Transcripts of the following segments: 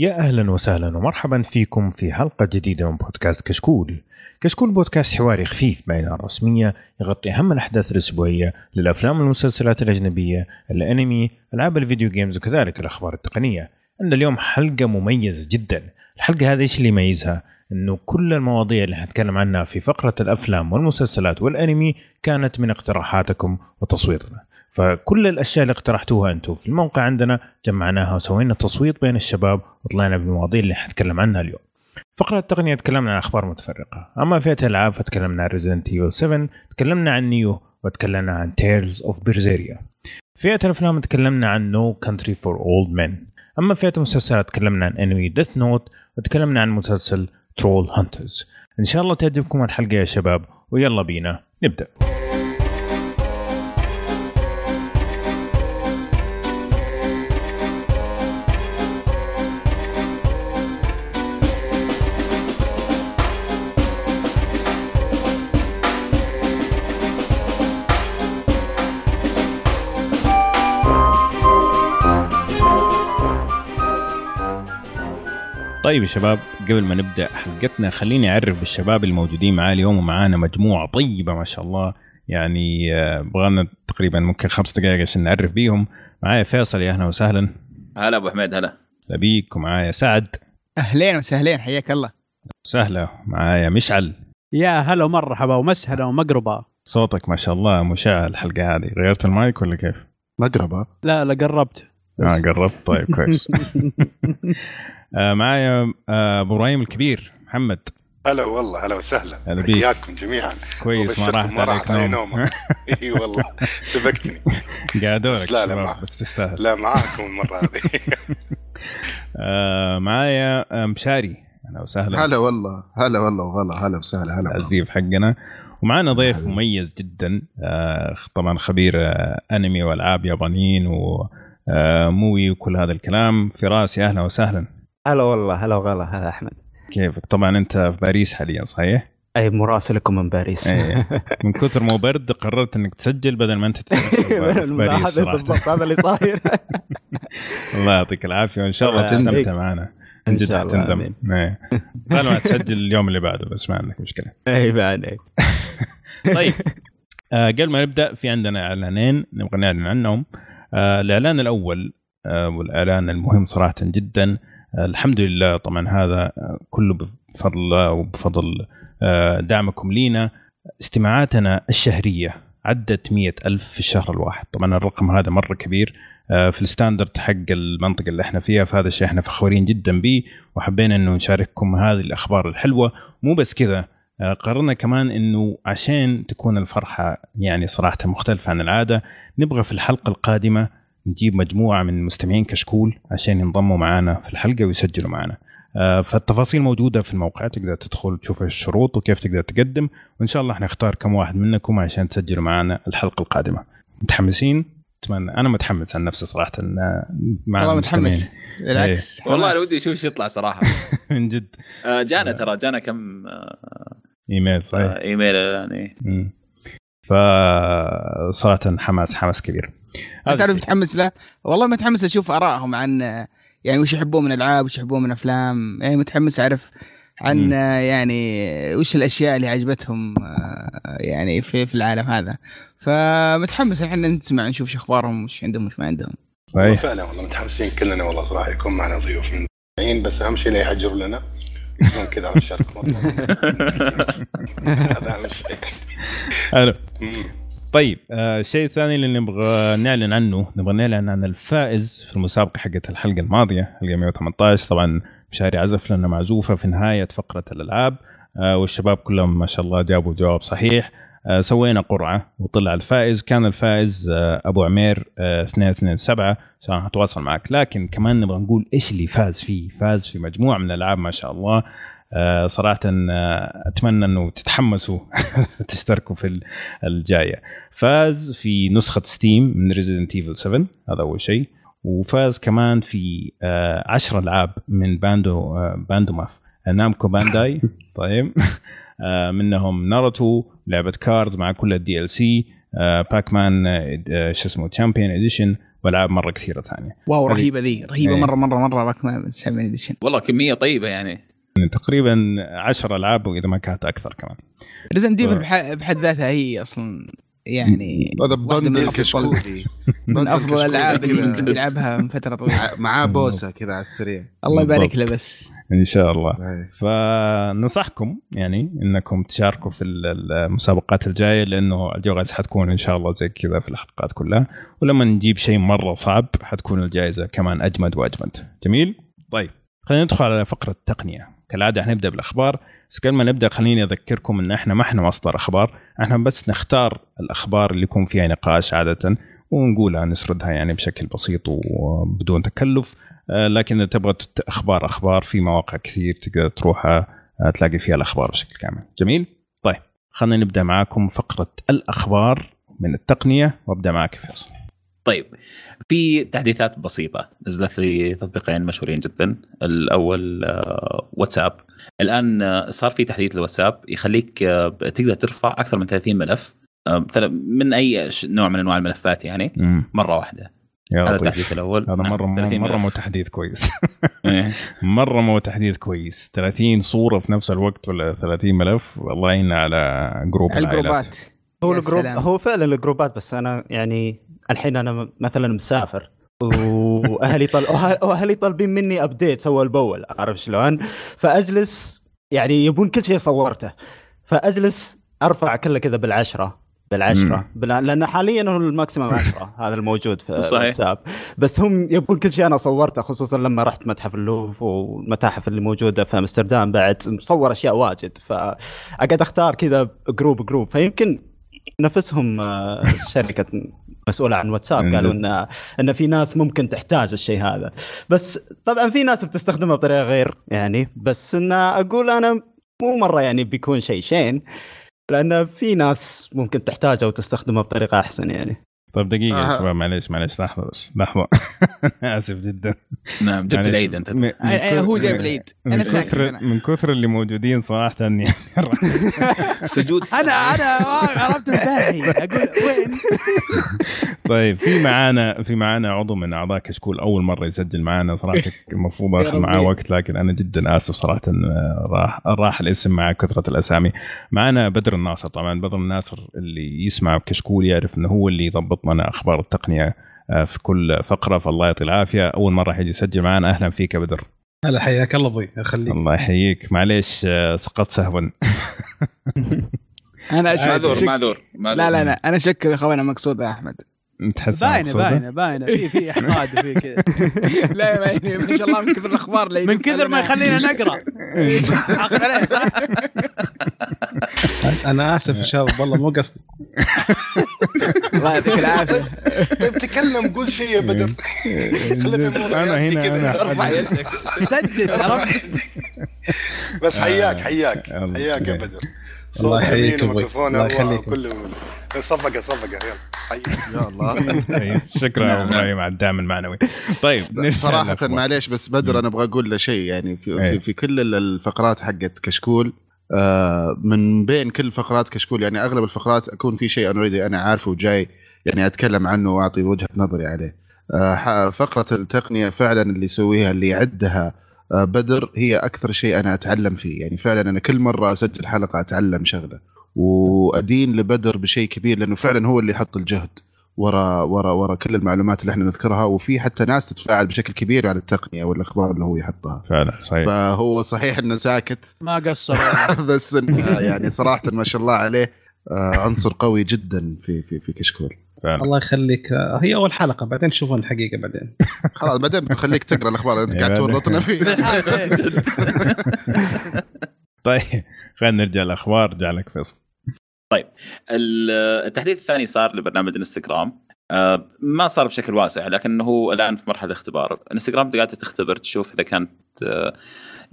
يا أهلا وسهلا ومرحبا فيكم في حلقة جديدة من بودكاست كشكول. كشكول بودكاست حواري خفيف بين الرسمية يغطي أهم الأحداث الأسبوعية للأفلام والمسلسلات الأجنبية، الأنمي، ألعاب الفيديو جيمز وكذلك الأخبار التقنية. عندنا اليوم حلقة مميزة جدا. الحلقة هذه إيش اللي يميزها؟ إنه كل المواضيع اللي حنتكلم عنها في فقرة الأفلام والمسلسلات والأنمي كانت من اقتراحاتكم وتصويتنا. فكل الأشياء اللي اقترحتوها أنتم في الموقع عندنا جمعناها وسوينا تصويت بين الشباب وطلعنا بالمواضيع اللي حنتكلم عنها اليوم. فقرة التقنية تكلمنا عن أخبار متفرقة، أما فئة الألعاب فتكلمنا عن Resident Evil 7، تكلمنا عن Nioh وتكلمنا عن Tales of Berseria. فئة الأفلام تكلمنا عن No Country for Old Men، أما فئة المسلسلات تكلمنا عن انمي Death Note وتكلمنا عن مسلسل Trollhunters. إن شاء الله تعجبكم الحلقة يا شباب ويلا بينا نبدأ. طيب يا شباب قبل ما نبدأ حلقتنا خليني أعرف بالشباب الموجودين معاه اليوم ومعانا مجموعة طيبة ما شاء الله. يعني آه، بغانا تقريبا ممكن خمس دقائق عشان نعرف بيهم. معايا فيصل يا أهلا وسهلا. هلا أبو حميد هلا. بيك ومعايا سعد. أهلين وسهلين حياك الله. سهلا معايا مشعل. يا هلا ومرحبا ومسهلا ومقربا. صوتك ما شاء الله مشع الحلقة هذه. غيرت المايك ولا كيف؟ مقربة. لا لا قربت. آه قربت. طيب كويس. معايا آه أبو إبراهيم الكبير محمد. هلا والله هلا وسهلا. حياكم جميعا. كويس ما راحت عليك نوم. إي والله سبقتني. قاعدولك لا، لا، ما- بس تستاهل. لا معاكم المرة هذه. آه معايا آه مشاري. أهلا وسهلا. هلا والله هلا والله وغلا هلا وسهلا هلا. العزيف حقنا. ومعنا ضيف مميز جدا آه طبعا خبير آه أنمي والعاب يابانيين وموي وكل هذا الكلام. فراس يا أهلا وسهلا. هلا والله هلا وغلا هلا أحمد كيفك طبعا أنت في باريس حاليا صحيح؟ أي مراسلكم من باريس إيه. من كثر ما برد قررت إنك تسجل بدل ما أنت في باريس بالضبط هذا اللي صاير الله يعطيك العافية وإن شاء الله. تستمتع معنا جد شاء الله، آمين. إيه. قال ما تسجل اليوم اللي بعده بس ما عندك مشكلة اي بعد. طيب آه قبل ما نبدأ في عندنا إعلانين نبغى نعلن عنهم آه الإعلان الأول آه والإعلان المهم صراحة جدا الحمد لله. طبعا هذا كله بفضل الله وبفضل آه دعمكم لينا. استماعاتنا الشهرية عدت مية ألف في الشهر الواحد. طبعا الرقم هذا مرة كبير آه، في الستاندرد حق المنطقة اللي إحنا فيها فهذا الشيء إحنا فخورين جدا به وحبينا إنه نشارككم هذه الأخبار الحلوة. مو بس كذا آه، قررنا كمان إنه عشان تكون الفرحة يعني صراحة مختلفة عن العادة نبغى في الحلقة القادمة نجيب مجموعة من مستمعين كشكول عشان ينضموا معنا في الحلقة ويسجلوا معنا. آه، فالتفاصيل موجودة في الموقع تقدر تدخل تشوف الشروط وكيف تقدر تقدم وإن شاء الله حنختار كم واحد منكم عشان تسجلوا معنا الحلقة القادمة. متحمسين؟ أتمنى أنا متحمس عن نفسي صراحة مع والله. متحمس بالعكس والله. أنا ودي أشوف إيش يطلع صراحة من جد آه، جانا ترى جانا كم آه، إيميل صحيح. آه، إيميل يعني مم. فصراحة حماس حماس كبير الشيء. متحمس له والله متحمس أشوف آرائهم عن يعني وش يحبون من العاب وش يحبون من افلام يعني متحمس أعرف عن. يعني وش الأشياء اللي عجبتهم يعني في في العالم هذا فمتحمس إحنا نسمع نشوف شو أخبارهم وش عندهم وش ما عندهم صحيح. فعلا والله متحمسين كلنا والله صراحة يكون معنا ضيوف من بس أهم شيء لا يحجر لنا كذا على الشرق هذا اهم شيء حلو. طيب آه، الشيء الثاني اللي نبغى نعلن عنه نبغى نعلن عن الفائز في المسابقة حقت الحلقة الماضية حلقة 118 طبعا مشاري عزف لنا معزوفة في نهاية فقرة الألعاب. آه، والشباب كلهم ما شاء الله جابوا جواب صحيح. آه، سوينا قرعة وطلع الفائز. كان الفائز آه، أبو عمير آه، 227 عشان هتواصل معك. لكن كمان نبغى نقول إيش اللي فاز فيه؟ فاز في مجموعة من الألعاب ما شاء الله. آه، صراحة آه، أتمنى أنه تتحمسوا تشتركوا في ال- الجاية. فاز في نسخة ستيم من ريزيدنت ايفل 7 هذا أول شيء. وفاز كمان في 10 ألعاب من باندو آه، باندو ماف نامكو بانداي طيب. آه، منهم ناروتو لعبة كاردز مع كل الدي ال سي باك مان شو اسمه تشامبيون اديشن والعاب مرة كثيرة ثانية. واو رهيبة ذي رهيبة إيه. مرة مرة مرة باكمان 7 اديشن والله كمية طيبة يعني. تقريبا 10 ألعاب وإذا ما كانت أكثر كمان. Resident Evil بح- بحد ذاتها هي أصلا يعني هذا bundle كشكولي من أفضل الألعاب اللي يلعبها من فترة طويلة. مع- معاه بوسة كذا على السريع. الله يبارك. له بس. إن شاء الله. إيه. فننصحكم يعني إنكم تشاركوا في ال- المسابقات الجاية لأنه الجوائز حتكون إن شاء الله زي كذا في الحلقات كلها. ولما نجيب شيء مرة صعب حتكون الجائزة كمان أجمد وأجمد. جميل؟ طيب خلينا ندخل على فقرة التقنية. كالعادة حنبدا بالأخبار. بس قبل ما نبدأ خليني أذكركم إن إحنا ما إحنا مصدر أخبار. إحنا بس نختار الأخبار اللي يكون فيها نقاش عادة ونقولها نسردها يعني بشكل بسيط وبدون تكلف. لكن إذا تبغى أخبار أخبار في مواقع كثير تقدر تروحها آه، تلاقي فيها الأخبار بشكل كامل. جميل؟ طيب خلينا نبدأ معاكم فقرة الأخبار من التقنية وأبدأ معك فيصل. طيب في تحديثات بسيطة نزلت لي تطبيقين مشهورين جدا. الأول آه، واتساب. الآن آه، صار في تحديث للواتساب يخليك آه، تقدر ترفع أكثر من 30 ملف آه، من أي ش- نوع من أنواع الملفات يعني واحدة. يا هذا التحديث الأول هذا نعم، مره 30 مرة ملف. مو تحديث كويس إيه. مرة مو تحديث كويس 30 صورة في نفس الوقت ولا 30 ملف والله يعيننا على جروب. الجروبات هو ال group. هو فعلا ال groupات بس أنا يعني الحين أنا مثلا مسافر وأهلي طل... وأهلي طالبين مني update اول باول عارف شلون؟ فأجلس يعني يبون كل شيء صورته فأجلس أرفع كله كذا بالعشرة بالعشرة. بال... لأن حاليا هو ال maximum 10 هذا الموجود في. الواتساب. بس هم يبون كل شيء أنا صورته خصوصا لما رحت متحف اللوفر والمتاحف اللي موجودة في أمستردام. بعد مصور أشياء واجد فأقعد أختار كذا group group فيمكن نفسهم آه، شركة مسؤولة عن واتساب قالوا إن إن في ناس ممكن تحتاج الشيء هذا. بس طبعا في ناس بتستخدمه بطريقة غير يعني. بس إن أقول أنا مو مرة يعني بيكون شيء شين. لأن في ناس ممكن تحتاجه وتستخدمه بطريقة أحسن يعني. طيب دقيقة يا آه. شباب معليش معليش لحظة بس لحظة. آسف جدا. نعم جبت. العيد أنت. م- من أي- أي، هو كثر- جايب العيد من ساكت كثر أنا. من كثر اللي موجودين صراحة يعني. سجود أنا أنا ما عرفت الباقي. أقول وين؟ طيب في معانا في معانا عضو من أعضاء كشكول أول مرة يسجل معانا. صراحة المفروض يا آخذ معاه. وقت لكن أنا جدا آسف صراحة آه، راح راح الاسم مع كثرة الأسامي. معانا بدر الناصر. طبعا بدر الناصر اللي يسمع كشكول يعرف إنه هو اللي يضبط لنا أخبار التقنية آه، في كل فقرة. فالله يعطيه العافية. أول مرة حيجي يسجل معنا أهلا فيك يا بدر. هلا حياك الله أبوي. خليك. الله يحييك. معليش آه، سقطت سهوا أنا أشك- معذور معذور. لا لا لا. أنا شك يا اخوان مقصود يا أحمد. تحس باينة؟ باينة باينة. في في إحقاد وفي كذا. لا ما ما شاء الله من كثر الأخبار اللي من كثر ما يخلينا نقرأ. صح؟ أنا آسف يا شباب والله مو قصدي. الله يعطيك العافية. طيب تكلم قول شيء يا بدر. الموضوع أنا هنا كذا. أنا ارفع يدك. سدد عرفت؟ بس حياك حياك. الله حياك يا. بدر. الله صوت يحييك الله يخليك. صفقة صفقة يلا يا الله شكرا يا نعم، إبراهيم على الدعم المعنوي طيب للأخبار. معليش بس بدر أنا أبغى أقول له شيء يعني في, إيه. في, في كل ال- الفقرات حقت كشكول آه من بين كل فقرات كشكول يعني أغلب الفقرات أكون في شيء أنا اوريدي أنا عارفه وجاي يعني أتكلم عنه وأعطي وجهة نظري عليه. آه فقرة التقنية فعلا اللي يسويها اللي يعدها آه بدر هي أكثر شيء أنا أتعلم فيه. يعني فعلا أنا كل مرة أسجل حلقة أتعلم شغلة وأدين لبدر بشيء كبير لأنه فعلا هو اللي يحط الجهد ورا ورا ورا كل المعلومات اللي إحنا نذكرها. وفي حتى ناس تتفاعل بشكل كبير على التقنية والأخبار اللي هو يحطها. فعلا صحيح. فهو صحيح إنه ساكت. ما قصر. بس إنه يعني صراحة ما شاء الله عليه آه، عنصر قوي جدا في في في كشكول. فعلا. الله يخليك. هي أول حلقة بعدين تشوفون الحقيقة بعدين. خلاص بعدين بخليك تقرأ الأخبار اللي أنت قاعد بعدين. تورطنا فيها. طيب خلينا نرجع الاخبار رجع لك فيصل. ال- التحديث الثاني صار لبرنامج إنستغرام. آه، ما صار بشكل واسع لكنه هو الآن في مرحلة اختبار. إنستغرام قاعدة تختبر تشوف إذا كانت آه،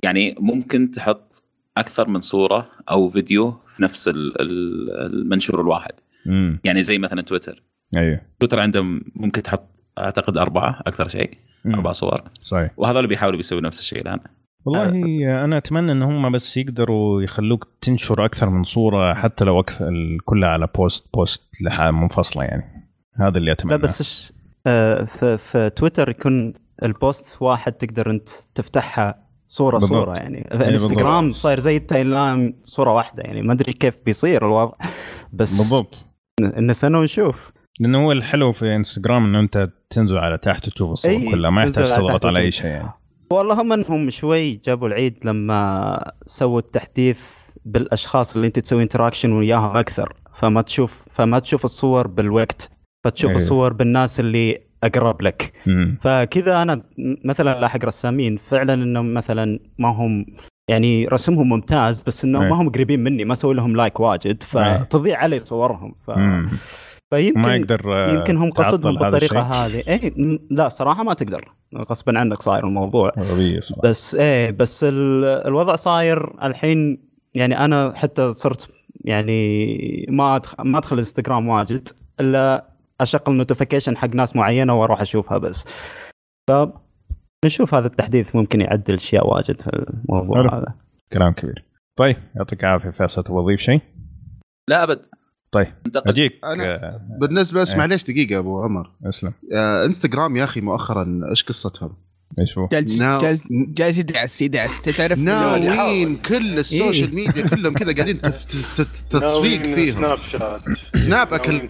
يعني ممكن تحط أكثر من صورة أو فيديو في نفس ال- ال- المنشور الواحد. امم يعني زي مثلا تويتر. أيوه. تويتر عندهم ممكن تحط أعتقد أربعة أكثر شيء. أربع صور. صحيح. وهذول بيحاولوا بيسووا نفس الشيء الآن. والله أنا أتمنى ان هم بس يقدروا يخلوك تنشر أكثر من صورة حتى لو أكثر كلها على post post لحال منفصلة يعني. هذا اللي لا اتمنى بس الش... آه، في, في تويتر يكون ال post واحد تقدر أنت تفتحها صورة بالضبط. صوره يعني. الانستغرام بالضبط. صاير زي ال timeline صورة واحدة يعني. ما أدري كيف بيصير الوضع. بس بالضبط. نستنى ونشوف. لأنه هو الحلو في انستغرام إنه أنت تنزل على تحت وتشوف الصور أي، كلها ما يحتاج تضغط على أي. شيء يعني والله هم إنهم شوي جابوا العيد لما سووا التحديث بالأشخاص اللي أنت تسوي interaction وياهم أكثر فما تشوف فما تشوف الصور بالوقت فتشوف أيوه. الصور بالناس اللي أقرب لك مم. فكذا أنا مثلا لاحق رسامين فعلا إنهم مثلا ما هم يعني رسمهم ممتاز بس إنهم. ما هم قريبين مني ما أسوي لهم لايك واجد فتضيع علي صورهم ف... مم. فيمكن ما يقدر آه، يمكن هم قصدهم بالطريقة. هذه اي لا صراحة ما تقدر غصبا عنك صاير الموضوع غبية صراحة. بس إيه بس ال- الوضع صاير الحين يعني أنا حتى صرت يعني ما أدخ... ما أدخل انستغرام واجد إلا اشغل notification حق ناس معينة وأروح أشوفها بس ف نشوف هذا التحديث ممكن يعدل اشياء واجد في الموضوع. هذا كلام كبير طيب يعطيك العافية فيصل تبغى تضيف شيء؟ لا أبد طيب أجيك أنا- آه، بالنسبة بس إيه. معليش دقيقة أبو عمر أسلم آه إنستغرام يا أخي مؤخرا إيش قصتهم؟ إيش هو؟ جالس ناو- جالس جالس يدعس يدعس تعرف ناويين كل ال social إيه. ميديا كلهم كذا قاعدين تصفيق فيهم سناب شات سناب فعلا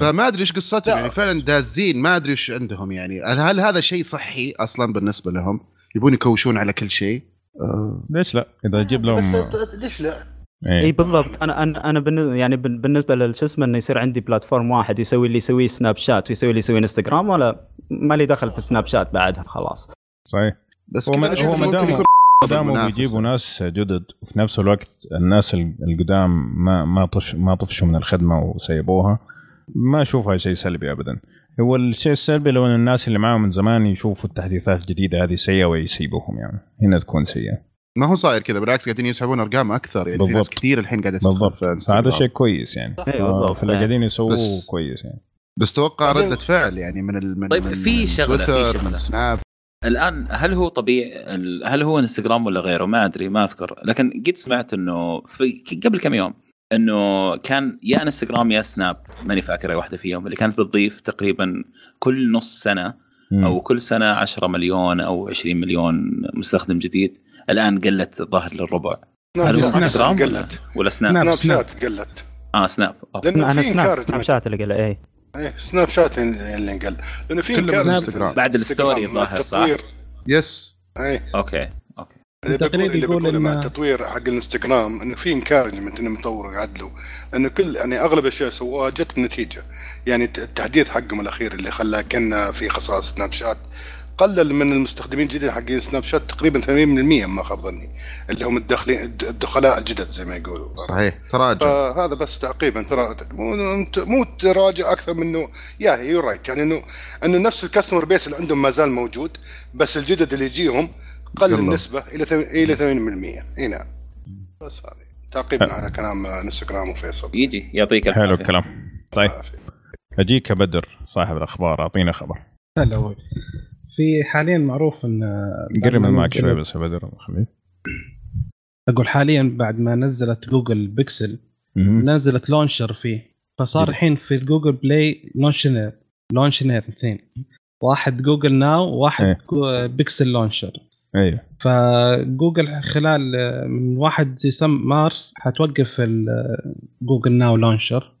فما أدري إيش قصتهم. يعني فعلا دازين ما أدري إيش عندهم يعني هل هذا شيء صحي أصلا بالنسبة لهم؟ يبون يكوشون على كل شيء؟ آه، ليش لا؟ إذا أجيب لهم بس ليش لا؟ اي إيه بالضبط. أنا أنا أنا بالن- يعني بال- بالنسبة للشو اسمه إنه يصير عندي platform واحد يسوي اللي يسويه سناب شات ويسوي اللي يسويه انستغرام ولا ما لي دخل في سناب شات بعدها خلاص. صحيح. بس هو ما دام يكون ما داموا المنافسة. بيجيبوا ناس جدد وفي نفس الوقت الناس ال- القدام ما ما طش ما طفشوا من الخدمة وسيبوها. ما اشوفها شيء سلبي ابدا. هو الشيء السلبي لو إن الناس اللي معاهم من زمان يشوفوا التحديثات الجديدة هذه سيئة ويسيبوهم يعني. هنا تكون سيئة. ما هو صاير كذا بالعكس قاعدين يسحبون أرقام أكثر يعني في ناس بالضبط. كثير الحين قاعدة تدخل بالضبط. فهذا شيء كويس يعني إيه، آه، بالضبط. فاللي قاعدين يسووه كويس يعني بس توقع بعدين- ردة فعل يعني من ال من طيب، من في من شغلة- في. من سناب الآن هل هو طبيعي ال- هل هو إنستغرام ولا غيره ما أدري ما أذكر لكن قد سمعت إنه في قبل كم يوم إنه كان يا إنستغرام يا سناب ماني فاكر أي واحدة فيهم اللي كانت بتضيف تقريبا كل نص سنة. أو كل سنة 10 مليون أو 20 مليون مستخدم جديد الآن قلت الظاهر للربع. هل هو سناب انستغرام قلت. ولا سناب؟ سناب. سناب شات قلت. آه سناب أوكي. لأنه أنا في سناب إنكار سناب شات اللي قال إيه. إيه سناب شات اللي انقل لأنه في إنكار. بعد الستوري الظاهر، صح؟ yes إيه. أوكي أوكي. اللي التقرير بقول اللي يقول بقوله مع إن- التطوير حق الإنستغرام إنه في encouragement انهم يطوروا يعدلوا انه كل يعني أغلب الأشياء سووها جت بنتيجة. يعني التحديث حقهم الأخير اللي خلاه كان في خصائص سناب شات قلل من المستخدمين الجديد حقين سناب شات تقريبا 80% ما خاب ظني اللي هم الداخلين الدخلاء الجدد زي ما يقولوا. صحيح تراجع. فهذا بس تعقيبا ترى مو مو تراجع أكثر منه يا you're right يعني انه إنه نفس ال customer base اللي عندهم ما زال موجود بس الجدد اللي يجيهم قل. النسبة إلى ثم- إلى 80% إي نعم. بس هذه. تعقيبا على كلام انستغرام وفيصل. يجي يعطيك حلو الكلام. طيب. أجيك يا بدر صاحب الأخبار. اعطينا خبر. هلا في حاليا معروف إن قرب من معك شوي بس بدر أقول حاليا بعد ما نزلت جوجل بيكسل. نزلت launcher فيه. فصار. الحين في الجوجل بلاي launcher launcher اثنين. واحد جوجل ناو وواحد إيه. جو- بيكسل launcher. أيوه. فجوجل خلال آه، من 1 ديسمبر مارس حتوقف الجوجل ناو launcher.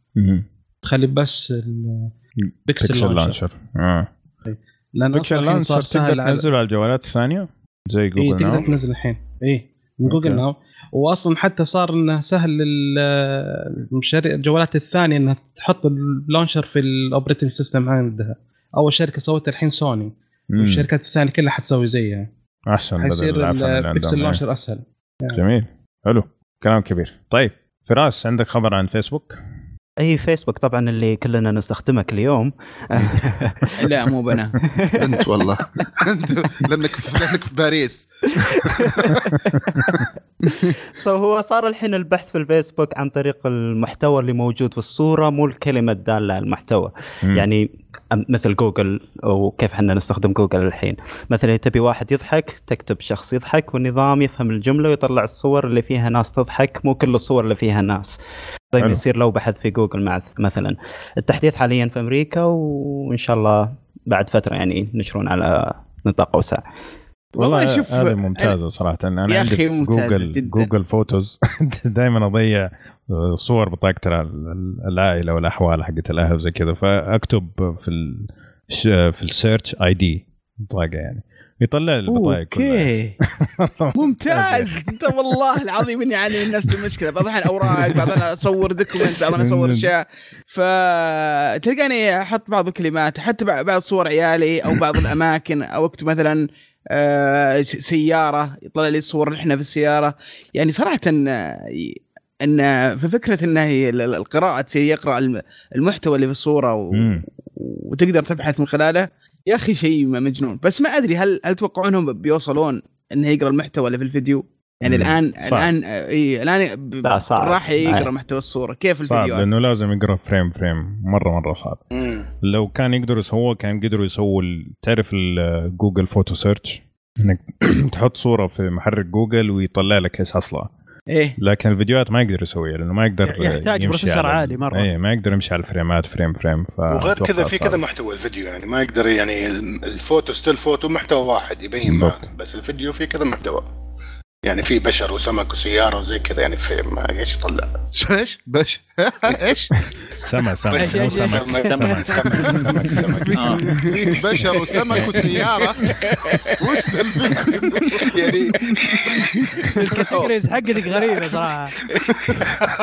تخلي بس البيكسل بيكسل launcher. launcher آه. لأن بيكسل صار launcher سهل تقدر على تنزله على الجوالات الثانية؟ زي جوجل تقدر ناو تنزل الحين. اي من جوجل. ناو واصلا حتى صار إنه سهل الجوالات الثانية إنها تحط ال launcher في ال operating system عندها. أول شركة سوتها الحين سوني. والشركات الثانية كلها حتسوي زيها. أحسن حيصير إيه. launcher أسهل. جميل. حلو. كلام كبير. طيب فراس عندك خبر عن فيسبوك اي فيسبوك طبعا اللي كلنا نستخدمه كل يوم لا مو بنا. أنت والله. أنت لأنك لأنك في باريس. so هو صار الحين البحث في الفيسبوك عن طريق المحتوى اللي موجود في الصورة مو الكلمة الدالة على المحتوى. يعني مثل جوجل وكيف إحنا نستخدم جوجل الحين. مثلا تبي واحد يضحك تكتب شخص يضحك والنظام يفهم الجملة ويطلع الصور اللي فيها ناس تضحك مو كل الصور اللي فيها ناس. حلو. يصير لو بحث في جوجل مع مثلا. التحديث حاليا في أمريكا وإن شاء الله بعد فترة يعني ينشرون على نطاق أوسع. والله شوف هذه ممتازه صراحة. أنا يا عندي جوجل جداً. جوجل فوتوز دائما أضيع صور بطاقة ال- العائلة والأحوال حقت الأهل زي كذا. فأكتب في ال في ال search ID بطاقة يعني. يطلع لي البطايق أوكي. ممتاز. أنت والله العظيم إني أعاني من نفس المشكلة. بعض الأحيان اوراق بعض الأحيان أصور document بعض الأحيان أصور أشياء. فتلقاني أحط بعض الكلمات حتى بع- بعض صور عيالي أو بعض الأماكن أو أكتب مثلا آه، سيارة يطلع لي اللي إحنا في السيارة. يعني صراحة آه، إن في فكرة إن هي ال- ال- القراءة يقرأ الم- المحتوى اللي في الصورة و... وتقدر تبحث من خلاله يا أخي شيء مجنون. بس ما أدري هل هل تتوقعونهم بيوصلون انه يقرأ المحتوى اللي في الفيديو؟ يعني مم. الان صعب. الآن آه، إي الآن لا، صعب. راح يقرأ آه. محتوى الصورة كيف صعب الفيديوهات لأنه لازم يقرأ frame frame مرة مرة صعب مم. لو كان يقدروا يسووه كان قدروا يسووا ال- تعرف الجوجل photo search إنك تحط صورة في محرك جوجل ويطلع لك إيش اصلها إيه لكن الفيديوهات ما يقدر يسويها لأنه ما يقدر يحتاج يمشي processor عالي مرة. اي ما يقدر يمشي على الفريمات frame frame ف وغير كذا في صعب. كذا محتوى الفيديو يعني ما يقدر يعني ال photo still photo محتوى واحد يبين. معك بس الفيديو في كذا محتوى يعني في بشر وسمك وسيارة وزي كذا يعني في ما إيش يطلع؟ إيش؟ بش إيش؟ سما سما إيش- مو إيش- سمك سمك بشر وسمك وسيارة. وش؟ يعني ال categories حقتك غريبة صراحة.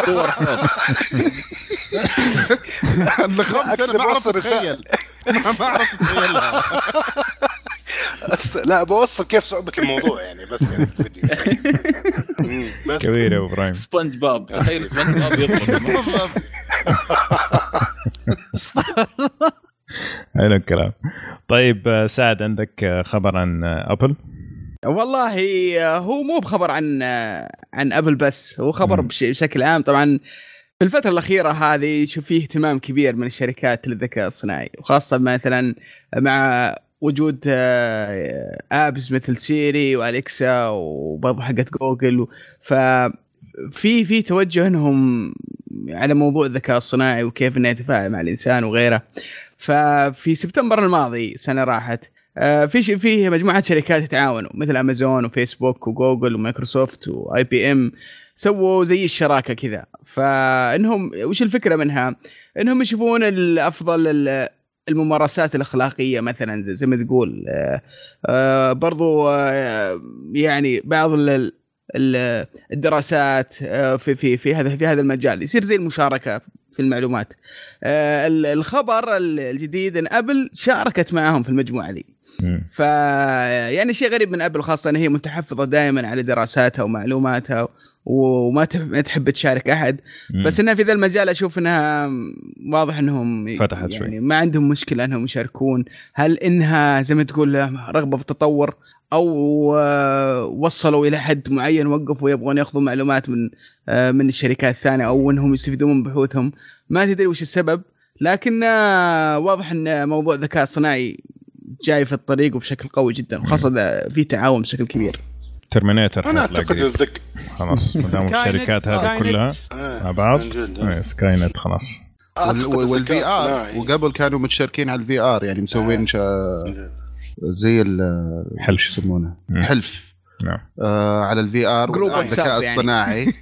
صور اللي خمس أنا ما أعرف أتخيل. ما أعرف أتخيلها. أس- لا بوصل كيف صعوبة الموضوع يعني بس يعني في الفيديو. بس. كبير يا أبو إبراهيم. سبونج بوب تخيل سبونج بوب يطبخ بالضبط. حلو الكلام. طيب سعد عندك خبر عن أبل؟ والله هو مو بخبر عن عن أبل بس هو خبر بشكل عام. طبعا في الفترة الأخيرة هذه شوف فيه اهتمام كبير من الشركات للذكاء الصناعي وخاصة مثلا مع وجود آه، apps مثل سيري وأليكسا وبرضه حقت جوجل ف في في توجه إنهم على موضوع الذكاء الصناعي وكيف إنه يتفاعل مع الإنسان وغيره ففي سبتمبر الماضي سنة راحت آه، في في مجموعة شركات يتعاونوا مثل امازون وفيسبوك وجوجل ومايكروسوفت و IBM سووا زي الشراكة كذا فانهم وش الفكرة منها؟ إنهم يشوفون الأفضل ال- الممارسات الأخلاقية مثلا زي, زي ما تقول آه، آه، برضو آه، يعني بعض ال- ال- الدراسات في في في هذا في هذا المجال. يصير زي المشاركة في المعلومات. ال- الخبر الجديد إن أبل شاركت معهم في المجموعة دي. ف يعني شيء غريب من أبل خاصة إن هي متحفظة دائما على دراساتها ومعلوماتها. وما تح- ما تحب تشارك أحد. مم. بس إنها في ذا المجال أشوف إنها واضح إنهم فتحت يعني شوي. ما عندهم مشكلة إنهم يشاركون. هل إنها زي ما تقول رغبة في التطور أو آه، وصلوا إلى حد معين وقفوا يبغون يأخذوا معلومات من آه، من الشركات الثانية أو إنهم يستفيدون من بحوثهم؟ ما تدري وش السبب. لكن آه، واضح إن موضوع الذكاء الصناعي جاي في الطريق وبشكل قوي جدا وخاصه في تعاون بشكل كبير. Terminator أنا أعتقد. الذك خلاص ما دام الشركات هذه. كلها آه، مع بعض آه. Skynet خلاص وال VR وقبل كانوا متشاركين على ال VR يعني مسوين جد. زي ال حلف. شو يسمونه. حلف نعم آه على ال VR group الذكاء واتساب. اصطناعي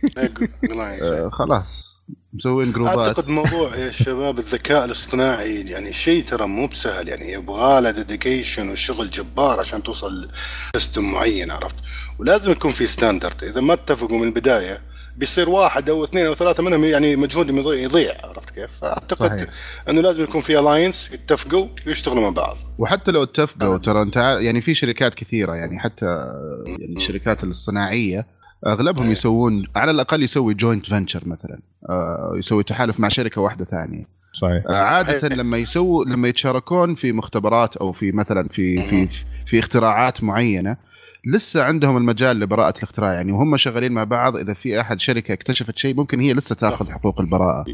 قلايص. آه خلاص مسوين جروبات أعتقد موضوع يا شباب الذكاء الاصطناعي يعني شيء ترى مو بسهل يعني يبغى له dedication وشغل جبار عشان توصل system معين عرفت ولازم يكون في standard إذا ما اتفقوا من البداية بيصير واحد أو اثنين أو ثلاثة منهم يعني مجهودهم يضيع, عرفت كيف؟ فأعتقد صحيح. إنه لازم يكون في alliance يتفقوا ويشتغلوا مع بعض وحتى لو اتفقوا ترى أنت يعني في شركات كثيرة يعني حتى يعني الشركات الصناعية أغلبهم إيه. يسوون على الأقل يسوي joint venture مثلا آه، يسوي تحالف مع شركة واحدة ثانية صحيح آه، عادة صحيح. لما يسووا لما يتشاركون في مختبرات أو في مثلا في في في اختراعات معينة لسه عندهم المجال لبراءة الاختراع يعني وهم شغالين مع بعض. إذا في أحد شركة اكتشفت شيء ممكن هي لسه تأخذ حقوق البراءة.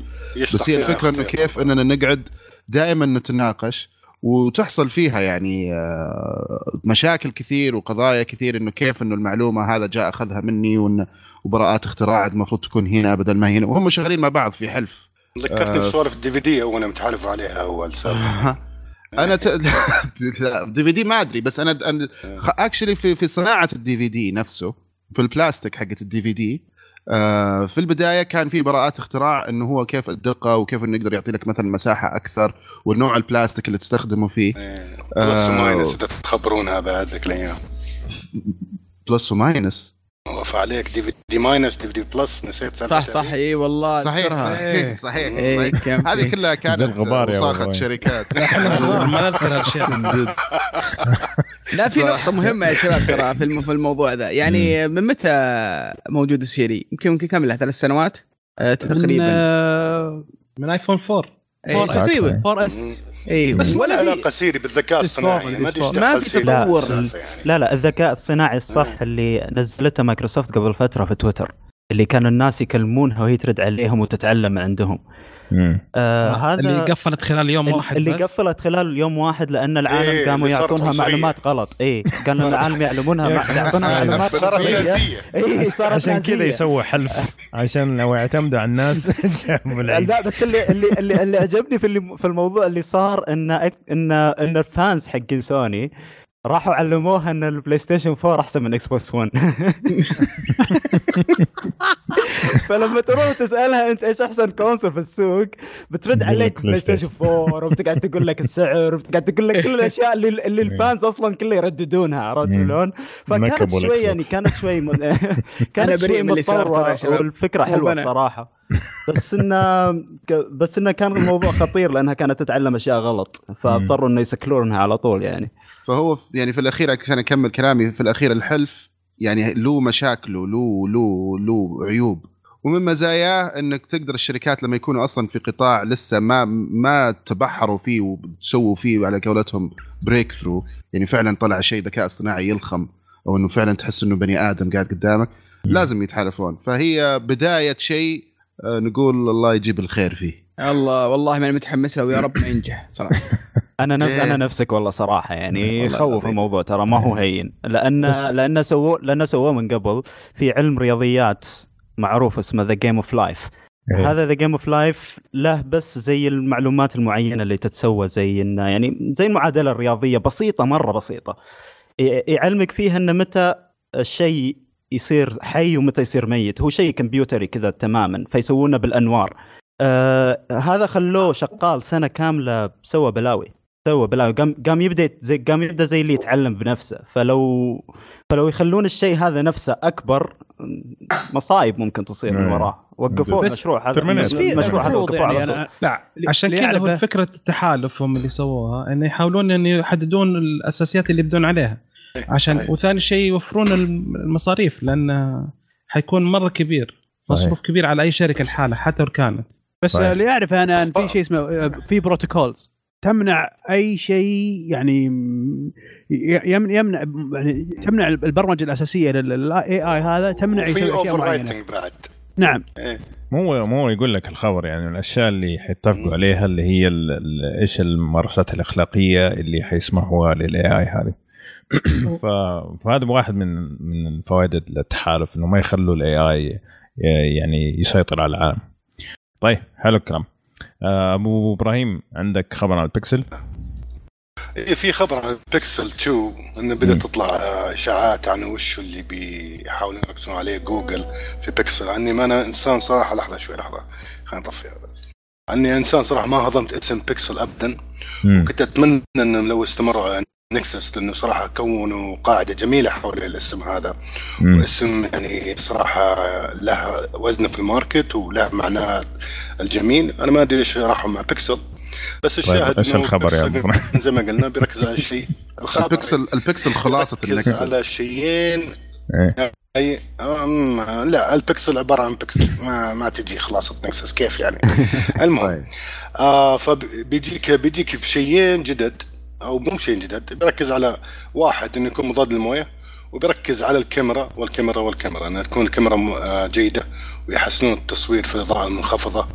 بس هي الفكرة إنه. كيف إننا نقعد دائما نتناقش وتحصل فيها يعني آه، مشاكل كثير وقضايا كثير إنه كيف إنه المعلومة هذا جاء أخذها مني وإن وبراءات اختراع المفروض تكون هنا بدل ما هنا. وهم شغالين مع بعض في حلف. ذكرتني آه، بسوالف ال DVD أول متعرف عليها اول أنا ت... لا DVD ما أدري بس أنا actually في في صناعة ال DVD نفسه في البلاستيك حقت ال DVD آه في البداية كان في براءات اختراع إنه هو كيف الدقة وكيف إنه يقدر يعطي لك مثلا مساحة أكثر والنوع البلاستيك اللي تستخدمه فيه plus آه. و minus إذا تخبرونها بعد ذيك الأيام plus و minus وقف عليك. دي في دي ماينس دي في دي بلس. نسيت صح صح. اي والله. صحيح أذكرها. صحيح صحيح, إيه، صحيح. كان هذه. كلها كانت وساخة والله. شركات. إحنا صغار ما نذكر هالاشياء من جد. لا في نقطة مهمة يا شباب ترى في الم- في الموضوع ذا. يعني من متى موجود ال Siri؟ يمكن يمكن كم له ثلاث سنوات آه، من تقريبا. آه، من iPhone 4 إيه، 4 تقريبا. 4S اي بس ما له ولا في علاقة Siri بالذكاء الصناعي ما في تطور. يعني. لا لا الذكاء الصناعي الصح مم. اللي نزلته مايكروسوفت قبل فترة في تويتر اللي كانوا الناس يكلمونها وهي ترد عليهم وتتعلم عندهم. آه هذا اللي قفلت خلال يوم واحد اللي بس. قفلت خلال يوم واحد لأن العالم إيه، قاموا يعطونها. معلومات غلط اي كانوا العالم يعلمونها مع- يعطونها معلومات صارت. نازية اي صارت عشان كذا. يسووا حلف عشان لو اعتمدوا على الناس جابوا العيد لا بس اللي اللي اللي, اللي عجبني في اللي في الموضوع اللي صار إن ان إن ال fans حقين سوني راحوا علموها إن ال PlayStation 4 أحسن من Xbox One فلما تروح تسألها أنت إيش أحسن console في السوق بترد عليك PlayStation 4 وبتقعد تقول لك السعر وبتقعد تقول لك كل الأشياء اللي, اللي ال fans أصلا كله يرددونها عرفت مم. شلون؟ فكانت شوي يعني. كانت شوي م... كانت شوي متطورة. والفكرة حلوة. الصراحة بس انه بس انه كان الموضوع خطير لأنها كانت تتعلم أشياء غلط فاضطروا إنه يسكلونها على طول يعني فهو في- يعني في الأخير عشان أكمل كلامي في الأخير الحلف يعني له مشاكله له له له عيوب. ومن مزاياه إنك تقدر الشركات لما يكونوا أصلا في قطاع لسه ما ما تبحروا فيه وسووا فيه على قولتهم breakthrough يعني فعلا طلع شيء ذكاء اصطناعي يلخم أو إنه فعلا تحس إنه بني آدم قاعد قدامك لازم يتحالفون. فهي بداية شيء آه، نقول الله يجيب الخير فيه. الله والله ما أنا متحمس له ويا رب ما ينجح صراحة. أنا نفس إيه. أنا نفسك والله صراحة يعني يخوف العظيم. الموضوع ترى ما هو هين. لأن بس- لأن سووه لأن سووه من قبل في علم رياضيات معروف اسمه The Game of Life إيه. هذا The Game of Life له بس زي المعلومات المعينة اللي تتسوى زي إنه يعني زي المعادلة الرياضية بسيطة مرة بسيطة. يعلمك فيها إن متى الشيء يصير حي ومتى يصير ميت. هو شيء كمبيوتري كذا تماما فيسوونه بالأنوار. آه هذا خلوه شغال سنة كاملة سوى بلاوي. سوى بلاوي قام قام يبدأ زي قام يبدأ زي اللي يتعلم بنفسه. فلو فلو يخلون الشيء هذا نفسه أكبر مصايب ممكن تصير من مم. وراه. وقفوا بس المشروع هذا. المشروع هذا وقفوه على يعني طول. أنا لا عشان كذا هو فكرة التحالف هم اللي سووها انه يحاولون إن يحددون الأساسيات اللي يبدون عليها. عشان صحيح. وثاني شيء يوفرون الم- المصاريف لأن حيكون مرة كبير. صحيح. مصروف كبير على أي شركة لحالها حتى لو كانت. بس صحيح. اللي اعرف أنا ان في شيء اسمه آه، في protocols. تمنع أي شيء يعني يمنع يعني تمنع البرمجة الأساسية لل AI هذا تمنع أشياء overwriting بعد. نعم. إيه. مو مو يقول لك الخبر يعني الأشياء اللي حيتفقوا عليها اللي هي ال- ال- إيش الممارسات الأخلاقية اللي حيسمحوها لل AI هذه. فهذا واحد من من فوائد التحالف إنه ما يخلوا ال AI يعني يسيطر على العالم. طيب حلو الكلام. أبو إبراهيم عندك خبر عن البكسل إيه، في خبر عن بيكسل 2 انه بدأت تطلع آه، إشاعات عن وش اللي بيحاولون يركزون عليه جوجل في بيكسل. أني ما أنا إنسان صراحة لحظة شوي لحظة خلينا نطفي هذا. أني إنسان صراحة ما هضمت اسم بيكسل ابدا. مم. كنت أتمنى إنهم لو استمروا نكسس لأنه صراحة كونوا قاعدة جميلة حول الاسم هذا مم. اسم يعني صراحة له وزنه في الماركت وله معناه الجميل أنا ما أدري ليش راحوا مع بيكسل بس الشاهد إيش إنه الخبر يا؟ زي ما قلنا بيركز على الشيء الخبر البكسل البكسل خلاصة يركز على النكسس شيئين. اي أم لا البكسل عبارة عن بكسل ما ما تجي خلاصة نكسس كيف يعني المهم طيب. آه فبيجيك بيجيك بشيئين جدد أو مو شيء جدد بيركز على واحد إنه يكون مضاد للموية وبيركز على الكاميرا والكاميرا والكاميرا انها تكون الكاميرا آه، جيدة ويحسنون التصوير في الأضاءة المنخفضة.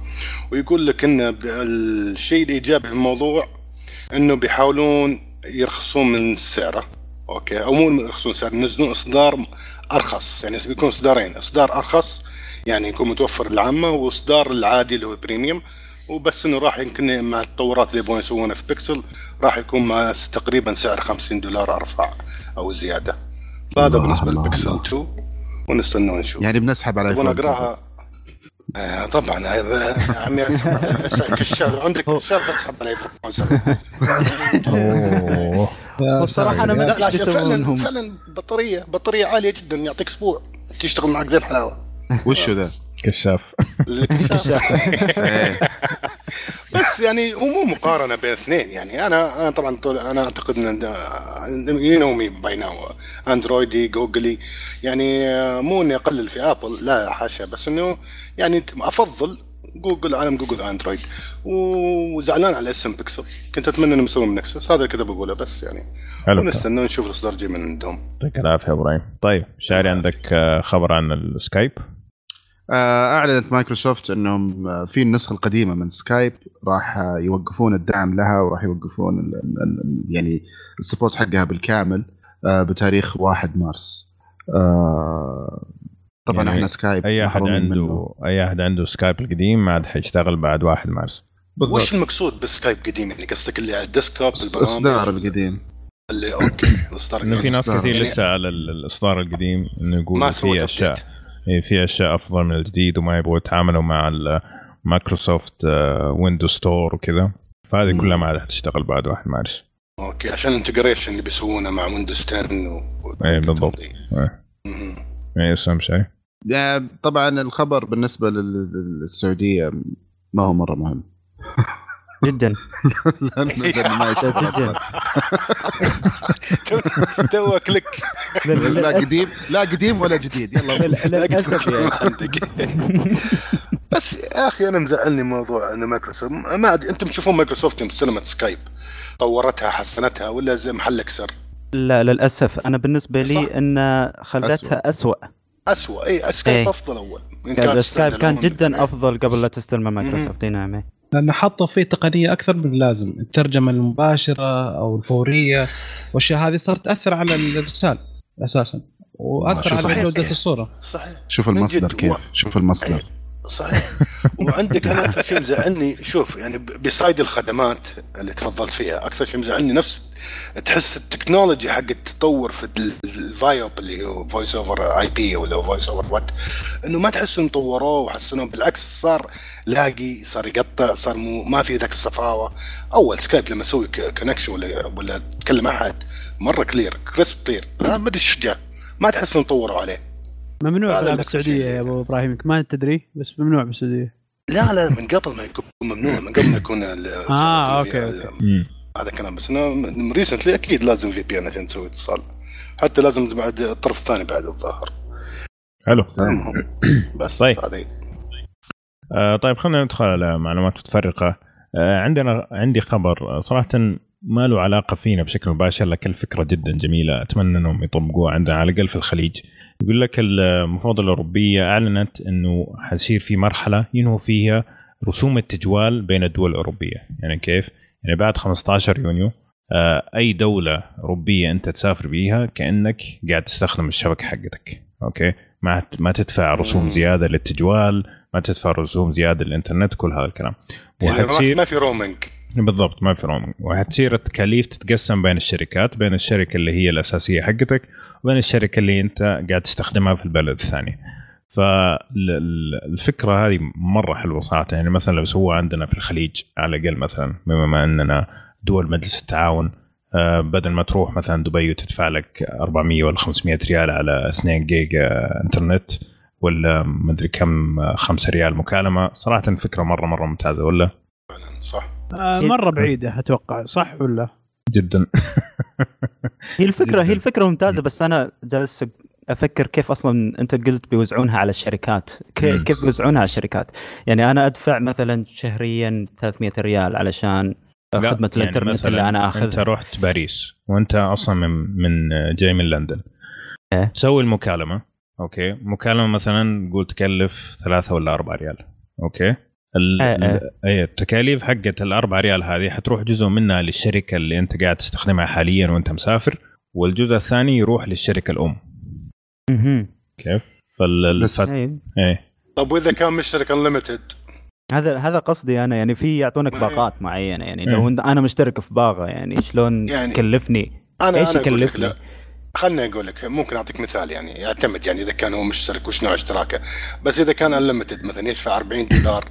ويقول لك إن الشيء الإيجابي في الموضوع إنه بيحاولون يرخصون من سعره أوكي؟ أو مو يرخصون سعر ينزلون إصدار أرخص. يعني بيكون إصدارين إصدار أرخص يعني يكون متوفر للعامة وإصدار العادي اللي هو بريميوم وبس إنه راح يمكن مع التطورات اللي يبغون يسوونها في بيكسل راح يكون مع تقريبا سعر 50 دولار أرفع أو زيادة. فهذا بالنسبة للبيكسل الله. 2 ونستنى ونشوف. يعني بنسحب على تبغون اقراها آه طبعا هذا يا عمي أسحب- كشاف. عندك كشاف اسحب على ايفون 7 أوه. والصراحة أنا ما لا فعلا. فعلا بطارية بطارية عالية جدا يعطيك أسبوع تشتغل معك زي الحلاوه وشو ذا؟ كشاف. الكشاف. بس يعني هو مو مقارنة بين اثنين. يعني أنا أنا طبعا طول أنا أعتقد إن you know me by now اندرويدي جوجلي يعني مو إني أقلل في ابل لا حاشا. بس إنه يعني أفضل جوجل عالم جوجل اندرويد وزعلان على اسم بيكسل كنت أتمنى إنهم يسوون نكسس هذا كذا بقوله. بس يعني حلو. ونستنى نشوف الاصدار جاي من عندهم. يعطيك العافية يا إبراهيم طيب شاري عندك آه، خبر عن السكايب أعلنت مايكروسوفت إنهم آه، في النسخة القديمة من سكايب راح آه، يوقفون الدعم لها وراح يوقفون ال- ال- ال- يعني ال support حقها بالكامل آه، بتاريخ 1 مارس. آه، طبعا يعني إحنا سكايب أي أحد عنده منه. أي أحد عنده سكايب القديم ما عاد حيشتغل بعد 1 مارس. وش المقصود بالسكايب قديم يعني قصدك اللي على ال desktop إصدار القديم. اللي okay الإصدار إنه في ناس. كثير يعني- لسه على ال- الإصدار القديم إنه سووا في أشياء. في أشياء أفضل من الجديد وما يبغوا يتعاملوا مع مايكروسوفت Windows Store وكذا. فهذه كلها ما عاد حتشتغل بعد 1 مارس okay عشان ال integration اللي بيسوونه مع ويندوز 10 و... اي بالضبط. إيه. اي اسم شيء. طبعا الخبر بالنسبة لل- للسعودية ما هو مرة مهم. جدا. ما يشوف. تو- كليك لا قديم لا قديم ولا جديد. يلا للاسف يعني بس يا أخي أنا مزعلني موضوع ان مايكروسوفت. ما أدري أنتم تشوفون مايكروسوفت يوم استلمت سكايب. طورتها حسنتها ولا زي محلك سر لا للأسف. أنا بالنسبة صح. لي إن خلتها اسوء اسوء اي سكايب إيه. أفضل أول. كان كانت السكايب كان. جدا أفضل قبل لا تستلمه مايكروسوفت. اي نعم. إيه. لأن حطوا فيه تقنية أكثر من اللازم الترجمة المباشرة أو الفورية والأشياء هذه صارت تأثر على الإرسال أساسا وأثر على صحيح. جوده الصورة صحيح شوف المصدر. كيف شوف المصدر صحيح. وعندك أنا أكثر شيء مزعلني شوف يعني بصيد الخدمات اللي تفضلت فيها أكثر شيء مزعلني نفس تحس التكنولوجي حق التطور في ال VoIP اللي هو voice over IP ولا voice over what إنه ما تحس إنهم طوروه وحسنوه بالعكس صار لاقي صار يقطع صار مو ما في ذاك الصفاوة. أول سكايب لما أسوي connection ولا ولا تكلم أحد مرة clear crisp clear ما أدري إيش ما تحس إنهم طوروا عليه. ممنوع هذا في شيء. يا أبو إبراهيم ما تدري بس ممنوع بالسعودية. لا لا من قبل ما يكون ممنوع من قبل ما يكون okay، okay. مم. هذا كلام. بس إنه ريسنتلي أكيد لازم في بي ان عشان تسوي اتصال. حتى لازم بعد الطرف الثاني بعد الظاهر. حلو. المهم بس طيب. هذه. آه طيب خلينا ندخل على معلومات متفرقة. آه عندنا عندي خبر. آه، صراحة ما له علاقة فينا بشكل مباشر لكن الفكرة جدا جميلة. أتمنى أنهم يطبقوها عندنا على الاقل في الخليج. يقول لك المفوضيه الأوروبية أعلنت إنه حيصير في مرحلة ينهوا فيها رسوم التجوال بين الدول الأوروبية. يعني كيف؟ يعني بعد 15 يونيو آه، أي دولة أوروبية أنت تسافر بيها كأنك قاعد تستخدم الشبكة حقتك. okay؟ ما ما تدفع رسوم. زيادة للتجوال ما تدفع رسوم زيادة للإنترنت كل هذا الكلام. يعني ما- في roaming بالضبط ما في roaming وحتصير التكاليف تتقسم بين الشركات بين الشركة اللي هي الأساسية حقتك وبين الشركة اللي أنت قاعد تستخدمها في البلد الثاني فالفكرة هذه مرة حلوة صراحة. يعني مثلا لو سووها عندنا في الخليج على الأقل مثلا بما أننا دول مجلس التعاون آه، بدل ما تروح مثلا دبي وتدفع لك 400 ولا 500 ريال على 2 جيجا إنترنت ولا مدري كم 5 ريال مكالمة صراحة فكره مرة مرة ممتازة ولا؟ صح. آه مرة بعيدة أتوقع. صح ولا؟ جدا. هي الفكرة جداً. هي الفكرة ممتازة بس أنا جالس أفكر كيف أصلا أنت قلت بيوزعونها على الشركات. كيف بيوزعونها على الشركات؟ يعني أنا أدفع مثلا شهريا 300 ريال علشان خدمة يعني الإنترنت اللي أنا أنت اخذها رحت باريس وأنت أصلا من من جاي من لندن. إيه. تسوي المكالمة okay. مكالمة مثلا قول تكلف ثلاثة ولا أربعة ريال okay. إيه، إيه. ال- اي التكاليف حقت الأربعة ريال هذه حتروح جزء منها للشركة اللي أنت قاعد تستخدمها حاليا وأنت مسافر والجزء الثاني يروح للشركة الأم مهم. كيف؟ فال بس- الفت... إيه. إيه طب وإذا كان مشترك انليمتد هذا هذا قصدي أنا يعني في يعطونك باقات معينة يعني إيه. لو انت أنا مشترك في باقة يعني شلون يعني- تكلفني أنا إيش لك يكلفني؟ لا خلني أقول لك ممكن أعطيك مثال يعني يعتمد يعني إذا كان هو مشترك وش نوع اشتراكه. بس إذا كان unlimited مثلا يدفع 40 دولار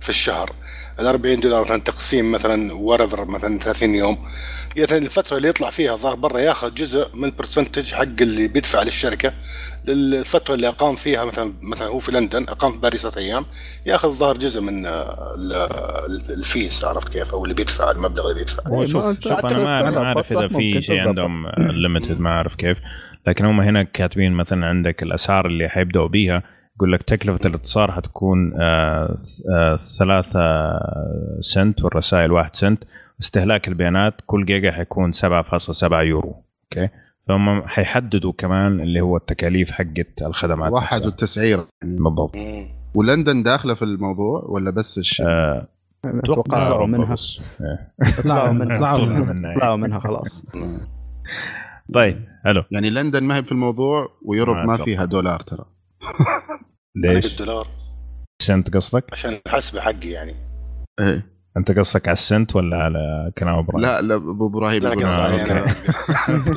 في الشهر. ال 40 دولار مثلا تقسيم مثلا whether مثلا 30 يوم. مثلا الفترة اللي يطلع فيها الظاهر برا ياخذ جزء من ال percentage حق اللي بيدفع للشركة. للفتره اللي أقام فيها مثلا مثلا هو في لندن أقام في باريس ثلاث أيام يأخذ الظاهر جزء من آه، ال- ال- ال fees عرفت كيف؟ أو اللي بيدفع المبلغ اللي بيدفع. هو إيه، شوف شوف أنا ما أعرف صح، اذا في شيء. عندهم limited ما أعرف كيف. لكن هم هنا كاتبين مثلا عندك الأسعار اللي حيبدأوا بيها. يقول لك تكلفة الاتصال حتكون آه، آه، ثلاثة سنت والرسائل واحد سنت. استهلاك البيانات كل جيجا حيكون 7.7 يورو أوكي؟ فهم حيحددوا كمان اللي هو التكاليف حقت الخدمات وحدوا. التسعير يعني بالضبط. ولندن داخلة في الموضوع ولا بس الش... آه، أتوقع منها. إيه. طلعوا منها طلعوا منها. منها. طلعوا منها خلاص طيب حلو يعني لندن ما هي في الموضوع ويوروب ما ما أتوقع. فيها دولار ترى ليش؟ الدولار سنت قصدك؟ عشان حسب حقي يعني إيه أنت قصدك على السنت ولا على كلام إبراهيم؟ لا لا أبو إبراهيم لا قصدي آه،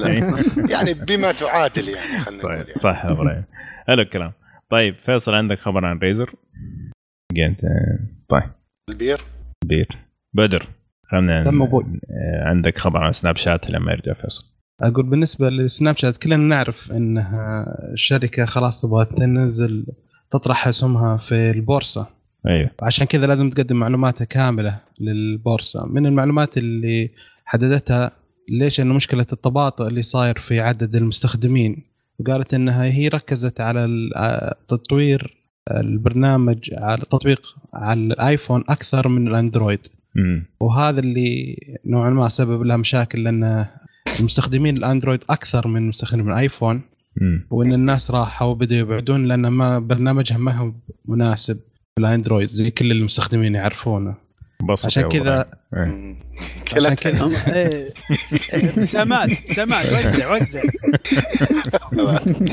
يعني. يعني بما تعادل يعني خلينا نقول طيب يعني. صح يا إبراهيم. حلو الكلام. طيب فيصل عندك خبر عن ريزر؟ طيب. البير. بدر خلينا عندك خبر عن سناب شات لما يرجع فيصل؟ أقول بالنسبة للسناب شات كلنا نعرف إنها الشركة خلاص تبغى تنزل تطرح اسهمها في البورصة. أيوه. وعشان كذا لازم تقدم معلوماتها كاملة للبورصة. من المعلومات اللي حددتها ليش إنه مشكلة التباطؤ اللي صاير في عدد المستخدمين؟ وقالت إنها هي ركزت على آه، تطوير البرنامج على التطبيق على الآيفون أكثر من الأندرويد. امم وهذا اللي نوعا ما سبب لها مشاكل لأن المستخدمين الأندرويد أكثر من مستخدمين الآيفون. وإن الناس راحوا وبدأوا يبعدون لأن ما برنامجها ما هو مناسب. بال Android زي كل المستخدمين يعرفونه بسط عشان كذا-. إيه. عشان كذا إيه. ابتسامات ابتسامات وزع وزع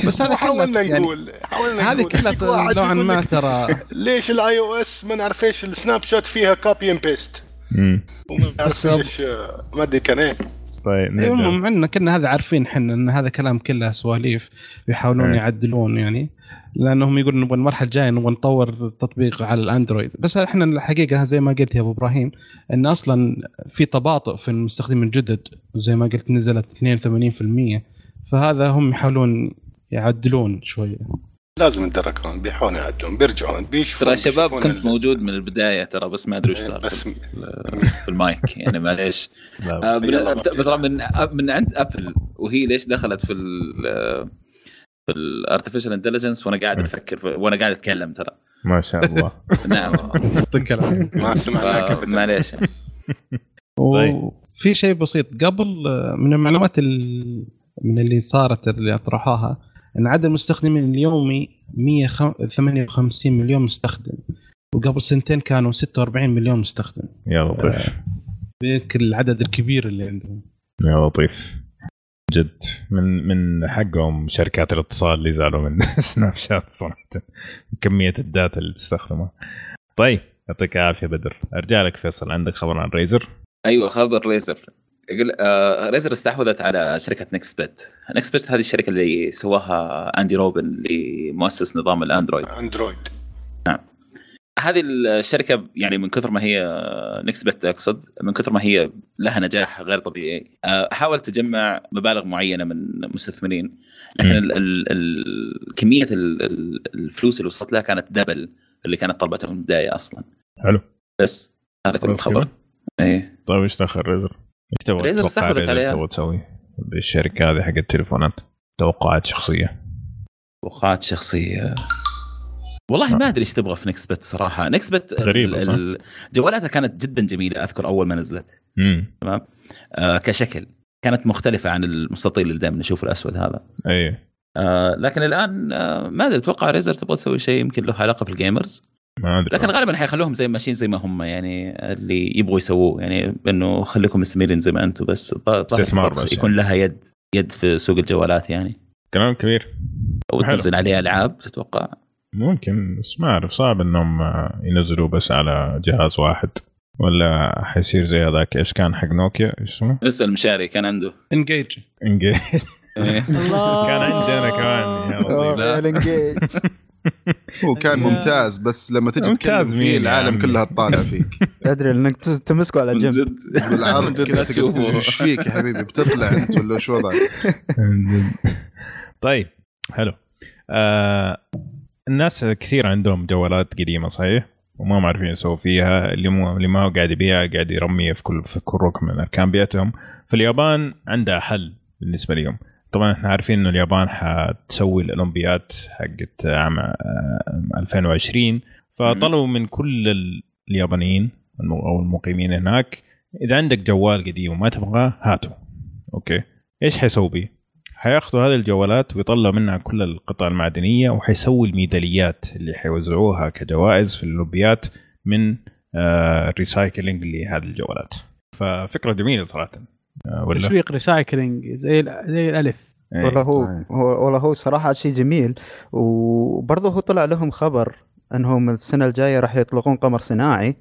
بس هذا حاولنا كله يعني نقول حاولنا هذه كلها نوعا ما ترى ليش ال iOS ما نعرف إيش السناب شات فيها copy and paste. وما نعرف إيش ما أدري كان إيه طيب نرجع. المهم عندنا كنا هذا عارفين إحنا إن هذا كلام كله سواليف بيحاولون إيه. يعدلون يعني لأنهم يقولون نبغى المرحلة الجاية نبغى نطور التطبيق على الأندرويد. بس إحنا الحقيقة زي ما قلت يا أبو إبراهيم إن أصلا في تباطؤ في المستخدمين الجدد وزي ما قلت نزلت 82% فهذا هم يحاولون يعدلون شوية لازم يتدركون بيحاولون يعدون بيرجعون بيشوفون ترى شباب كنت ال- موجود من البداية ترى بس ما أدري وش صار بس في المايك. يعني معليش. آه، من- ترى من من عند أبل وهي ليش دخلت في ال في ال artificial intelligence وأنا قاعد أفكر وأنا قاعد أتكلم ترى. ما شاء الله. نعم. يعطيك العافية. ما سمعناك معليش. طيب. وفي شيء بسيط. قبل من المعلومات ال- من اللي صارت اللي أطرحوها إن عدد المستخدمين اليومي 158 مليون مستخدم وقبل سنتين كانوا 46 مليون مستخدم. يا لطيف. ذيك العدد الكبير اللي عندهم. يا لطيف. جد من من حقهم شركات الاتصال اللي زعلوا من سناب شات صراحة. كمية ال data اللي تستخدمها. طيب يعطيك العافية بدر. أرجع لك فيصل عندك خبر عن ريزر أيوه خبر ريزر يقول آه ريزر استحوذت على شركة Nextbit Nextbit هذه الشركة اللي سواها اندي روبن اللي مؤسس نظام الأندرويد. اندرويد هذه الشركة يعني من كثر ما هي Nextbit أقصد من كثر ما هي لها نجاح غير طبيعي. آه، حاولت تجمع مبالغ معينة من المستثمرين لكن. ال ال ال كمية ال ال الفلوس اللي وصلت لها كانت double اللي كانت طلبتها من البدايه أصلا. حلو. بس هذا كل الخبر؟ إيه. طيب إيش دخل ريزر؟ إيش تبغى ريزر استحوذت عليها. تبغى تسوي؟ بالشركة هذه حق التليفونات. توقعات شخصية. توقعات شخصية. والله ما أدري إيش تبغى في Nextbit صراحة. Nextbit غريبة، صح؟ ال- جوالاتها كانت جدا جميلة أذكر أول ما نزلت. امم آه كشكل. كانت مختلفة عن المستطيل اللي دائما نشوفه الأسود هذا. أي. آه لكن الآن آه ما أدري أتوقع ريزر تبغى تسوي شيء يمكن له علاقة بال gamers ما أدري. لكن غالبا حيخلوهم زي ماشيين زي ما هم يعني اللي يبغوا يسووه. يعني إنه خليكم مستمرين زي ما أنتم بس. استثمار بس يكون لها يد يد في سوق الجوالات يعني. كلام كبير. أو حلو. تنزل عليها ألعاب تتوقع. ممكن بس ما أعرف صعب إنهم آه، ينزلوا بس على جهاز واحد. ولا حيصير زي هذاك إيش كان حق نوكيا؟ إيش اسمه؟ اسأل مشاري كان عنده. انجيج انجيج كان عندنا كمان يا. الانجيج هو كان ممتاز بس لما تجي تتكلم فيه العالم؟ كلها تطالع فيك. أدري إنك تمسكه على من جنب. جد. بالعرض كذا تشوفه. تقول إيش فيك يا حبيبي؟ بتطلع أنت ولا إيش وضعك؟ طيب حلو. آه الناس كثير عندهم جوالات قديمة صحيح؟ وما معرفين يسووا فيها اللي مو اللي ما هو قاعد يبيع قاعد يرميها في كل في كل ركن من أركان بيتهم. فاليابان عندها حل بالنسبة لهم. طبعا إحنا عارفين إنه اليابان حتسوي الاولمبياد حقت عام آه، 2020 فطلبوا من كل ال- اليابانيين أو المقيمين هناك إذا عندك جوال قديم وما تبغاه هاته أوكي؟ إيش حيسوي بيه؟ حياخذوا هذه الجوالات ويطلعوا منها كل القطع المعدنية وحيسوي الميداليات اللي حيوزعوها كجوائز في الأولمبيات من آه recycling لهذه الجوالات ففكرة جميلة صراحة آه ولا تسويق ريسايكلينج زي ال- زي الألف إيه. والله هو صحيح. هو والله هو صراحة شيء جميل وبرضه هو طلع لهم خبر إنهم السنة الجاية راح يطلقون قمر صناعي.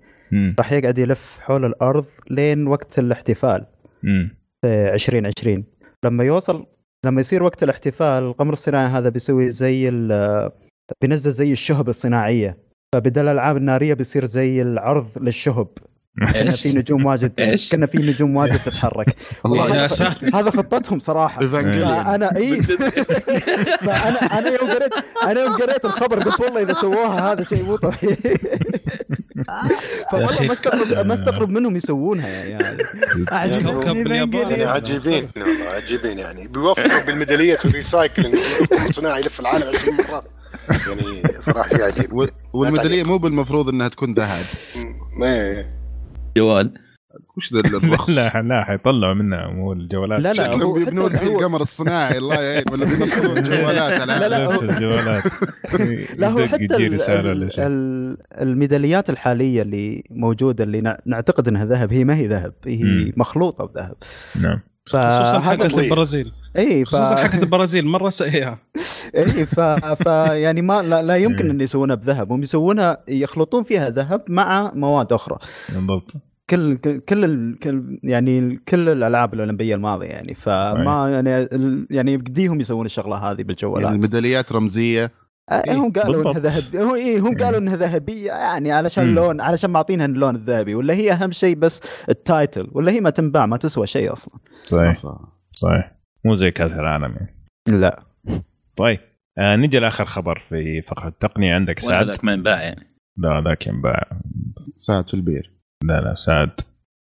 راح يقعد يلف حول الأرض لين وقت الاحتفال. في 2020 لما يوصل لما يصير وقت الاحتفال القمر الصناعي هذا بيسوي زي ال- بينزل زي الشهب الصناعية فبدل الألعاب النارية بيصير زي العرض للشهب كنا؟ في نجوم واجد؟ كنا في نجوم واجد تتحرك الله يا هذا- ساتر. هذا خطتهم صراحة فأنا اي. فأنا أنا يوم قريت أنا يوم قريت الخبر قلت والله إذا سووها هذا شيء مو طبيعي فوالله ما استغرب ما استغرب منهم يسوونها يعني. كوكب اليابان. يعني عجيبين والله عجيبين يعني. بيوفقوا بالميداليات وال recycling صناعي يلف العالم 20 مرة. يعني صراحة شيء عجيب. والميدالية مو بالمفروض إنها تكون ذهب. جوال. وش ذا الرخص؟ لا لا حيطلعوا منها مو الجوالات. لا لا شكلهم بيبنون فيه هو- القمر الصناعي الله يعين ولا بينصرون جوالات لا، لا، الجوالات. لا هو حتى ال- رسالة ال- ولا شيء. ال- الميداليات الحالية اللي موجودة اللي نع- نعتقد إنها ذهب هي ما هي ذهب هي مم. مخلوطة بذهب. نعم. خصوصا حقت البرازيل. إي ف... خصوصا حقت البرازيل مرة سيئة. إي ف... ف يعني ما لا, لا يمكن. إن يسوونها بذهب هم يسوونها يخلطون فيها ذهب مع مواد أخرى. بالضبط. كل كل ال... كل يعني كل الألعاب الأولمبية الماضية يعني. فما يعني ال- يعني بديهم يسوون الشغلة هذه يعني بالجوالات الميداليات رمزية. آه، هم قالوا إنها بالضبط. ذهب هو إيه هم قالوا إنها ذهبية يعني علشان مم. اللون علشان معطينها اللون الذهبي ولا هي أهم شيء بس ال title ولا هي ما تنباع ما تسوى شيء أصلا. صحيح. صحيح. مو زي كأس العالم يعني. لا. طيب. آه نجي لآخر خبر في فقرة التقنية. عندك سعد؟ ذاك ما ينباع يعني. لا ذاك ينباع. ساعة في البير. لا لا سعد.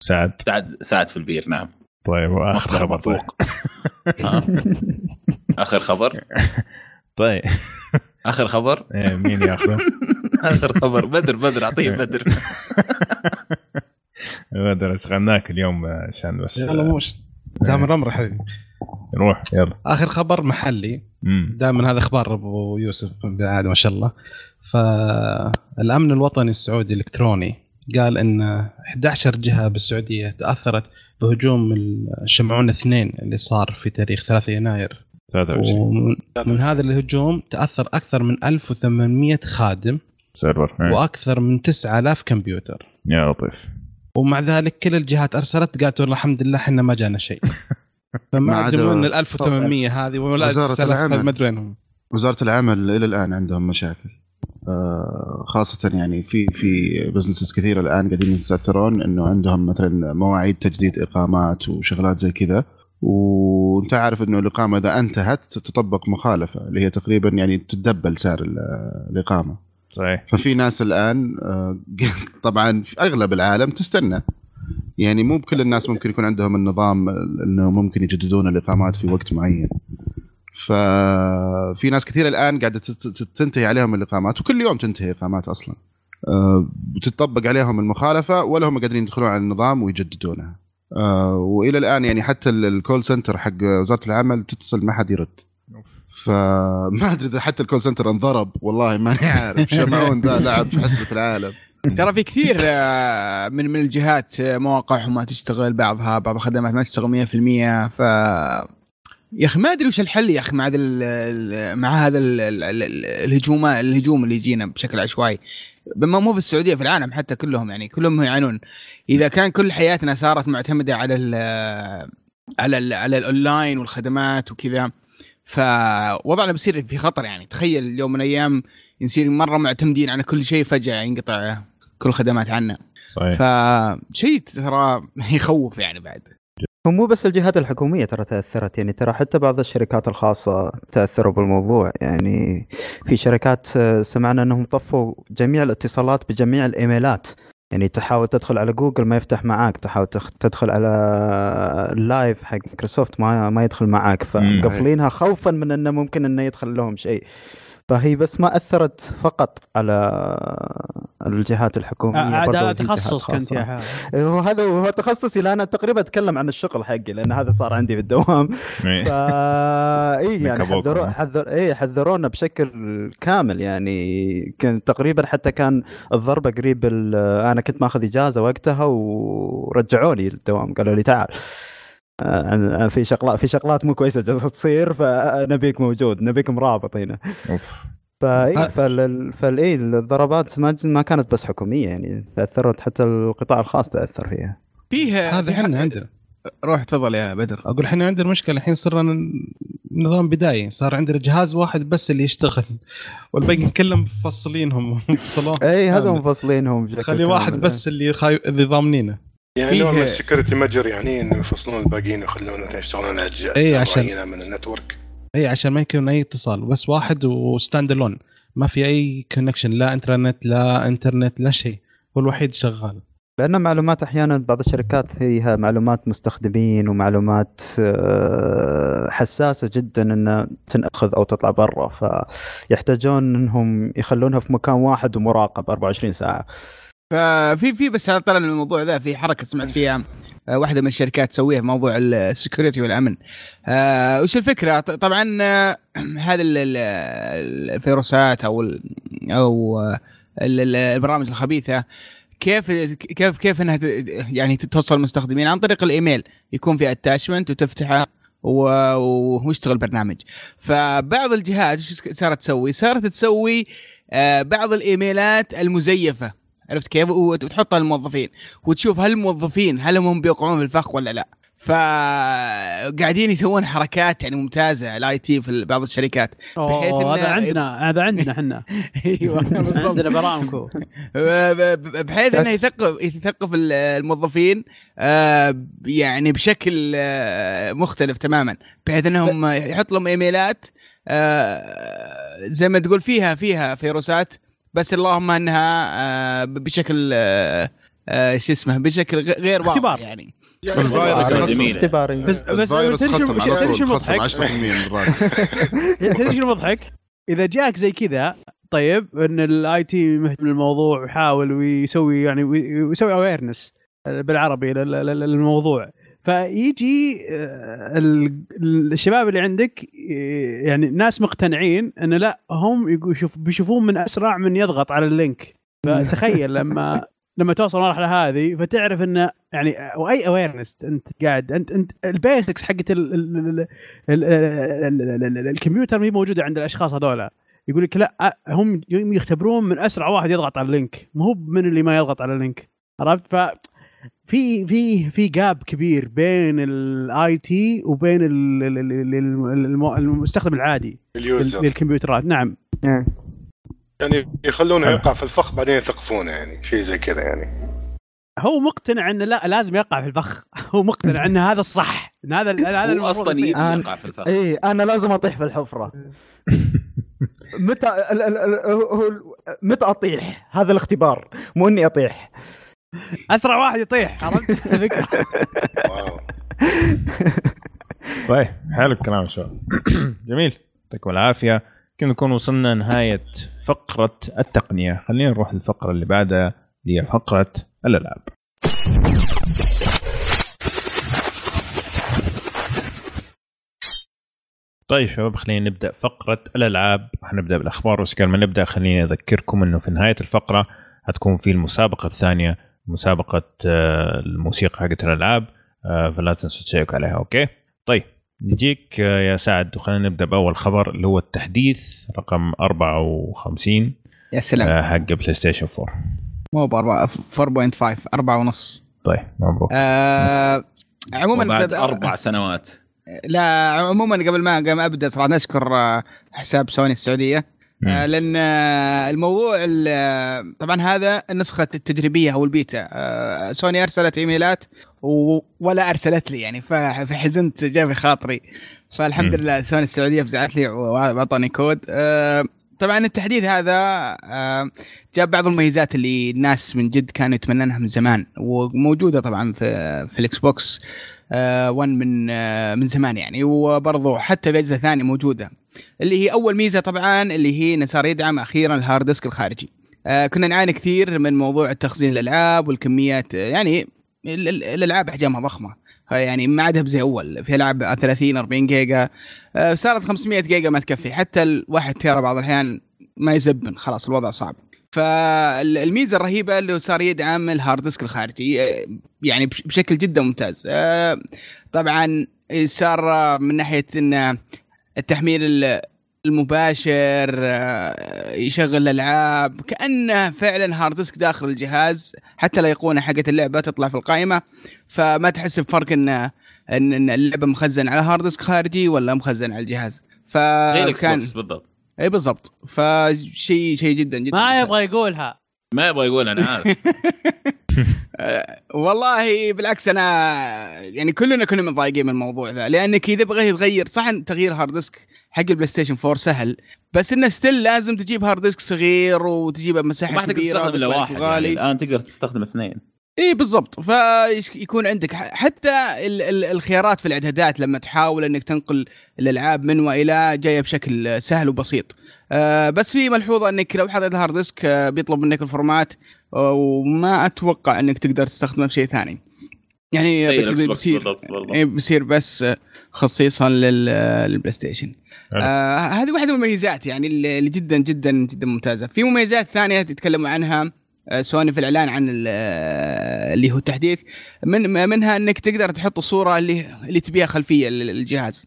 سعد. ساعد ساعد في البير نعم. طيب وآخر خبر. طيب. موثوق ها. آخر خبر؟ طيب. آخر خبر؟ إيه، مين ياخذه؟ آخر خبر. بدر بدر أعطيه بدر. بدر اشغلناك اليوم عشان بس. يلا مش دام الأمر حبيبي روح يلا. آخر خبر محلي. دائما هذا إخبار أبو يوسف بالعاده ما شاء الله. فالأمن الوطني السعودي الإلكتروني قال إن 11 جهة بالسعودية تأثرت بهجوم الشمعون اثنين اللي صار في تاريخ 3 يناير. 23 ومن من هذا الهجوم تأثر أكثر من 1800 خادم server. إيه. وأكثر من 9000 كمبيوتر. يا لطيف. ومع ذلك كل الجهات أرسلت قالت والله الحمد لله إحنا ما جانا شيء. ما فما ادري من ال 1800 هذه ولا وزارة 9000 العمل. ما ادري وينهم. وزارة العمل إلى الآن عندهم مشاكل. خاصة يعني في في businesses كثيرة الآن قاعدين يتأثرون إنه عندهم مثلا مواعيد تجديد إقامات وشغلات زي كذا. وأنت عارف إنه الإقامة إذا انتهت تطبق مخالفة اللي هي تقريبا يعني تدبل سعر ال- الإقامة. صحيح. ففي ناس الآن آه، طبعا في أغلب العالم تستنى. يعني مو بكل الناس ممكن يكون عندهم النظام إنه ممكن يجددون الإقامات في وقت معين. ففي ناس كثير الآن قاعدة تت- تت- تنتهي عليهم الإقامات وكل يوم تنتهي إقامات أصلا. آه، بتطبق عليهم المخالفة ولا هم قادرين يدخلون على النظام ويجددونها. آه، وإلى الآن يعني حتى ال- ال call center حق وزارة العمل تتصل ما حد يرد. فما أدري إذا حتى ال call center انضرب والله ماني عارف شمعون ذا لعب في حسبة العالم. ترى في كثير آه، من من الجهات مواقعهم ما تشتغل بعضها بعض الخدمات ما تشتغل 100% ف يا أخي ما أدري وش الحل يا أخي مع هذا مع هذا ال- ال- ال- الهجوم الهجوم اللي يجينا بشكل عشوائي. ما مو في السعودية في العالم حتى كلهم يعني كلهم يعانون. إذا كان كل حياتنا صارت معتمدة على ال على ال على الأونلاين والخدمات وكذا فوضعنا بيصير في خطر يعني. تخيل يوم من الأيام نصير مرة معتمدين على كل شيء فجأة ينقطع كل الخدمات عنا. فشيء ترى يخوف يعني بعد. ومو بس الجهات الحكومية ترى تأثرت يعني ترى حتى بعض الشركات الخاصة تأثروا بالموضوع. يعني في شركات آه، سمعنا أنهم طفوا جميع الاتصالات بجميع الإيميلات. يعني تحاول تدخل على جوجل ما يفتح معاك تحاول تدخل على ال Live حق مايكروسوفت ما ما يدخل معاك. فقفلينها خوفا من إنه ممكن إنه يدخل لهم شيء. فهي بس ما أثرت فقط على الجهات الحكومية في جهات تخصص كنت. يا حال هو هذا هو تخصصي لأن أنا تقريبا أتكلم عن الشغل حقي لأن هذا صار عندي في الدوام إيه. فا اي يعني. حذروا حذر اي حذرونا بشكل كامل يعني كان تقريبا حتى كان الضربة قريب ال- أنا كنت ماخذ إجازة وقتها ورجعوني الدوام قالوا لي تعال آه، في شغلات في شغلات مو كويسة جالسة تصير فنبيك موجود نبيك مرابط هنا أوف. فاي. فال فالاي الضربات ما ما كانت بس حكومية يعني تأثرت حتى القطاع الخاص تأثر فيها فيه هذا إحنا عندنا روح تفضل يا بدر أقول إحنا عندنا مشكلة الحين صرنا نظام بدايي صار عندنا جهاز واحد بس اللي يشتغل والباقي كلهم مفصلينهم مفصلون اي هذا. مفصلينهم بشكل خلي واحد. بس اللي خاي... اللي ضامنينه يعني نوع من ال security measure يعني إنه يفصلون الباقيين ويخلون يشتغلون على اجزاء إيه، عشان- من ال network. اي عشان ما يكون أي اتصال بس واحد و stand alone ما في أي connection لا إنترنت لا إنترنت لا شيء هو الوحيد شغال. لأن معلومات أحيانا بعض الشركات فيها معلومات مستخدمين ومعلومات آه، حساسة جدا إنها تنأخذ أو تطلع برا فيحتاجون إنهم يخلونها في مكان واحد ومراقب 24 ساعة. ففي في بس طلع الموضوع ذا في حركة سمعت فيها آه، واحدة من الشركات تسويها في موضوع ال security والأمن. آه وش الفكرة؟ طبعا آه، هذه ال- ال- الفيروسات أو أو ال- ال- البرامج الخبيثة كيف كيف كيف إنها يعني توصل المستخدمين عن طريق الإيميل يكون في attachment وتفتحه ويشتغل برنامج. فبعض الجهات صارت تسوي؟ صارت تسوي بعض الإيميلات المزيفة عرفت كيف؟ وتحطها للموظفين وتشوف هل الموظفين هل هم بيقعون في الفخ ولا لا. فقاعدين يسوون حركات يعني ممتازة ال IT في بعض الشركات بحيث أوه، هذا عندنا هذا عندنا إحنا. أيوه بالضبط. عندنا بأرامكو. بحيث إنه يثقف يثقف ال- الموظفين آه، يعني بشكل آه، مختلف تماما. بحيث إنهم يحط لهم إيميلات آه، زي ما تقول فيها فيها فيروسات بس اللهم انها آه، بشكل آه، آه، شو اسمه بشكل غير واضح. يعني جميلة. اختباري بس بس الفيروس تدري شو- المضحك؟ 10% من الراتب تدري شو المضحك؟ إذا جاك زي كذا طيب إن ال IT مهتم بالموضوع ويحاول ويسوي يعني وي- ويسوي awareness بالعربي لل- لل- للموضوع فيجي الشباب اللي عندك يعني ناس مقتنعين انه لا هم بيشوفون من اسرع من يضغط على ال link فتخيل لما لما توصل المرحله هذه فتعرف انه يعني واي awareness انت قاعد انت انت ال basics حقت الكمبيوتر ما هي موجوده عند الاشخاص هذولا يقول لك لا هم يختبرون من اسرع واحد يضغط على ال link مو من اللي ما يضغط على ال link عرفت ف في في في gap كبير بين ال IT وبين ال- ال- ال- ال- الم- المستخدم العادي. ال user للكمبيوترات نعم. يعني يخلونه يقع في الفخ بعدين يثقفونه يعني شيء زي كذا يعني. هو مقتنع إنه لا لازم يقع في الفخ. هو مقتنع إن هذا الصح. إن هذا هذا هو أصلا يقع في الفخ. اي أنا لازم أطيح في الحفرة. متى ال- ال- ال- هو ال- متى أطيح؟ هذا الاختبار مو إني أطيح. أسرع واحد يطيح. عرفت؟ الفكرة طيب حلو الكلام شباب جميل. يعطيكم العافية. كنا نكون وصلنا نهاية فقرة التقنية. خلينا نروح للفقرة اللي بعدها اللي هي فقرة الألعاب. طيب شباب خلينا نبدأ فقرة الألعاب. حنبدا بالأخبار بس قبل ما نبدأ خليني أذكركم إنه في نهاية الفقرة حتكون في المسابقة الثانية مسابقة آه، الموسيقى حقت الألعاب آه، فلا تنسوا تشيكوا عليها okay؟ طيب نجيك آه، يا سعد وخلينا نبدأ بأول خبر اللي هو التحديث رقم 54 يا سلام. حق بلاي ستيشن 4 مو ب 4.5 4 ونص. طيب مبروك. آه عموما وبعد تد- أربع سنوات. لا عموما قبل ما قبل ما أبدأ صراحة نشكر حساب سوني السعودية. آه،. لأن آه، الموضوع ال- آه، طبعا هذا النسخة التجريبيه أو البيتا. آه، سوني أرسلت إيميلات ولا أرسلت لي يعني فحزنت جاء في خاطري. فالحمد. لله سوني السعودية فزعت لي واعطاني كود. آه، طبعا التحديث هذا آه، جاب بعض المميزات اللي الناس من جد كانوا يتمنونها من زمان وموجودة طبعا في في الاكس بوكس 1 من من زمان يعني. وبرضه حتى في اجهزه ثانية موجودة. اللي هي أول ميزة طبعا اللي هي إنه صار يدعم أخيرا ال hard disk الخارجي. آه كنا نعاني كثير من موضوع تخزين الألعاب والكميات يعني ال- ال- الألعاب احجامها ضخمة. آه، يعني ما عادها زي أول. في ألعاب 30 40 جيجا. آه، صارت 500 جيجا ما تكفي. حتى الواحد tera بعض الأحيان ما يزبن. خلاص الوضع صعب. فالميزه الرهيبة اللي صار يدعم ال hard disk الخارجي آه، يعني بش- بشكل جدا ممتاز. طبعا صار من ناحية ان التحميل ال- المباشر آه، يشغل الألعاب كأنه فعلا hard disk داخل الجهاز حتى الايقونه حقت اللعبة تطلع في القائمة. فما تحس بفرق إن إن اللعبة مخزن على hard disk خارجي ولا مخزن على الجهاز. فكان بالضبط. إي بالضبط. فشيء شيء جدا جدا ما. يبغى يقولها. ما يبغى يقول أنا عارف. والله بالعكس أنا يعني كلنا كنا متضايقين من الموضوع ذا لانك اذا بغيت تغير صح تغيير hard disk حق البلاي ستيشن 4 سهل بس إنه still لازم تجيب hard disk صغير وتجيبه بمساحه ما تقدر كبيرة تستخدم إلا واحد يعني الآن تقدر تستخدم اثنين. إي بالضبط. فيكون عندك؟ حتى ال- ال- الخيارات في الإعدادات لما تحاول إنك تنقل الألعاب من وإلى جاية بشكل سهل وبسيط. آه بس في ملحوظه أنك لو حطيت ال hard disk آه بيطلب منك ال format آه وما أتوقع أنك تقدر تستخدمه في شيء ثاني يعني بيصير. إيه بيصير بس آه، خصيصا لل- للبلاي ستيشن حلو. آه هذه واحدة من المميزات يعني اللي جدا جدا جدا ممتازة في مميزات ثانية تتكلموا عنها آه، سوني في الإعلان عن ال- آه، اللي هو التحديث من منها أنك تقدر تحط الصورة اللي اللي تبيها خلفيه لل- للجهاز.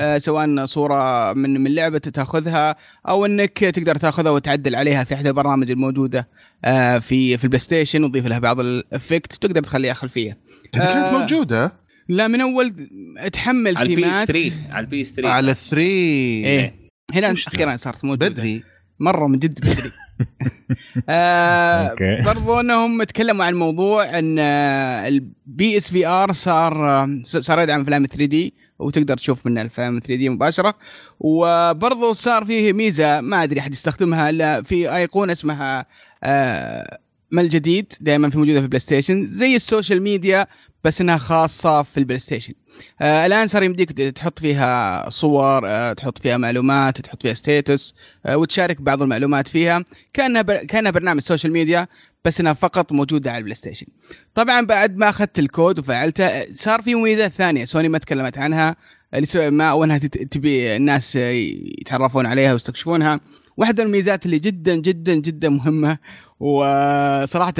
آه، سواء صورة من من لعبة تاخذها أو إنك تقدر تاخذها وتعدل عليها في احدى البرامج الموجودة آه، في في البلاي ستيشن وتضيف لها بعض ال effect تقدر تخليها خلفيه كانت آه، موجودة؟ لا من أول تحمل على البي إس ثيمات. 3 على البي إس 3 على 3 إيه. هنا؟ أخيرا صارت موجودة. بدري. مرة من جد بدري آه. برضو إنهم تكلموا عن موضوع إن البي اس في ار صار آه، صار يدعم أفلام 3 دي وتقدر تشوف من الافلام 3 دي مباشرة. وبرضو صار فيه ميزة ما أدري أحد يستخدمها الا في أيقونة اسمها آه ما الجديد دائما في موجودة في بلاي ستيشن زي ال social media بس إنها خاصة في البلاي ستيشن. آه الآن صار يمديك تحط فيها صور آه تحط فيها معلومات تحط فيها status آه وتشارك بعض المعلومات فيها كانها. كانها برنامج social media بس إنها فقط موجودة على البلاي ستيشن طبعا بعد ما أخذت الكود وفعلته آه، صار في مميزات ثانية سوني ما تكلمت عنها لسبب ما أو انها تت- تبي الناس يتعرفون عليها ويستكشفونها واحدة من الميزات اللي جدا جدا جدا مهمة وصراحة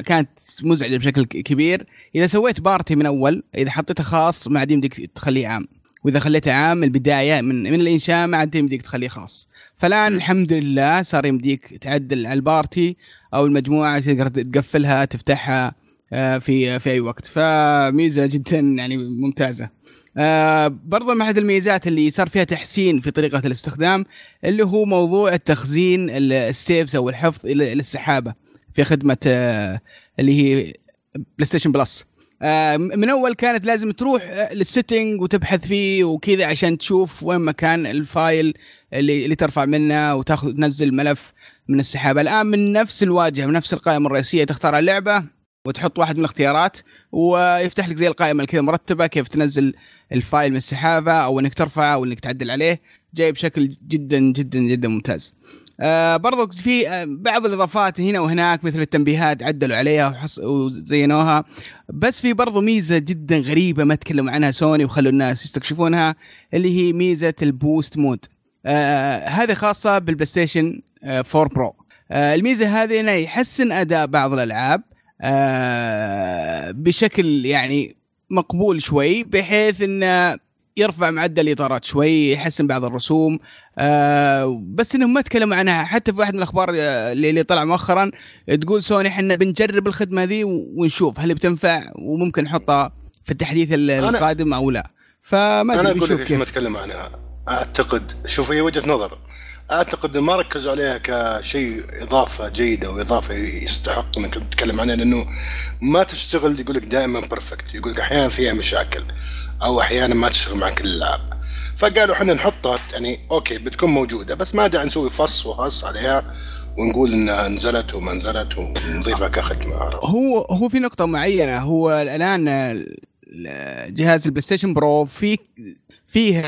كانت مزعجة بشكل كبير. إذا سويت party من أول إذا حطيته خاص ما عاد يمديك تخليه عام. وإذا خليته عام البداية من من الإنشاء ما عاد يمديك تخليه خاص. فالآن الحمد لله صار يمديك تعدل على ال party أو المجموعة تقدر تقفلها تفتحها آه، في في أي وقت. فميزة جدا يعني ممتازة. آه برضو من أحد الميزات اللي صار فيها تحسين في طريقة الاستخدام اللي هو موضوع التخزين ال- saves أو الحفظ السحابه في خدمة آه اللي هي بلاي ستيشن بلس من أول كانت لازم تروح لل setting وتبحث فيه وكذا عشان تشوف وين مكان ال file اللي اللي ترفع منه وتاخذ تنزل ملف من السحابة. الآن من نفس الواجهة من نفس القائمة الرئيسية تختار اللعبة وتحط واحد من الاختيارات ويفتح لك زي القائمة كذا مرتبة كيف تنزل ال file من السحابة أو إنك ترفعه أو إنك تعدل عليه. جاي بشكل جدا جدا جدا ممتاز. آه برضو في آه بعض الإضافات هنا وهناك مثل التنبيهات عدلوا عليها وحص وزينوها. بس في برضو ميزة جدا غريبة ما تكلموا عنها سوني وخلوا الناس يستكشفونها اللي هي ميزة ال boost mode. آه هذه خاصة بالبلاي ستيشن آه 4 برو. آه الميزة هذه إنه يحسن أداء بعض الألعاب آه بشكل يعني مقبول شوي بحيث إنه يرفع معدل الإطارات شوي يحسن بعض الرسوم. آه بس إنهم ما تكلموا عنها. حتى في واحد من الأخبار آه، اللي, طلع مؤخرا تقول سوني إحنا بنجرب الخدمة ذي ونشوف هل بتنفع وممكن نحطها في التحديث ال- القادم أو لا. فما أنا ادري أقول بنشوف لك ليش ما كيف. اتكلم عنها. اعتقد شوف هي وجهة نظر. أعتقد ما ركزوا عليها كشيء إضافة جيدة واضافه يستحق إنك تتكلم عنها لأنه ما تشتغل يقول لك دائما perfect يقول لك أحيانا فيها مشاكل أو أحيانا ما تشتغل مع كل الالعاب فقالوا إحنا نحطها يعني okay بتكون موجودة بس ما داعي نسوي هص وهص عليها ونقول إنها نزلت وما نزلت ونضيفها كخدمه؟ هو هو في نقطة معينة هو الآن ال- جهاز البلاي ستيشن برو في فيه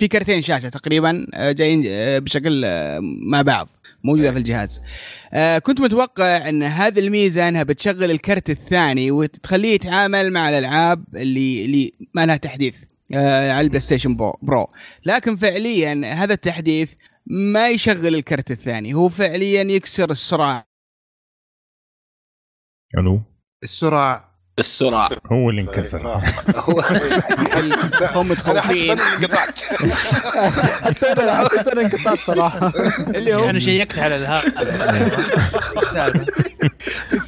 في كرتين شاشة تقريبا جايين بشكل مع بعض موجودة في الجهاز. آه، كنت متوقع إن هذه الميزة إنها بتشغل الكرت الثاني وتخليه يتعامل مع الألعاب اللي اللي ما لها تحديث آه، على البلاي ستيشن برو- برو. لكن فعليا هذا التحديث ما يشغل الكرت الثاني هو فعليا يكسر السرعة ألو؟ السرعه السرعه هو اللي انكسر. هو هم أنا متخوفين إني انقطعت. حسيت أنا حسيت أنا انقطعت صراحة. اللي هو أنا شيكت على هذا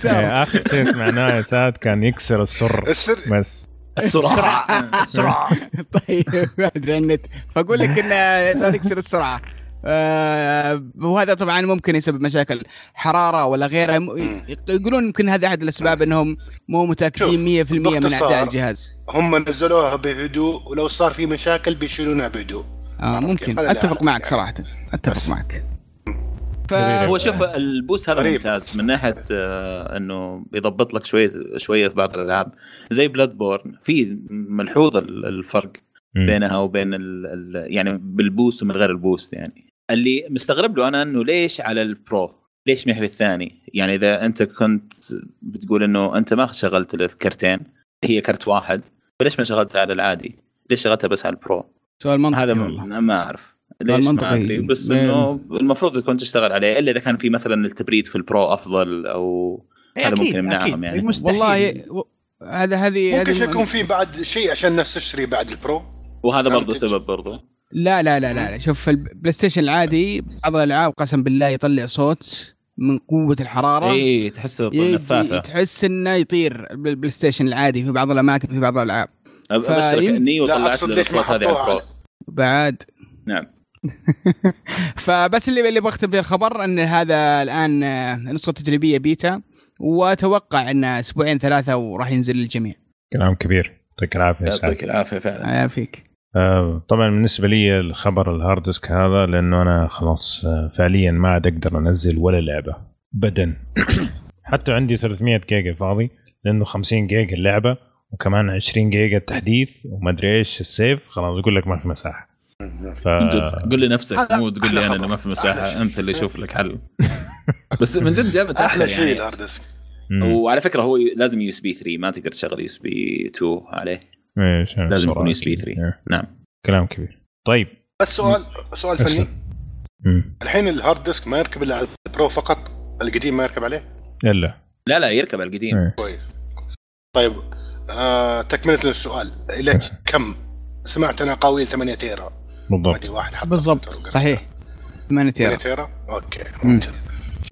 إيه، آخر شيء سمعناه يا سعد كان يكسر السر السر. بس. السرعة. بسرعة طيب ما أدري عن النت فأقول لك إنه صار يكسر السرعة. آه وهذا طبعا ممكن يسبب مشاكل حرارة ولا غيرها. يقولون يمكن هذا أحد الأسباب إنهم مو متأكدين 100% من اداء الجهاز. هم نزلوها بهدوء ولو صار في مشاكل بيشيلونها بهدوء. آه ممكن. أتفق معك يعني. صراحة. أتفق بس. معك. ف... هو شوف ال boost هذا غريب. ممتاز من ناحية آه، إنه بيضبط لك شوية شوية في بعض الألعاب. زي بلاد بورن في ملحوظ ال- الفرق. بينها وبين ال ال يعني بال boost ومن غير البوست يعني. اللي مستغرب له أنا إنه ليش على البرو ليش ما هي الثاني يعني إذا أنت كنت بتقول إنه أنت ما شغلت الكرتين هي كرت واحد فليش ما شغلتها على العادي ليش شغلتها بس على البرو سؤال منطقي هذا والله. ما, أعرف ليش منطقي. ما أدري بس إنه المفروض يكون تشتغل عليه إلا إذا كان في مثلا التبريد في البرو أفضل أو هذا أكيد، ممكن يمنعهم أكيد. يعني. مستحيل. والله. هذا هذه ممكن يكون في بعد شيء عشان الناس تشتري بعد البرو وهذا برضه؟ سبب برضه لا لا لا لا لا. شوف البلاي ستيشن العادي بعض الألعاب قسم بالله يطلع صوت من قوة الحرارة. إي إيه، تحس نفاثة. تحس إنه يطير بالبلاي ستيشن العادي في بعض الأماكن في بعض الألعاب. ابشرك فيم- نيو لا، طلعت أقصد له ليش ما الأصوات هذه على البرو بعد. نعم. فبس اللي اللي بختم به الخبر إن هذا الآن آه، نسخة تجريبية بيتا وأتوقع إن أسبوعين ثلاثة وراح ينزل للجميع. كلام كبير. يعطيك العافية يعطيك العافية فعلا. فيك آه، طبعا بالنسبة لي الخبر ال hard disk هذا لأنه أنا خلاص آه، فعليا ما عاد أقدر أنزل ولا لعبة ابدا حتى عندي 300 جيجا فاضي لأنه 50 جيجا اللعبة وكمان 20 جيجا التحديث وما أدري إيش ال save خلاص يقول لك ما في مساحة ف... من جد قول لنفسك مو تقول لي أنا. إنه ما في مساحة. أنت اللي شوف لك حل بس من جد متاخر أحلى شيء يعني ال hard disk. وعلى فكرة هو لازم USB 3 ما تقدر تشغل USB 2 عليه لازم بسرعة يكون USB أكيد. 3. إيه. نعم. كلام كبير. طيب. بس سؤال سؤال فني. الحين ال hard disk ما يركب إلا على ال Pro فقط القديم ما يركب عليه؟ الا لا. لا يركب على القديم. إيه. كويس. طيب آه تكملة للسؤال. إلى كم؟ سمعت أنا أقاويل 8 tera. بالضبط. واحد حط بالضبط. صحيح. 8 8 تيرا تيرا؟ okay. ممتاز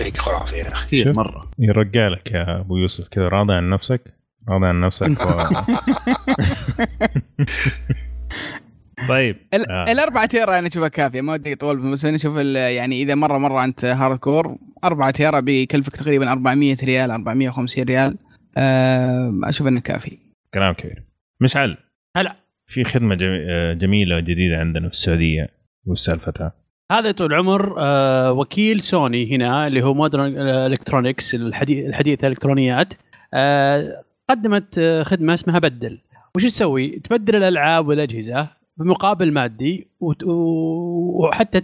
شيء خرافي يا أخي. كثير. مرة. يرجالك يا أبو يوسف كذا راضي عن نفسك؟ راضي عن نفسك و... طيب ال- آه. الأربعة tera أنا أشوفها كافية ما ودي اطول بس أنا أشوف ال- يعني إذا مرة مرة أنت hardcore 4 tera بيكلفك تقريبا 400 ريال 450 ريال آه أشوف إنه كافي كلام كبير مشعل هلا في خدمة جمي- آه، جميلة جديده عندنا في السعودية وش سالفتها؟ هذا طول العمر آه، وكيل سوني هنا اللي هو Modern Electronics الحديث الحديث الإلكترونيات آه، قدمت آه، خدمة اسمها بدل. وش تسوي؟ تبدل الألعاب والأجهزة بمقابل مادي وحتى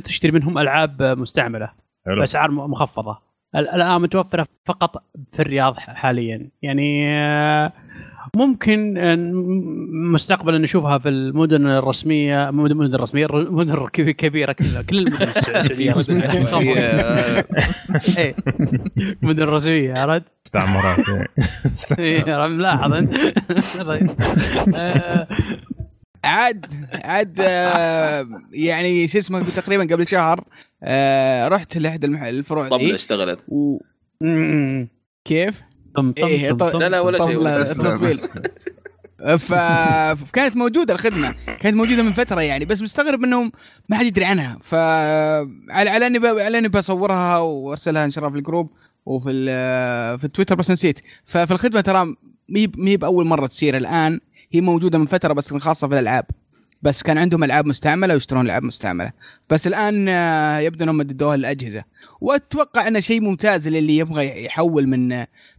تشتري منهم ألعاب مستعملة. حلو. بأسعار مخفضة. ال- الآن متوفرة فقط في الرياض حاليا. يعني آه، ممكن مستقبلا نشوفها في المدن الرسمية المدن المدن الرسمية المدن الكبي- الكبيرة كلها كل المدن السعوديه مدن. إيه. المدن الرسميه عرفت؟ استعمارات إيه، ملاحظ أنت طيب. آه، عاد عاد آه، يعني شو اسمه تقريبا قبل شهر آه، رحت لاحد الفروع ذي اشتغلت كيف؟ طم طم إيه، طم طم. لا لا ولا شيء. فكانت موجودة الخدمة كانت موجودة من فترة يعني بس مستغرب إنهم ما حد يدري عنها. ف على على إني ب... على إني بصورها وأرسلها إن شاء الله في الجروب وفي ال... في التويتر بس نسيت. ففي الخدمة ترى مي مي ب أول مرة تصير الآن. هي موجودة من فترة بس خاصة في الألعاب. بس كان عندهم ألعاب مستعملة ويشترون ألعاب مستعملة. بس الآن آه، يبدو إنهم مددوها للأجهزة. وأتوقع إنه شيء ممتاز للي يبغى يحول من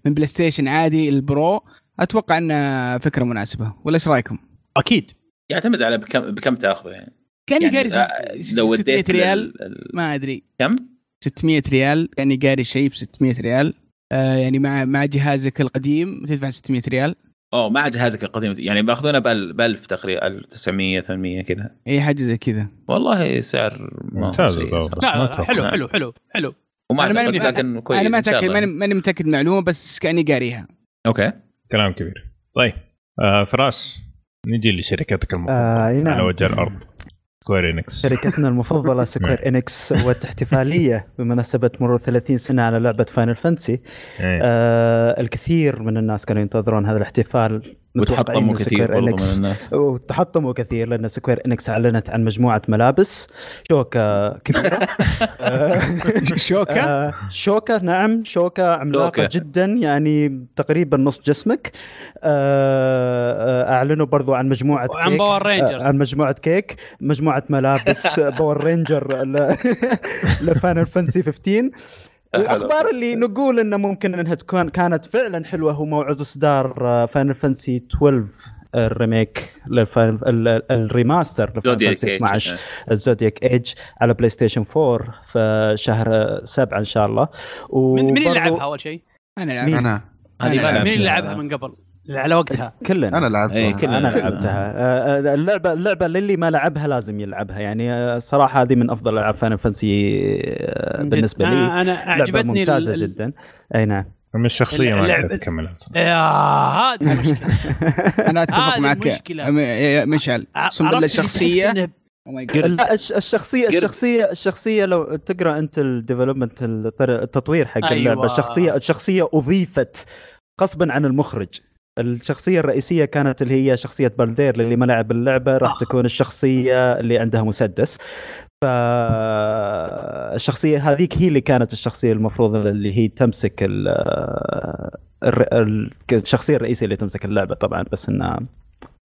من بلاي ستيشن عادي ال Pro أتوقع إنه فكرة مناسبة. ولا إيش رأيكم؟ أكيد. يعتمد على بكم بكم تأخذه يعني. كأني يعني قاري آه، لو 600 وديت ريال. لل- ما أدري. كم؟ 600 ريال. كأني قاري شيء ب 600 ريال. آه يعني مع مع جهازك القديم تدفع 600 ريال. اوه مع جهازك القديم. يعني بأخذونه ب 1000 تقريبا 1900 800 كذا. إي حاجة زي كذا. والله سعر ما هو ممتاز سيء. لا لا أتوقع. حلو حلو حلو حلو. وما أنا أعتقد ماني- لكن كويس أنا ما أتأكد. ماني ماني متأكد من المعلومه بس كأني قاريها. okay. كلام كبير. طيب آه فراس نجي لشركتك المفضلة آه، أي نعم. على وجه الأرض. Square Enix شركتنا المفضلة Square Enix سوت احتفالية بمناسبة مرور 30 سنة على لعبة Final Fantasy. آه الكثير من الناس كانوا ينتظرون هذا الاحتفال. وتحطموا كثير برضو من. الناس. وتحطموا كثير لأن Square Enix أعلنت عن مجموعة ملابس. شوكة كبيرة. شوكة؟ آه، شوكة نعم شوكة عملاقة شوكة. جدا يعني تقريبا نص جسمك. آه، آه، أعلنوا برضو عن مجموعة وعن كيك. Power Rangers. آه، عن مجموعة كيك. مجموعة ملابس Power Ranger ل- ل Final Fantasy 15 الاخبار اللي نقول انه ممكن إنها تكون كانت فعلا حلوة هو موعد إصدار Final Fantasy 12 ال remake ال remaster ل Final Zodiac Fantasy Age. 12 ال Zodiac Age على PlayStation 4 في شهر سبعة إن شاء الله من مين اللي لعبها أول شيء؟ أنا؟ لعبت أنا. مين اللي لعبها من قبل؟ على وقتها. كلنا. أنا لعبت إيه، كلنا أنا. لعبتها. آه، اللعبة اللعبة للي ما لعبها لازم يلعبها. يعني آه، صراحة هذه من أفضل ألعاب Final Fantasy من جد. بالنسبة لي. أنا, أعجبتني ممتازة ال- جدا. أي نعم. من الشخصية ما قدرت تكملها يا هذه المشكلة أنا أتفق معك. مشعل اقسم بالله الشخصية؟ Oh الشخصية. الشخصية الشخصية لو تقرأ أنت الديفلوبمنت التطوير حق أيوة. اللعبه الشخصية الشخصية أضيفت غصبا عن المخرج. الشخصية الرئيسية كانت اللي هي شخصية بالدير اللي ما لعب اللعبة راح آه. تكون الشخصية اللي عندها مسدس فالشخصية هذيك هي اللي كانت الشخصية المفروض اللي هي تمسك ال الر- ال- الشخصية الرئيسية اللي تمسك اللعبة طبعا بس إنها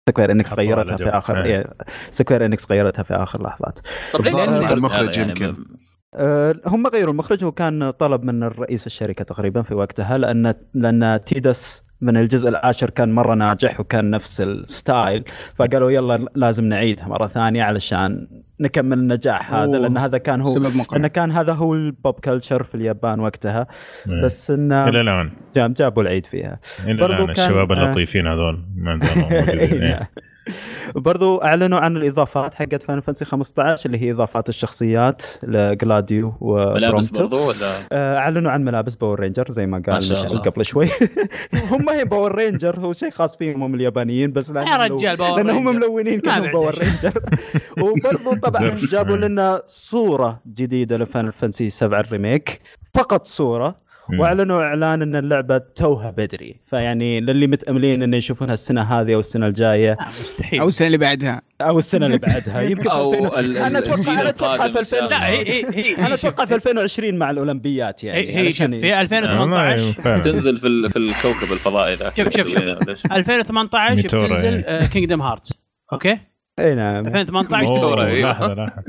Square Enix غيرتها في. آخر إيه. إيه، Square Enix غيرتها في آخر لحظات طب ليه المخرج يعني يمكن. أه، هم غيروا المخرج وكان طلب من الرئيس الشركة تقريبا في وقتها لأن لأن تيدس من الجزء العاشر كان مرة ناجح وكان نفس ال style فقالوا يلا لازم نعيدها مرة ثانية علشان نكمل النجاح هذا. لأن هذا كان هو سبب مقنع إنه كان هذا هو ال pop culture في اليابان وقتها إيه. بس إنه إلى الآن جاب- جابوا العيد فيها إلى الآن كان- الشباب آه. اللطيفين هذول ما برضو أعلنوا عن الإضافات حقت Final Fantasy 15 اللي هي إضافات الشخصيات لجلاديو ملابس وبرومتو برضو ولا آه، أعلنوا عن ملابس Power Ranger زي ما قال ما. قبل شوي هم هي Power Ranger هو شيء خاص فيهم هم اليابانيين بس لأن يا رجال Power لأن هم. ملونين بعد Power. Ranger وبرضو طبعا. جابوا. لنا صورة جديدة ل Final Fantasy 7 ال remake فقط صورة. واعلنوا إعلان إن اللعبة توها بدري. فيعني للي متأملين انه يشوفونها السنة هذه أو السنة الجاية. آه، مستحيل. أو السنة اللي بعدها. أو السنة اللي بعدها. يمكن أو في 2000 ال- أنا أتوقع أنا أتوقع في 2000 إن شاء لا هي هي هي أنا أتوقع في 2020 مع الأولمبيات يعني. هي هي شوف علشان في 2018 والله فعلا. تنزل في ال- في الكوكب الفضائي ذا. شوف- شوف- شوف. 2018 ميتورا، بتنزل. كينجدم هارتس أوكي؟ إي نعم. 2018 أوه، ميتورا، تنزل. أيوه. لحظة لحظة.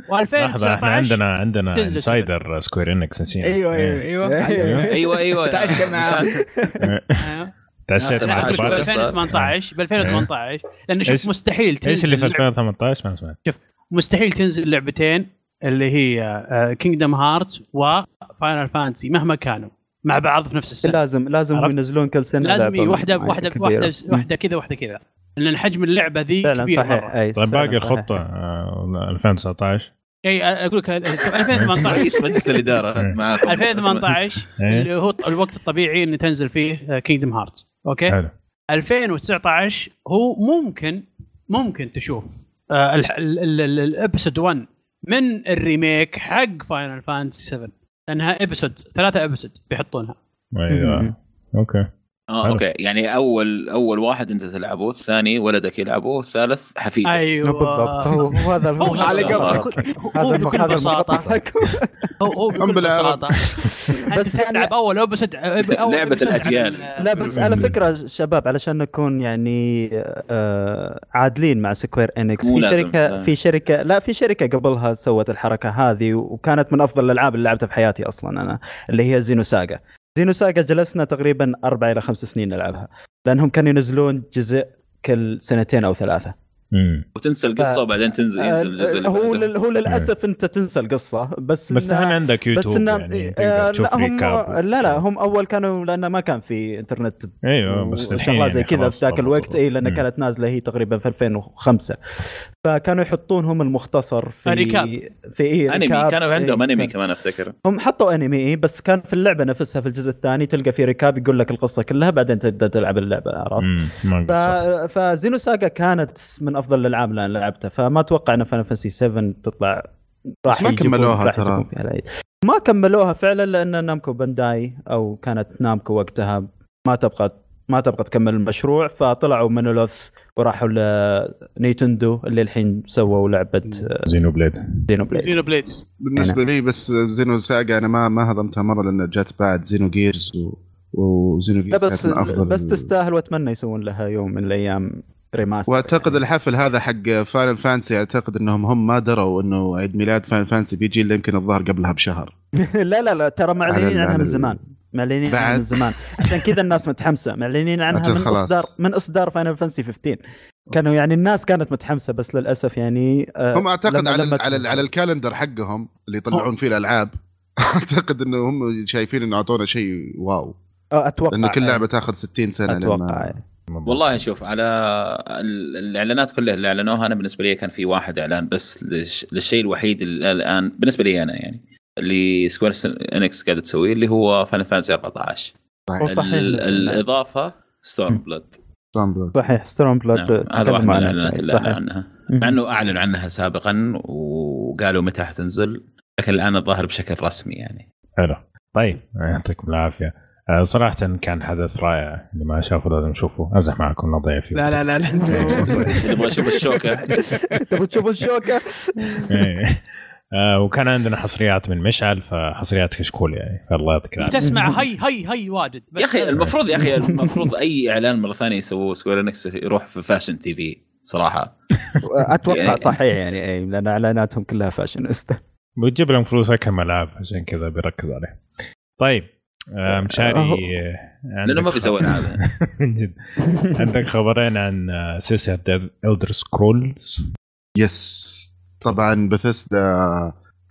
لحظة و2019 إحنا عندنا عندنا انسايدر سكوير انكس نسينا. أيوه أيوه إيه. أيوه. أيوة. أيوه أيوه. تعشى معاه. تعشيت مع أنا أقول لك ب عشرة. الباقي 2018 ب 2018 لأنه شوف مستحيل تنزل إيش اللي في لعبة- 2018 ما سمعت. مستحيل تنزل لعبتين اللي هي كينجدم هارت وفاينل فانتسي مهما كانوا مع بعض في نفس السنة. لازم لازم؟ ينزلون كل سنة لازم واحدة واحدة. واحدة واحدة كذا واحدة كذا. لأن حجم اللعبة ذي كبير صحيح. مرة. أي طيب باقي. الخطة آه، 2019 إي أقول لك 2018 رئيس مجلس الاداره معاكم. 2018 إيه. اللي هو الوقت الطبيعي ان تنزل فيه Kingdom Heart okay؟ حلو. 2019 هو ممكن ممكن تشوف آه، ال- ال- ال- ال- ال episode 1 من ال remake حق Final Fantasy 7 لأنها episode ثلاثة episode بيحطونها. أيوه. okay. آه حلو. okay يعني أول أول واحد أنت تلعبه الثاني ولدك يلعبه والثالث حفيدك أيوه بالضبط هو هو هذا هو على على قبل. هو بكل هذا بساطة. هو هو بكل. بساطة بس يعني- تلعب أول episode أول لعبة episode على الأجيال. ال- لا بس على فكرة شباب علشان نكون يعني آه عادلين مع Square Enix في شركة لا. في شركة لا في شركة قبلها سوت الحركة هذه وكانت من أفضل الألعاب اللي لعبتها في حياتي أصلا أنا اللي هي Xenosaga Xenosaga جلسنا تقريبا أربع إلى خمس سنين نلعبها لأنهم كانوا ينزلون جزء كل سنتين أو ثلاثة. امم وتنسى القصة وبعدين تنزل ينزل الجزء اللي آه، هو. لل- هو للأسف أنت تنسى القصة بس بس إنها- الحين عندك بس يوتيوب إنه يعني آه، لا هم recap لا لا هم أول كانوا لأنه ما كان في إنترنت أيوه بس الحين يعني زي كذا في ذاك. الوقت اي لأن مم. كانت نازلة هي تقريبا في 2005 فكانوا يحطون هم المختصر في recap. في إيه أنمي. كانوا عندهم إيه، أنمي كمان أفتكر هم حطوا أنمي إيه، بس كان في اللعبة نفسها في الجزء الثاني تلقى في recap يقول لك القصة كلها بعدين تبدأ تلعب اللعبة عرفت؟ ف... ف Xenosaga كانت من أفضل الألعاب اللي أنا لعبتها. فما أتوقع ان Final Fantasy 7 تطلع راح ما كملوها ترى. ما كملوها فعلا لأن Namco Bandai أو كانت Namco وقتها. ما تبغى ما تبغى تكمل المشروع. فطلعوا Monolith وراحوا ل Nintendo اللي الحين سووا لعبة Xenoblade Xenoblade Xenoblade بالنسبة لي بس Xenosaga أنا ما ما هضمتها مرة لأن جات بعد Xenogears و... و Xeno لا gears بس كانت من أفضل بس تستاهل وأتمنى يسوون لها يوم من الأيام. remaster وأعتقد الحفل هذا حق Final Fantasy أعتقد إنهم هم ما دروا إنه عيد ميلاد Final Fantasy بيجي إلا يمكن الظاهر قبلها بشهر. لا لا لا ترى معلنين عنها من زمان. معلنين عنها؟ من زمان. عشان كذا الناس متحمسة. معلنين عنها من. اصدار من إصدار Final Fantasy 15 كانوا يعني الناس كانت متحمسة بس للأسف يعني آه، هم أعتقد لما- على لما على, على ال calendar حقهم اللي يطلعون فيه الألعاب. أعتقد إنه هم شايفين إنه أعطونا شيء wow. آه، أتوقع. لأن كل آه، لعبة تاخذ 60 سنة أتوقع لما آه. والله شوف على ال- الإعلانات كلها اللي أعلنوها أنا بالنسبة لي كان في واحد إعلان بس للش- للشيء الوحيد اللي الآن بالنسبة لي أنا يعني اللي Square Enix قاعدة تسويه اللي هو Final Fantasy 14 هو صحيح ال- بس- الإضافة ستورم بلاد صحيح Stormblood نعم. هذا واحد من عنها الإعلانات اللي. اعلنوا عنها. مع إنه اعلنوا عنها سابقا وقالوا متى حتنزل لكن الآن الظاهر بشكل رسمي يعني. حلو. طيب يعطيكم العافية. آه، صراحة كان حدث رائع اللي ما شافه لازم يشوفه أمزح معكم لا ضيع فيه لا لا لا. لا نبغى نشوف الشوكة. تبغى تشوفون الشوكة. إيه. آه، وكان عندنا حصريات من مشعل فحصريات كشكول يعني فالله يعطيك العافيه تسمع هي هي هي واجد. يا أخي المفروض يا أخي المفروض أي إعلان مرة ثانية يسووه Square Enix يروح في Fashion TV صراحة. أتوقع يعني- صحيح يعني اي لأن إعلاناتهم كلها فاشينيستا بتجيب لهم فلوس أكثر من العاب عشان كذا بيركزوا عليه. طيب مشاري أهو. آه، لأنه عندك ما بيسوي هذا. من جد. عندك خبرين عن آه، سلسله Elder Scrolls yes طبعا بثسدا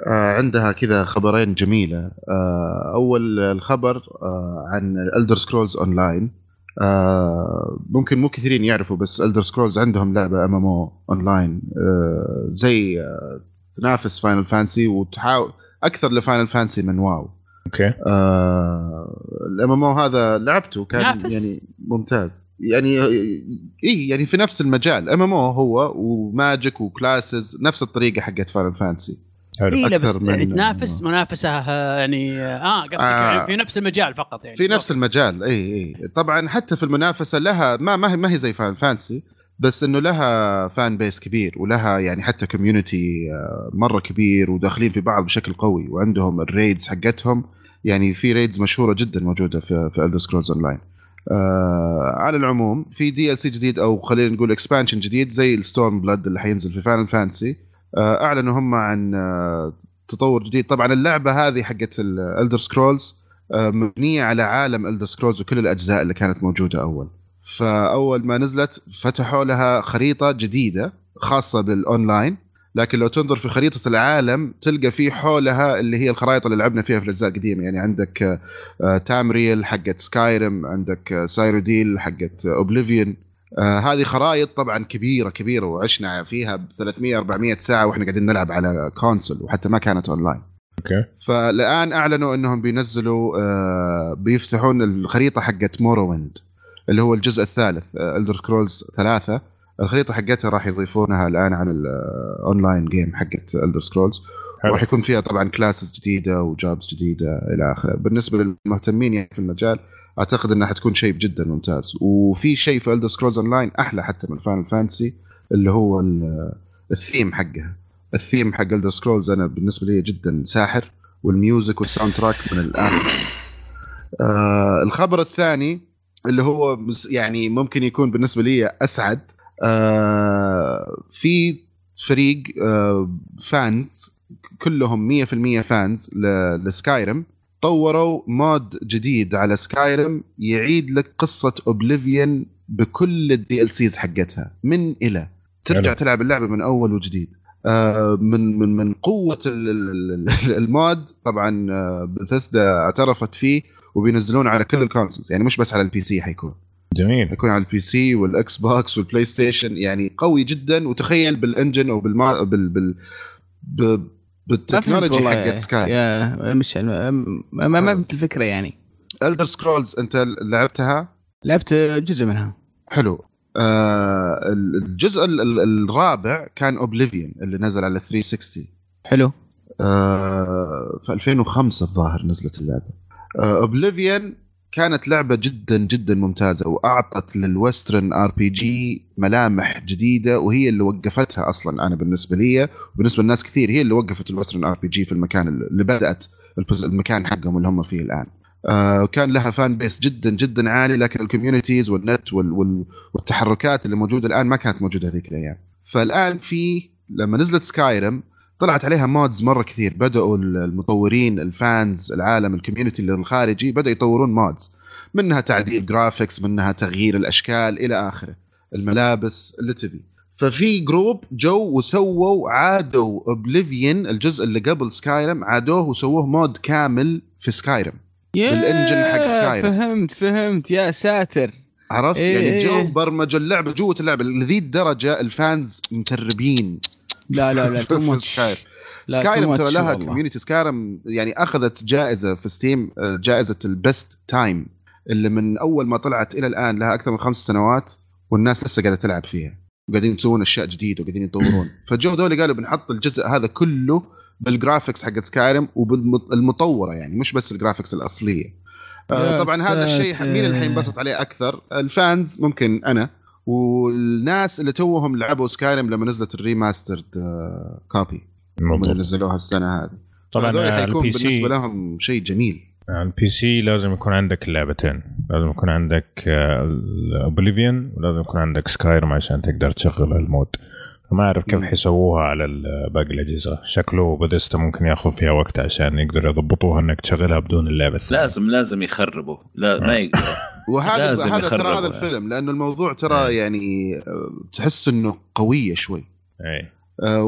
آه عندها كذا خبرين جميلة. آه أول الخبر آه عن Elder Scrolls Online آه ممكن مو كثيرين يعرفوا بس Elder Scrolls عندهم لعبة MMO online آه زي آه تنافس Final Fantasy وتحاول أكثر ل Final Fantasy من WoW. okay. ال MMO هذا لعبته كان ينافس؟ يعني ممتاز. يعني اي يعني في نفس المجال. MMO هو و magic و classes نفس الطريقة حقت Final Fantasy. حلو. اي لا بس أكثر يعني تنافس منافسة آه، يعني آه قصدك آه. يعني في نفس المجال فقط يعني. في نفس المجال اي اي طبعا حتى في المنافسة لها ما ما هي ما هي زي Final Fantasy بس إنه لها fan base كبير ولها يعني حتى community مرة كبير وداخلين في بعض بشكل قوي وعندهم ال raids حقتهم. يعني في raids مشهورة جدا موجودة في في Elder Scrolls Online آه على العموم في DLC جديد أو خلينا نقول expansion جديد زي ال Stormblood اللي حينزل في Final Fantasy آه أعلنوا هم عن آه تطور جديد. طبعا اللعبة هذه حقت ال Elder Scrolls آه، مبنية على عالم Elder Scrolls وكل الأجزاء اللي كانت موجودة أول. فأول ما نزلت فتحوا لها خريطة جديدة خاصة بالاونلاين لكن لو تنظر في خريطة العالم تلقى في حولها اللي هي الخرائط اللي لعبنا فيها في الأجزاء القديمة. يعني عندك آه، آه، Tamriel حقت Skyrim عندك آه، Cyrodiil حقت Oblivion. آه هذه خرائط طبعا كبيرة كبيرة وعشنا فيها ب 300 400 ساعة وإحنا قاعدين نلعب على console وحتى ما كانت online okay. فالآن أعلنوا إنهم بينزلوا آه بيفتحون الخريطة حقت Morrowind اللي هو الجزء الثالث Elder Scrolls ثلاثة. الخريطة حقتها راح يضيفونها الآن على ال online game حقت Elder Scrolls. راح يكون فيها طبعا classes جديدة و jobs جديدة إلى آخره. بالنسبة للمهتمين يعني في المجال أعتقد إنها حتكون شيء جدا ممتاز. وفي شيء في Elder Scrolls Online أحلى حتى من Final Fantasy اللي هو ال- الثيم حقها. الثيم حق Elder Scrolls أنا بالنسبة لي جدا ساحر وال music وال soundtrack من الآخر آه الخبر الثاني اللي هو يعني ممكن يكون بالنسبة لي أسعد في فريق آه fans كلهم 100% fans ل Skyrim. طوروا mod جديد على Skyrim يعيد لك قصة Oblivion بكل ال DLCs حقتها من إلى. ترجع حلو. تلعب اللعبة من أول وجديد. آه، من من من قوة ال- ال- ال- ال mod طبعا بثسدا اعترفت فيه وبينزلون على كل ال consoles يعني مش بس على ال PC حيكون. جميل. حيكون على ال PC وال Xbox وال PlayStation يعني قوي جدا. وتخيل بال engine أو بالما بال بال بال technology حقت Skyrim مش ما ما, ما فهمت الفكرة يعني. Elder Scrolls أنت لعبتها؟ لعبت جزء منها. حلو. آه الجزء ال- ال- الرابع كان Oblivion اللي نزل على 360 حلو. آه في 2005 الظاهر نزلت اللعبة. Oblivion كانت لعبة جدا جدا ممتازة وأعطت لل Western RPG ملامح جديدة وهي اللي وقفتها أصلا أنا بالنسبة لي وبالنسبة لناس كثير هي اللي وقفت ال Western RPG في المكان اللي بدأت المكان حقهم اللي هم فيه الآن. آه كان لها fan base جدا جدا عالي لكن ال communities والنت وال وال والتحركات اللي موجودة الآن ما كانت موجودة هذيك الأيام. فالآن في لما نزلت Skyrim طلعت عليها mods مرة كثير. بدأوا المطورين ال fans العالم ال community الخارجي بدأوا يطورون mods منها تعديل graphics منها تغيير الأشكال إلى آخره. الملابس اللي تبي. ففي group جو وسووا عادوا Oblivion الجزء اللي قبل Skyrim عادوه وسووه mod كامل في Skyrim يا بال engine حق Skyrim. فهمت فهمت. يا ساتر. عرفت؟ إيه يعني جو إيه. برمجوا اللعبة جوة اللعبة لذي الدرجة ال fans متربين. لا لا لا too much Skyrim ترى لها. community Skyrim يعني أخذت جائزة في Steam آه، جائزة ال best time اللي من أول ما طلعت إلى الآن لها أكثر من خمس سنوات والناس لسه قاعدة تلعب فيها. وقاعدين يسوون أشياء جديدة وقاعدين يطورون. فجو ذولي قالوا بنحط الجزء هذا كله بال graphics حق Skyrim وبالمطوره يعني مش بس ال graphics الأصلية. آه، طبعا هذا الشيء. مين اللي حينبسط عليه أكثر. ال fans ممكن أنا والناس اللي توهم لعبوا Skyrim لما نزلت ال remastered copy هم اللي. نزلوها السنة هذه. طبعا على حيكون بالنسبة لهم شيء جميل. على ال PC لازم يكون عندك اللعبتين. لازم يكون عندك Oblivion ولازم يكون عندك Skyrim عشان تقدر تشغل ال mod. فما أعرف كيف. حيسووها على باقي الأجهزة. شكله بديستا ممكن ياخذ فيها وقت عشان يقدروا يضبطوها إنك تشغلها بدون اللعبة الثانية. لازم لازم يخربوا. لا ما يقدر وهذا لازم هذا ترى هذا. الفيلم لأنه الموضوع. ترى يعني تحس إنه قويه شوي. أي. آه،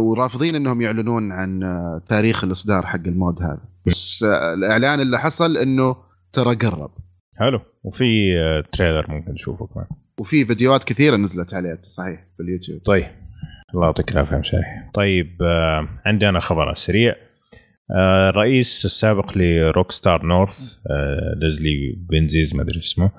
ورافضين إنهم يعلنون عن آه، تاريخ الإصدار حق ال mod هذا. بس آه، الإعلان اللي حصل إنه ترى قرب. حلو. وفي آه، trailer ممكن تشوفه كمان. وفي فيديوهات كثيرة نزلت عليه صحيح في اليوتيوب. طيب. الله يعطيك العافية يا مشاي طيب آه، عندي أنا خبر على السريع آه، الرئيس السابق ل Rockstar North آه، ليزلي بنزيز ما أدري اسمه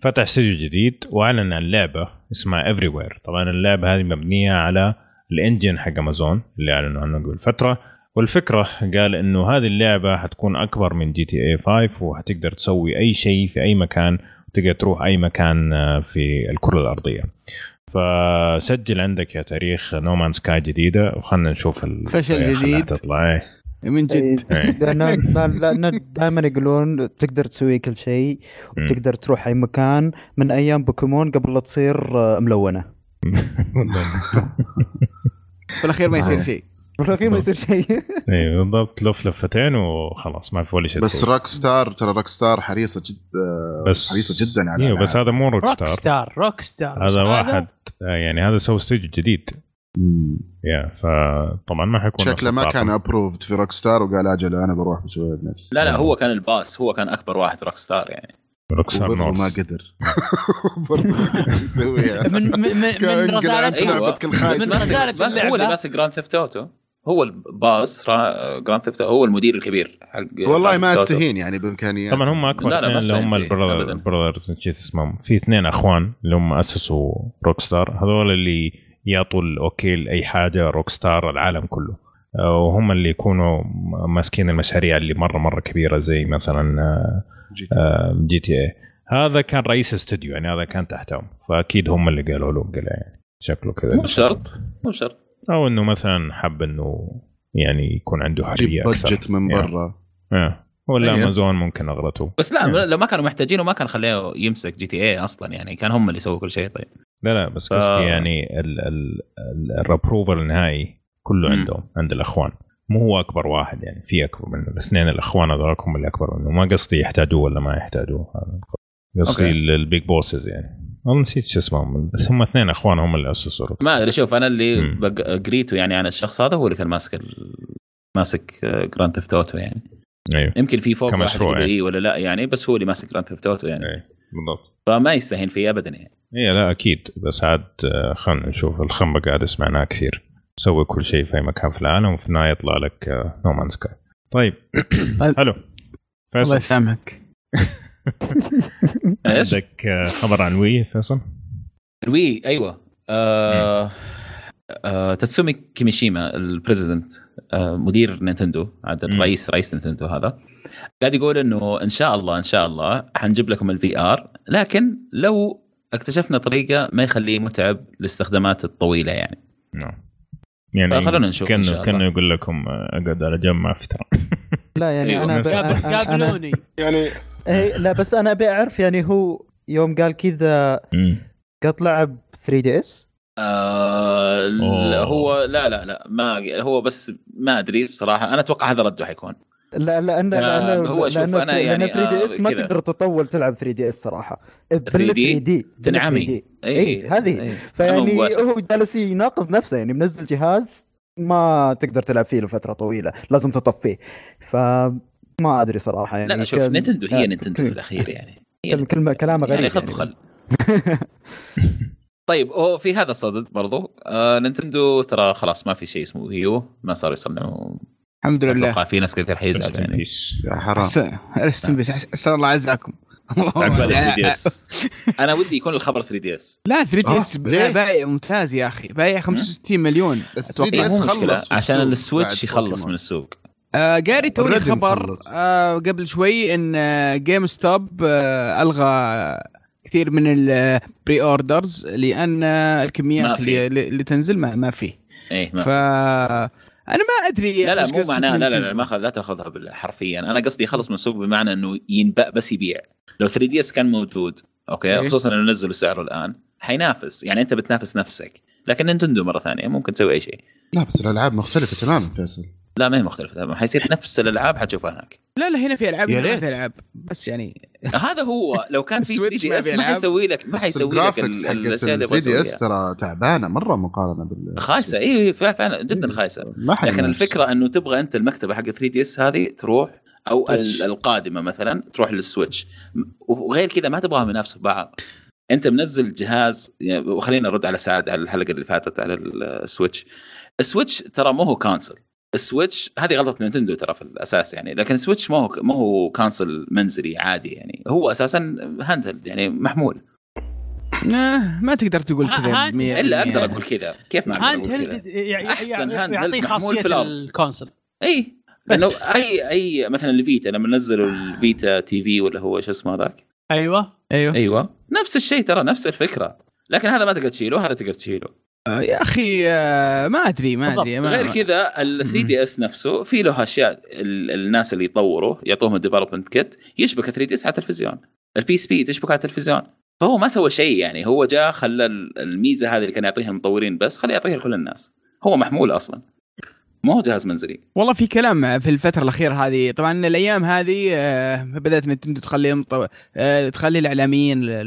فتح استوديو جديد وأعلن عن لعبة اسمها Everywhere طبعا اللعبة هذه مبنية على ال engine حق أمازون اللي أعلنوا عنه قبل فترة. والفكرة قال إنه هذه اللعبة حتكون أكبر من GTA 5 وحتقدر تسوي أي شيء في أي مكان وتقدر تروح أي مكان آه، في الكرة الأرضية. فسجل عندك يا تاريخ No Man's Sky جديدة وخلنا نشوف فشل جديد. تطلع إيه. من جد لأن دائما يقولون تقدر تسوي كل شيء. وتقدر تروح أي مكان من أيام بوكيمون قبل لا تصير آه، ملونة في الاخير ما يصير شيء والأخير ما يصير شيء. اي بالضبط. لف لفتين وخلاص ما في ولا شيء بس. Rockstar ترى Rockstar حريصة جدا بس حريصة جدا على أيوه بس. هذا مو Rock Rockstar star Rockstar هذا واحد آه، يعني هذا سوى استوديو جديد. يا فطبعا ما حيكون شكله ما. كان ابروفد في روك ستار وقال أجل أنا بروح بسويها بنفسي. لا لا هو كان الباس هو كان أكبر واحد روك ستار يعني. روك ستار نورث ما قدر. يسويها. من من من, رسالة أنت أيوة. من رسالة بس هو. اللي ماسك جراند ثيفت اوتو هو الباس را... جراند ثيفت هو المدير الكبير حق والله ما. استهين يعني بامكانيات. طبعا هم أكبر لا، لا، اللي هم البرادر أبداً. البرادرز نسيت اسمهم. في اثنين أخوان اللي هم اسسوا Rockstar هذول اللي يعطوا ال OK لاي حاجة Rockstar العالم كله. آه، وهم اللي يكونوا ماسكين المشاريع اللي مره مرة كبيرة زي مثلا آه،. آه، GTA هذا كان رئيس استوديو يعني هذا كان تحتهم. فأكيد هم اللي قالوا له قال يعني شكله كذا. مو شرط مو شرط أو إنه مثلا حب إنه يعني يكون عنده حرية أكثر budget من يعني. برا آه. ولا أيوه. امازون ممكن اغلطوا بس لا يعني. لو ما كانوا محتاجينه ما كان خليه يمسك GTA أصلا يعني كان هم اللي يسووا كل شيء طيب لا لا بس ف- قصدي يعني ال approval النهائي كله. عندهم عند الأخوان مو هو أكبر واحد يعني في أكبر منه الاثنين الأخوان هذول هم اللي أكبر منه ما قصدي يحتاجوه ولا ما يحتاجوه هذا قصدي ال big bosses يعني والله نسيت شو اسمهم. بس هم اثنين اخوان هم اللي أسسوا. ما أدري شوف أنا اللي قريته يعني عن الشخص هذا هو اللي كان ماسك ال... ماسك جراند ثيفت اوتو يعني. أيوه. يمكن في فوق كمشروع يعني. اي ولا لا يعني بس هو اللي ماسك Grand Theft Auto يعني. إيه بالضبط. فما يستهين فيه ابدا يعني. إيه لا أكيد. بس عاد آه، خلينا نشوف. الخنبه قاعد سمعناها كثير. سوي كل شيء في أي مكان في العالم وفي النهاية يطلع لك No Man's Sky طيب. طيب. حلو. الله يسامحك إيش؟ عندك آه، خبر عن Wii فيصل؟ ال Wii أيوه آه آه تاتسومي كيميشيما ال president آه مدير نينتندو عاد. الرئيس رئيس نينتندو هذا قاعد يقول إنه إن شاء الله إن شاء الله حنجيب لكم ال VR لكن لو اكتشفنا طريقة ما يخليه متعب الاستخدامات الطويلة يعني نعم يعني فخلونا نشوف إن شاء كانه الله. كأنه يقول لكم آه، أقعد على جنب ما في ترى لا يعني أيوة، أنا. قابلوني يعني إيه لا بس أنا أبي أعرف يعني هو يوم قال كذا قط لعب 3 دي اس آه لا. هو لا لا لا ما هو بس ما أدري بصراحة. أنا أتوقع هذا رده حيكون. لا لأن آه، لأن هو شوف لأن- أنا يعني، لأن 3DS ما. تقدر تطول تلعب 3DS صراحة. 3D 3D تنعمي. اي هذه. إيه. فيعني. هو جالس يناقض نفسه يعني منزل جهاز ما تقدر تلعب فيه لفترة طويلة لازم تطفيه. فما أدري صراحة يعني لا شوف كان- نينتندو هي آه، نينتندو في الأخير يعني. هي كلمة كلامه غريب يعني. خذ وخل طيب هو في هذا الصدد برضو. آه نينتندو ترى خلاص ما في شيء اسمه Wii U ما صاروا يصنعوا. الحمد لله. أتوقع في ناس كثير حيزعلوا يعني. يا حرام. ارسم بس احسن الله عزاكم. عقبال 3DS أنا ودي يكون الخبر 3 دي اس لا 3 دي اس؟ بايع ممتاز يا أخي. بايع 65 مليون. 3 إيه، DS مو مشكلة. خلص عشان ال Switch يخلص. من السوق. آه قاري توني خبر. آه قبل شوي إن آه GameStop آه ألغى كثير من ال pre-orders لأن آه الكميات. اللي, اللي تنزل ما, ما في إيه ما ف أنا ما أدري لا لا مو معناه لا لا, لا. ما أخذ- لا تأخذها حرفيا أنا قصدي يخلص من السوق بمعنى إنه ينباع بس يبيع لو 3DS كان موجود أوكي إيه. خصوصا إنه نزلوا سعره الآن حينافس يعني أنت بتنافس نفسك لكن نينتندو مرة ثانية ممكن تسوي أي شيء لا بس الألعاب مختلفة تماما فيصل لا ما هي مختلفة تماما. حيصير نفس الألعاب حتشوفها هناك. لا لا هنا في ألعاب يا. في ألعاب. بس يعني هذا هو. لو كان في 3 السويتش دي ما اس ما. حيسوي لك ما حيسوي لك الأشياء اللي 3 يبغى دي اس ترى تعبانة مرة مقارنة بال خايسة. اي فعلا جدا خايسة. ما حد لكن. الفكرة إنه تبغى أنت المكتبة حق 3 دي اس هذه تروح أو القادمة مثلا تروح للسويتش. وغير كذا ما تبغاهم ينافسوا بعض. أنت منزل جهاز يعني وخلينا نرد على سعد على الحلقة اللي فاتت على السويتش. ال Switch ترى مو هو console ال Switch هذه غلطة نينتندو ترى في الأساس يعني لكن ال Switch ما هو ما هو console منزلي عادي يعني هو أساسا hand يعني محمول. آه ما تقدر تقول كذا hand- 100% إلا أقدر. أقول كذا. كيف ما أقدر أقول كذا؟ أحسن hand يعطيه held محمول خاصية في الأرض. ال console إي بس. لأنه اي أي مثلا ال Vita لما نزلوا ال Vita TV ولا هو شو اسمه هذاك؟ أيوه. أيوه. أيوه. نفس الشيء ترى نفس الفكرة. لكن هذا ما تقدر تشيله هذا تقدر تشيله. يا أخي آه ما أدري ما أدري ما غير كذا ال 3DS نفسه في له أشياء ال- الناس اللي يطوروا يعطوهم ال development kit يشبك 3DS على التلفزيون. ال PSP تشبك على التلفزيون. فهو ما سوى شيء يعني هو جاء خلى ال- الميزة هذه اللي كان يعطيها المطورين بس خليه يعطيها لكل الناس. هو محمول أصلا. مو جهاز منزلي. والله في كلام في الفترة الأخيرة هذه. طبعا الأيام هذه آه، بدأت نينتندو تخليهم طو- آه، تخلي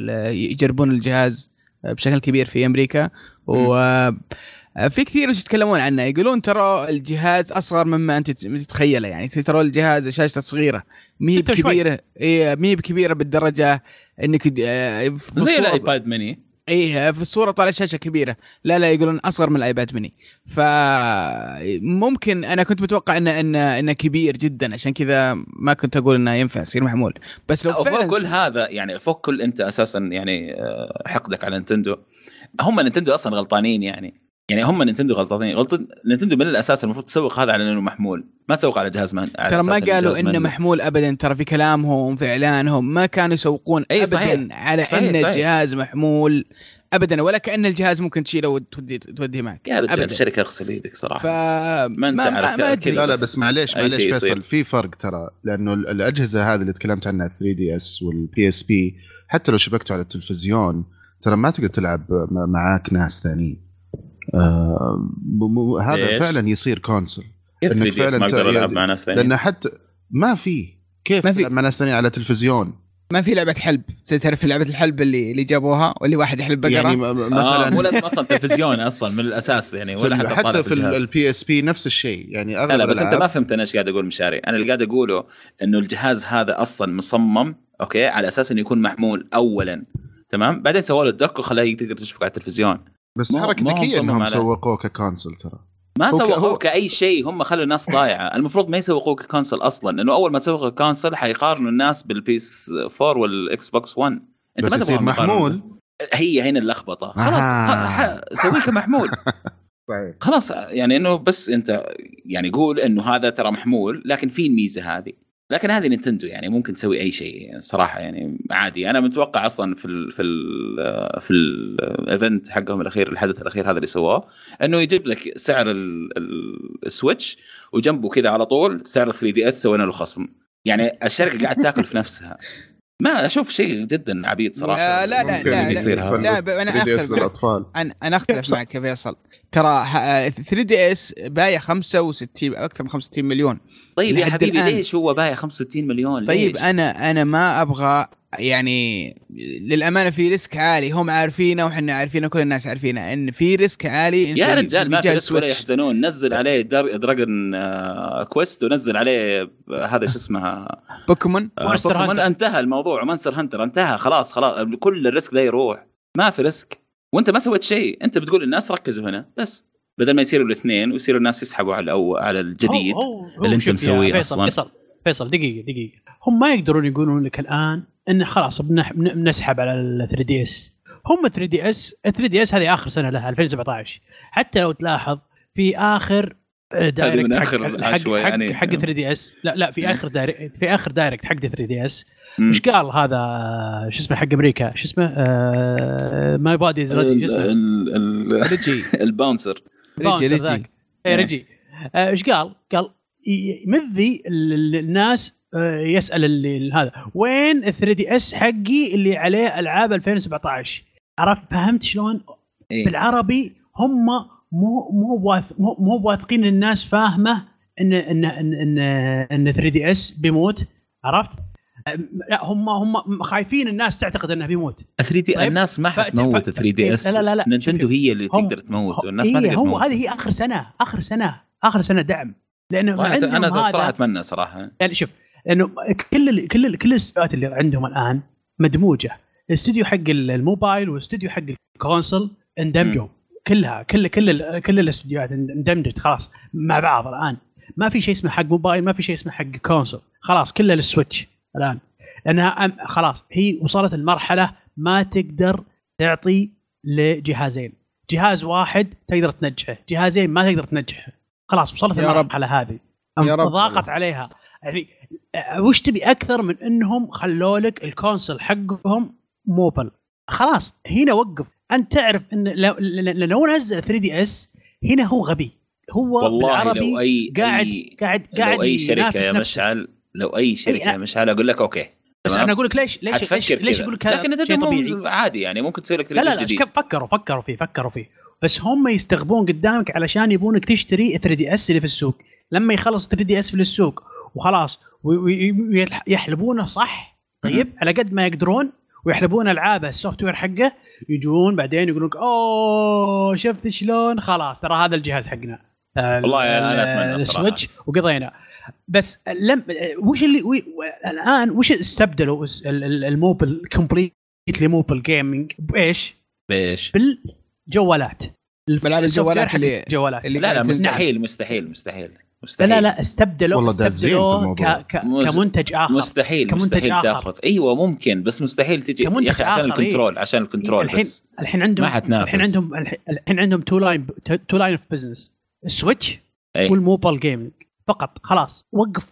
ل- يجربون الجهاز بشكل كبير في أمريكا. و آه، في كثير وش يتكلمون عنه. يقولون ترى الجهاز أصغر مما أنت تتخيله يعني. ترى الجهاز شاشته صغيرة. ما هي ستة شوي. بكبيرة اي ما هي بكبيرة بالدرجة إنك آه، زي ال iPad mini إيه في الصورة طالع شاشة كبيرة. لا لا يقولون أصغر من ال iPad mini فممكن أنا كنت متوقع إنه إنه إنه كبير جدا. عشان كذا ما كنت أقول إنه ينفع يصير محمول بس لو فوق فعلا كل هذا يعني فوق كل أنت أساسا يعني آه، حقدك على نينتندو هم نينتندو أصلا غلطانين يعني يعني هم نينتندو غلطانين غلط نينتندو من الأساس المفروض تسوق هذا على إنه محمول ما تسوق على جهاز من ترى ما قالوا إنه. محمول ابدا ترى في كلامهم في إعلانهم ما كانوا يسوقون أي ابدا صحيح. على صحيح، إن صحيح. الجهاز محمول ابدا ولا كأن الجهاز ممكن تشيله وتوديه توديه معك يا رجال أبداً. الشركة اغسل يدك صراحة ف ما عارف ما كذا. أدري. لا لا بس معليش معليش فيصل. في فرق ترى لأنه ال- الأجهزة هذه اللي تكلمت عنها 3DS وال PSP حتى لو شبكته على التلفزيون ترى ما تقدر تلعب معاك ناس ثانيين. آه هذا ليش؟ فعلا يصير console كيف إنك 3DS فعلاً ما أقدر ألعب مع ناس ثانيين؟ لأنه حتى ما في. كيف ما في. تلعب مع ناس ثانيين على تلفزيون؟ ما في لعبة حلب. تعرف لعبة الحلب اللي اللي جابوها؟ واللي واحد يحلب بقرة؟ يعني آه مثلا مو لازم أصلا تلفزيون أصلا من الأساس يعني ولا حتى حتى في. ال P SP نفس الشيء. يعني اغلب لا لا بس أنت ما فهمت أنا إيش قاعد أقول مشاري. أنا اللي قاعد أقوله إنه الجهاز هذا أصلا مصمم أوكي على أساس إنه يكون محمول اولا. تمام؟ بعدين سووا له ال dock وخلاه تقدر تشبك على التلفزيون. بس حركة ذكية إنهم سوقوه ك console ترى. ما سوقوه هو- كاي شيء. هم خلوا الناس ضايعة. المفروض ما يسوقوه ك console أصلا لأنه أول ما تسوق console حيقارنوا الناس بالبليستيشن 4 والاكس بوكس 1 أنت بس ما يصير. محمول. هي هنا اللخبطة. خلاص آه. سويه كمحمول صحيح. خلاص يعني إنه بس أنت يعني قول إنه هذا ترى محمول لكن في الميزة هذه. لكن هذه نينتندو يعني ممكن تسوي أي شيء صراحة يعني عادي. أنا متوقع أصلا في ال في ال في ال event حقهم الأخير الحدث الأخير هذا اللي سووه إنه يجيب لك سعر ال- ال- السويتش وجنبه كذا على طول سعر 3DS سوينا له خصم. يعني الشركة قاعد تاكل في نفسها. ما أشوف شيء جدا عبيد صراحة. لا لا لا لا, يصير لا. لا ب- أنا 3DS اختلف أنا أنا أختلف معك يا فيصل. ترى 3DS بايع 65 أكثر من 65 مليون. طيب يا حبيبي الآن. ليش هو بايع 65 مليون؟ طيب ليش؟ أنا أنا ما أبغى يعني للأمانة في risk عالي. هم عارفينه وحنا عارفينه كل الناس عارفينه إن في risk عالي. إن يا في- رجال ما في risk ولا. يحزنون. نزل عليه در- دراجون آه، كويست ونزل عليه هذا شو اسمها بوكيمون؟ آه، بوكيمون. انتهى الموضوع. مانستر هانتر انتهى. خلاص خلاص. كل ال risk ده يروح. ما في risk. وانت ما سويت شيء. انت بتقول للناس ركزوا هنا. بس. بدل ما يصيروا الاثنين ويصيروا الناس يسحبوا على الأو... على الجديد هو هو هو اللي انت مسويه أصلاً. فيصل فيصل دقيقة دقيقة. هم ما يقدرون يقولون لك الآن إن خلاص بنسحب على ال 3 دي اس هم 3 دي اس 3 دي اس هذه آخر سنة لها 2017 حتى لو تلاحظ في آخر آه، direct من حق- آخر حق حق, يعني. حق 3DS لا لا في آخر direct في آخر direct حق 3DS. إيش قال هذا آه، شو اسمه حق أمريكا؟ شو اسمه؟ آه، my body is ready شو اسمه؟ الباونسر. رجي رجي. اي رجي آه، إيش قال؟ قال ي- مذي ال- ال- الناس آه، يسأل اللي هذا وين ال 3DS حقي اللي عليه ألعاب 2017 عرفت فهمت شلون؟ إيه. بالعربي هم مو مو مو مو واثقين الناس فاهمة إن إن إن إن, إن 3DS بيموت عرفت؟ لا هم هم خايفين الناس تعتقد انه بيموت. 3D طيب. الناس ما حتموت ف- 3DS. لا- لا- لا. نينتندو هي اللي تقدر تموت والناس ما إيه تقدر هو تموت هذه هي آخر سنة آخر سنة آخر سنة دعم. لأنه أنا بصراحه أتمنى صراحة. يعني شوف إنه كل ال كل ال كل الاستديوهات اللي عندهم الآن مدموجة. الاستوديو حق الموبايل والاستوديو حق ال console اندمجوا. كلها كل كل كل الاستديوهات اندمجت خلاص مع بعض الآن. ما في شيء اسمه حق موبايل ما في شيء اسمه حق console خلاص كله للسويتش. الآن. لأنها أم- خلاص هي وصلت المرحلة ما تقدر تعطي لجهازين. جهاز واحد تقدر تنجحه جهازين ما تقدر تنجحه. خلاص وصلت يا رب. المرحلة هذه. يا رب. ضاقت عليها. يعني وش تبي أكثر من إنهم خلوا لك ال console حقهم موبل؟ خلاص هنا وقف. أنت تعرف إن لو, لو نزل 3DS هنا هو غبي. هو والله بالعربي لو أي قاعد أي قاعد قاعد لو أي شركة يا. مشعل لو أي شركة إيه، يا مشعل أقول لك أوكي بس تمام؟ أنا أقول لك ليش ليش ليش, ليش. أقول لك لكن طبيعي؟ مو عادي يعني ممكن تسوي لك لا لا لا جديد. فكروا فكروا فيه فكروا فيه. بس هم يستغبون قدامك علشان يبونك تشتري 3DS اللي في السوق. لما يخلص 3DS في السوق وخلاص ويحلبونه صح؟ طيب على قد ما يقدرون ويحلبون العابه ال software حقه يجون بعدين يقولون أوه شفت شلون؟ خلاص ترى هذا الجهاز حقنا. والله أتمنى الصراحة. السويتش وقضينا. بس لم وش اللي وي- الآن وش استبدلوا الس- ال- ال- ال mobile completely mobile gaming بإيش؟ بإيش؟ بالجوالات وير الجوالات اللي الجوالات اللي لا لا. مستحيل مستحيل مستحيل لا مستحيل لا لا استبدلوا والله استبدلوا. ك... ك... مز- كمنتج آخر مستحيل كمنتج مستحيل آخر. تاخذ أيوه ممكن بس مستحيل تجي يا أخي عشان إيه. الكنترول عشان الكنترول الحين بس الحين عندهم ما حتنافس. الحين عندهم الحين- عندهم two line two line of business السويتش أي. وال mobile gaming فقط خلاص. وقف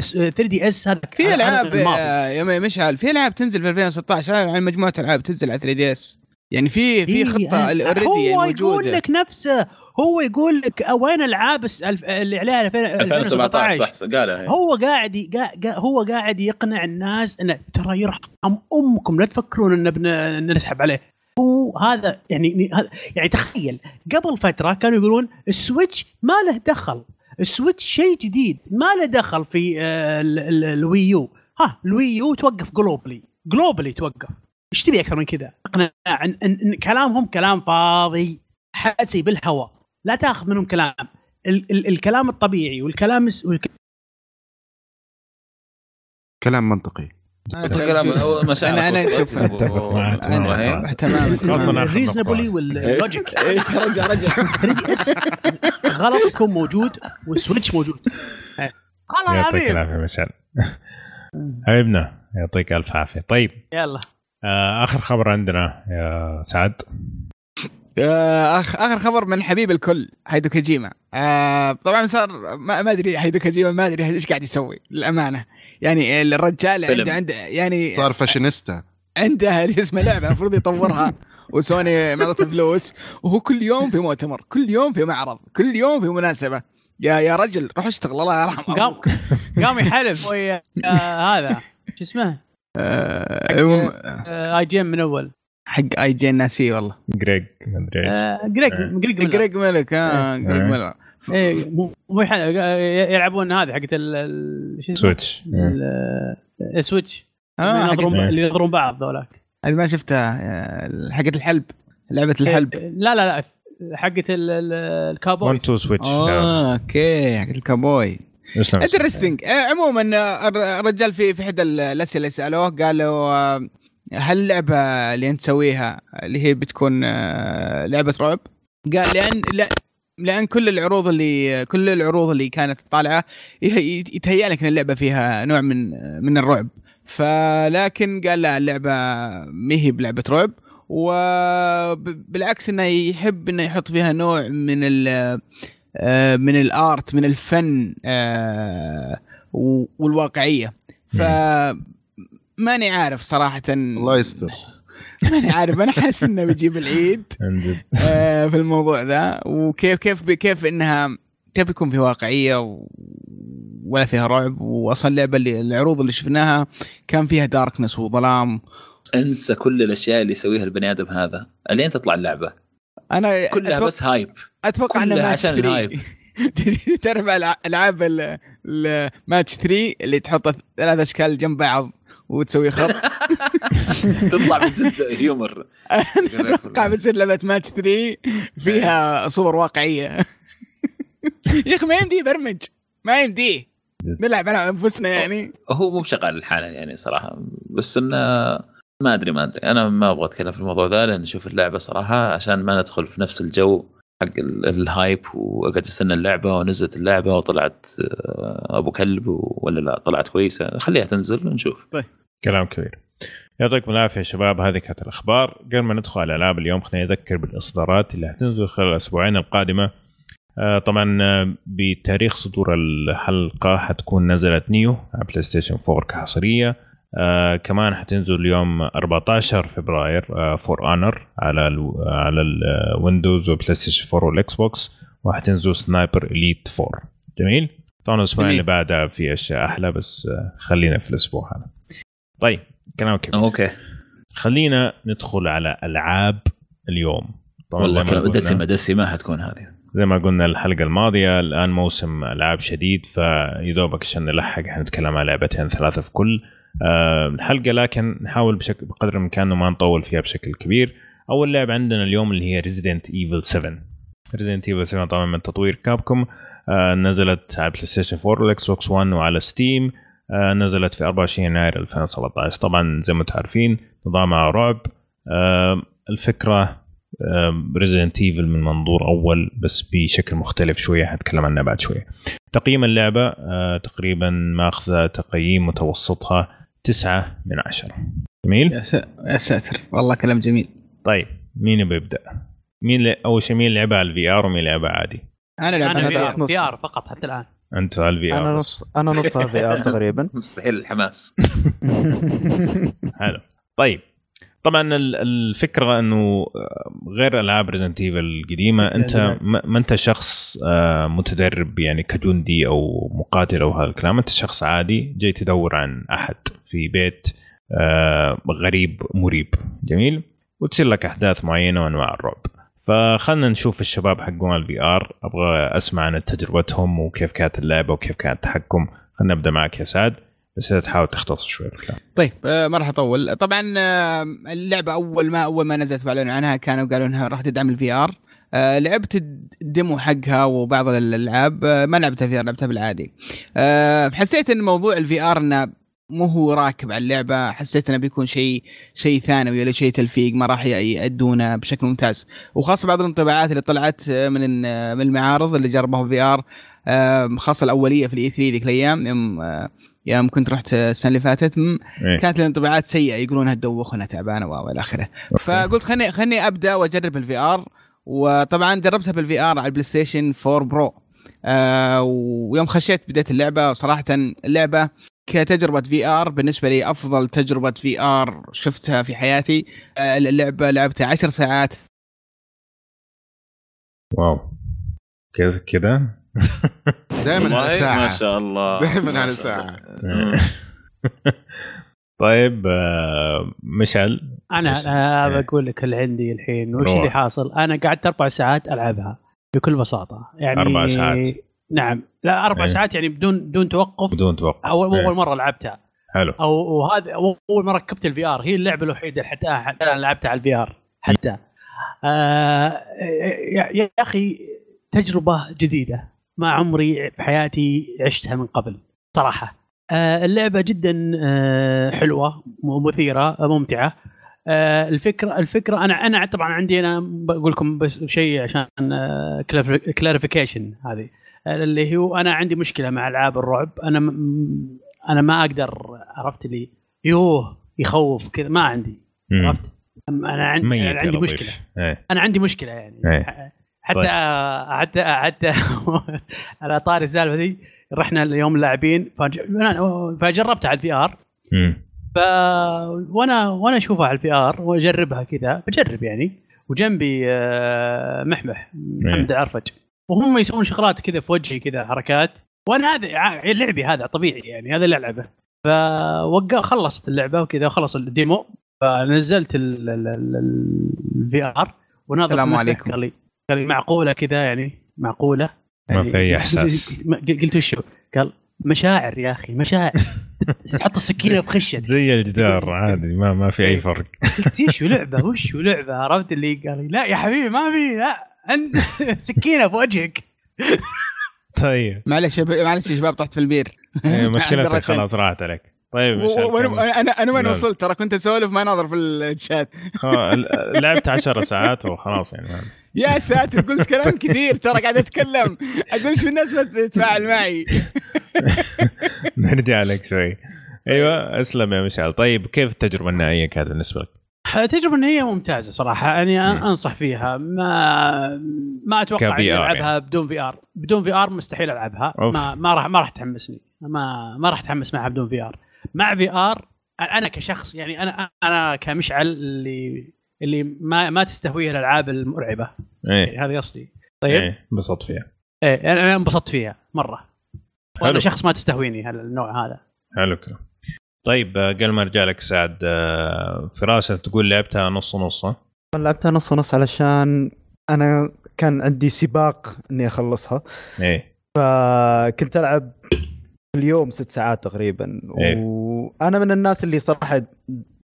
3DS هذا في ألعاب. آه، يا مشعل في ألعاب تنزل في 2016 يعني مجموعة ألعاب تنزل على 3DS. يعني في في إيه، خطة يعني already هو يقول لك نفسه هو يقول لك وين ألعاب اللي عليها 2017 2017 صح صح قالها هي. هو قاعد هو قاعد يقنع الناس إنه ترى يرحم أمكم لا تفكرون إن بن- إن نسحب عليه. هو هذا يعني يعني تخيل قبل فترة كانوا يقولون السويتش ما له دخل. السويتش شيء جديد. ما له دخل في آه، ال- ال- الويو. ها الويو توقف جلوبلي جلوبلي توقف. إيش تبي أكثر من كذا؟ إقناع. إن, إن, إن كلامهم كلام فاضي حدسي بالهواء لا تاخذ منهم كلام. ال ال الكلام الطبيعي والكلام والك- كلام منطقي. أنا وصلت شوف- أتفق معك. هي. تماما خلاص تماما. نقطة. و ال logic رجع رجع 3 DS غلط يكون موجود و ال Switch موجود. والله يعطيك العافية مشعل. حبيبنا يعطيك ألف عافية. طيب. يلا. آه آخر خبر عندنا يا سعد. اخ آخر خبر من حبيب الكل هايدو كوجيما آه طبعا صار ما, ما أدري هايدو كوجيما ما أدري إيش قاعد يسوي للأمانة. يعني الرجال فيلم. عنده عنده يعني صار فاشينيستا. عنده اسمه لعبة المفروض يطورها. وسوني معطته فلوس وهو كل يوم في مؤتمر كل يوم في معرض كل يوم في مناسبة. يا يا رجل روح اشتغل الله يرحم قام قام يحلف. ويا آه، هذا شو اسمه؟ آه، آه، آي جي إم من أول. حق آي جي ناسي والله جريج ما أدري. آه، جريج إيه. جريج. جريج ملك آه إيه. جريج ملك إيه مو مو يح- يلعبون هذه حقت ال- ال- شو اسمه؟ سويتش ال- السويتش آه اللي إيه. ينظرون بعض ذولاك هذه ما شفتها آه، حقت الحلب لعبة الحلب لا لا لا حقت ال- ال- 1 ال cowboys 2 Switch آه okay حقت ال cowboy interesting عموما آه، الر- الرجال في في احدى ال- الأسئلة اللي سألوه قالوا آه، هل اللعبه اللي أنت تسويها اللي هي بتكون آه، لعبة رعب؟ قال لأن لا لأن كل العروض اللي كل العروض اللي كانت طالعة يتهيأ لك إن اللعبة فيها نوع من من الرعب. فلكن قال لا اللعبة ما هي بلعبة رعب وبالعكس إنه يحب إنه يحط فيها نوع من ال آه، من الآرت من الفن آه، والواقعية. ف ماني عارف صراحة. الله يستر. ماني عارف أنا حاسس إنه بيجيب العيد. آه، في الموضوع ذا. وكيف كيف كيف إنها كيف يكون في واقعية و... ولا فيها رعب. واصلا اللعبة اللي العروض اللي شفناها كان فيها darkness وظلام. انسى كل الأشياء اللي يسويها البني آدم هذا. الين تطلع اللعبة. أنا كلها أتوقع... بس hype أتوقع إنه كلها ماتش عشان 3 ال hype. تعرف الع- ألعاب ال- الماتش 3 اللي تحط ثلاث أشكال جنب بعض؟ وتسوي خط. تطلع من جد humor أتوقع بتصير لعبة ماتش 3 فيها صور واقعية. يا أخي ما يمدي يبرمج ما يمدي نلعب على انفسنا يعني. هو مو بشغال الحالة يعني صراحة. بس إنه ما أدري ما أدري. أنا ما أبغى أتكلم في الموضوع ذا لأن أشوف اللعبة صراحة عشان ما ندخل في نفس الجو حق ال- ال hype واقعد استنى اللعبة ونزلت اللعبة وطلعت آه، أبو كلب ولا لا طلعت كويسة. خليها تنزل ونشوف. كلام كبير. يعطيكم العافية يا شباب هذه كانت الأخبار. قبل ما ندخل على الالعاب اليوم خلينا نذكر بالإصدارات اللي حتنزل خلال الأسبوعين القادمة. آه، طبعا آه، بتاريخ صدور الحلقة حتكون نزلت Nioh على PlayStation 4 كحصرية. آه كمان حتنزل اليوم 14 فبراير آه For Honor على ال على ال Windows و PlayStation 4 و ال Xbox وحتنزل Sniper Elite 4 جميل؟ طبعا الأسبوع. اللي بعدها في أشياء أحلى بس آه خلينا في الأسبوع هذا. طيب كلام كبير. okay. خلينا ندخل على ألعاب اليوم. طبعا والله دسمة دسمة حتكون هذه. زي ما قلنا الحلقة الماضية الآن موسم ألعاب شديد فيدوبك عشان نلحق حنتكلم على لعبتين ثلاثة في كل. آه، الحلقة لكن نحاول بشكل بقدر الإمكان ما نطول فيها بشكل كبير. أول لعبة عندنا اليوم اللي هي Resident Evil 7 Resident Evil 7 طبعا من تطوير Capcom آه، نزلت على PlayStation 4 و ال Xbox 1 وعلى Steam آه، نزلت في 24 يناير 2017 طبعا زي ما أنتم عارفين نظامها رعب آه، الفكرة Resident Evil من منظور أول بس بشكل مختلف شوية حتكلم عنها بعد شوية. تقييم اللعبة آه، تقريبا ماخذة تقييم متوسطها تسعة من عشرة. جميل؟ يا, سا... يا ساتر والله كلام جميل. طيب مين يبي يبدأ؟ مين. أول شيء مين لعبها على ال VR ومين لعبها عادي؟ أنا لعبت أنا أنا في- نص. في آر فقط حتى الآن. أنت على ال VR أنا نص أنا نصها VR تقريبا. مستحيل الحماس. حلو. طيب. طبعا ال- الفكرة إنه غير ألعاب Resident Evil القديمة أنت ما ما أنت شخص آه، متدرب يعني كجندي أو مقاتل أو هذا الكلام. أنت شخص عادي جاي تدور عن أحد في بيت آه، غريب مريب. جميل. وتصير لك أحداث معينة وأنواع الرعب. فخلنا نشوف الشباب حقون ال VR أبغى أسمع عن تجربتهم وكيف كانت اللعبة وكيف كان التحكم. خلينا نبدأ معك يا سعد. بس تحاول تختصر شوي الكلام طيب آه، ما راح أطول. طبعا آه، اللعبة أول ما أول ما نزلت وأعلنوا عنها كانوا قالوا إنها راح تدعم ال VR لعبت ال demo حقها وبعض الألعاب. آه، ما لعبتها في لعبتها بالعادي. آه، حسيت إن موضوع ال VR إنه مو هو راكب على اللعبة حسيت إنه بيكون شيء شيء ثانوي ولا شيء تلفيق ما راح يأدونه بشكل ممتاز. وخاصة بعض الانطباعات اللي طلعت آه، من آه، من المعارض اللي جربوها VR خاصة الأولية في ال E3 ذيك الأيام يوم آه، يوم كنت رحت السنة اللي فاتت إيه. كانت الانطباعات سيئة يقولونها تدوخ انها تعبانة وإلى آخره. فقلت خلني خلني أبدأ وأجرب ال VR وطبعا جربتها بال VR على ال PlayStation 4 Pro. آه ويوم خشيت بديت اللعبة صراحة اللعبة كتجربة VR بالنسبة لي أفضل تجربة VR شفتها في حياتي. آه اللعبه لعبتها 10 ساعات. wow. كذا كذا؟ دائما على ساعة. ما شاء الله. دائما ما على ساعة. طيب آه، مشعل. أنا أنا إيه. بقول لك اللي عندي الحين وش. اللي حاصل؟ أنا قعدت أربع ساعات ألعبها بكل بساطة. يعني أربع ساعات. نعم. لا أربع إيه. ساعات يعني بدون بدون توقف. بدون توقف. أول إيه. أول مرة لعبتها. حلو. أو وهذا أول مرة ركبت الفي آر. هي اللعبة الوحيدة حتى حتى أنا لعبتها على ال VR. حتى. آه يا أخي تجربة جديدة ما عمري في حياتي عشتها من قبل صراحة. آه اللعبة جدا آه حلوة مثيرة ممتعة. آه الفكرة الفكرة أنا أنا طبعا عندي أنا بقول لكم بس شيء عشان كلاريفيكيشن هذه. اللي هو أنا عندي مشكلة مع ألعاب الرعب أنا م- أنا ما أقدر عرفت لي يوه يخوف كذا ما عندي. عرفت أنا عندي عندي. مشكلة إيه. أنا عندي مشكلة يعني إيه. حتى طيب. حتى حتى على طاري السالفه ذي رحنا اليوم لاعبين فج- فجربتها على ال VR. ف وأنا وأنا أشوفها على ال VR وأجربها كذا بجرب يعني وجنبي آه، محمح محمد العرفج وهم يسوون شغلات كذا في وجهي كذا حركات. وأنا هذا لعبي هذا طبيعي يعني هذا اللي ألعبه. فوقع خلصت اللعبة وكذا خلص ال demo. فنزلت ال VR وناظر السلام عليكم. قال لي معقولة كذا يعني؟ معقولة؟ ما يعني في أي إحساس. قلت وشو؟ قال مشاعر يا أخي مشاعر. تحط السكينة في خشتك زي الجدار عادي ما ما في أي فرق. قلت إيش لعبة؟ وش لعبة؟ عرفت اللي قال لي لا يا حبيبي ما في لا. عند سكينة في وجهك. طيب. معلش معلش يا شباب طحت في البير. إيه، مشكلتك. خلاص راحت عليك. طيب. أنا أنا وين. وصلت؟ ترى كنت أسولف ما ناظر في الشات. لعبت 10 ساعات وخلاص يعني. يا ساتر قلت كلام كثير ترى قاعد أتكلم. أقول شو الناس ما تتفاعل معي. نرجع لك شوي. أيوه أسلم يا مشعل. طيب كيف التجربة النهائية كانت بالنسبة لك؟ تجربة هي ممتازة صراحة يعني. أنصح فيها. ما ما أتوقع إني ألعبها بدون VR. بدون VR مستحيل ألعبها. أوف. ما ما راح ما راح تحمسني ما ما راح تحمس معها بدون VR. مع VR أنا كشخص يعني أنا أنا كمشعل اللي اللي ما ما تستهويه الألعاب المرعبة. إيه. يعني هذا قصدي. طيب؟ إيه انبسطت فيها. إيه أنا انبسطت فيها مرة. وأنا. شخص ما تستهويني النوع هذا. حلو كلام طيب آه، قبل ما أرجع لك سعد آه، فراسة تقول لعبتها نص نص ها؟ لعبتها نص ونص علشان أنا كان عندي سباق إني أخلصها. إيه. فكنت ألعب في اليوم ست ساعات تقريبا. إيه. وأنا من الناس اللي صراحة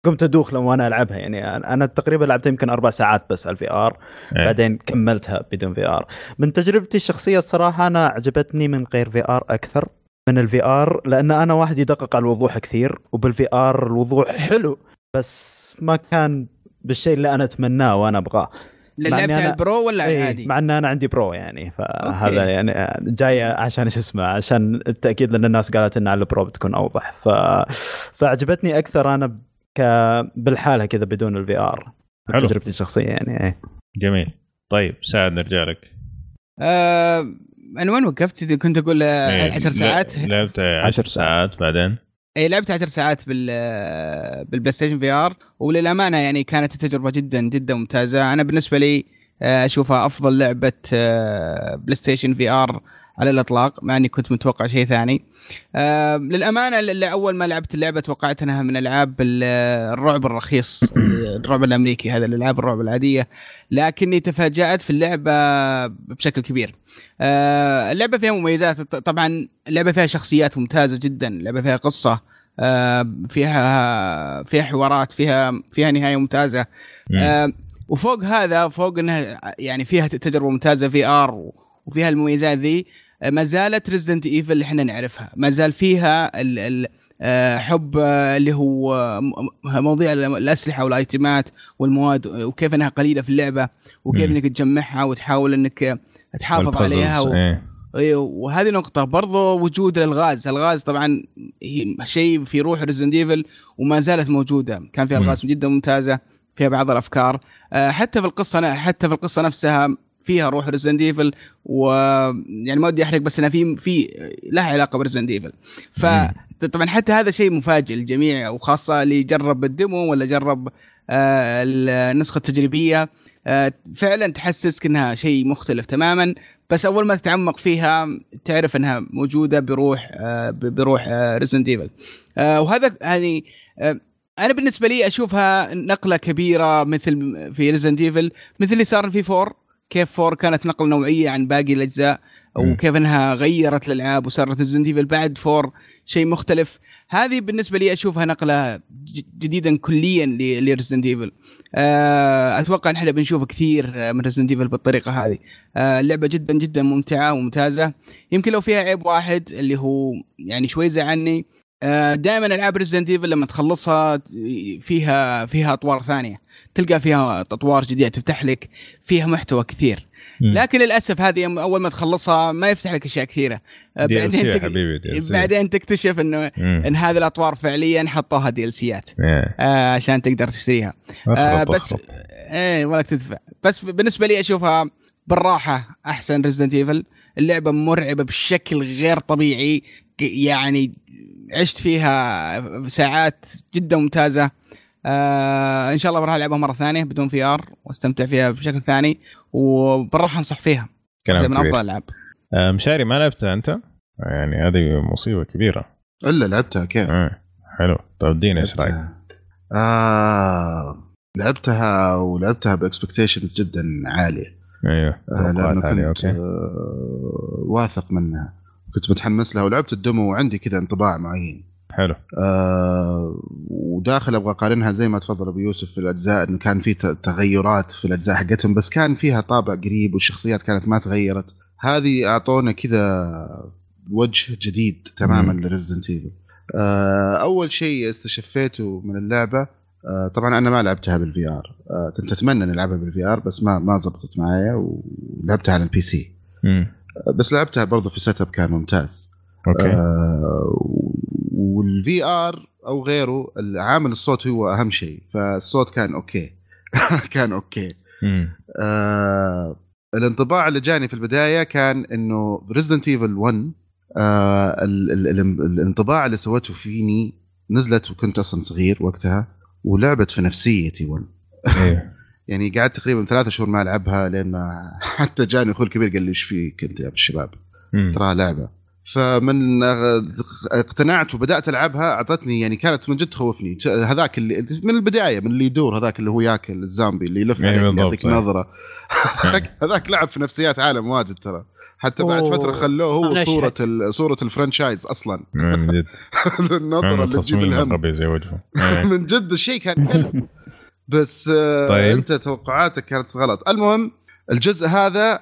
قمت أدوخ لما أنا ألعبها. يعني أنا تقريبا لعبتها يمكن أربع ساعات بس على ال VR. إيه. بعدين كملتها بدون VR. من تجربتي الشخصية الصراحة أنا عجبتني من غير VR أكثر. من ال VR لأن أنا واحد يدقق على الوضوح كثير وبال VR الوضوح حلو بس ما كان بالشيء اللي أنا أتمناه وأنا أبغاه لعبت على أنا- ال Pro ولا على إيه، العادي؟ مع إن أنا عندي Pro يعني فهذا okay. يعني جاي عشان شو اسمه عشان التأكيد لأن الناس قالت إن على ال Pro بتكون أوضح ف... فعجبتني أكثر أنا ك... بالحالة كذا بدون ال VR. تجربتي الشخصية يعني إيه جميل طيب سعد نرجع لك آه أنا وين وقفت؟ كنت أقول إيه، 10 ساعات. ل- لعبت 10 عشر ساعات بعدين. اي لعبت 10 ساعات بال بال PlayStation VR وللأمانة يعني كانت التجربة جدا جدا ممتازة. أنا بالنسبة لي آه، أشوفها أفضل لعبة آه، PlayStation VR على الإطلاق مع إني كنت متوقع شيء ثاني. آه، للأمانة اللي اول ما لعبت اللعبة توقعت إنها من ألعاب ال- الرعب الرخيص الرعب الأمريكي هذا الألعاب الرعب العادية. لكني تفاجأت في اللعبة بشكل كبير. اللعبة فيها مميزات. طبعا اللعبة فيها شخصيات ممتازة جدا. اللعبة فيها قصة آه، فيها فيها حوارات فيها فيها نهاية ممتازة. مم. آه، وفوق هذا فوق إنها يعني فيها تجربة ممتازة VR وفيها المميزات ذي. آه، ما زالت Resident Evil اللي إحنا نعرفها. ما زال فيها ال ال آه، حب آه، اللي هو آه، مواضيع الأسلحة وال items ات والمواد وكيف إنها قليلة في اللعبة وكيف. إنك تجمعها وتحاول إنك تحافظ عليها و... إيه. أيوه وهذه نقطة برضو وجود الغاز، الغاز طبعا هي شيء في روح Resident Evil وما زالت موجودة، كان فيها. الغاز جدا ممتازة، فيها بعض الأفكار، آه، حتى في القصة حتى في القصة نفسها فيها روح Resident Evil و يعني ما ودي أحرق بس إنها في في لها علاقة ب Resident Evil. ف. طبعا حتى هذا شيء مفاجئ للجميع وخاصة اللي جرب ال demo ولا جرب آه، النسخة التجريبية فعلا تحسسك إنها شيء مختلف تماما بس أول ما تتعمق فيها تعرف إنها موجودة بروح آه، بروح Resident Evil وهذا يعني آه، أنا بالنسبة لي أشوفها نقلة كبيرة مثل في Resident Evil مثل اللي صار في 4 كيف 4 كانت نقلة نوعية عن باقي الأجزاء. وكيف إنها غيرت الألعاب وصارت Resident Evil بعد 4 شيء مختلف. هذه بالنسبة لي أشوفها نقلة جديدا كليا ل Resident Evil أتوقع إن إحنا بنشوف كثير من Resident Evil بالطريقة هذه. آه، اللعبة جدا جدا ممتعة وممتازة. يمكن لو فيها عيب واحد اللي هو يعني شوي زعلني دائما ألعاب Resident Evil لما تخلصها فيها فيها أطوار ثانية. تلقى فيها أطوار جديدة تفتح لك فيها محتوى كثير. لكن للأسف هذه أول ما تخلصها ما يفتح لك أشياء كثيرة. يا تك-. بعدين تكتشف إنه مم. إن هذه الأطوار فعليا حطوها DLC ات. آه عشان تقدر تشتريها. آه بس. إيه ولك تدفع. بس بالنسبة لي أشوفها بالراحة أحسن Resident Evil اللعبة مرعبة بشكل غير طبيعي. يعني عشت فيها ساعات جدا ممتازة. آه إن شاء الله بروح ألعبها مرة ثانية بدون VR وأستمتع فيها بشكل ثاني. وبروح انصح فيها. كلام من أفضل الألعاب. آه، مشاري ما لعبتها أنت؟ يعني هذه مصيبة كبيرة. إلا لعبتها كيف؟ آه. حلو. طيب ادينا إيش رأيك؟ آه لعبتها ولعبتها ب expectations جدا عالية. أيوه آه لأنه كنت okay. آه واثق منها. كنت متحمس لها ولعبت ال demo وعندي كذا انطباع معين. حلو. آه وداخل أبغى أقارنها زي ما تفضل أبو يوسف في الأجزاء انه كان في تغيرات في الأجزاء حقتهم بس كان فيها طابع قريب والشخصيات كانت ما تغيرت. هذه أعطونا كذا وجه جديد تماما. ل Resident Evil. آه أول شيء استشفيته من اللعبة آه طبعا أنا ما لعبتها بال VR آه كنت أتمنى اني ألعبها بال VR بس ما ما زبطت معايا ولعبتها على ال PC مم. آه بس لعبتها برضو في setup كان ممتاز. okay. آه وال VR أو غيره عامل الصوت هو أهم شيء فالصوت كان okay. كان okay. آه الانطباع اللي جاني في البداية كان إنه Resident Evil 1 آه ال- ال- ال- الانطباع اللي سوته فيني نزلت وكنت أصلا صغير وقتها ولعبت في نفسيتي 1 أيوه يعني قعدت تقريبا ثلاثة شهور ما ألعبها لين ما حتى جاني أخوي الكبير قال لي إيش فيك أنت يا الشباب. ترى لعبة. فمن اقتنعت وبدأت ألعبها أعطتني يعني كانت من جد تخوفني. هذاك اللي من البداية من اللي يدور هذاك اللي هو ياكل الزامبي اللي يلف إيه عليك بالضبط، يعطيك إيه. نظرة. هذاك- لعب في نفسيات عالم واجد ترى. حتى بعد أوه. فترة خلوه هو صورة صورة الفرنشايز أصلا. من جد. النظره اللي تجيب الهم. زي وجهه. إيه. من جد الشيء كان حلو. بس آه طيب. أنت توقعاتك كانت غلط. المهم الجزء هذا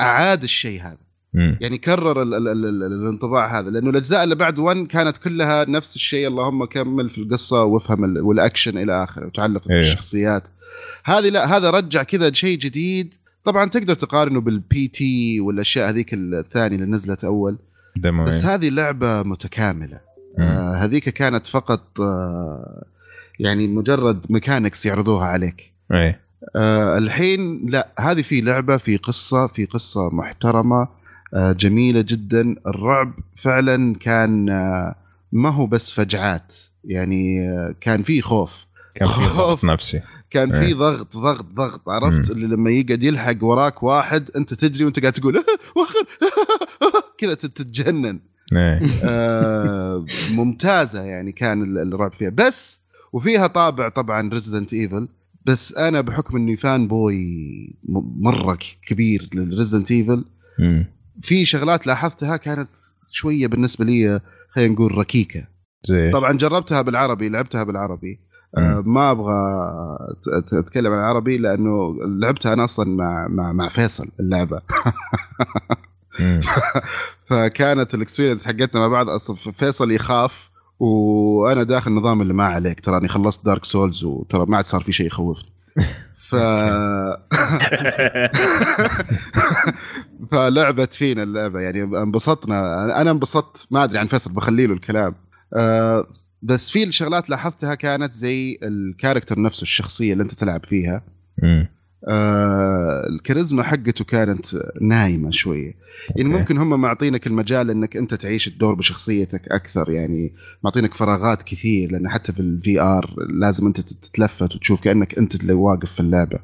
أعاد الشيء هذا. مم. يعني كرر ال ال ال ال الانطباع هذا لأنه الأجزاء اللي بعد 1 كانت كلها نفس الشيء اللهم كمل في القصة وافهم ال- والاكشن إلى آخره وتعلق إيه. بالشخصيات. هذه لا هذا رجع كذا شيء جديد. طبعا تقدر تقارنه بال PT والأشياء هذيك الثانية اللي نزلت أول. demo بس هذه لعبة متكاملة. مم. آه هذيك كانت فقط آه يعني مجرد ميكانكس يعرضوها عليك. إيه. آه الحين لا هذه في لعبة في قصة في قصة محترمة. جميلة جدا. الرعب فعلا كان آه ما هو بس فجعات. يعني آه كان في خوف. كان في ضغط خوف. نفسي. كان إيه. في ضغط ضغط ضغط. عرفت. اللي لما يقعد يلحق وراك واحد أنت تجري وأنت قاعد تقول وأخر كذا تتجنن. إيه. آه، ممتازة يعني كان ال- الرعب فيها. بس وفيها طابع طبعا Resident Evil بس أنا بحكم إني fanboy مرة كبير لل Resident Evil. في شغلات لاحظتها كانت شوية بالنسبة لي خلينا نقول ركيكة. زي طبعا جربتها بالعربي لعبتها بالعربي. آه ما أبغى أتكلم عن العربي لأنه لعبتها أنا أصلا مع مع مع فيصل اللعبة. فكانت ال experience حقتنا مع بعض. أصلا فيصل يخاف وأنا داخل نظام اللي ما عليك. تراني خلصت Dark Souls وترى ما عاد صار في شيء يخوفني. ف فلعبت فينا اللعبة يعني انبسطنا أنا انبسطت ما أدري عن فيصل بخلي له الكلام آه، بس في الشغلات لاحظتها كانت زي ال character نفسه الشخصية اللي أنت تلعب فيها. آه الكاريزما حقته كانت نايمة شوية يعني. ممكن هم معطينك المجال إنك أنت تعيش الدور بشخصيتك أكثر يعني معطينك فراغات كثير لأن حتى في ال VR لازم أنت تتلفت وتشوف كأنك أنت اللي واقف في اللعبة.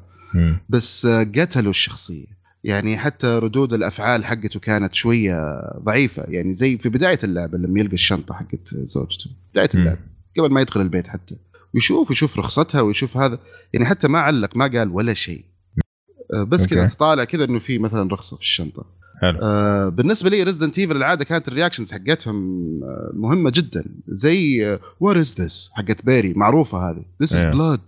بس آه، قتلوا الشخصية يعني حتى ردود الأفعال حقته كانت شوية ضعيفة. يعني زي في بداية اللعبه لما يلقى الشنطة حقت زوجته. بداية. اللعبه قبل ما يدخل البيت حتى. ويشوف يشوف رخصتها ويشوف هذا. يعني حتى ما علق ما قال ولا شيء. آه، بس كذا. تطالع كذا إنه في مثلا رخصة في الشنطة. حلو. آه بالنسبة لي Resident Evil العادة كانت ال reactions حقتهم آه، مهمة جدا. زي what is this حقت بيري معروفة هذه. this is. blood.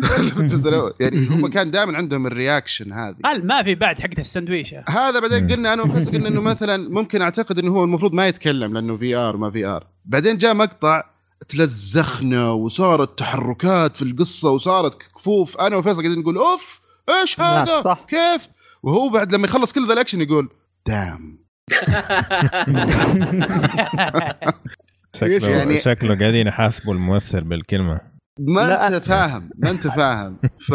الجزء الأول. يعني هم كان دائما عندهم ال reaction هذه. هل ما في بعد حقت السندويشه هذا بعدين. قلنا أنا وفيصل قلنا إنه مثلا ممكن أعتقد إنه هو المفروض ما يتكلم لأنه VR ما VR بعدين جاء مقطع تلزخنا وصارت تحركات في القصة وصارت كفوف. أنا وفيصل قاعدين نقول أوف إيش هذا؟ صح. كيف؟ وهو بعد لما يخلص كل ذا الأكشن يقول damn. شكله يعني- شكله قاعدين يحاسبوا الممثل بالكلمة. ما أنت فاهم ما أنت فاهم. ف...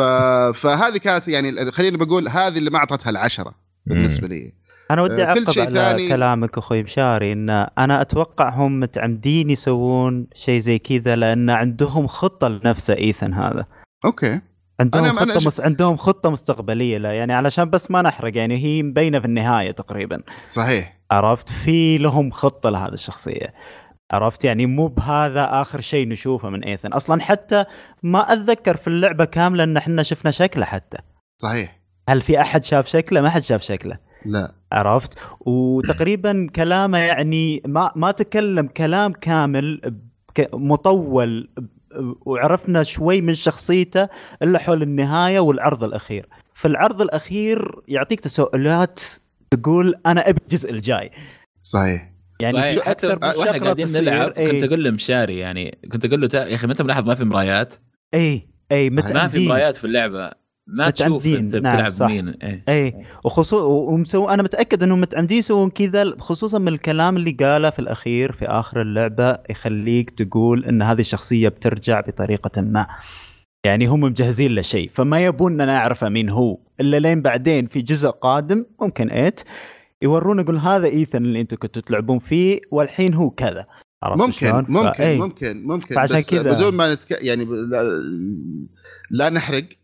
فهذه كانت يعني خليني بقول هذه اللي ما أعطتها العشرة بالنسبة لي. أنا ودي آه، أعقب على ثاني- كلامك أخوي مشاري إن أنا أتوقع هم متعمدين يسوون شيء زي كذا لأن عندهم خطة لنفسه Ethan هذا. أوكي. عندهم أنا- أنا خطة أش- مس... عندهم خطة مستقبلية لا يعني علشان بس ما نحرق يعني هي مبينة في النهاية تقريبا. صحيح. عرفت؟ في لهم خطة لهذه الشخصية. عرفت؟ يعني مو بهذا آخر شيء نشوفه من إيثن. أصلا حتى ما أتذكر في اللعبة كاملة إن إحنا شفنا شكله حتى. صحيح. هل في أحد شاف شكله؟ ما حد شاف شكله. لا. عرفت؟ وتقريبا كلامه يعني ما ما تكلم كلام كامل مطول وعرفنا شوي من شخصيته إلا حول النهاية والعرض الأخير. في العرض الأخير يعطيك تساؤلات تقول أنا أبي الجزء الجاي. صحيح. يعني صحيح شو حتى من وإحنا قاعدين. نلعب إيه. كنت أقول لمشاري يعني كنت أقول له تا- يا أخي ما انت ملاحظ ما في مرايات اي اي ما في مرايات في اللعبة ما تشوف أنت نعم، بتلعب صح. مين إيه. اي وخصوصا ومسو أنا متأكد إنهم متعمدين يسوون كذا خصوصا من الكلام اللي قاله في الأخير في آخر اللعبة يخليك تقول إن هذه الشخصية بترجع بطريقة ما يعني هم مجهزين له شيء فما يبوننا نعرفه مين هو إلا لين بعدين في جزء قادم ممكن eight يورونا يقول هذا Ethan اللي أنتم كنتوا تلعبون فيه والحين هو كذا عرفت ممكن؟ ممكن فإيه. ممكن ممكن فعشان بس كذا- بدون ما نتك... يعني. لا... لا نحرق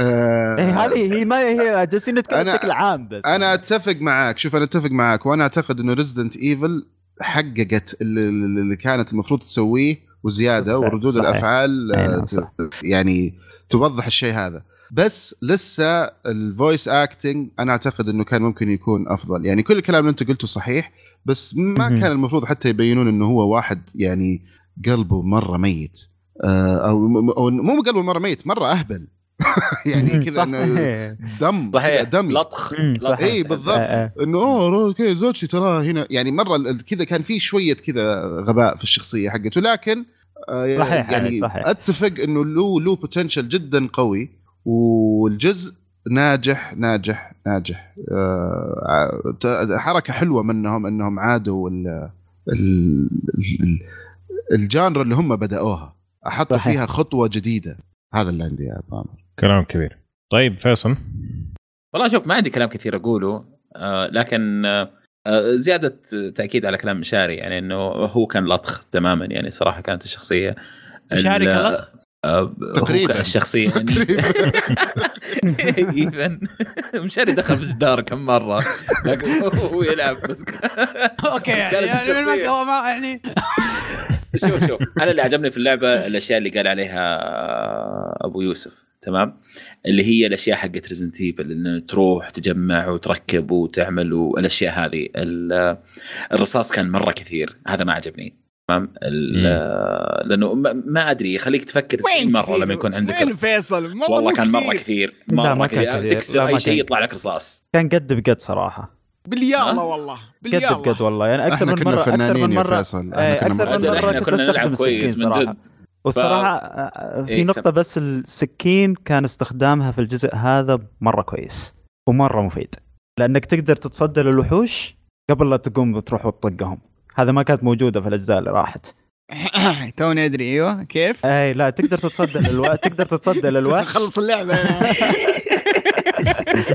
آه، إيه، هذه هي ما هي جالسين نتكلم بشكل عام بس أنا أتفق معاك شوف أنا أتفق معاك وأنا أعتقد إنه Resident Evil حققت اللي, اللي كانت المفروض تسويه وزيادة صحيح، وردود صحيح. الأفعال آه، نعم، ت- صح. يعني توضح الشيء هذا بس لسه ال voice acting أنا أعتقد إنه كان ممكن يكون أفضل يعني كل الكلام اللي أنت قلته صحيح بس ما. كان المفروض حتى يبينون إنه هو واحد يعني قلبه مرة ميت آه، أو أو مو قلبه مرة ميت مرة أهبل يعني كذا. إنه. damn صحيح دمي لطخ. اي بالضبط آه، آه. إنه oh okay زوجتي ترى هنا يعني مرة كذا كان في شوية كذا غباء في الشخصية حقته لكن صحيح، يعني صحيح. أتفق إنه له له بوتنشل جدا قوي والجزء ناجح ناجح ناجح. آه، ت- حركة حلوة منهم إنهم عادوا ال ال- ال- الجانرا اللي هم بدأوها. حطوا صحيح. فيها خطوة جديدة. هذا اللي عندي يا طامر كلام كبير. طيب فيصل؟ والله شوف ما عندي كلام كثير أقوله. آه لكن آه زيادة تأكيد على كلام مشاري. يعني إنه هو كان لطخ تماما. يعني صراحة كانت الشخصية مشاري كان لطخ؟ آه، تقريباً. الشخصيه يعني إيفن. مشاري دخل بجدار كم مرة. لكن هو يلعب. بس أوكي يعني, يعني هو ما يعني. شوف شوف. أنا اللي عجبني في اللعبة الأشياء اللي قال عليها أبو يوسف. تمام؟ اللي هي الأشياء حقت ريزنت ايفل إنه تروح تجمع وتركب وتعمل والأشياء هذه. ال- الرصاص كان مرة كثير. هذا ما عجبني. تمام؟ ال- لأنه ما, ما أدري يخليك تفكر 90 مرة لما يكون عندك وين فيصل؟ والله والله كان مرة كثير. كثير مرة ما كان كثير. كثير. لا، تكسر أي شيء. يطلع لك رصاص. كان قد بقد صراحة. باليالا؟ والله قد باليالا بقد والله. يعني أكثر من مره أكثر فنانين من يا مره فيصل. إيه، من مرة إحنا كنا نلعب كويس من. جد. والصراحة آه، في إيه، نقطة بس السكين كان استخدامها في الجزء هذا مرة كويس ومرة مفيد. لأنك تقدر تتصدى للوحوش قبل لا تقوم وتروح وتطقهم. هذا ما كانت موجودة في الأجزاء اللي راحت توني أدري أيوه كيف؟ اي لا تقدر تتصدى للو... تقدر تتصدى للوحش خلص اللعبة.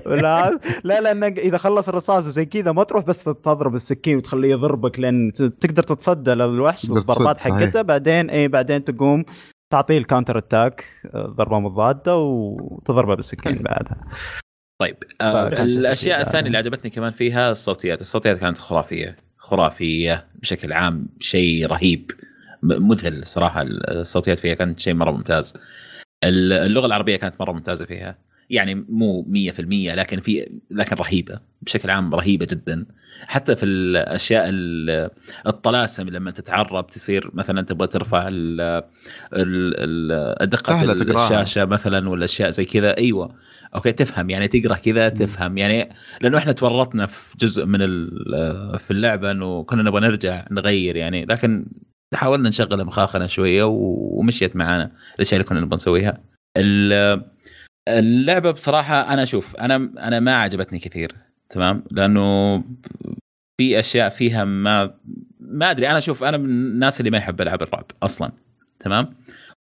لا لا لانك إذا خلص الرصاص وزي كذا ما تروح بس تضرب السكين وتخليه يضربك لأن تقدر تتصدى للوحش والضربات صحيح. حقته بعدين اي بعدين تقوم تعطيه ال counter attack ضربة مضادة وتضربه بالسكين بعدها طيب آه. الأشياء. الثانية اللي عجبتني كمان فيها الصوتيات الصوتيات كانت خرافية خرافية بشكل عام شيء رهيب مذهل صراحة الصوتيات فيها كانت شيء مرة ممتاز. ال- اللغة العربية كانت مرة ممتازة فيها. يعني مو 100% لكن في لكن رهيبة بشكل عام رهيبة جدا. حتى في الأشياء ال- الطلاسم لما تتعرب تصير مثلا تبغى ترفع ال- ال- ال- دقه سهلة تقراها. الشاشة مثلا ولا أشياء زي كذا. أيوه. أوكي تفهم يعني تقرأ كذا تفهم يعني. لأنه إحنا تورطنا في جزء من في اللعبة إنه كنا نبغى نرجع نغير يعني. لكن حاولنا نشغل مخاخنا شوية ومشيت معانا الأشياء اللي كنا نبغى نسويها. اللعبة بصراحة أنا أشوف أنا أنا ما عجبتني كثير تمام؟ لأنه في أشياء فيها ما ما أدري أنا أشوف أنا من الناس اللي ما يحب العاب الرعب أصلا تمام؟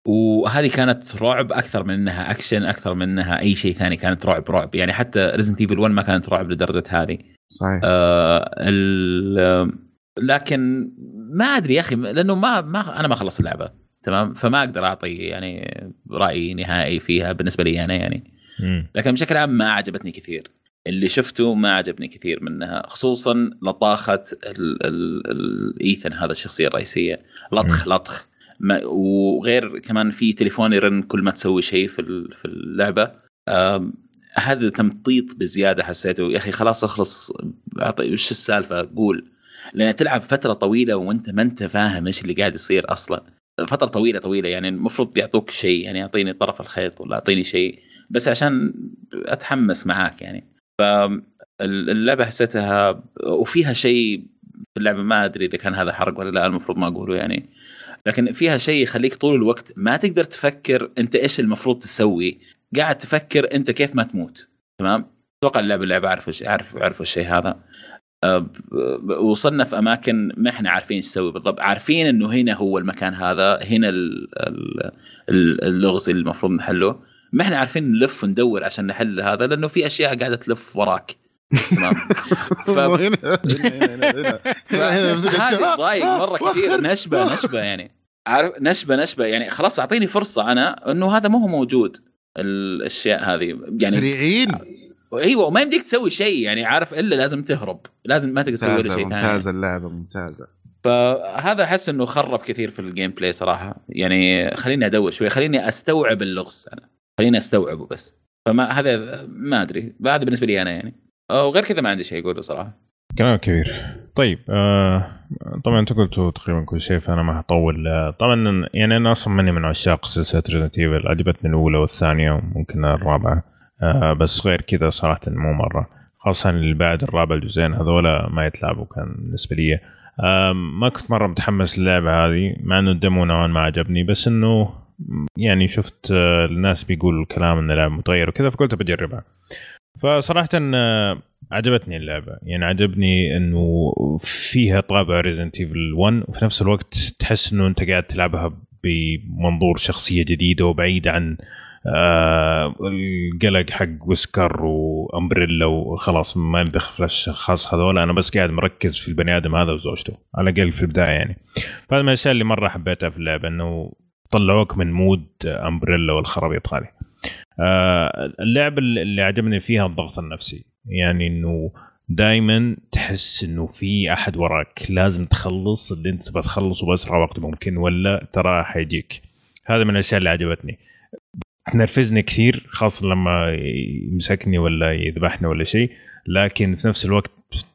وهذه كانت رعب أكثر من إنها أكشن أكثر من إنها أي شيء ثاني كانت رعب رعب. يعني حتى Resident Evil 1 ما كانت رعب لدرجة هذه. صحيح. آه لكن ما أدري يا أخي لأنه ما ما أنا ما خلصت اللعبة. تمام؟ فما أقدر أعطي يعني رأي نهائي فيها بالنسبة لي أنا يعني. مم. لكن بشكل عام ما عجبتني كثير. اللي شفته ما عجبني كثير منها خصوصا لطاخة ال ال ال إيثن هذا الشخصية الرئيسية. لطخ لطخ. ما وغير كمان في تليفون يرن كل ما تسوي شيء في في اللعبة. هذا تمطيط بزيادة حسيته. يا أخي خلاص أخلص أعطي- وش السالفة؟ قول. لأن تلعب فترة طويلة وأنت ما أنت فاهم إيش اللي قاعد يصير أصلا. فترة طويلة طويلة يعني المفروض يعطوك شيء يعني يعطيني طرف الخيط ولا اعطيني شيء بس عشان أتحمس معاك يعني. فاللعبه حسيتها وفيها شيء في اللعبة ما أدري إذا كان هذا حرق ولا لا المفروض ما أقوله يعني. لكن فيها شيء يخليك طول الوقت ما تقدر تفكر أنت إيش المفروض تسوي قاعد تفكر أنت كيف ما تموت. تمام؟ أتوقع اللعبة اللعبه عارفوا عارف عارفوا الشيء هذا. وصلنا في أماكن ما إحنا عارفين إيش نسوي بالضبط. عارفين إنه هنا هو المكان هذا هنا ال- ال- ال- اللغز اللي المفروض نحله. ما إحنا عارفين نلف وندور عشان نحل هذا لأنه في أشياء قاعدة تلف وراك. تمام. ف... هنا هذه ضايق مرة كثير. نشبة نشبة يعني. عارف نشبة نشبة. يعني خلاص أعطيني فرصة أنا إنه هذا ما هو موجود الأشياء هذه. يعني سريعين. أيوه وما يمديك تسوي شيء يعني عارف إلا لازم تهرب لازم ما تقدر تسوي شيء ثاني. ممتازة اللعبة ممتازة. فهذا أحس إنه خرب كثير في ال gameplay صراحة. يعني خليني ادور شوي خليني أستوعب اللغز أنا. خليني أستوعبه بس. فما هذا ما أدري. هذا بالنسبة لي أنا يعني. وغير كذا ما عندي شيء أقوله صراحة. كلام كبير. طيب آه طبعا أنتم قلتوا تقريبا كل شيء فأنا ما حطول طبعا يعني أنا أصلا ماني من عشاق سلسلة Resident Evil عجبتني الأولى والثانية وممكن الرابعة. آه بس غير كذا صراحة مو مرة. خاصة اللي بعد الرابع الجزئين هذولا ما يتلعبوا كان بالنسبة لي. ما كنت مرة متحمس للعبة هذه مع إنه ال demo نوعا ما عجبني بس إنه يعني شفت آه الناس بيقولوا الكلام إن اللعبه متغير وكذا فقلت بجربها. فصراحة آه عجبتني اللعبة. يعني عجبني إنه فيها طابع Resident Evil 1 وفي نفس الوقت تحس إنه أنت قاعد تلعبها بمنظور شخصية جديدة وبعيد عن آه القلق حق ويسكر وأمبريلا وخلاص ما ندخل في الاشخاص هذول. أنا بس قاعد مركز في البني آدم هذا وزوجته على الأقل في البداية يعني. فهذا من الأشياء اللي مرة حبيتها في اللعبة إنه طلعوك من مود أمبريلا والخرابيط هذه. آه اللعبة اللي عجبني فيها الضغط النفسي يعني إنه دائما تحس إنه في أحد وراك لازم تخلص اللي أنت تبغى تخلصه باسرع وقت ممكن ولا ترى حيجيك. هذا من الأشياء اللي عجبتني. تنرفزني كثير خاصة لما يمسكني ولا يذبحني ولا شيء. لكن في نفس الوقت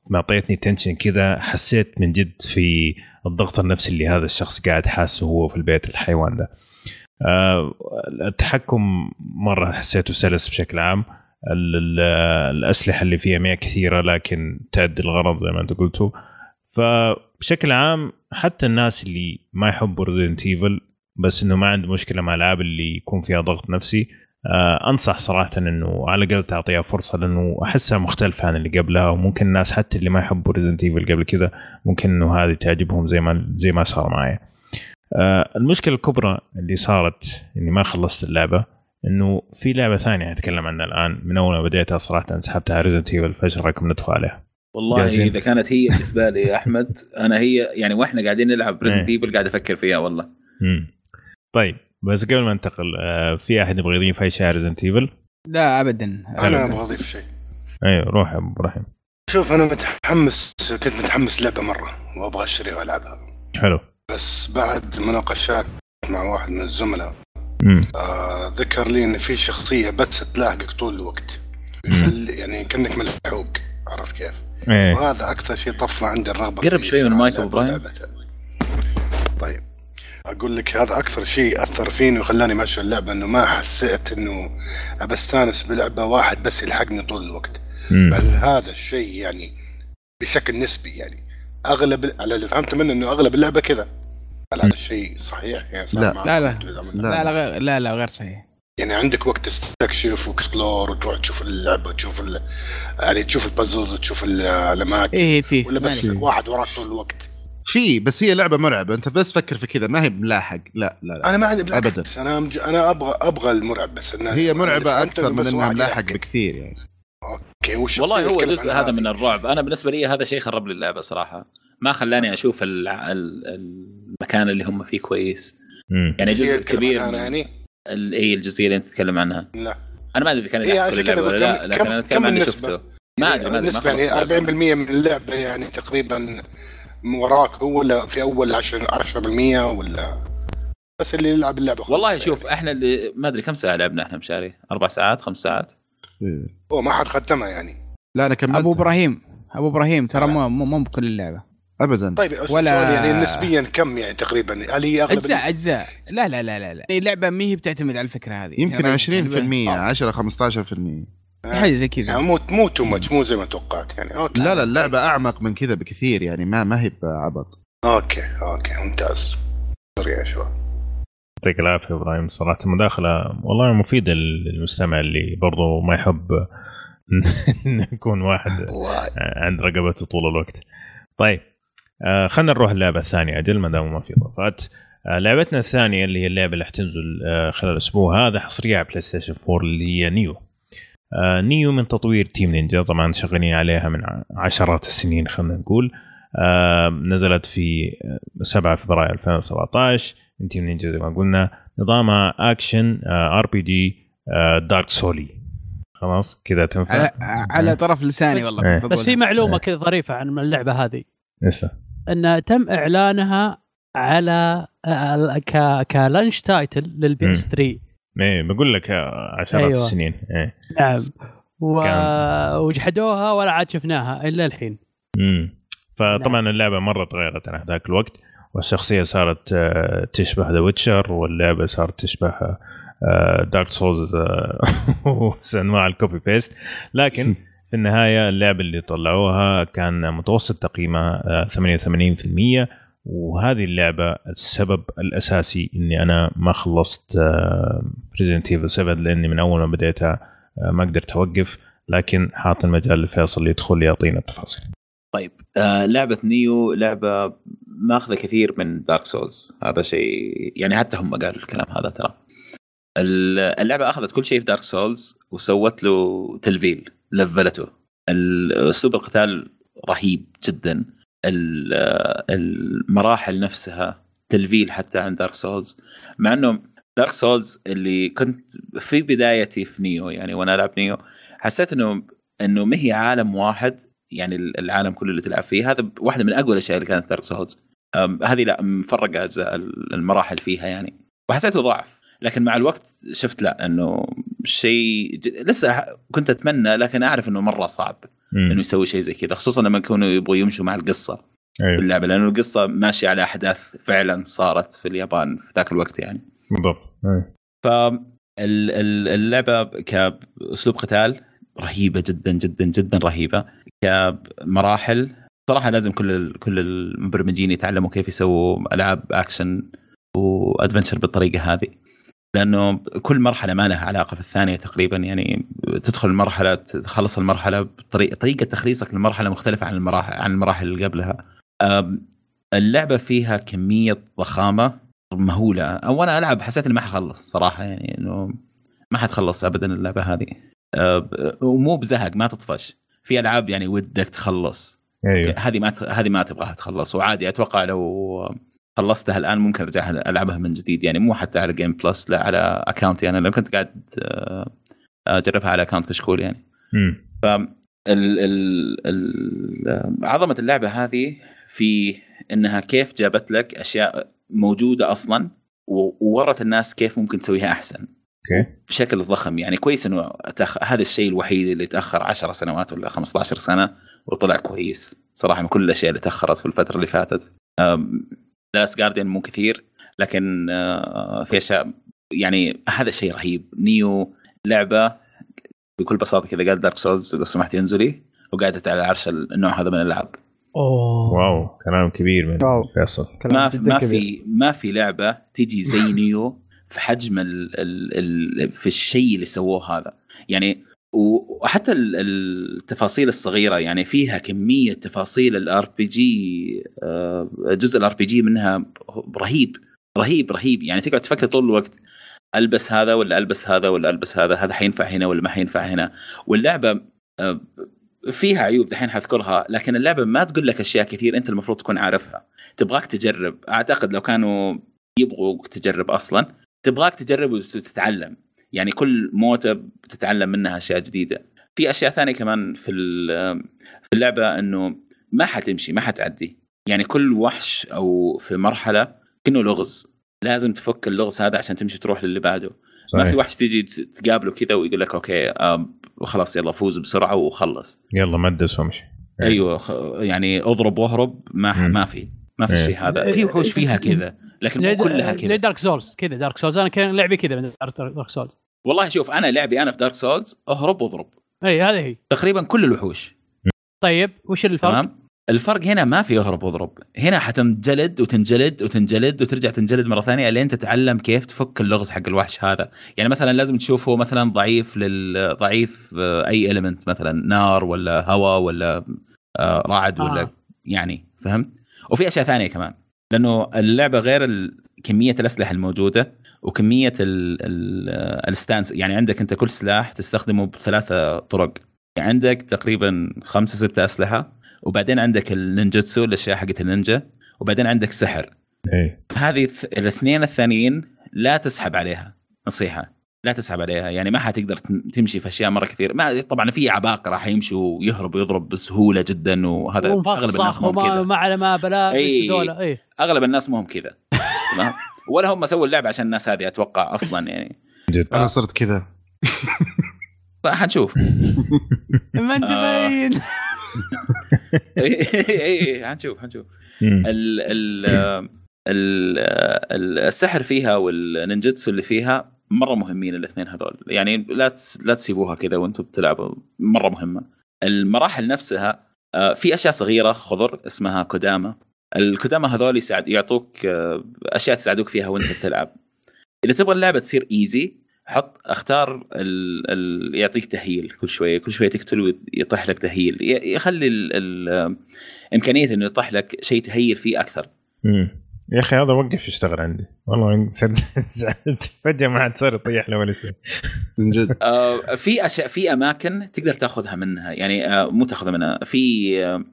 معطيتني tension كذا حسيت من جد في الضغط النفسي اللي هذا الشخص قاعد حاسه هو في البيت الحيوان ده. أه التحكم مرة حسيته سلس بشكل عام. الأسلحة اللي فيها ما كثيرة لكن تؤدي الغرض زي ما انت قلتوا. فبشكل عام حتى الناس اللي ما يحبوا Resident Evil بس إنه ما عنده مشكلة مع الألعاب اللي يكون فيها ضغط نفسي آه أنصح صراحة إنه على الأقل تعطيها فرصة لأنه أحسها مختلفة عن اللي قبلها وممكن الناس حتى اللي ما يحبوا Resident Evil قبل كذا ممكن إنه هذه تعجبهم زي ما زي ما صار معي. آه المشكلة الكبرى اللي صارت إني ما خلصت اللعبة إنه في لعبة ثانية أتكلم عنها الآن من أول ما بديتها صراحة سحبتها Resident Evil فايش رايكم ندخل عليها؟ والله جاهزين؟ إذا كانت هي اللي في بالي يا أحمد أنا هي يعني وإحنا قاعدين نلعب Resident. Evil قاعد أفكر فيها والله مم. طيب بس قبل ما ننتقل آه في أحد يبغى يضيف أي شيء Resident Evil؟ لا ابدا أنا أبغى أضيف شيء أيوه روح يا أبو إبراهيم شوف أنا متحمس كنت متحمس لعبة مرة وأبغى أشتريها وألعبها حلو بس بعد مناقشات مع واحد من الزملاء. آه ذكر لي إن في شخصية بس تلاحقك طول الوقت يعني كأنك ملحوق عرفت كيف؟ إيه وهذا أكثر شيء طفى عندي الرغبة قرب شوي من المايك إبراهيم. ولعبتها. طيب أقول لك هذا أكثر شيء أثر فيني وخلاني ما أشتري اللعبة انه ما حسيت إنه بستانس بلعبة واحد بس يلحقني طول الوقت. مم. بل هذا الشيء يعني بشكل نسبي يعني. أغلب على اللي فهمت منه إنه أغلب اللعبة كذا. هل هذا الشيء صحيح؟ يعني صار لا. لا، لا. لا لا غير لا لا غير صحيح. يعني عندك وقت تستكشف و explore وتروح تشوف اللعبة وتشوف ال... يعني تشوف ال puzzles وتشوف ال- الأماكن. إيه في ولا بس مالك. واحد وراك طول الوقت. في بس هي لعبة مرعبة. أنت بس فكر في كذا ما هي ملاحق. لا لا لا. أنا ما عندي أبداً. أنا مج... أنا أبغى أبغى المرعب بس إنه هي أنا مرعبة أكثر من إنها ملاحق. بكثير يعني. okay والشخصية والله هو جزء هذا من الرعب. أنا بالنسبة لي هذا شيء خرب لي اللعبة صراحة. ما خلاني أشوف ال- ال- المكان اللي هم فيه كويس. مم. يعني جزء كبير عنها من يعني؟ ال- اي الجزئية اللي أنت تتكلم عنها. لا. أنا ما أدري إذا كان إيه، يحكي كذا اللعبة ولا لا لكن كم- أنا أتكلم عن اللي؟ شفته. ما أدري ما أدري يعني اللعبة. 40% من اللعبة يعني تقريبا وراك هو ولا في أول 10 10% ولا بس اللي يلعب اللعبة خلاص والله يعني. شوف إحنا اللي ما أدري كم ساعة لعبنا إحنا مشاري؟ أربع ساعات خمس ساعات؟ إيه. هو ما حد ختمها يعني. لا أنا كملت. أبو إبراهيم أبو إبراهيم ترى آه. مو مو بكل اللعبة. ابدا. طيب ولا- يعني نسبيا كم يعني تقريبا؟ هل هي أغلب أجزاء أجزاء. لا لا لا لا لا. اللعبه ما هي بتعتمد على الفكرة هذه. يمكن يعني 20% آه. 10 15% حاجة زي يعني كذا مو مو too much مو زي ما توقعت يعني. okay لا لا اللعبة أعمق من كذا بكثير يعني ما ما هي بعبط. okay okay ممتاز. سريع شوي يعطيك العافية يا إبراهيم. صراحة مداخله والله مفيدة للمستمع اللي برضو ما يحب انه يكون واحد عند رقبته طول الوقت. طيب آه خلينا نروح اللعبه الثانية أجل ما دام ما في إضافات. آه لعبتنا الثانية اللي هي اللعبة اللي حتنزل آه خلال الأسبوع هذا حصرية على PlayStation 4 اللي هي Nioh. آه Nioh من تطوير Team Ninja. طبعا شغالين عليها من عشرات السنين خلينا نقول. آه نزلت في آه، 7 فبراير 2017 من Team Ninja زي ما قلنا نظامها action RPG Dark Souly. خلاص؟ كذا تنفع؟ على على طرف لساني بس- والله إيه. كنت بس في. معلومة إيه. كذا ظريفة عن اللعبة هذه. لسه أن تم إعلانها على ك ك launch title لل PS 3 إيه بقول لك آه، عشرات أيوة. السنين إيه. نعم. و... وجحدوها ولا عاد شفناها إلا الحين. امم فطبعا اللعبة مرة تغيرت عن ذاك الوقت والشخصية صارت آه، تشبه The Witcher واللعبة صارت تشبه Dark Souls أنواع ال copy paste لكن في النهاية اللعبة اللي طلعوها كان متوسط تقييمها آه، 88% وهذه اللعبة السبب الأساسي إني أنا ما خلصت Resident Evil 7 لأني من أول ما بديتها آه، ما قدرت أوقف لكن حاط المجال لفيصل يدخل يعطينا التفاصيل. طيب آه لعبة Nioh لعبة ماخذة كثير من Dark Souls هذا شيء يعني حتى هم قالوا الكلام هذا ترى. ال- اللعبة أخذت كل شيء في Dark Souls وسوت له تلفيل لفلته أسلوب القتال رهيب جدا. المراحل نفسها تلفيل حتى عن Dark Souls مع إنه Dark Souls اللي كنت في بدايتي في Nioh يعني وأنا العب Nioh حسيت إنه إنه ما هي عالم واحد يعني العالم كله اللي تلعب فيه هذا واحدة من أقوى الأشياء اللي كانت Dark Souls هذه لا مفرقة أجزاء المراحل فيها يعني وحسيته ضعف لكن مع الوقت شفت لا إنه شيء. لسه كنت أتمنى لكن أعرف إنه مرة صعب. إنه يسوي شيء زي كذا خصوصا لما يكونوا يبغوا يمشوا مع القصة أيوة. باللعبه لأنه القصة ماشية على أحداث فعلا صارت في اليابان في ذاك الوقت يعني. بالضبط. أيوة. فاللعبه كأسلوب قتال رهيبة جدا جدا جدا رهيبة. كمراحل صراحة لازم كل كل المبرمجين يتعلموا كيف يسووا ألعاب أكشن وأدفنشر بالطريقة هذه. لأنه كل مرحلة ما لها علاقة في الثانية تقريبا. يعني تدخل المرحلة تخلص المرحلة بطريقه طريقة تخليصك للمرحلة مختلفة عن المراحل عن المراحل اللي قبلها. اللعبة فيها كمية ضخامة مهولة. أو أنا ألعب حسيت إني ما حخلص صراحة. يعني إنه ما حتخلص ابدا اللعبة هذه. ومو بزهق ما تطفش. في ألعاب يعني ودك تخلص. أيوه. هذه ما هذه ما تبغاها تخلص. وعادي أتوقع لو خلصتها الآن ممكن أرجع ألعبها من جديد. يعني مو حتى على game plus لا على account ي أنا لو كنت قاعد آه، أجربها على account كشكول يعني. ف ال ال ال عظمة اللعبة هذه في إنها كيف جابت لك أشياء موجودة أصلا وورت الناس كيف ممكن تسويها أحسن. okay. بشكل ضخم. يعني كويس إنه تأخ... هذا الشيء الوحيد اللي تأخر 10 سنوات ولا 15 سنة وطلع كويس صراحة من كل الأشياء اللي تأخرت في الفترة اللي فاتت. Last Guardian مو كثير لكن آه، في أشياء يعني هذا شيء رهيب. Nioh لعبة بكل بساطة كذا قال Dark Souls لو سمحت انزلي وقعدت على عرش النوع هذا من الألعاب. أوه. wow كلام كبير من wow. فيصل. كلام ما ما كبير. في ما في لعبة تجي زي Nioh في حجم ال ال ال في الشيء اللي سووه هذا. يعني وحتى ال- التفاصيل الصغيرة يعني فيها كمية تفاصيل ال RPG جزء ال RPG منها رهيب رهيب رهيب. يعني تقعد تفكر طول الوقت ألبس هذا ولا ألبس هذا ولا ألبس هذا هذا حينفع هنا ولا ما حينفع هنا. واللعبة آه، فيها عيوب دحين حذكرها لكن اللعبة ما تقول لك أشياء كثير أنت المفروض تكون عارفها. تبغاك تجرب. أعتقد لو كانوا يبغوا تجرب أصلا تبغاك تجرب وتتعلم. يعني كل موتة بتتعلم منها أشياء جديدة. في أشياء ثانية كمان في ال- في اللعبة إنه ما حتمشي ما حتعدي. يعني كل وحش أو في مرحلة كأنه لغز. لازم تفك اللغز هذا عشان تمشي تروح للي بعده. ما في صحيح. وحش تيجي تقابله كذا ويقول لك أوكي آه خلاص يلا فوز بسرعة وخلص. يلا مدس وامشي إيه. أيوه يعني اضرب واهرب ما. ما في ما في إيه. الشيء هذا. في وحوش فيها كذا لكن مو كلها زي كذا. Dark Souls كذا Dark Souls أنا كان لعبي كذا من Dark Souls والله شوف أنا لعبي أنا في Dark Souls اهرب واضرب. إي هذه هي. تقريبا كل الوحوش. طيب وش الفرق؟ تمام؟ الفرق هنا ما في اهرب واضرب. هنا حتنجلد وتنجلد وتنجلد وترجع تنجلد مرة ثانية لين تتعلم كيف تفك اللغز حق الوحش هذا. يعني مثلا لازم تشوف هو مثلا ضعيف لل ضعيف آه، أي element مثلا نار ولا هواء ولا آه، رعد ولا آه. يعني فهمت؟ وفي أشياء ثانية كمان. لأنه اللعبة غير كمية الأسلحة الموجودة. وكمية ال ال stance. يعني عندك أنت كل سلاح تستخدمه بثلاثة طرق. يعني عندك تقريبا خمسة ستة أسلحة وبعدين عندك ال ninjutsu الأشياء حقت النينجا وبعدين عندك سحر. إيه. هذه الث- الاثنين الثانيين لا تسحب عليها نصيحة. لا تسحب عليها. يعني ما حتقدر تم- تمشي في أشياء مرة كثير. ما طبعا في عباقرة راح يمشوا ويهرب ويضرب بسهولة جدا وهذا أغلب الناس مو كذا. ما على ما بلاش اي أغلب الناس مو كذا. تمام؟ ولا هم سووا اللعبة عشان الناس هذه أتوقع أصلا يعني. جد. أنا صرت كذا. حنشوف. ما أنت آه. باين. إي إي حنشوف حنشوف. ال ال ال ال- السحر فيها وال ninjutsu اللي فيها مرة مهمين الاثنين هذول. يعني لا لا تسيبوها كذا وأنتم بتلعبوا مرة مهمة. المراحل نفسها آه، في أشياء صغيرة خضر اسمها كوداما. الكوداما هذول يساعد يعطوك آه، أشياء تساعدوك فيها وانت بتلعب. إذا تبغى اللعبة تصير easy حط اختار ال ال يعطيك تهيل كل شوية كل شوية تقتل ويطيح لك تهيل يخلي ال ال إمكانية إنه يطيح لك شيء تهيل فيه أكثر. يا أخي هذا وقف يشتغل عندي. والله صرت زعلت فجأة ما عاد صار يطيح له ولا شيء. من جد. آه، في اشياء في أماكن تقدر تأخذها منها. يعني آه، مو تأخذها منها. في آه،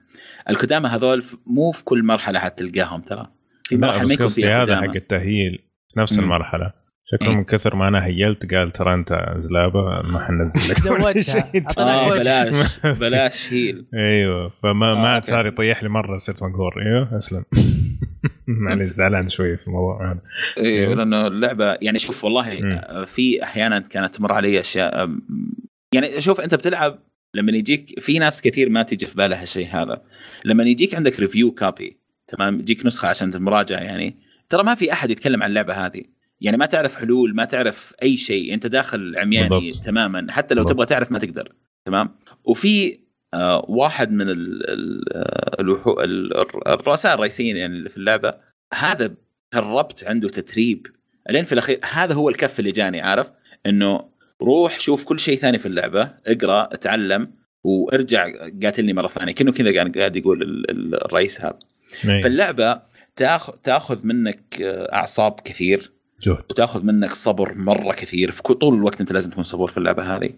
الكدامى هذول مو في كل مرحلة حتلقاهم ترى. في مراحل ما يكون فيها هذا حق التأهيل نفس. المرحلة. شكله إيه. من كثر ما أنا هيلت قال ترى أنت زلابة ما حنزل لك آه وجه. بلاش بلاش هيل أيوه. فما آه، ما عاد. صار يطيح لي مرة صرت مقهور. أيوه أسلم. معلش زعلان شوي في الموضوع. هذا أيوه. إيه. لأنه اللعبة يعني شوف والله. آه، في أحيانا كانت تمر علي أشياء يعني شوف أنت بتلعب لما يجيك في ناس كثير ما تيجي في بالها الشيء هذا. لما يجيك عندك ريفيو كابي تمام؟ يجيك نسخة عشان المراجعة يعني ترى ما في أحد يتكلم عن اللعبة هذه. يعني ما تعرف حلول ما تعرف أي شيء أنت داخل عمياني بالضبط. تماما حتى لو بالضبط. تبغى تعرف ما تقدر تمام وفي آه واحد من ال ال آه، الرؤساء الرئيسيين يعني اللي في اللعبة هذا تربت عنده تتريب لين في الأخير هذا هو الكف اللي جاني عارف إنه روح شوف كل شيء ثاني في اللعبة اقرأ اتعلم وارجع قاتلني مرة ثانية كأنه كذا قاعد يقول ال- ال- الرئيس هذا إيه. فاللعبة تاخذ تاخذ منك آه، أعصاب كثير جهد. وتاخذ منك صبر مرة كثير. في طول الوقت انت لازم تكون صبور في اللعبة هذه.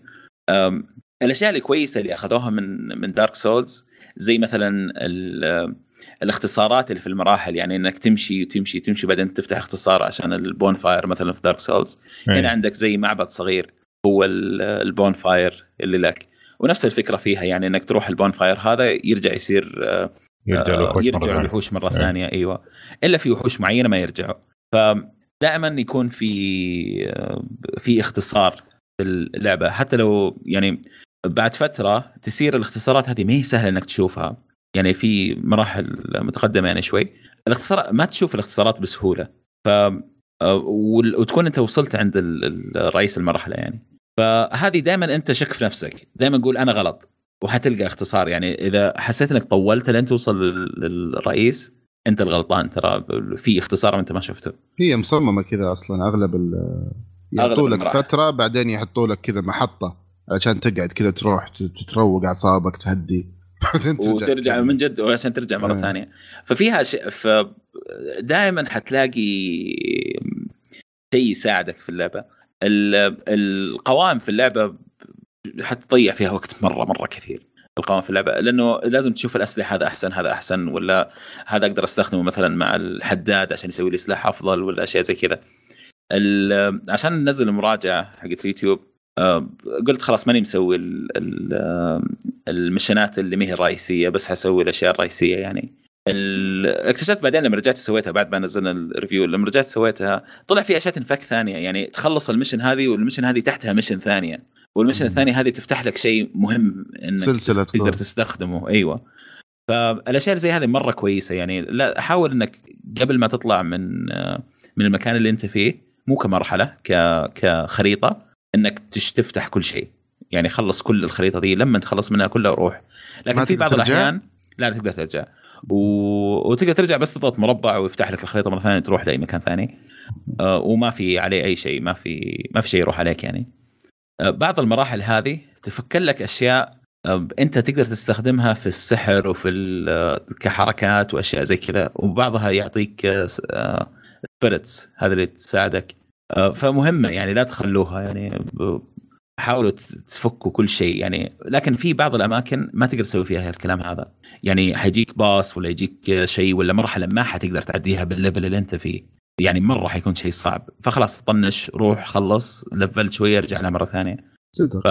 الأشياء الكويسة اللي أخذوها من من Dark Souls زي مثلا ال- الاختصارات اللي في المراحل. يعني إنك تمشي وتمشي تمشي بعدين تفتح اختصار عشان ال bonfire مثلا في Dark Souls إيه. هنا عندك زي معبد صغير هو ال- bonfire اللي لك. ونفس الفكرة فيها. يعني إنك تروح ال bonfire هذا يرجع يصير آه، يرجع الوحوش مرة ثانية. الوحوش مرة إيه. ثانية. أيوه. إلا في وحوش معينة ما يرجعوا. فدائما يكون في في اختصار في اللعبة. حتى لو يعني بعد فترة تصير الاختصارات هذه ما هي سهلة إنك تشوفها. يعني في مراحل متقدمة يعني شوي. الاختصار ما تشوف الاختصارات بسهولة. ف وتكون أنت وصلت عند ال- ال- رئيس المرحلة يعني. فهذه دائما أنت شك في نفسك. دائما قول أنا غلط. وحتلقى اختصار يعني. إذا حسيت إنك طولت لين توصل لل- للرئيس أنت الغلطان ترى في اختصار أنت ما شفته هي مصممة كذا أصلا أغلب ال يعطوا لك. فترة بعدين يحطوا لك كذا محطة عشان تقعد كذا تروح تتروق أعصابك تهدي وترجع. من جد عشان ترجع مرة آه. ثانية ففيها شيء ف دائما حتلاقي شيء يساعدك في اللعبة ال- القوائم في اللعبة حتضيع فيها وقت مرة مرة كثير القوائم في اللعبة لأنه لازم تشوف الأسلحة هذا أحسن هذا أحسن ولا هذا أقدر أستخدمه مثلا مع الحداد عشان يسوي لي سلاح أفضل ولا أشياء زي كذا. عشان ننزل المراجعة حقت اليوتيوب آه، قلت خلاص ماني مسوي آه، ال mission ات اللي ما هي الرئيسية بس حسوي الأشياء الرئيسية يعني. اكتشفت بعدين لما رجعت سويتها بعد ما نزلنا ال review لما رجعت سويتها طلع في أشياء تنفك ثانية يعني تخلص ال mission هذه وال mission هذه تحتها mission ثانية. وال mission مم. الثانية هذه تفتح لك شيء مهم إنك سلسلة تقدر كذا. تستخدمه. أيوه. فالأشياء زي هذه مرة كويسة يعني. لا حاول إنك قبل ما تطلع من من المكان اللي أنت فيه مو كمرحلة ك كخريطة إنك تفتح كل شيء. يعني خلص كل الخريطة دي لما تخلص منها كلها وروح لكن في بعض ترجع؟ الأحيان لا تقدر ترجع. و... وتقدر ترجع بس تضغط مربع ويفتح لك الخريطة مرة ثانية تروح لأي مكان ثاني. آه، وما في عليه أي شيء ما في ما في شيء يروح عليك يعني. بعض المراحل هذه تفك لك أشياء آه، أنت تقدر تستخدمها في السحر وفي آه، كحركات وأشياء زي كذا وبعضها يعطيك spirits هذا اللي تساعدك. آه، فمهمة يعني لا تخلوها يعني حاولوا تفكوا كل شيء يعني لكن في بعض الأماكن ما تقدر تسوي فيها الكلام هذا. يعني حيجيك boss ولا يجيك شيء ولا مرحلة ما حتقدر تعديها بال level اللي أنت فيه. يعني مرة حيكون شيء صعب. فخلاص طنش روح خلص لفلت شوية ارجع لها مرة ثانية. ف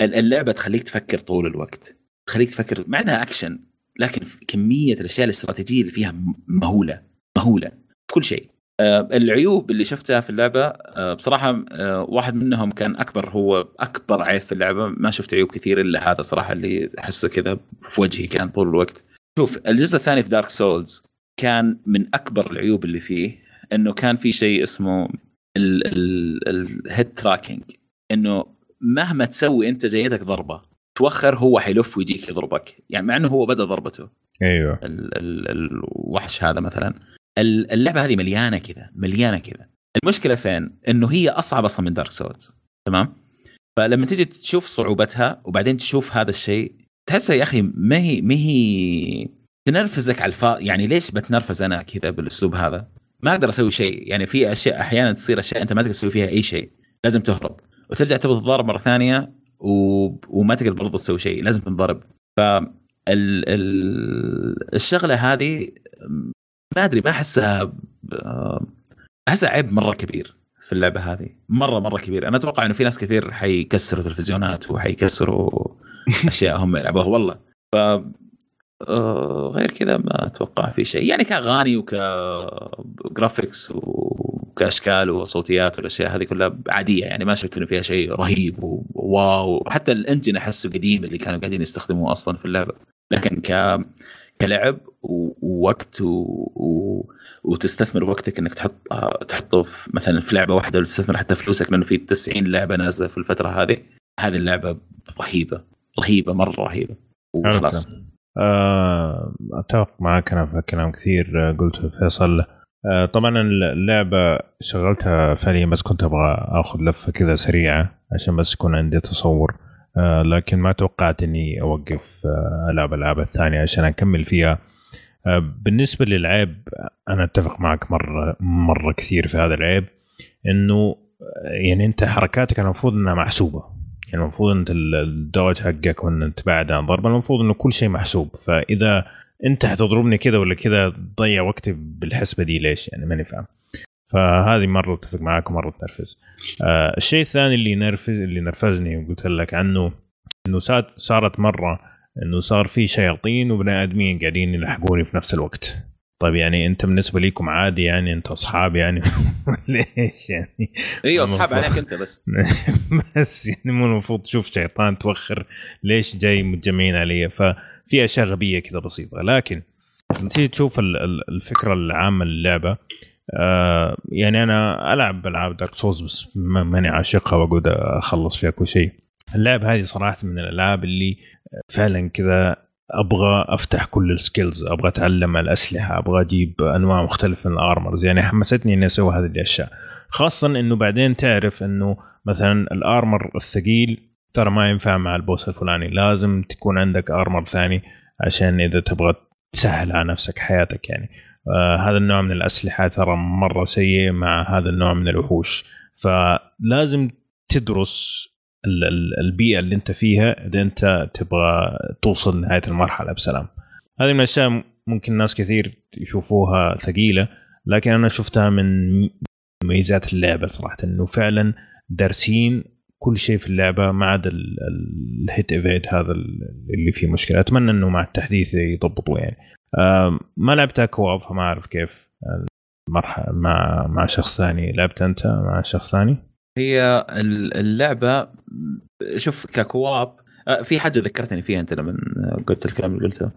اللعبة تخليك تفكر طول الوقت. تخليك تفكر مع انها اكشن لكن كمية الأشياء الاستراتيجية اللي فيها مهولة. مهولة. في كل شيء. آه، العيوب اللي شفتها في اللعبة آه، بصراحة آه، واحد منهم كان أكبر هو أكبر عيب في اللعبة. ما شفت عيوب كثير إلا هذا صراحة اللي أحسه كذا في وجهي كان طول الوقت. شوف الجزء الثاني في Dark Souls كان من أكبر العيوب اللي فيه إنه كان في شيء اسمه ال head tracking إنه مهما تسوي أنت جايتك ضربة توخر هو حيلف ويجيك يضربك. يعني مع إنه هو بدا ضربته. أيوه. ال ال الوحش هذا مثلا. ال- اللعبة هذه مليانة كذا مليانة كذا. المشكلة فين؟ إنه هي أصعب أصلا من Dark Souls تمام؟ فلما تيجي تشوف صعوبتها وبعدين تشوف هذا الشيء تحسها يا أخي ما هي ما هي تنرفزك على الفاضي يعني ليش بتنرفز أنا كذا بالأسلوب هذا؟ ما أقدر أسوي شيء. يعني في أشياء أحيانا تصير أشياء أنت ما تقدر تسوي فيها أي شيء. لازم تهرب. وترجع تبغى تتضارب مرة ثانية و... وما تقدر برضو تسوي شيء. لازم تنضرب. ف ال... ال... الشغلة هذه ما أدري ما أحسها أحسها عيب مرة كبير في اللعبة هذه. مرة مرة كبير. أنا أتوقع إنه في ناس كثير حيكسروا تلفزيونات وحيكسروا أشياء هم يلعبوها. والله. ف غير كذا ما أتوقع في شيء. يعني كأغاني وكجرافيكس وكاشكال وصوتيات والأشياء هذه كلها عادية. يعني ما شفت إنه فيها شيء رهيب وواو حتى الإنجن احسه قديم اللي كانوا قاعدين يستخدموه أصلا في اللعبة. لكن ك كلعب ووقت و... و... وتستثمر وقتك إنك تحط تحطه في مثلا في لعبة واحدة ولا تستثمر حتى فلوسك لأنه في 90 لعبة نازلة في الفترة هذه. هذه اللعبة رهيبة. رهيبة مرة رهيبة. وخلاص. آه، أتفق معك أنا في كلام كثير آه، قلته فيصل. آه، طبعا اللعبة شغلتها فعليا بس كنت أبغى آخذ لفة كذا سريعة عشان بس يكون عندي تصور. آه، لكن ما توقعت إني أوقف آه، ألعب الالعاب الثانية عشان أكمل فيها. آه، بالنسبة للعيب أنا أتفق معك مرة مرة كثير في هذا العيب إنه آه، يعني أنت حركاتك المفروض إنها محسوبة. يعني المفروض أنت ال- الدوج حقك وأن تبعد عن ضربه المفروض إنه كل شيء محسوب. فإذا أنت حتضربني كذا ولا كذا تضيع وقتي بالحسبة دي ليش؟ يعني ماني فاهم. فهذه مرة أتفق معاك ومرة تنرفز. آه الشيء الثاني اللي ينرفز اللي نرفزني وقلت لك عنه إنه صارت مرة إنه صار في شياطين وبني آدمين قاعدين يلحقوني في نفس الوقت. طيب يعني انت بالنسبة لكم عادي يعني انت أصحاب يعني؟ ليش يعني؟ أيوه أصحاب عليك أنت بس. بس يعني مو المفروض تشوف شيطان توخر ليش جاي متجمعين علي. ففي أشياء غبية كذا بسيطة. لكن لما تيجي تشوف ال- ال- الفكرة العامة للعبة آه يعني أنا ألعب ألعاب دارك سولز بس ما- ماني عاشقها وأقعد أخلص فيها كل شيء. اللعبه هذه صراحة من الألعاب اللي فعلا كذا أبغى أفتح كل ال skills أبغى أتعلم الأسلحة أبغى أجيب أنواع مختلفة من ال armors يعني حمستني إني أسوي هذه الأشياء. خاصه إنه بعدين تعرف إنه مثلا ال armor الثقيل ترى ما ينفع مع ال boss الفلاني. لازم تكون عندك armor ثاني عشان إذا تبغى تسهل على نفسك حياتك يعني. آه هذا النوع من الأسلحة ترى مرة سيء مع هذا النوع من الوحوش. فلازم تدرس البيئة اللي انت فيها إذا انت تبغى توصل لنهاية المرحلة بسلام. هذه من الأشياء ممكن ناس كثير يشوفوها ثقيلة لكن أنا شفتها من مميزات اللعبة صراحة إنه فعلا دارسين كل شيء في اللعبة ما عدا ال- ال- الهيت إيفيد هذا ال- اللي فيه مشكلة. أتمنى إنه مع التحديث يضبطوه يعني. ما لعبتها كواب فما أعرف كيف. المرحله مع مع شخص ثاني. لعبت أنت مع شخص ثاني؟ هي ال- اللعبة شوف ك co-op آه، في حاجة ذكرتني فيها أنت لما قلت الكلام اللي قلته.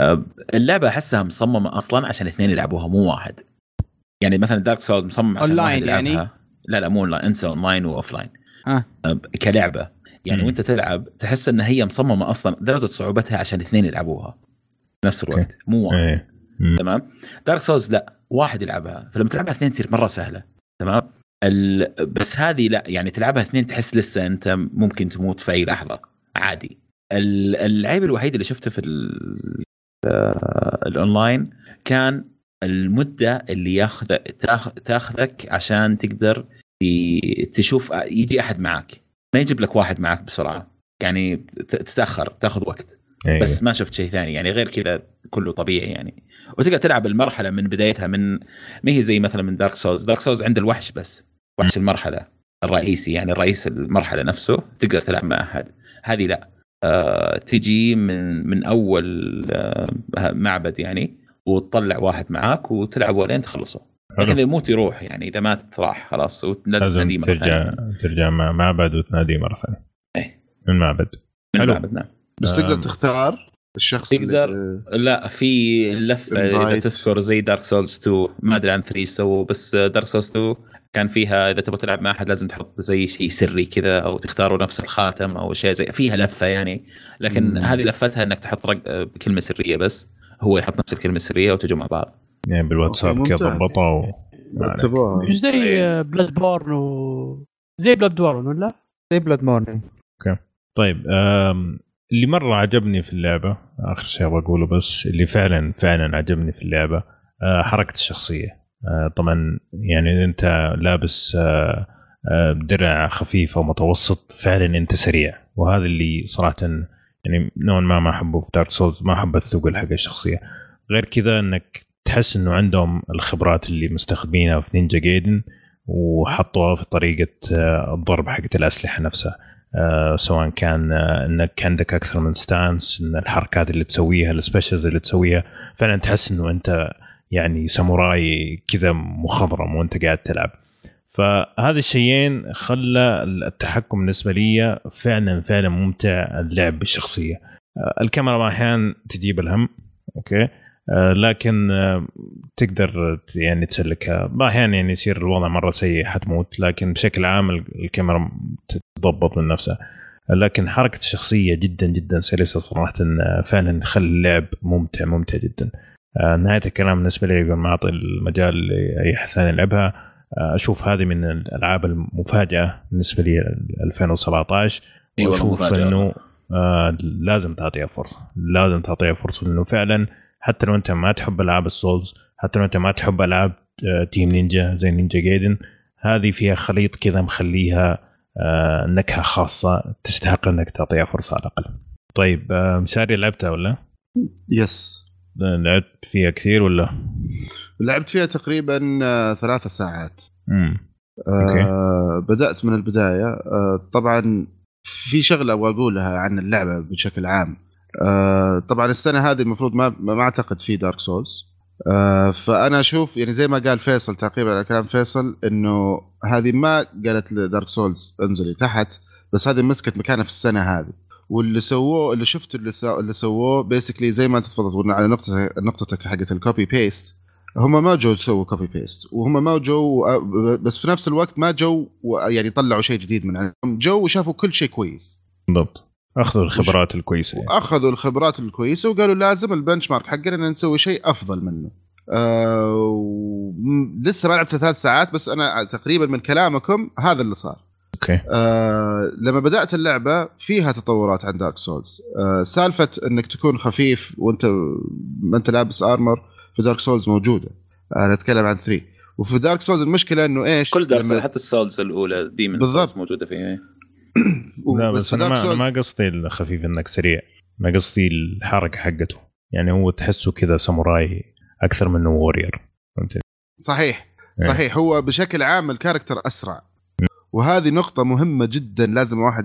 آه، اللعبة أحسها مصممة أصلا عشان اثنين يلعبوها مو واحد. يعني مثلا Dark Souls مصمم عشان أونلاين واحد يعني؟ لا لا مو اونلاين انسى online و offline آه. كلعبة. يعني. وأنت تلعب تحس إن هي مصممة أصلا درجة صعوبتها عشان اثنين يلعبوها. في نفس الوقت. مو واحد. إيه. مم. تمام؟ Dark Souls لا واحد يلعبها. فلما تلعبها اثنين تصير مرة سهلة. تمام؟ ال... بس هذه لا يعني تلعبها اثنين تحس لسه انت ممكن تموت في أي لحظة. عادي. ال- العيب الوحيد اللي شفته في ال... آه، الأونلاين كان المدة اللي ياخذ تاخ... تاخذك عشان تقدر تشوف يجي أحد معك ما يجيب لك واحد معك بسرعة. يعني تتأخر تاخذ وقت. إيه. بس ما شفت شيء ثاني. يعني غير كذا كله طبيعي يعني. وتقدر تلعب المرحلة من بدايتها من ما هي زي مثلا من Dark Souls Dark Souls عند الوحش بس. وحش المرحلة الرئيسي يعني رئيس المرحلة نفسه تقدر تلعب مع احد هذه لا آه تجي من من أول آه معبد يعني وتطلع واحد معاك وتلعبوا لين تخلصوا حلو. لكن اذا يموت يروح يعني إذا مات راح خلاص لازم تناديه مرة ترجع ثانية. ترجع مع معبد وتناديه مرة ثانية إيه. من معبد من حلو. المعبد نعم بس. تقدر تختار الشخص تقدر. اللي لا في لفة إذا. تذكر زي Dark Souls 2 ما أدري عن 3 إيش سووا بس Dark Souls 2 كان فيها إذا تبغى تلعب مع أحد لازم تحط زي شيء سري كذا أو تختاروا نفس الخاتم أو شيء زي فيها لفة يعني لكن مم. هذه لفتها إنك تحط رق... كلمه سرية بس هو يحط نفس الكلمة السرية وتجوا مع بعض يعني بالواتساب كذا. ضبطوا رتبوها مش زي إيه. Bloodborne و زي Bloodborne ولا؟ زي Bloodborne طيب آم، اللي مرة عجبني في اللعبة آخر شيء أبغى أقوله بس اللي فعلا فعلا عجبني في اللعبة آه، حركة الشخصية. آه، طبعا يعني أنت لابس آه، درع خفيف أو متوسط فعلا أنت سريع. وهذا اللي صراحة يعني نوعا ما ما أحبه في Dark Souls ما أحب الثقل حق الشخصية. غير كذا إنك تحس إنه عندهم الخبرات اللي مستخدمينها في Ninja Gaiden وحطوها في طريقة الضرب حقت الأسلحة نفسها. سواء كان آه، انك عندك أكثر من stance إن الحركات اللي تسويها ال specials اللي تسويها فعلا تحس إنه أنت يعني ساموراي كذا مخضرم وأنت قاعد تلعب. فهذا الشيئين خلى التحكم بالنسبة لي فعلا فعلا ممتع اللعب بالشخصية. آه، الكاميرا أحيانا تجيب الهم أوكي؟ آه، لكن آه، تقدر يعني تسلكها. أحيانا يعني يصير الوضع مرة سيء حتموت لكن بشكل عام الكاميرا تتضبط من نفسها. لكن حركة الشخصية جدا جدا سلسة صراحة آه، فعلا خلى اللعب ممتع ممتع جدا. آه، نهاية الكلام بالنسبة لي يقول ما اعطي المجال لاي أحد ثاني يلعبها. آه، أشوف هذه من الألعاب المفاجأة بالنسبة لي 2017 إي والله وأشوف مفاجأة. إنه آه لازم تعطيها فرصة لازم تعطيها فرصة لأنه فعلا حتى لو انت ما تحب ألعاب ال Souls حتى لو انت ما تحب ألعاب آه Team Ninja زي Ninja Gaiden هذه فيها خليط كذا مخليها آه نكهة خاصة تستحق إنك تعطيها فرصة على الأقل. طيب آه مشاري لعبتها ولا؟ yes لعبت فيها كثير ولا؟ لعبت فيها تقريبا آه، ثلاثة ساعات. امم آه بدأت من البداية. آه طبعا في شغلة أبغى أقولها عن اللعبة بشكل عام. آه طبعا السنة هذه المفروض ما ما أعتقد في Dark Souls آه فأنا أشوف يعني زي ما قال فيصل تقريبا على كلام فيصل إنه هذه ما قالت ل Dark Souls انزلي تحت بس هذه مسكت مكانها في السنة هذه. واللي سووه اللي شفته اللي, سو... اللي سووه basically زي ما أنت تفضلت على نقطة نقطتك حقت ال copy paste هم ما جو سووا copy paste وهم ما جو بس في نفس الوقت ما جو يعني طلعوا شيء جديد من عندهم جو وشافوا كل شيء كويس. بالضبط. أخذوا الخبرات الكويسة يعني. وأخذوا الخبرات الكويسة وقالوا لازم ال benchmark حقنا إن نسوي شيء أفضل منه. آه و- لسه ما لعبت ثلاث ساعات بس أنا تقريبا من كلامكم هذا اللي صار. okay. آه لما بدأت اللعبة فيها تطورات عن Dark Souls آه سالفة إنك تكون خفيف وانت ما أنت لابس armor في Dark Souls موجودة. أنا أتكلم عن 3 وفي Dark Souls المشكلة إنه إيش؟ كل Dark لما- حتى ال Souls الأولى Demon بالضبط. Souls موجودة فيها. لا بس أنا ما, Souls ما قصدي الخفيف إنك سريع. أنا قصدي الحركة حقته. يعني هو تحسه كذا ساموراي أكثر منه warrior فهمت؟ صحيح إيه. صحيح. هو بشكل عام ال character أسرع. وهذه نقطة مهمة جدا لازم الواحد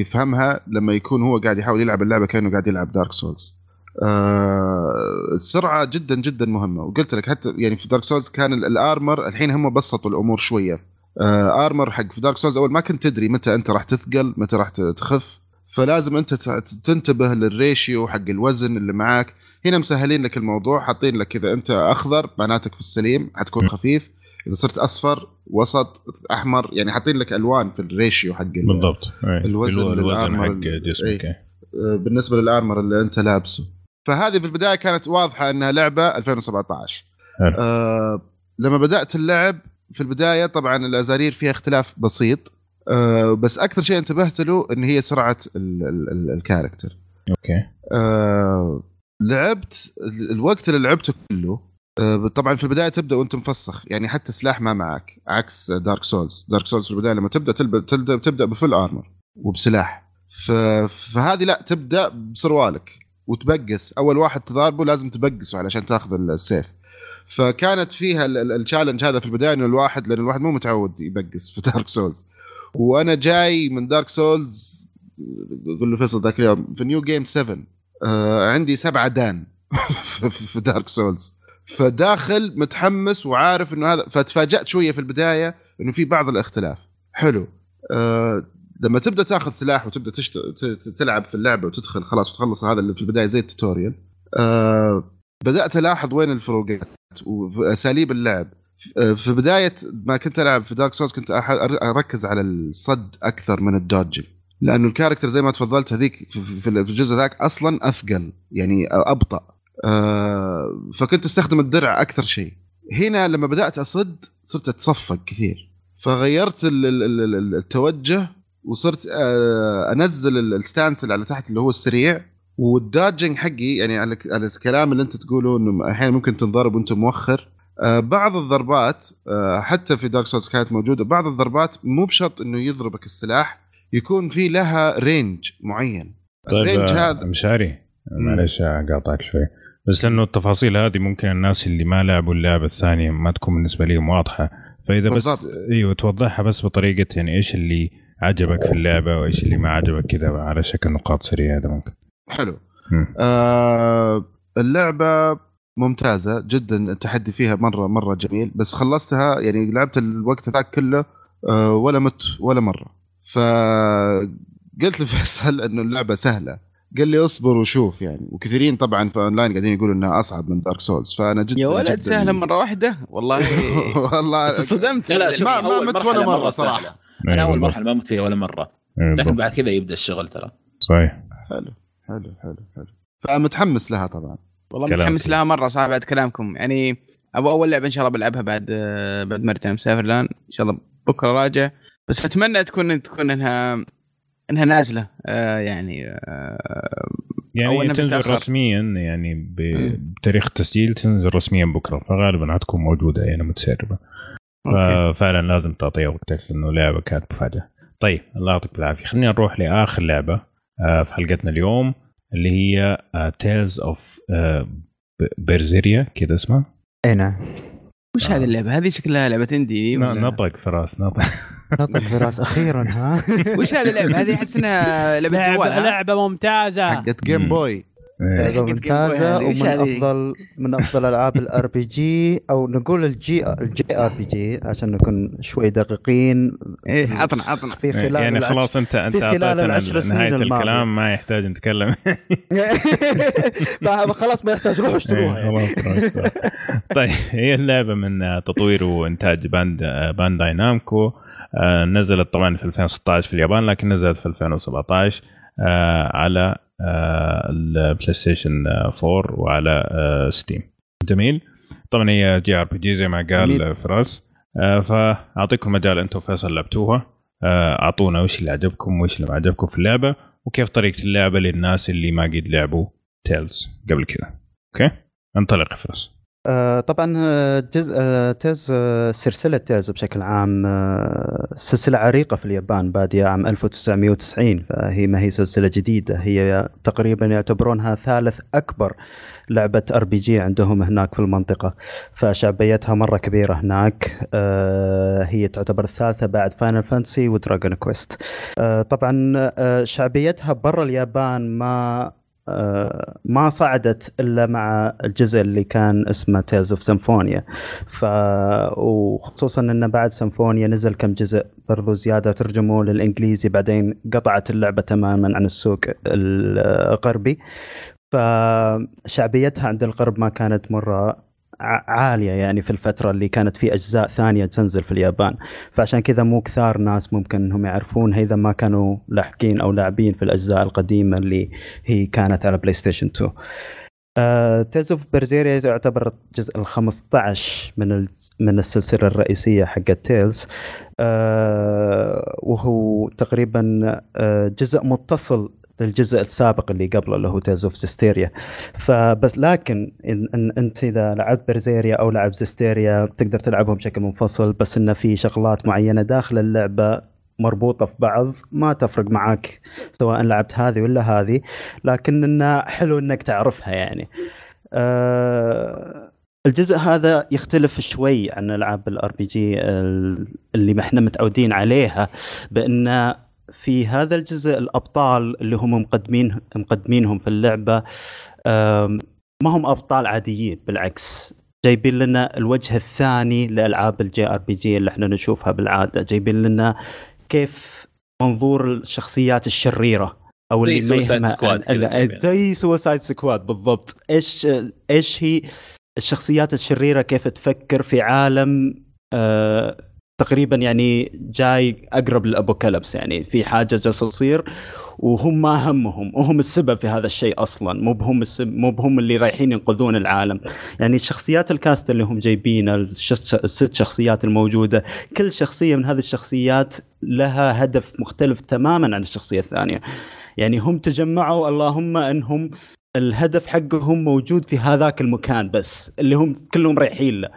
يفهمها لما يكون هو قاعد يحاول يلعب اللعبة كأنه قاعد يلعب Dark Souls. آه السرعة جدا جدا مهمة. وقلت لك حتى يعني في Dark Souls كان ال- ال armor الحين هم بسطوا الأمور شوية. آه armor حق في Dark Souls أول ما كنت تدري متى أنت راح تثقل متى راح تخف. فلازم أنت تنتبه لل ratio حق الوزن اللي معاك. هنا مسهلين لك الموضوع حاطين لك إذا أنت أخضر معناتك في السليم حتكون خفيف. إذا صرت أصفر وسط أحمر يعني حاطين لك ألوان في ال ratio حق ال- بالضبط. الوزن الو- الوزن حق جسمك. آه، بالنسبة لل armor اللي أنت لابسه. فهذه في البداية كانت واضحة إنها لعبة 2017 حلو. آه لما بدأت اللعب في البداية طبعا الأزارير فيها اختلاف بسيط آه بس أكثر شيء انتبهت له إن هي سرعة ال- ال- ال- ال character. أوكي. آه لعبت ال- الوقت اللي لعبته كله آه طبعا في البداية تبدأ وأنت مفسخ يعني حتى سلاح ما معك عكس Dark Souls Dark Souls في البداية لما تبدأ تبدا تبدأ ب full armor وبسلاح. فهذه لا تبدأ بسروالك وتبقس. أول واحد تضاربه لازم تبقسه علشان تأخذ السيف. فكانت فيها ال- ال- ال challenge هذا في البداية إنه الواحد لأن الواحد مو متعود يبقس في Dark Souls وأنا جاي من Dark Souls قول له فيصل ذاك اليوم في new game 7 آه عندي سبعة دان في- Dark Souls فداخل متحمس وعارف إنه هذا فتفاجأت شوية في البداية إنه في بعض الاختلاف. حلو. آه لما تبدأ تاخذ سلاح وتبدأ تشت... تلعب في اللعبة وتدخل خلاص وتخلص هذا اللي في البداية زي ال tutorial. آه بدأت ألاحظ وين الفروقات. وأساليب اللعب. آه، في بداية ما كنت ألعب في Dark Souls كنت أركز على الصد أكثر من ال dodge لأنه ال character زي ما تفضلت هذيك في- الجزء ذاك أصلا أثقل يعني أبطأ. آه، فكنت أستخدم الدرع أكثر شيء. هنا لما بدأت أصد صرت أتصفق كثير. فغيرت ال- ال- ال- ال- التوجه وصرت آه، أنزل ال- ال stance اللي على تحت اللي هو السريع. وال dodging حقي يعني على الكلام اللي انت تقوله إنه أحيانا ممكن تنضرب وأنت مؤخر. آه، بعض الضربات آه، حتى في Dark Souls كانت موجودة بعض الضربات مو بشرط إنه يضربك السلاح يكون في لها range معين. طيب ال range آه، هذا مشاري معلش أقاطعك شوي. بس لأنه التفاصيل هذه ممكن الناس اللي ما لعبوا اللعبة الثانية ما تكون بالنسبة لهم واضحة. فإذا بس. إيوه توضحها بس بطريقة يعني إيش اللي عجبك في اللعبة وإيش اللي ما عجبك كذا على شكل نقاط سريعة هذا ممكن. حلو. آه اللعبة ممتازة جدا التحدي فيها مرة مرة جميل بس خلصتها يعني لعبت الوقت ذاك كله آه ولا مت ولا مرة. فقلت لفيصل إنه اللعبة سهلة. قال لي اصبر وشوف يعني. وكثيرين طبعا في أونلاين قاعدين يقولوا إنها أصعب من Dark Souls فأنا جدا يا ولد جداً- سهلة مرة واحدة؟ والله. والله بس صدمت. لا لا شوف ما- ما مت ولا مرة مرة. إيه أنا أول بالضبط. مرحلة ما مت فيها ولا مرة. إيه لكن. بعد كذا يبدأ الشغل ترى. صحيح. حلو. حلو حلو حلو. فمتحمس لها طبعا. والله كلام متحمس سليم. لها مرة صراحة بعد كلامكم. يعني أبغى أول لعبة إن شاء الله بلعبها بعد بعد ما ارجع مسافر الان إن شاء الله بكرة راجع. بس أتمنى تكون تكون إنها إنها نازلة. آه يعني آه أو يعني تنزل بتأخر. رسميا يعني. بتاريخ التسجيل تنزل رسميا بكرة. فغالبا حتكون موجودة يعني متسربة. ففعلا لازم تعطيها وقتك لأنه لعبة كانت مفاجأة. طيب الله يعطيك العافيه خلينا نروح لآخر لعبة. في حلقتنا اليوم اللي هي Tales of Berseria كذا اسمها اي نعم وش هذه اللعبة؟ هذه شكلها لعبة indie نطق فراس نطق نطق فراس أخيرا ها وش هذه اللعبة؟ هذه احس انها لعبه جوال لعبة, ممتازة حقت Game. Boy. لعبة حقت ممتازة. وش ومن؟ افضل من أفضل ألعاب ال RPG أو نقول ال J ال JRPG عشان نكون شوي دقيقين إيه عطنا عطنا في خلال يعني العشر- خلاص انت أنت في خلال أعطيتنا العشر سنين نهايه الماضية. الكلام ما يحتاج نتكلم خلاص ما يحتاج روحوا اشتروها إيه، يعني. خلاص خلاص. طيب هي اللعبة من آه، تطوير وإنتاج Band آه، Bandai Namco آه، نزلت طبعا في 2016 في اليابان لكن نزلت في 2017 آه، على ال PlayStation آه، 4 وعلى آه، Steam جميل. طبعا هي JRPG زي ما قال. آه، فراس. آه، فأعطيكم مجال أنتم فيصل لعبتوها. آه، أعطونا وش اللي عجبكم وش اللي ما عجبكم في اللعبة وكيف طريقة اللعبة للناس اللي ما قد لعبوا Tales قبل كذا. أوكي؟ انطلق فراس. آه، طبعا آه، آه، Tales آه، سلسلة Tales بشكل عام سلسلة عريقة في اليابان بادية عام 1990 فهي ما هي سلسلة جديدة. هي تقريبا يعتبرونها ثالث أكبر لعبة RPG عندهم هناك في المنطقة فشعبيتها مرة كبيرة هناك. هي تعتبر الثالثة بعد Final Fantasy و Dragon Quest طبعا شعبيتها برا اليابان ما ما صعدت إلا مع الجزء اللي كان اسمه Tales of Symphonia ف وخصوصا انه بعد Symphonia نزل كم جزء برضو زيادة ترجموا للإنجليزي بعدين قطعت اللعبة تماما عن السوق الغربي. فشعبيتها عند الغرب ما كانت مرة عالية يعني في الفترة اللي كانت في أجزاء ثانية تنزل في اليابان. فعشان كذا مو كثار ناس ممكن إنهم يعرفونها إذا ما كانوا لاحقين أو لاعبين في الأجزاء القديمة اللي هي كانت على بلاي ستيشن 2 Tales of Berseria تعتبر الجزء ال 15 من من السلسلة الرئيسية حقت Tales وهو تقريبا آه، جزء متصل للجزء السابق اللي قبله اللي هو Tales of Zestiria فبس لكن إن, إن أنت إذا لعبت Berseria أو لعب Zestiria تقدر تلعبهم بشكل منفصل بس انه في شغلات معينة داخل اللعبة مربوطة في بعض ما تفرق معك سواء لعبت هذه ولا هذه. لكن انه حلو إنك تعرفها يعني. آه الجزء هذا يختلف شوي عن العاب ال RPG اللي إحنا متعودين عليها بإن في هذا الجزء الأبطال اللي هم مقدمين مقدمينهم في اللعبة ما هم أبطال عاديين بالعكس جايبين لنا الوجه الثاني لألعاب ال JRPG اللي إحنا نشوفها بالعادة جايبين لنا كيف منظور الشخصيات الشريرة أو زي اللي كذا ال- جايبين. زي Suicide Squad بالضبط إيش إيش هي الشخصيات الشريرة كيف تفكر في عالم آه تقريبا يعني جاي أقرب لل apocalypse يعني في حاجة جالسة تصير وهم ما همهم وهم السبب في هذا الشيء أصلا. مو بهم مو بهم اللي رايحين ينقذون العالم. يعني شخصيات الكاست اللي هم جايبينها الش- الست شخصيات الموجودة كل شخصية من هذه الشخصيات لها هدف مختلف تماما عن الشخصية الثانية. يعني هم تجمعوا اللهم إنهم الهدف حقهم موجود في هذاك المكان بس اللي هم كلهم رايحين له.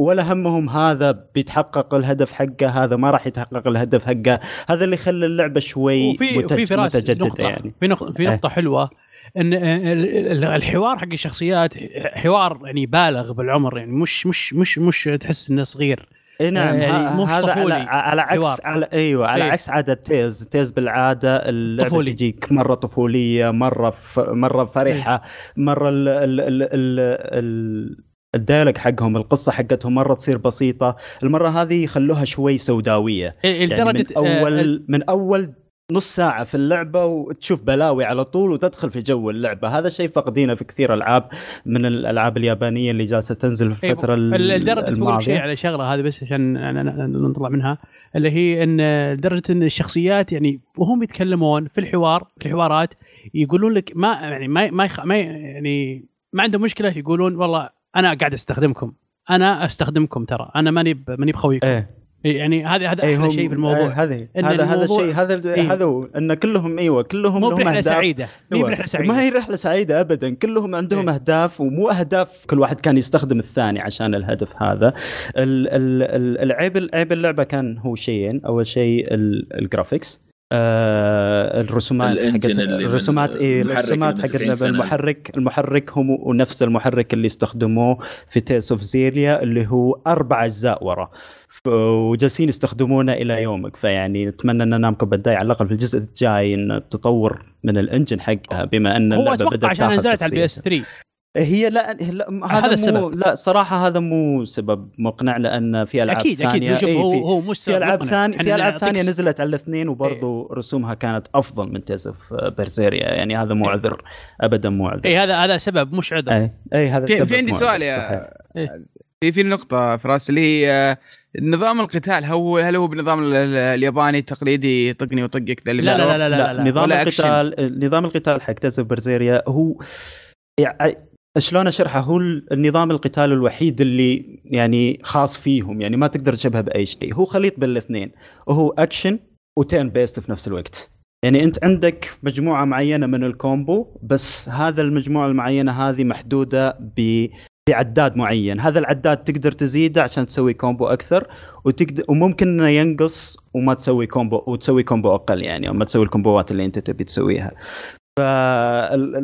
ولا همهم هذا بيتحقق الهدف حقه هذا ما راح يتحقق الهدف حقه هذا اللي يخلي اللعبة شوي وفي متج- متجددة نقطة يعني في نقطة في إيه. نقطة حلوة ان ال- ال- الحوار حق الشخصيات حوار يعني بالغ بالعمر يعني مش مش مش مش تحس إنه صغير اي نعم يعني مش هذا طفولي. على, على عكس حوار. على إيوه على إيه. عكس عادة تيز Tales بالعادة اللعبة طفولي. تجيك مرة طفولية مرة ف... مرة فرحة مرة ال... ال... ال... ال... ال... ال dialogue حقهم القصة حقتهم مرة تصير بسيطة. المرة هذه يخلوها شوي سوداوية. إيه، يعني لدرجة من آه، أول من أول نص ساعة في اللعبة وتشوف بلاوي على طول وتدخل في جو اللعبة، هذا شيء فقدينه في كثير العاب من الألعاب اليابانية اللي جالسة تنزل في إيه، الفترة ال- لدرجة تقول لك الماضية. شيء على شغلة هذه بس عشان نطلع منها اللي هي إن لدرجة إن الشخصيات يعني وهم يتكلمون في الحوار في الحوارات يقولون لك ما يعني ما ما, يعني ما عندهم مشكلة يقولون والله أنا قاعد أستخدمكم. أنا أستخدمكم ترى. أنا ماني ماني بخويكم إيه. يعني هذا هذا إيه أحلى شيء في الموضوع. إيه هذه هذا هذا الشيء هذا إيه. هذا هو إن كلهم إيوه كلهم مو برحلة. سعيدة. مو أيوة. برحلة سعيدة. ما هي رحلة سعيدة ابدا. كلهم عندهم إيه. أهداف ومو أهداف. كل واحد كان يستخدم الثاني عشان الهدف هذا. ال- ال- ال- العيب عيب اللعبة كان هو شيئين. أول شيء ال- الجرافيكس آه الرسومات حقت الرسومات إيه المحرك الرسومات اللي من حقت 90 سنة. المحرك. المحرك هم ونفس المحرك اللي استخدموه في Tales of Xillia اللي هو أربع أجزاء ورا. وجالسين يستخدمونه إلى يومك. فيعني نتمنى أن Namco Bandai على الأقل في الجزء الجاي إن تطور من ال engine حقها بما أن هو اللعبة أتوقع بدأت عشان نزلت على ال PS شخصيتها. 3 هي لا, لا هذا مو السبب. لا صراحة هذا مو سبب مقنع لأن في ألعاب أكيد أكيد ثانية شوف إيه، هو في- هو مش في سبب ألعاب مقنع. ثانية في ألعاب ثانية نزلت على الاثنين وبرضه رسومها كانت أفضل من Tales of Berseria يعني هذا مو عذر ابدا مو عذر اي هذا هذا سبب مش عذر اي اي هذا في, سبب في عندي سؤال يا. إيه. في في نقطة فراس اللي هي آه، نظام القتال هو هل هو بنظام ال- ال- الياباني التقليدي طقني وطقك ذا اللي لا لا بالدور؟ لا لا لا, لا, لا. نظام؟ القتال نظام القتال حق Tales of Berseria هو يعني شلون اشرحه؟ هو النظام القتال الوحيد اللي يعني خاص فيهم يعني ما تقدر تشبهه بأي شيء. هو خليط بين الاثنين. وهو اكشن و turn based في نفس الوقت. يعني أنت عندك مجموعة معينة من ال combo بس هذا المجموعة المعينة هذه محدودة ب بعداد معين. هذا العداد تقدر تزيده عشان تسوي combo أكثر وتقدر وممكن إنه ينقص وما تسوي combo وتسوي combo أقل يعني أو ما تسوي الكومبوات اللي أنت تبي تسويها.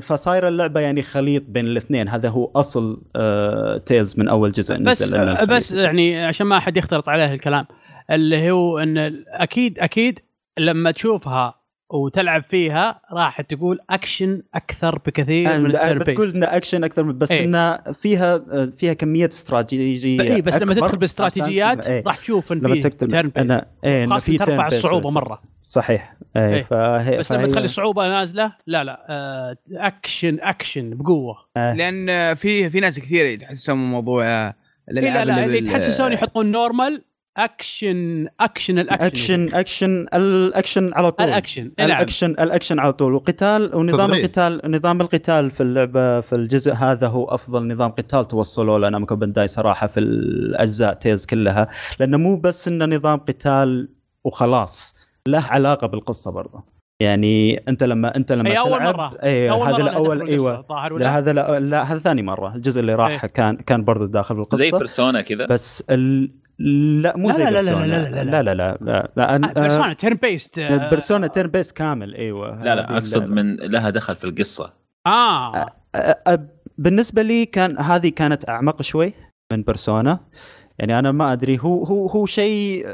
فصايره اللعبة يعني خليط بين الاثنين هذا هو أصل آه Tales من أول جزء بس الخليط. بس يعني عشان ما أحد يختلط عليه الكلام اللي هو إن أكيد أكيد لما تشوفها وتلعب فيها راح تقول أكشن أكثر بكثير من ال turn بتقول انه أكشن أكثر من بس إيه. إنها فيها فيها كمية استراتيجية اي بس لما تدخل باستراتيجيات عشان- إيه. راح تشوف إن في turn إيه إنه خاصة في ترفع الصعوبة. مرة صحيح. إيه إيه. فهي بس لما فهي- تخلي الصعوبه نازلة لا لا آه action action بقوة. لأن آه، في في ناس كثير يتحسسون من موضوع آه، إيه لا لا اللي بال- يتحسسون يحطون normal action action ال action action action ال action على طول. ال action ال action ال action على طول. وقتال ونظام تضغيط. القتال نظام القتال في اللعبه في الجزء هذا هو أفضل نظام قتال توصلوا له Namco Bandai صراحة في الأجزاء Tales كلها. لأنه مو بس إنه نظام قتال وخلاص. له علاقة بالقصة برضه. يعني أنت لما أنت لما أي أول تلعب مرة؟ اي أول هذا مره الأول أيوه. لا ولا هذا لا, لا هذا ثاني مرة. الجزء اللي راح إيه. كان كان برضه داخل بالقصة. زي Persona كذا؟ بس ال... لا مو لا زي لا لا لا. لا لا لا. لا لا لا لا, لا Persona turn based آه، Persona turn base كامل أيوه. لا لا أقصد. من لها دخل في القصة. آه. أ- أ- بالنسبة لي كان هذه كانت أعمق شوي من Persona يعني أنا ما أدري هو هو هو شيء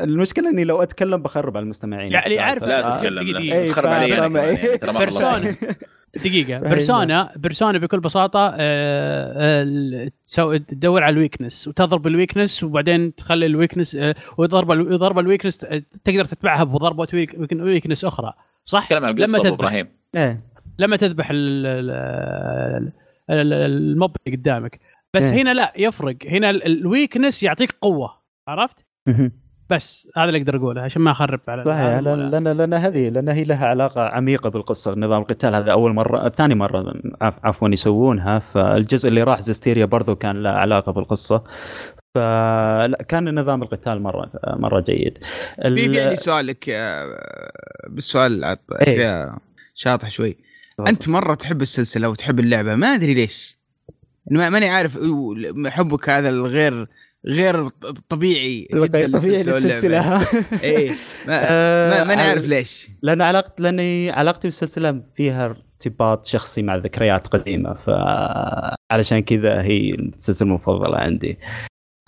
المشكلة إني لو أتكلم بخرب على المستمعين. يعني عارف- لا تتكلم. لا. إيه، تخرب علي أنا ترى ما Persona. خلصت دقيقة. أيوة. Persona Persona بكل بساطة آه، آه، تسوي تدور على ال weakness وتضرب ال weakness وبعدين تخلي ال weakness وضرب ضرب ال weakness تقدر تتبعها بضربة weak- weak- weakness أخرى. صح؟ تكلم عن لما تذبح. إبراهيم. إيه. لما تذبح ال- ال- ال- ال- ال mob اللي قدامك. بس إيه. هنا لا يفرق. هنا ال- الويكنس يعطيك قوة عرفت؟ بس هذا اللي أقدر أقوله عشان ما أخرب على صحيح لأن لأن لأن هذه لأن هي لها علاقة عميقة بالقصة نظام القتال. هذا أول مرة ثاني مرة عف- عفوا يسوونها. فالجزء اللي راح زستيريا برضو كان له علاقة بالقصة. فلا كان نظام القتال مره مرة جيد. ال- في في عندي سؤال لك آه، بالسؤال عط- إيه. كذا شاطح شوي. أنت مرة تحب السلسلة وتحب اللعبة ما أدري ليش. ماني عارف أيوه، حبك هذا الغير غير طبيعي جدا للسلسله واللعبه للسلسله إيه ما ما- ماني عارف ليش. لأن علاقت لأني علاقتي بالسلسلة فيها ارتباط شخصي مع ذكريات قديمة فعلشان كذا هي السلسلة المفضلة عندي.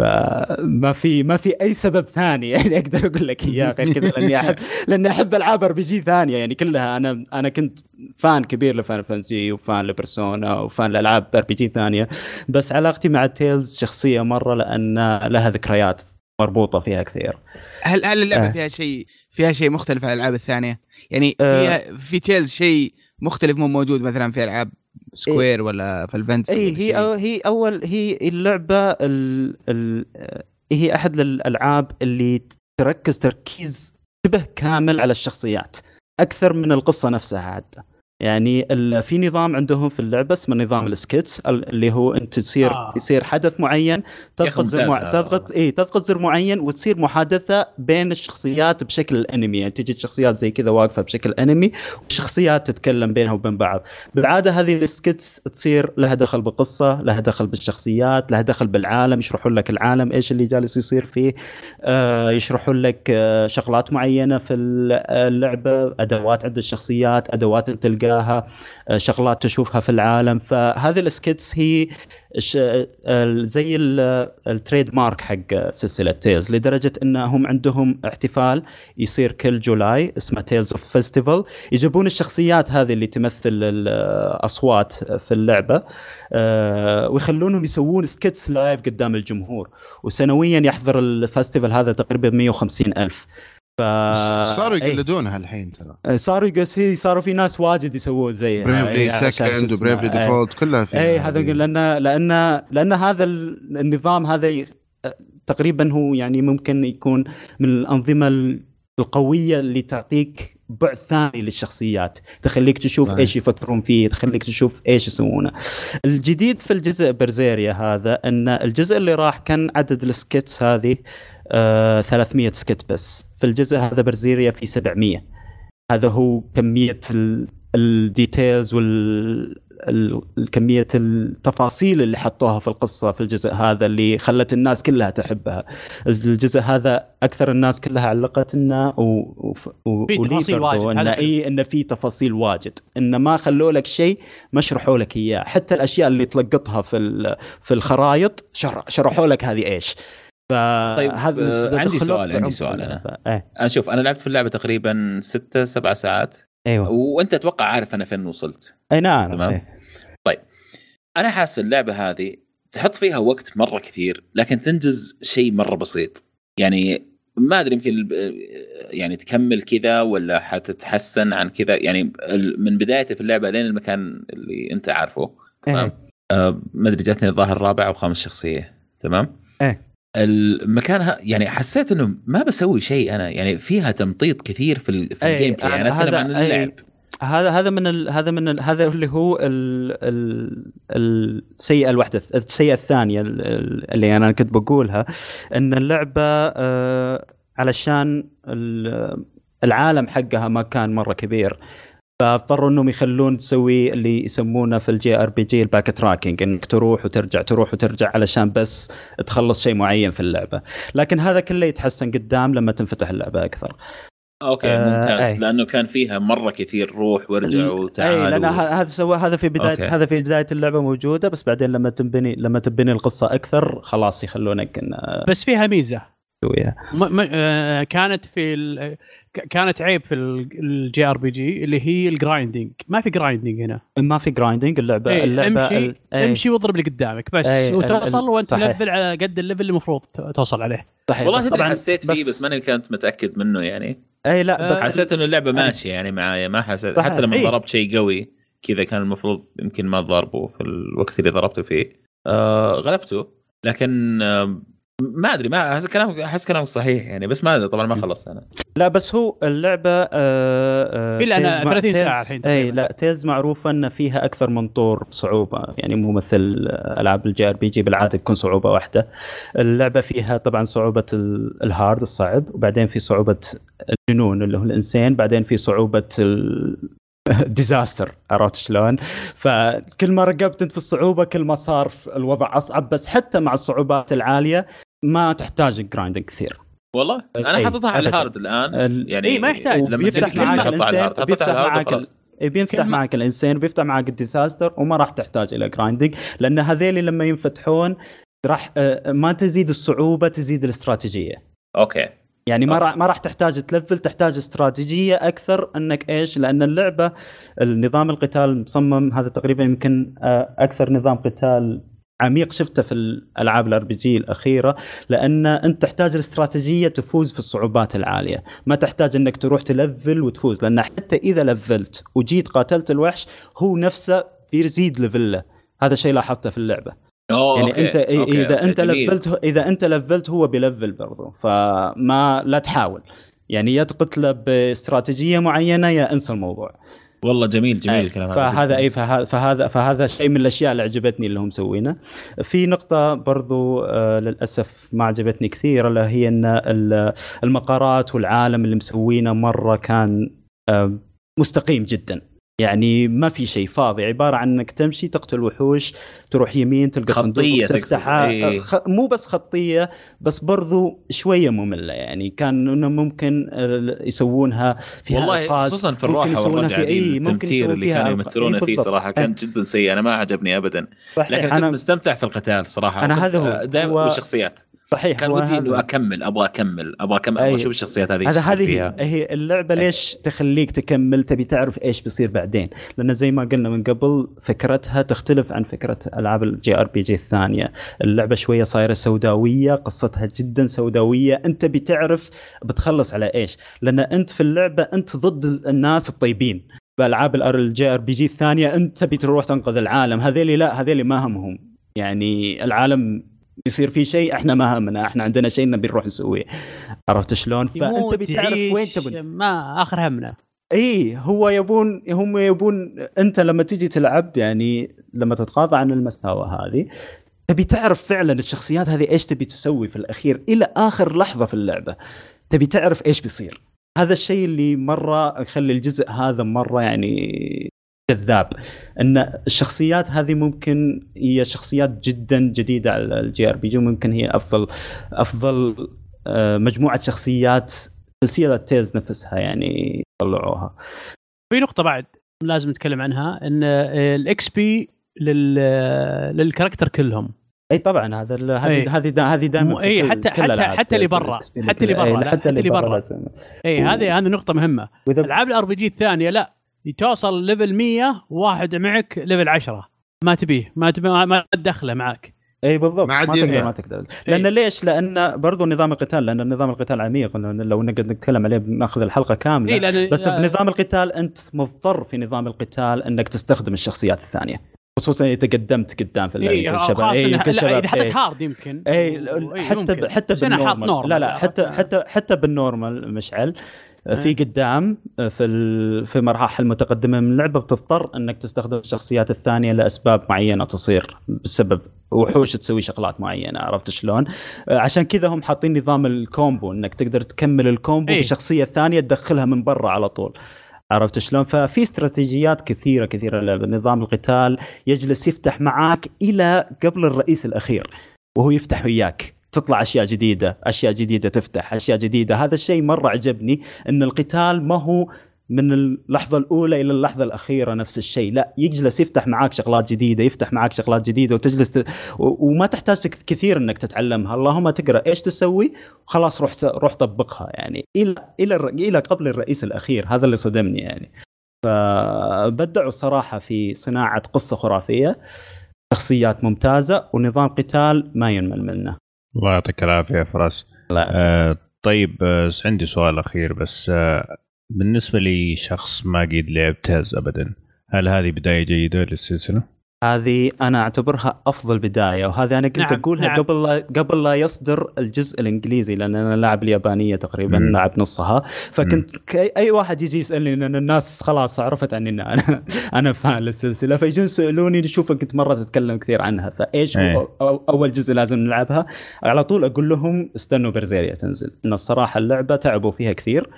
فما في ما في أي سبب ثاني يعني أقدر أقول لك إياه غير كذا لأني احب لأني أحب ألعاب أر بي جي ثانية يعني كلها أنا أنا كنت fan كبير ل fan فانسي و fan ل Persona و fan لألعاب RPG ثانية بس علاقتي مع Tales شخصية مرة لأن لها ذكريات مربوطة فيها كثير هل هل اللعبة آه. فيها شيء فيها شيء مختلف عن الألعاب الثانية؟ يعني آه. فيها في Tales شيء مختلف مو موجود مثلا في ألعاب Square ولا في الفنت اي هي أو هي اول هي اللعبة ال ال هي أحد الألعاب اللي تركز تركيز شبه كامل على الشخصيات أكثر من القصة نفسها حتى. يعني ال- في نظام عندهم في اللعبة اسمه نظام ال skits ال- اللي هو انت تصير آه. يصير حدث معين تضغط زر مع... تضغط اي تضغط زر معين وتصير محادثة بين الشخصيات بشكل الأنمي. يعني تجي شخصيات زي كذا واقفة بشكل أنمي وشخصيات تتكلم بينها وبين بعض. بالعاده هذه ال skits تصير لها دخل بالقصة لها دخل بالشخصيات لها دخل بالعالم يشرحوا لك العالم إيش اللي جالس يصير فيه. آه يشرحوا لك آه شغلات معينة في اللعبة أدوات عند الشخصيات أدوات أنت تلقاها آه شغلات تشوفها في العالم. فهذه ال skits هي ال- زي ال- ال trademark حق سلسلة Tales لدرجة إنهم عندهم احتفال يصير كل July اسمه Tales of Festival يجيبون الشخصيات هذه اللي تمثل الاصوات في اللعبة آه، ويخلونهم يسوون skits live قدام الجمهور. وسنويا يحضر ال festival هذا تقريبا 150 ألف. ف صاروا إيه. يقلدونها الحين ترى صاروا يقص في صاروا في ناس واجد يسوون زيها Bravely إيه، Second. و Bravely إيه. Default كلها فيها اي هذا. لأن لأن لأن هذا ال- النظام هذا تقريبا هو يعني ممكن يكون من الأنظمة ال- القوية اللي تعطيك بعد ثاني للشخصيات تخليك تشوف صحيح. إيش يفكرون فيه تخليك تشوف إيش يسوونه الجديد في الجزء Berseria هذا إن الجزء اللي راح كان عدد ال skits هذه آه 300 skit بس في الجزء هذا Berseria في 700 هذا هو كمية ال- ال details وال ال- كمية التفاصيل اللي حطوها في القصة في الجزء هذا اللي خلت الناس كلها تحبها. الجزء هذا أكثر الناس كلها علقت إنه و... و... في تفاصيل واجد، إنه. اي إنه في تفاصيل واجد. إنه ما خلوا لك شيء ما شرحوا لك إياه. حتى الأشياء اللي تلقطها في ال... في الخرائط شر... شرحوا لك هذه إيش. طيب، فهذا آه، عندي سؤال- عندي سؤال أنا. اللعبة. إيه أنا شوف أنا لعبت في اللعبة تقريبا ستة سبعة ساعات أيوه وأنت أتوقع عارف أنا فين وصلت أي نعم تمام. إيه. أنا حاسس اللعبة هذه تحط فيها وقت مرة كثير لكن تنجز شيء مرة بسيط يعني ما أدري يمكن الب- يعني تكمل كذا ولا حتتحسن عن كذا يعني من بدايته في اللعبة لين المكان اللي أنت عارفه تمام إيه. آه، ما أدري جاتني الظاهر رابع أو خامس شخصية تمام إيه. المكان يعني حسيت إنه ما بسوي شيء أنا يعني فيها تمطيط كثير في, في ال gameplay أنا أتكلم عن. اللعب هذا هذا من ال... هذا من ال... هذا اللي هو ال... ال... السيئة الواحده السيئة الثانية ال- ال- اللي أنا كنت بقولها إن اللعبة آه علشان ال- العالم حقها ما كان مرة كبير فاضطروا انهم يخلون تسوي اللي يسمونه في ال JRPG ال backtracking انك تروح وترجع تروح وترجع علشان بس تخلص شيء معين في اللعبة. لكن هذا كله يتحسن قدام لما تنفتح اللعبة أكثر. okay آه، ممتاز. أي. لأنه كان فيها مرة كثير روح وارجع وتعال اي لأن و- هذا سوى هذا في بدايه okay. هذا في بداية اللعبة موجودة بس بعدين لما تنبني لما تبني القصة أكثر خلاص يخلونك إن بس فيها ميزة. تسويها م- م- آه، كانت في كانت عيب في ال JRPG اللي هي ال grinding ما في grinding هنا. ما في grinding اللعبه إيه، اللعبة امشي ال- إيه، امشي واضرب اللي قدامك بس. ال- وتوصل وانت. تلفل على قد ال level اللي المفروض توصل عليه. صحيح. والله بس تدري طبعاً حسيت فيه بس ماني كنت متأكد منه يعني. اي لا بس آه، حسيت إنه اللعبة ماشية يعني معايا ما حسيت. حتى لما إيه. ضربت شيء قوي كذا كان المفروض يمكن ما ضربه في الوقت اللي ضربته فيه. آه غلبته. لكن آه ما أدري ما أحس كلام أحس كلامك صحيح يعني بس ما طبعا ما خلصت أنا لا بس هو اللعبة آه آه Tales مع- 30 ساعة Tales- الحين إي. لا Tales معروفه أن فيها أكثر من طور صعوبه يعني مو مثل ألعاب ال JRPG بالعادة تكون صعوبة واحدة اللعبة فيها طبعا صعوبة ال- ال hard الصعب وبعدين في صعوبة الجنون اللي هو ال insane بعدين في صعوبة ال... disaster عرفت شلون؟ فكل ما رقيت انت في الصعوبة كل ما صار الوضع أصعب بس حتى مع الصعوبات العالية ما تحتاج grinding كثير والله أنا أي، حاططها على. ال hard الآن ال- يعني إيه، ما يحتاج. لما بيفتح ال insane، ال hard حطيتها بيفتح بينفتح كلمة- معك ال insane وبيفتح معك ال disaster وما راح تحتاج إلى grinding لأن هذيل لما ينفتحون راح آه، ما تزيد الصعوبة تزيد الاستراتيجية okay يعني ما okay. راح ما راح تحتاج تلفل تحتاج استراتيجية أكثر أنك إيش؟ لأن اللعبة النظام القتال مصمم هذا تقريبا يمكن آه، أكثر نظام قتال عميق شفته في الألعاب ال RPG الأخيرة لأن أنت تحتاج الاستراتيجية تفوز في الصعوبات العالية. ما تحتاج أنك تروح تلفل وتفوز لأن حتى إذا لفلت وجيت قاتلت الوحش هو نفسه بيزيد level ه هذا الشيء لاحظته في اللعبة. أوه يعني okay. أنت okay. إذا okay. أنت جميل. لفلت إذا أنت لفلت هو بيلفل برضه فما لا تحاول يعني يا تقتله باستراتيجية معينة يا انسى الموضوع والله جميل جميل أي، الكلام هذا فهذا. إي فهذا فهذا فهذا شيء من الأشياء اللي عجبتني اللي هم مسوينه في نقطة برضو آه للأسف ما عجبتني كثير اللي هي إن ال- المقارات والعالم اللي مسوينه مرة كان آه مستقيم جدا يعني ما في شيء فاضي عبارة عن إنك تمشي تقتل وحوش تروح يمين تلقى تقصد. تفتحها إيه. خ... مو بس خطية بس برضو شوية مملة يعني كان إنه ممكن آه، يسوونها فيها والله خصوصا في يسوونها والرجعه في- دي ممكن التمثيل اللي كانوا. يمثلونه فيه. صراحة كان. جدا سيء أنا ما عجبني ابدا لكن كنت أنا مستمتع في القتال صراحة وكنت- هذا هو. آه، دائما هو- والشخصيات صحيح كان ودي إنه أكمل أبغى أكمل أبغى أكمل أبغى أي. أشوف الشخصيات هذه هذا هذه فيها. هي اللعبة ليش تخليك تكمل تبي تعرف إيش بيصير بعدين؟ لأن زي ما قلنا من قبل فكرتها تختلف عن فكرة ألعاب ال JRPG الثانية. اللعبة شوية صايرة سوداوية قصتها جدا سوداوية. أنت بتعرف بتخلص على إيش. لأن أنت في اللعبة أنت ضد الناس الطيبين. بألعاب ال JRPG الثانية أنت تبي تروح تنقذ العالم. هذيلي لا هذيلي ما همهم. يعني العالم بيصير في شيء إحنا ما همنا إحنا عندنا شيء نبي نروح نسويه. عرفت شلون؟ فأنت بتعرف وين تبي ما آخر همنا. إي هو يبون هم يبون أنت لما تجي تلعب يعني لما تتغاضى عن المستوى هذه تبي تعرف فعلا الشخصيات هذه إيش تبي تسوي في الأخير إلى آخر لحظة في اللعبة. تبي تعرف إيش بيصير. هذا الشيء اللي مرة يخلي الجزء هذا مرة يعني جذاب إن الشخصيات هذه ممكن هي شخصيات جدا جديدة على ال JRPG ممكن هي أفضل أفضل آه، مجموعة شخصيات سلسله Tales نفسها يعني طلعوها في نقطة بعد لازم نتكلم عنها إن ال X P لل character كلهم. إي طبعا هذا. هذه هذه هذه دائما أي، حتى- حتى- حتى اللي برا، حتى اللي برا، حتى اللي برا. إي هذه هذه نقطة مهمة. ألعاب ال RPG الثانية لا. توصل level 100 واحد معك level 10 ما تبيه ما تبي ما- تدخله معك. إي بالضبط. ما ما تقدر. ما تقدر. لأن ليش؟ لأن برضو نظام القتال لأن نظام القتال عميق. لأن لو نقدر نتكلم عليه بناخذ الحلقة كاملة. إيه لأن بس بنظام القتال أنت مضطر في نظام القتال إنك تستخدم الشخصيات الثانية. خصوصا إذا تقدمت قدام في اللعبة إيه يمكن خاصة إيه، إنها- يمكن لا، شباب، اذا حطيت إيه. hard يمكن. إي حتى. حتى بال normal. normal. لا لا حتى حتى حتى بال normal مشعل. في قدام في ال... في مراحل متقدمة من اللعبة بتضطر إنك تستخدم الشخصيات الثانية لأسباب معينة تصير بسبب وحوش تسوي شغلات معينة عرفت شلون؟ عشان كذا هم حاطين نظام ال combo إنك تقدر تكمل ال combo إيه. بشخصية ثانية تدخلها من برا على طول عرفت شلون؟ ففي استراتيجيات كثيرة كثيرة للعبة. نظام القتال يجلس يفتح معاك إلى قبل الرئيس الأخير وهو يفتح وياك تطلع أشياء جديدة، أشياء جديدة تفتح، أشياء جديدة، هذا الشيء مرة عجبني إن القتال ما هو من اللحظة الأولى إلى اللحظة الأخيرة نفس الشيء، لا يجلس يفتح معاك شغلات جديدة، يفتح معاك شغلات جديدة وتجلس ت... وما تحتاج كثير إنك تتعلمها، اللهم تقرأ إيش تسوي وخلاص روح س- روح طبقها. يعني إلى إلى الر- إلى قبل الرئيس الأخير، هذا اللي صدمني يعني. فبدعوا الصراحة في صناعة قصة خرافية، شخصيات ممتازة ونظام قتال ما ينمل منه. الله يعطيك العافية يا فراس لا. آه طيب آه عندي سؤال أخير بس آه بالنسبة لي شخص ما قد لعب تيز ابدا هل هذه بداية جيدة للسلسلة؟ هذه أنا أعتبرها أفضل بداية وهذه أنا كنت نعم، أقولها نعم. قبل لا قبل لا يصدر الجزء الإنجليزي لأن أنا لاعب اليابانية تقريبا مم. لاعب نصها فكنت أي واحد يجي يسألني لأن الناس خلاص عرفت عني ان أنا أنا فان للسلسلة. فيجون يسألوني نشوفك كنت مرة تتكلم كثير عنها فإيش أو أول جزء لازم نلعبها؟ على طول أقول لهم استنوا برزيريا تنزل إن الصراحة اللعبة تعبوا فيها كثير.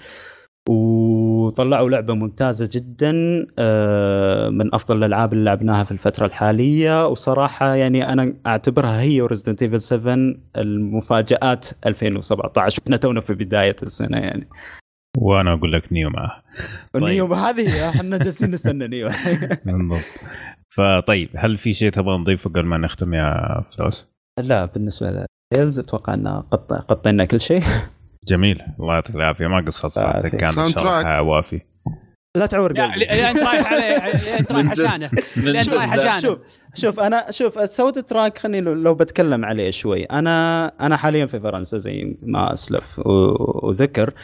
وطلعوا لعبة ممتازة جدا آه، من أفضل الألعاب اللي لعبناها في الفترة الحالية. وصراحة يعني أنا أعتبرها هي و Resident Evil 7 المفاجآت 2017 إحنا تونا في بداية السنة يعني. وأنا أقول لك Nioh معه. طيب. Nioh هذه إحنا جالسين نستنى Nioh. بالضبط. فطيب هل في شيء تبغى نضيفه قبل ما نختم يا فراس؟ لا بالنسبة ل Tales أتوقع ان قط- غطينا كل شيء. جميل. الله يعطيك العافية. ما قصرت صراحة. آه، كان sound شرح track. وافي. لا تعور قلبي. انت رايح عليه. انت رايح. عشانه. انت رايح. عشانه. شوف شوف أنا شوف ال soundtrack خليني لو- لو بتكلم عليه شوي. أنا أنا حاليا في فرنسا زي ما أسلف وذكر.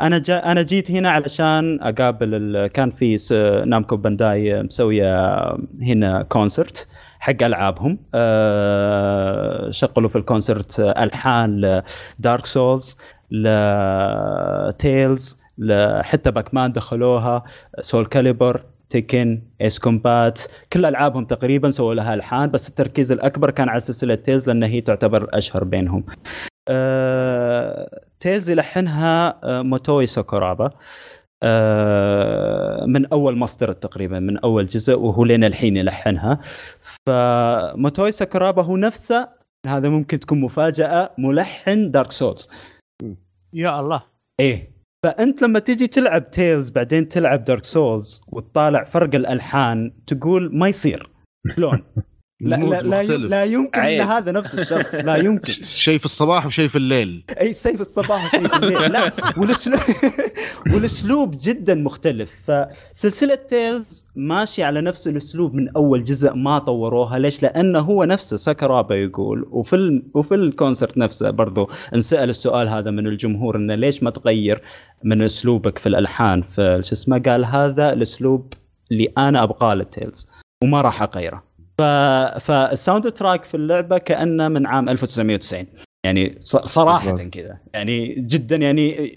أنا جا أنا جيت هنا علشان أقابل ال... كان في س... Namco Bandai مسويه هنا concert حق ألعابهم. أه... شغلوا في ال concert ألحان ل Dark Souls ل Tales حتى Pac-Man دخلوها Soul Calibur Tekken Ace Combat كل ألعابهم تقريبا سووا لها الحان بس التركيز الأكبر كان على سلسلة Tales لأن هي تعتبر الاشهر بينهم. آه، Tales يلحنها موتوي ساكورابا من أول مصدر تقريبا من أول جزء وهو لين الحين يلحنها فموتوي ساكورابا هو نفسه هذا ممكن تكون مفاجأة ملحن Dark Souls يا الله. إيه. فأنت لما تيجي تلعب Tales بعدين تلعب Dark Souls وتطالع فرق الألحان تقول ما يصير. شلون؟ لا لا لا. لا يمكن ان عيب. هذا نفس الشخص لا يمكن. شيء في الصباح وشيء في الليل. أي شي في الصباح وشي في الليل. لا والاسلوب والأسلوب جدا مختلف. فسلسلة Tales ماشي على نفس الأسلوب من أول جزء ما طوروها. ليش؟ لأنه هو نفسه ساكورابا يقول. وفي ال... وفي ال concert نفسه برضو انسأل السؤال هذا من الجمهور إنه ليش ما تغير من أسلوبك في الألحان؟ في شو اسمه؟ قال هذا الأسلوب اللي أنا أبغاه لل Tales وما راح أغيره. ف... فال soundtrack في اللعبة كأنه من عام 1990 يعني صراحة. كذا يعني جدا يعني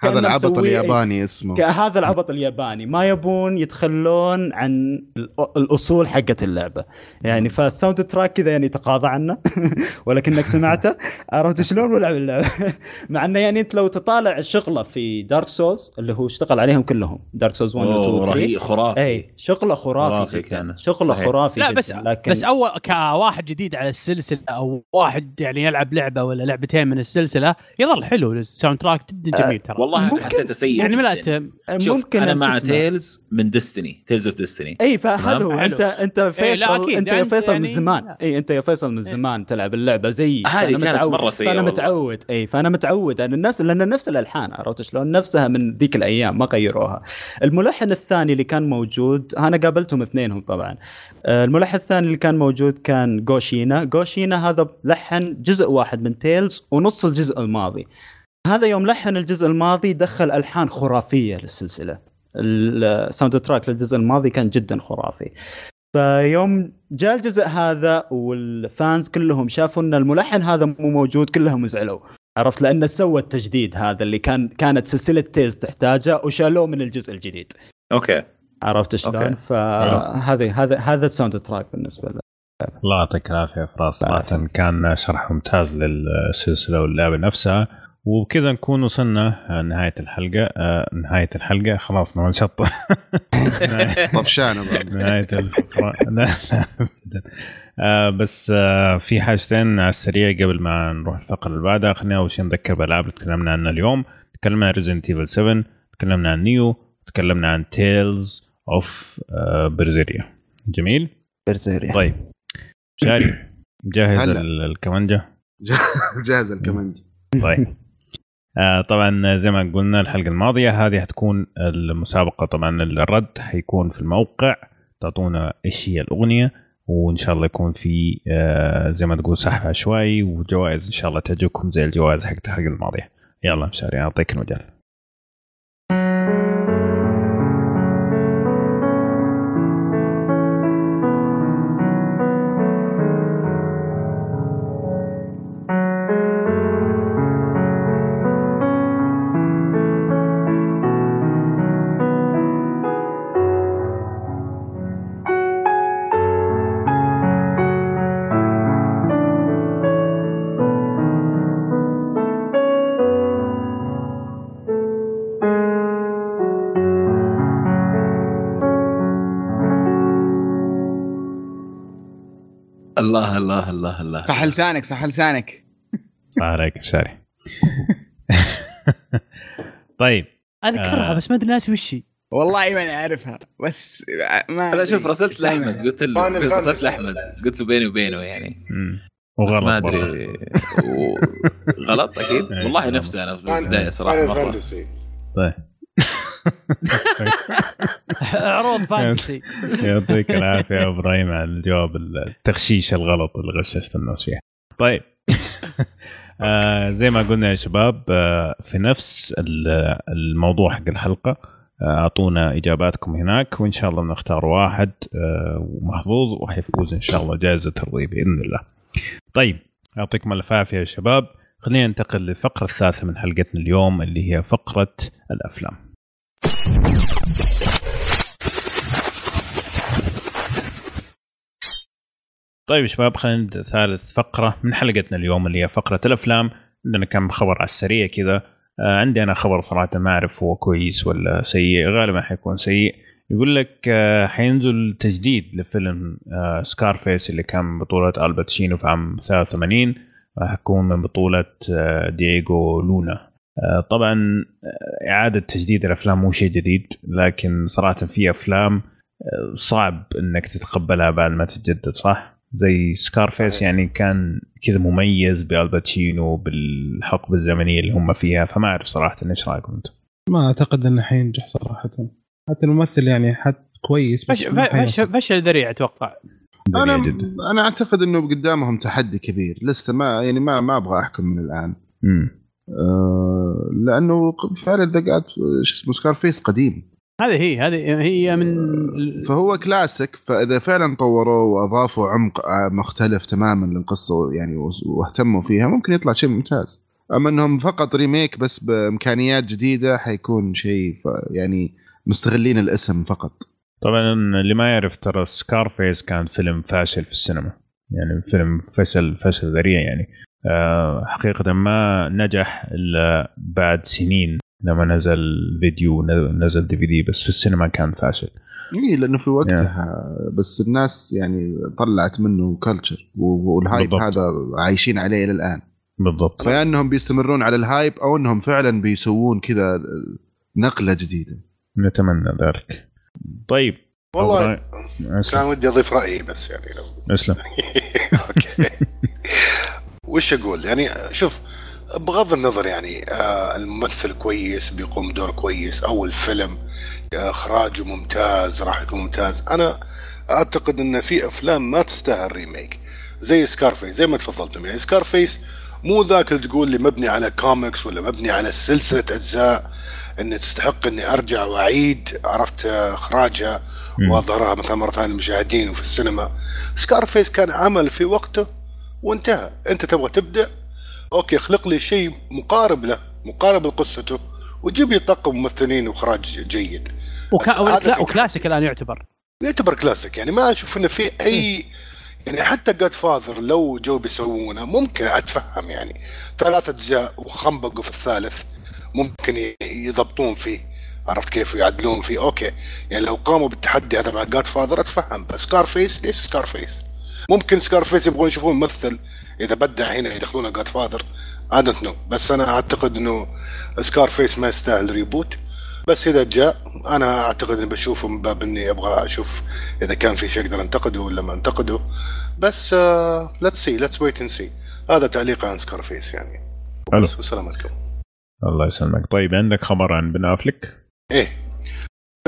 هذا العبط الياباني اسمه. ك- هذا العبط الياباني. ما يبون يتخلون عن الأ- الأصول حقت اللعبة. يعني فال soundtrack كذا يعني تغاضى عنه. ولكنك سمعته. عرفت شلون؟ ولعب اللعبه مع إنه يعني أنت لو تطالع شغلة في دارك سولز اللي هو اشتغل عليهم كلهم. دارك سولز 1 و 2 اوه و 3 رهيب خرافي. إي شغلة خرافي, خرافي. كان. شغلة صحيح. خرافي لا. بس لكن بس أول كواحد جديد على السلسلة أو واحد يعني يلعب لعبة ولا لعبتين من السلسلة يظل حلو. الساوند تراك جدا جميل ترى. والله أنا ممكن- حسيته سيء يعني ما جداً. شوف ممكن أنا مع. تيلز من ديستني تيلز اوف ديستني إي فهذا. هو. انت أنت فيصل لا، أكيد. أنت يا أنت فيصل من يعني- زمان إي أنت يا فيصل من زمان تلعب اللعبة زي هذه كانت متعود- مرة سيئة فأنا. متعود إي فأنا متعود أنا الناس لأن نفس الألحان عرفت شلون نفسها من ذيك الأيام ما غيروها الملحن الثاني اللي كان موجود أنا قابلتهم اثنينهم طبعا آه، الملحن الثاني اللي كان موجود كان جو شينا جو شينا هذا لحن جزء واحد من Tales ونص الجزء الماضي هذا يوم لحن الجزء الماضي دخل ألحان خرافية للسلسلة. ال soundtrack للجزء الماضي كان جدا خرافي. فيوم جاء الجزء هذا وال fans كلهم شافوا إن الملحن هذا مو موجود كلهم زعلوا. عرفت؟ لأنه سوى التجديد هذا اللي كان كانت سلسلة Tales تحتاجه وشالوه من الجزء الجديد. Okay. عرفت شلون؟ فهذه هذا هذا ال soundtrack بالنسبة له. الله يعطيك العافية يا فراس صراحة كان شرح ممتاز للسلسلة واللعبة نفسها. وبكذا نكون وصلنا آه، نهاية الحلقة. آه، نهاية الحلقة. خلاص نبغى نشطب طفشانة بعد. نهاية الفقره لا لا. آه بس في حاجتين على السريع قبل ما نروح الفقرة اللي بعدها. خلينا أول شيء نذكر بالالعاب اللي تكلمنا عنها اليوم. تكلمنا عن Resident Evil 7 تكلمنا عن Nioh. تكلمنا عن Tales of Berseria جميل؟ Berseria طيب. شاري. جاهز الكمانجة؟ جاهز الكمانجي طيب. طبعا زي ما قلنا الحلقة الماضية هذه حتكون المسابقة طبعا الرد حيكون في الموقع. تعطونا إيش هي الأغنية وإن شاء الله يكون في آه زي ما تقول سحب عشوائي وجوائز إن شاء الله تعجبكم زي الجوائز حقت الحلقة الماضية. يلا مشاري أعطيك المجال. الله الله الله الله. صح لسانك صح لسانك. صح عليك مشاري طيب أذكرها آه. بس ما أدري ناسي وش هي. والله ماني عارفها بس ما أنا شوف رسلت. لأحمد قلت له رسلت. لأحمد قلت له بيني وبينه يعني. وغلط ما. أدري. و- غلط أكيد. والله. نفسي أنا في البداية صراحة فاينل مره فانتسي طيب. عروض فانتسي يعطيك العافية يا إبراهيم على الجواب التغشيش الغلط اللي غششت الناس فيها. طيب آه زي ما قلنا يا شباب آه في نفس ال- الموضوع حق الحلقة آه، أعطونا إجاباتكم هناك وإن شاء الله نختار واحد آه محظوظ وحيفوز إن شاء الله جائزة ترضيه بإذن الله. طيب يعطيكم الف عافية يا شباب خلينا ننتقل للفقره الثالثة من حلقتنا اليوم اللي هي فقرة الأفلام. طيب شباب خلينا نبدأ ثالث فقرة من حلقتنا اليوم اللي هي فقرة الأفلام. عندنا كم خبر على السريع كذا. آه عندي أنا خبر صراحة ما أعرف هو كويس ولا سيء غالبا حيكون سيء. يقول لك آه حينزل تجديد لفيلم آه Scarface اللي كان من بطوله الباتشينو في عام 83 راح يكون من بطولة آه دييغو لونا. آه طبعا آه إعادة تجديد الأفلام مو شيء جديد لكن صراحة في أفلام آه، صعب إنك تتقبلها بعد ما تتجدد صح؟ زي سكارفيس يعني كان كذا مميز بألباتشينو بالحقبة الزمنية اللي هم فيها فما أعرف صراحة إيش رايكم أنتم؟ ما أعتقد إنه حينجح صراحة حتى الممثل يعني حد كويس بس. فشل ذريع أتوقع أنا جدا أنا أعتقد إنه قدامهم تحدي كبير لسه ما يعني ما ما أبغى أحكم من الآن مم. آه لأنه فعلا دقات شو اسمه Scarface قديم. هذه هي هذه هي من فهو كلاسيك فإذا فعلا طوروه وأضافوا عمق آه، مختلف تماما للقصة يعني واهتموا فيها ممكن يطلع شيء ممتاز. أما إنهم فقط remake بس بإمكانيات جديدة حيكون شيء يعني مستغلين الاسم فقط. طبعا اللي ما يعرف ترى Scarface كان فيلم فاشل في السينما. يعني فيلم فشل فشل ذريع يعني. آه حقيقة ما نجح إلا بعد سنين لما نزل فيديو نزل DVD بس في السينما كان فاشل. اي لأنه في وقتها بس الناس يعني طلعت منه culture وال hype بالضبط. هذا عايشين عليه إلى الآن. بالضبط. فيا إنهم بيستمرون على ال hype أو إنهم فعلا بيسوون كذا نقلة جديدة. نتمنى ذلك. طيب. والله كان ودي أضيف رأيي بس يعني لو أسلم. okay. وش أقول؟ يعني شوف بغض النظر يعني آه الممثل كويس بيقوم دور كويس أو الفيلم آه، إخراجه ممتاز راح يكون ممتاز أنا أعتقد إن في أفلام ما تستاهل remake. زي Scarface زي ما تفضلتم يعني Scarface مو ذاك اللي تقول لي مبني على كوميكس ولا مبني على سلسلة أجزاء إن تستحق إني أرجع وأعيد عرفت آه، إخراجها. وأظهرها مثلا مرة ثانية للمشاهدين وفي السينما. Scarface كان عمل في وقته وانتهى. انت تبغى تبدأ؟ okay اخلق لي شيء مقارب له مقارب لقصته وجيب لي طاقم ممثلين وإخراج جيد. وكا... لا وكلاسيك الآن يعتبر. يعتبر كلاسيك يعني ما أشوف إنه في اي يعني حتى Godfather لو جو بيسوونه ممكن أتفهم يعني. ثلاث أجزاء وخنبقوا في الثالث ممكن يضبطون فيه عرفت كيف؟ ويعدلون فيه. okay يعني لو قاموا بالتحدي هذا مع Godfather أتفهم بس Scarface ليش Scarface؟ ممكن Scarface يبغون يشوفون ممثل إذا بدع هنا يدخلونه Godfather I don't know بس أنا أعتقد إنه Scarface ما يستاهل reboot بس إذا جاء أنا أعتقد إني بشوفه من باب إني أبغى أشوف إذا كان في شيء أقدر أنتقده ولا ما أنتقده. بس let's see let's wait and see هذا تعليق عن Scarface يعني. حلو. بس والسلام عليكم. الله يسلمك. طيب عندك خبر عن بن أفلك؟ إيه.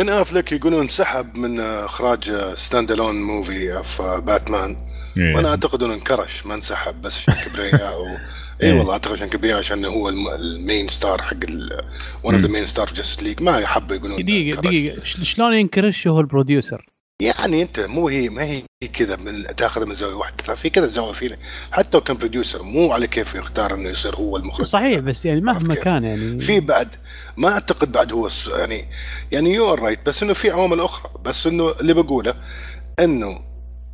بن افلك يقولون انسحب من إخراج stand alone movie في باتمان إيه. وأنا أعتقد إنه انكرش ما انسحب بس عشان كبرياء و... اي إيه. والله أعتقد عشان كبرياء عشان هو الم... ال main star حق one of the main star Justice League ما يحبوا يقولون دقيقة. دقيقة شلون ينكرش هو ال producer يعني انت مو هي ما هي كذا من تاخذ من زاوية واحدة. ترى في كذا زاوية فينا. حتى لو كان producer مو على كيف يختار انه يصير هو المخرج. صحيح بس يعني مهما؟ كان يعني. في بعد ما أعتقد بعد هو يعني يعني you right بس إنه في عوامل أخرى. بس إنه اللي بقوله إنه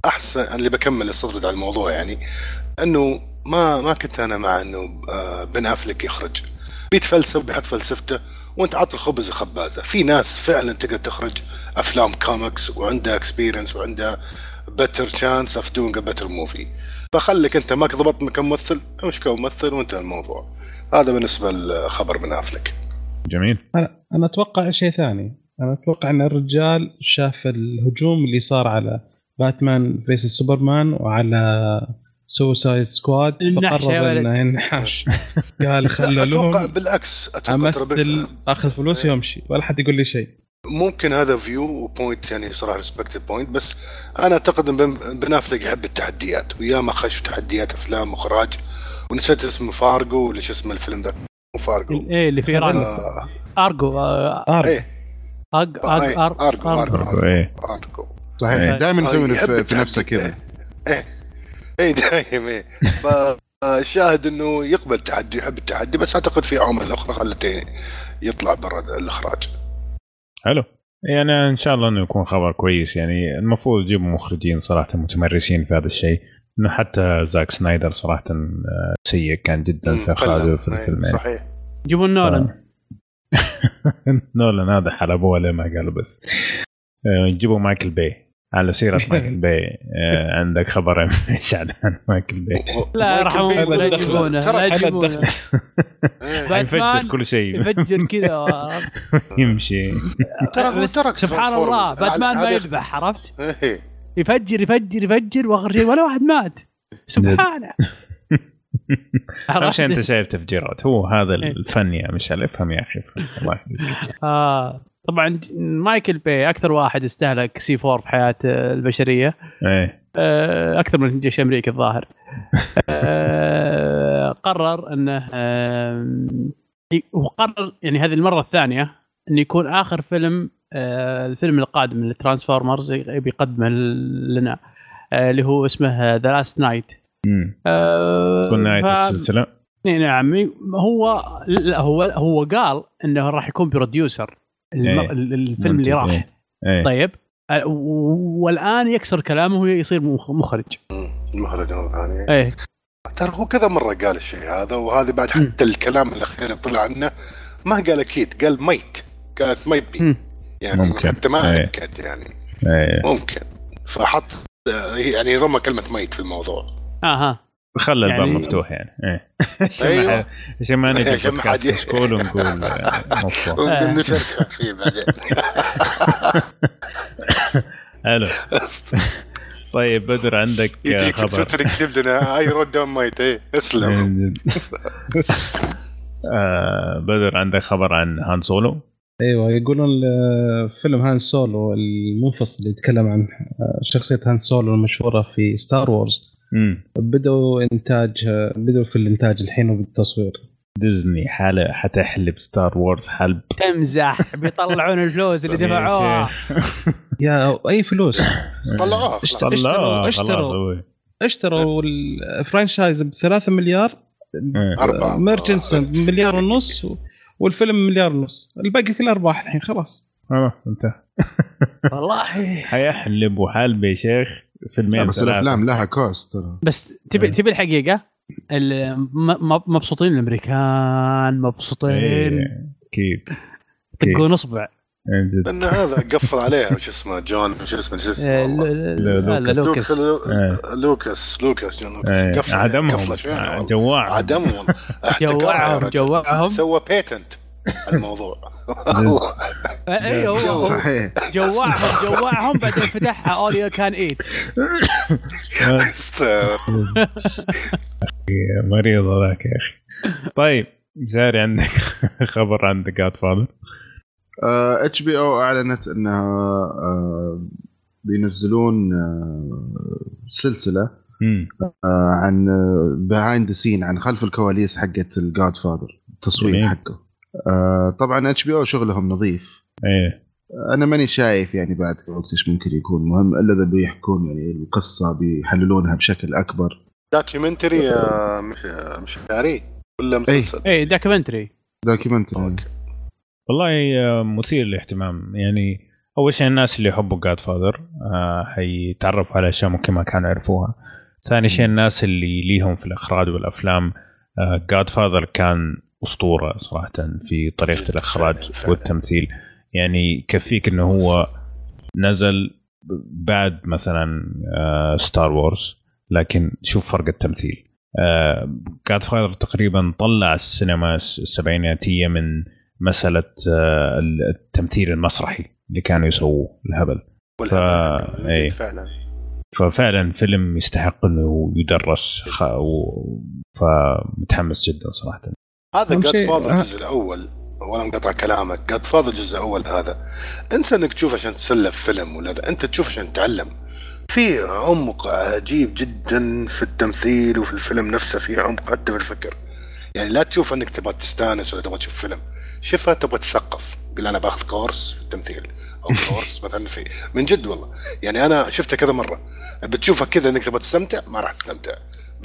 احسن اللي بكمل الصدر على الموضوع يعني إنه ما ما كنت أنا مع إنه آه، بن افلك يخرج. بيتفلسف بيحط فلسفته وانت عط الخبز خبازة. في ناس فعلا تقدر تخرج أفلام كوميكس وعندها experience وعندها better chance of doing a better movie فخليك انت ما ضبطت كممثل امش كممثل وانتهى الموضوع. هذا بالنسبة لخبر بن أفلك. جميل. أنا أنا أتوقع شيء ثاني. أنا أتوقع إن الرجال شاف الهجوم اللي صار على Batman vs Superman وعلى Suicide Squad فقرر. إنه ينحش قال خلوا أتوقع لهم بالعكس أتوقع أمثل آخذ فلوسي وامشي ولا حد يقول لي شيء. ممكن هذا view point يعني صراحة respected point بس أنا أعتقد إن بن- افلك يحب التحديات. وياما خش في تحديات أفلام وإخراج. ونسيت اسمه فارجو ولا شو اسمه الفيلم ذا؟ مو فارجو إيه اللي في ايران آه Argo آه، آه. إيه. آه، أج إيه، أر- ارجو Argo Argo، إيه. ارجو صحيح. إيه. دائما آه، يسوي يحب في. نفسه كذا. إيه. إيه دايم إيه فالشاهد إنه يقبل التحدي يحب التحدي بس أعتقد في عوامل أخرى خلته يطلع برا الإخراج. حلو. يعني إن شاء الله إنه يكون خبر كويس. يعني المفروض يجيبوا مخرجين صراحة متمرسين في هذا الشيء. إنه حتى زاك سنايدر صراحة آه، سيء كان جدا في إخراجه في إيه، الفيلم صحيح جيبوا نولان. نولان هذا حلبوه ولا ما قالوا بس. آه، يجيبوا مايكل باي. على سيرة مايكل باي. آه، عندك خبر إيش عن مايكل باي؟ لا بي لا يجيبونه لا يجيبونه. حيفجر كل شيء. يفجر كذا. يمشي. ترى هو ترك سبحان الله. باتمان ما يذبح عرفت؟ إيه. يفجر يفجر يفجر وآخر شيء ولا واحد مات. سبحانه. شيء أنت شايف تفجيرات هو هذا إيه. الفن يا مشعل. افهم يا أخي. الله يحفظك. طبعا مايكل باي أكثر واحد استهلك C4 في حياة البشرية. إيه. آه، أكثر من جيش أمريكا الظاهر. آه، قرر إنه وقرر يعني هذه المرة الثانية انه يكون آخر فيلم آه، الفيلم القادم من ال Transformers بيقدمه لنا اللي هو اسمه The Last Knight تكون نهايه السلسلة. نعم. هو لا هو هو قال إنه راح يكون producer الم- إيه. الفيلم اللي راح إيه. إيه. طيب آه، والآن يكسر كلامه ويصير مخ- مخرج المخرج الثاني إيه ترى هو كذا مرة قال الشيء هذا وهذا بعد حتى الكلام الأخير اللي طلع عنه ما قال أكيد قال might قالت might be مم. يعني ممكن. حتى ما. أكد يعني. ممكن فحط يعني رمى كلمة might في الموضوع أها خلى الباب يعني- مفتوح يعني. إيه. عشان. ما- عشان ما نجي عشان ما بودكاست حد- كشكول ونقول مفتوح ونشرشح فيه بعدين. حلو طيب بدر عندك يجيك في خبر؟ تويتر يكتب لنا I wrote down might إيه اسلم. آه، بدر عندك خبر عن هان سولو؟ أيوه يقولون فيلم هان سولو المنفصل اللي يتكلم عن آه، شخصية هان سولو المشهورة في Star Wars بدوا إنتاج بدوا في الإنتاج الحين وبالتصوير. ديزني حاله حتحلب Star Wars حلب. تمزح بيطلعون الفلوس اللي دفعوها. يا أي فلوس؟ طلعوها. اشتروا اشتروا. اشتروا اشتروا ال franchise ب 3 مليار أربعة. ميرشنتس مليار ونص والفيلم مليار ونص. الباقي كله أرباح الحين خلاص. آه انت والله. حيحلب وحلب يا شيخ فيلمين بس ثلاثة. الأفلام لها كوست ترى. بس تبي إيه. تبي الحقيقة؟ مبسوطين الأمريكان مبسوطين. إيه، أكيد. يطقون اصبع. لأن هذا قفل عليها شو اسمه جون شو اسمه شو اسمه إيه، لوكاس. لوكاس. لوك-. لوكاس جون لوكاس. قفل عدمهم. قفله شوي والله. جواع عدمهم. رجل. جوعهم. سوى patent الموضوع. الله. اي هو هو صحيح. جوعهم جوعهم بعدين فتحها. all you can eat. مريض هذاك يا أخي. طيب جاري عندك خبر عن The Godfather HBO أعلنت إنها آه، بينزلون آه، سلسلة آه، عن behind scene عن خلف الكواليس حقت ال Godfather التصوير. حقه. آه، طبعا HBO شغلهم نظيف. إيه. أنا ماني شايف يعني بعد وقت إيش ممكن يكون مهم إلا إذا بيحكون يعني القصة بيحللونها بشكل أكبر. documentary آه، مش مش شعري ولا مسلسل؟ اي documentary documentary أوكي. والله آه، مثير للاهتمام. يعني أول شيء الناس اللي يحبوا Godfather حيتعرفوا على أشياء ممكن ما كانوا يعرفوها. ثاني شيء الناس اللي ليهم في الإخراج والأفلام Godfather كان أسطورة صراحة في طريقة الإخراج. والتمثيل. يعني يكفيك إنه هو نزل بعد مثلا Star Wars لكن شوف فرق التمثيل. Godfather تقريبا طلع السينما السبعيناتية من مسألة آه، التمثيل المسرحي اللي كانوا يسووه الهبل فا- إيه. فعلا. ففعلا فيلم يستحق إنه يدرس خ... و... فمتحمس جدا صراحة. هذا شيء- فاذر آه. الجزء الأول. ولا مقطع كلامك. جاد فاذر الجزء الأول هذا. انسى إنك تشوف عشان تسلف فيلم ولا ده. أنت تشوف عشان تتعلم في عمق عجيب جدا في التمثيل وفي الفيلم نفسه. في عمق حتى في الفكر. يعني لا تشوف إنك تبغى تستانس ولا تبغى تشوف فيلم. شوفها تبغى تثقف. قل أنا باخذ كورس في التمثيل أو كورس مثلا في من جد والله. يعني أنا شفتها كذا مرة. بتشوفها كذا إنك تبغى تستمتع؟ ما راح تستمتع.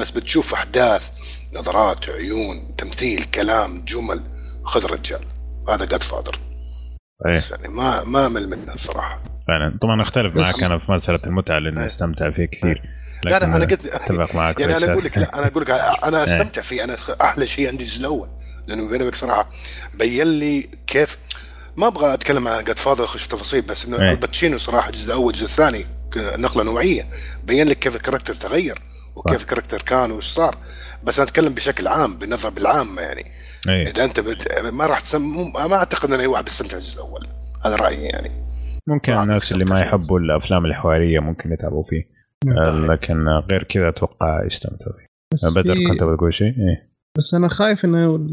بس بتشوف أحداث نظرات عيون تمثيل كلام جمل خذ رجال هذا جاد فادر إيه. يعني ما ما مل منه الصراحه فعلا. طبعا أختلف معك أنا في مسألة المتعة لأني إيه. أستمتع فيه كثير. لا لكن لا أنا قلت أتفق معك يعني أنا أقول. لك لا أنا أقول لك أنا إيه. أستمتع فيه. أنا أحلى شيء عندي الجزء الأول. لأنه بيني وبينك صراحة بين لي كيف ما أبغى أتكلم عن Godfather أخش في تفاصيل بس إنه إيه. الباتشينو صراحة الجزء الأول الجزء الثاني نقلة نوعية. بين لك كيف ال character تغير. وكيف. ال character كان وش صار. بس أنا أتكلم بشكل عام بالنظره بالعام يعني. إيه. إذا أنت بت... ما راح تسم... ما أعتقد ان اي واحد بيستمتع بالجزء الأول. هذا رأيي يعني. ممكن الناس اللي ما. يحبوا الأفلام الحوارية ممكن يتعبوا فيه. آه، لكن غير كذا أتوقع يستمتعوا فيه. بس بدر في- كنت بتقول شيء؟ إيه. بس أنا خايف إنه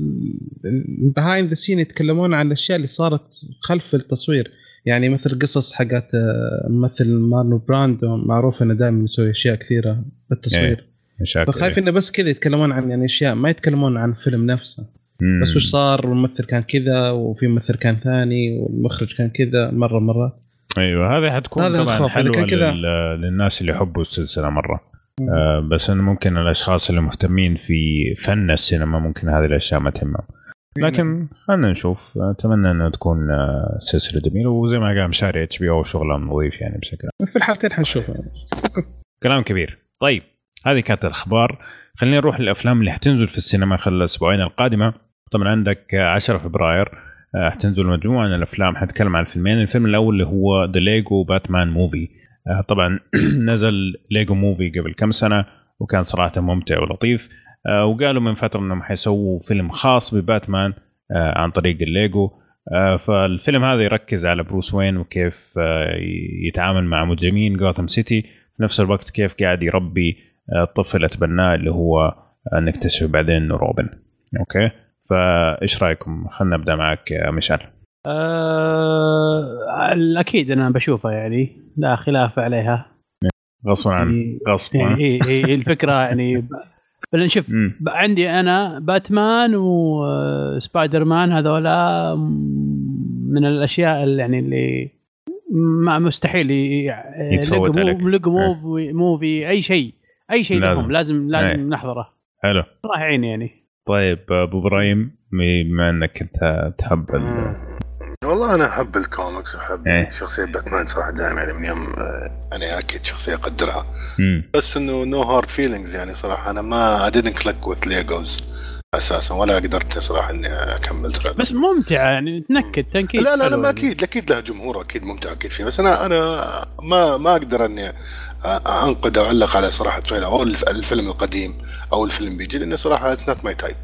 behind the scene يتكلمون عن الأشياء اللي صارت خلف التصوير. يعني مثل قصص حقت آه، ممثل مارلو براندو معروف إنه دائما يسوي أشياء كثيرة بالتصوير. مشاكل فخايف إنه بس كذا يتكلمون عن يعني أشياء ما يتكلمون عن الفيلم نفسه. مم. بس وش صار؟ والممثل كان كذا وفي ممثل كان ثاني والمخرج كان كذا مرة مرات. أيوه هذه حتكون هذا طبعا حلوة. لل... للناس اللي يحبوا السلسلة مرة. آه بس انه ممكن الأشخاص اللي مهتمين في فن السينما ممكن هذه الأشياء ما تهمهم. لكن خلينا نشوف. أتمنى أنها تكون آه، سلسلة جميلة وزي ما قال مشاري اتش بي أو شغلهم نظيف يعني بشكل. في الحالتين حنشوفها. كلام كبير. طيب هذه كانت الأخبار. خلينا نروح للأفلام اللي حتنزل في السينما خلال الأسبوعين القادمة. طبعا عندك آه، 10 فبراير آه، حتنزل مجموعه من الأفلام. حتكلم عن الفيلمين. الفيلم الأول اللي هو The Lego Batman Movie آه، طبعا نزل Lego Movie قبل كم سنة وكان صراحة ممتع ولطيف. آه، وقالوا من فترة إنهم حيسووا فيلم خاص بباتمان آه، عن طريق الليجو. آه، فالفيلم هذا يركز على بروس وين وكيف آه، يتعامل مع مجرمين Gotham City. في نفس الوقت كيف قاعد يربي آه، طفل أتبناه اللي هو آه، نكتشف بعدين انه روبن. okay؟ فإيش رأيكم؟ خلينا نبدأ معك مشعل آه أكيد أنا بشوفها يعني لا خلاف عليها. غصبا عن يعني غصبا. إيه إيه إيه الفكرة يعني بعدين شوف عندي أنا باتمان وسبايدر مان هذولا من الأشياء اللي يعني اللي ما مستحيل ي- يتفوت عليك. ليجو movie, movie أي شيء أي شيء لازم. لهم لازم لازم إيه. نحضره حلو راح عيني يعني طيب أبو إبراهيم بما إنك أنت تحب والله أنا أحب الكوميكس أحب إيه. شخصية باتمان صراحة دائما يعني من يوم يعني أكيد شخصية أقدرها. بس إنه no hard feelings يعني صراحة أنا ما I didn't click with ليجوز أساسا ولا قدرت صراحة إني أكمل ترى بس ممتعة يعني تنكد تنكيد لا لا لا ما. أكيد أكيد لها جمهور أكيد ممتع أكيد فيه بس أنا أنا ما ما أقدر إني أنقد أو أعلق على صراحة تريلر أو الف- الفيلم القديم أو الفيلم بيجي لأنه صراحة اتس نوت ماي تايب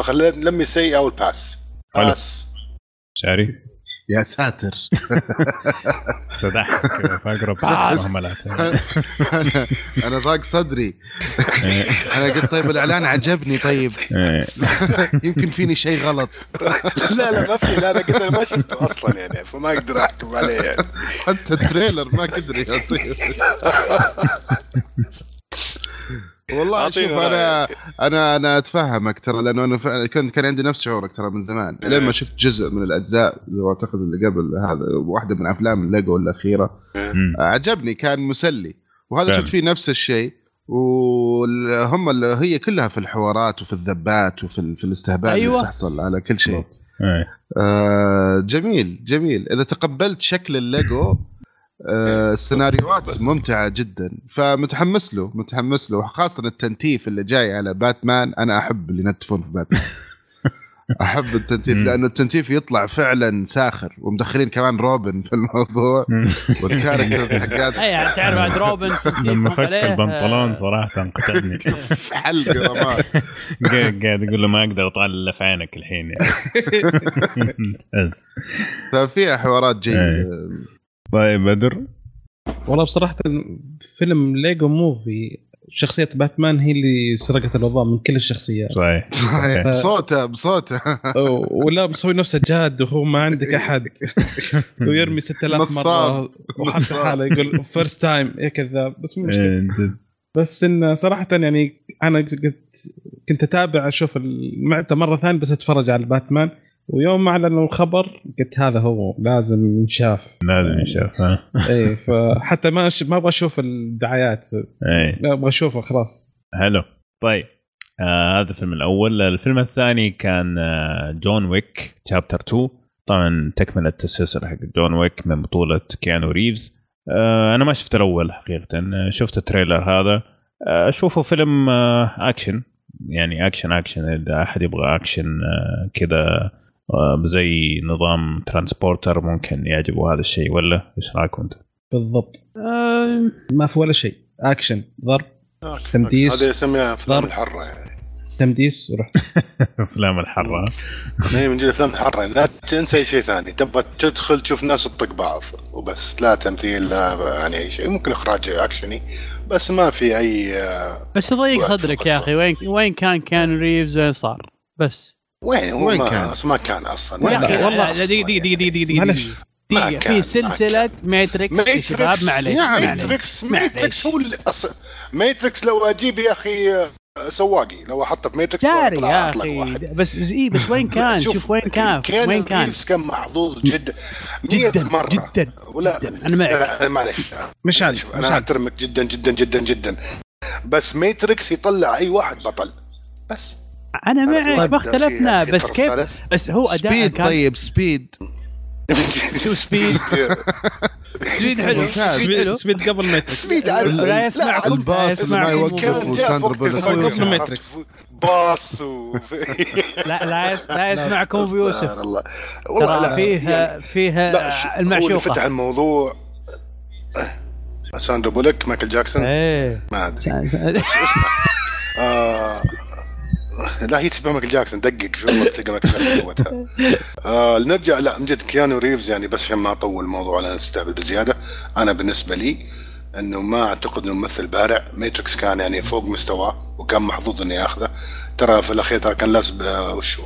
فخليت لمي سي أو باس حلو. باس شاري يا ساتر فاقرب. مهملات أنا أنا ضاق صدري. أنا قلت طيب الإعلان عجبني طيب. يمكن فيني شيء غلط لا لا ما في لا أنا قلت أنا ما شفته أصلا يعني فما أقدر أحكم عليه يعني حتى ال trailer ما قدر يعطيه والله شوف أنا أنا أنا أتفهمك ترى لأنه أنا فعلا كنت كان عندي نفس شعورك ترى من زمان إيه. لما شفت جزء من الأجزاء اللي أعتقد اللي قبل هذا واحدة من أفلام الليجو الأخيرة مم. عجبني كان مسلي وهذا. شفت فيه نفس الشيء وهم اللي هي كلها في الحوارات وفي الذبات وفي في الاستهبال أيوة. اللي تحصل على كل شيء إيه. آه جميل جميل إذا تقبلت شكل الليجو السيناريوهات ممتعة جدا. فمتحمس له متحمس له خاصة التنتيف اللي جاي على باتمان. أنا أحب اللي ينتفون في باتمان. أحب التنتيف. لأنه التنتيف يطلع فعلا ساخر. ومدخلين كمان روبن في الموضوع. وال characters حقات. أي يعني تعرف عاد روبن لما فك البنطلون آه، صراحة قتلني في حلقة قاعد قاعد يقول له ما أقدر أطالع إلا في عينك الحين يعني. ففيها حوارات جيده إيه. طيب بدر والله بصراحة فيلم ليجو movie شخصية باتمان هي اللي سرقت الاضواء من كل الشخصيات صحيح صحيح. بصوته بصوته ولا مسوي نفسه جاد وهو ما عندك أحد ويرمي 6000 نصاب. مره وحتى. حاله يقول first time يا كذاب بس مو مشكلة إيه،. بس انه صراحة يعني أنا كنت كنت أتابع أشوف المقطع مرة ثانية بس أتفرج على باتمان ويوم أعلنوا الخبر قلت هذا هو لازم ينشاف. لازم يشاف ها؟ اي فحتى ما أش- ما أبغى أشوف الدعايات. إيه. أبغى أشوفه خلاص. حلو. طيب آه هذا الفيلم الأول. الفيلم الثاني كان آه جون ويك chapter 2 طبعا تكملة السلسلة حق جون ويك من بطولة كيانو ريفز. آه أنا ما شفت الأول حقيقة. آه، شفت ال trailer هذا. آه، أشوفه فيلم آه اكشن يعني action action إذا أحد يبغى اكشن آه كذا زي نظام ترانسبورتر ممكن يعجبه هذا الشيء ولا إيش رايكم أنت؟ بالضبط. آه، ما في ولا شيء. اكشن ضرب. تمديس. هذا يسميها أفلام. الحرة يعني. تمديس. ورحت أفلام الحرة. ما هي من جد أفلام الحرة. لا تنسى اي شيء ثاني. تبغى تدخل تشوف ناس تطق بعض وبس. لا تمثيل لا يعني أي شيء. ممكن إخراج أكشني بس ما في أي آه، بس تضيق صدرك. يا أخي. وين وين كان كان ريفز؟ وين صار؟ بس. وين هو وين ما كان؟ أصلاً ما كان أصلا أخي كان والله دقيقة دقيقة. دقيقة دقيقة دقيقة في سلسلة ماتريكس يا شباب معليش يعني. ماتريكس. ماتريكس هو. ماتريكس لو أجيب يا أخي آه، سواقي لو أحطه في ماتريكس داري طلع يا أطلق أخي واحد. بس بس اي بس وين كان شوف وين كان كان وين كان كان محظوظ جدا 100 جدا مرة جدا ولا جدا. أنا معك. معلش مشعل شوف أنا أحترمك جدا جدا جدا جدا بس ماتريكس يطلع أي واحد بطل بس أنا معك ما اختلفنا بس كيف. بس هو أداء سبيد كان طيب سبيد. شو سبيد؟ سبيد حلو. سبيد حلو. سبيد قبل ماتريكس سبيد لا يسمعكم. الباص. ما. يوقف وقت بولك. باص لا لا لا يسمعكم ابو يوسف أستغفر الله. والله ترى لا فيه يعني فيه لا ش- هو اللي فتح المعشوقه الموضوع. ساندرا بولك مايكل جاكسون. إيه. ما أدري. لا هي تشبه مايكل جاكسون دقق شو تلقى مايكل جاكسون جوتها آه نرجع لا من كيانو ريفز يعني بس عشان ما أطول الموضوع أنا نستهبل بزيادة. أنا بالنسبة لي أنه ما أعتقد أنه ممثل بارع ماتريكس كان يعني فوق مستواه وكان محظوظ إنه ياخذه ترى في الأخير ترى كان لابس وشو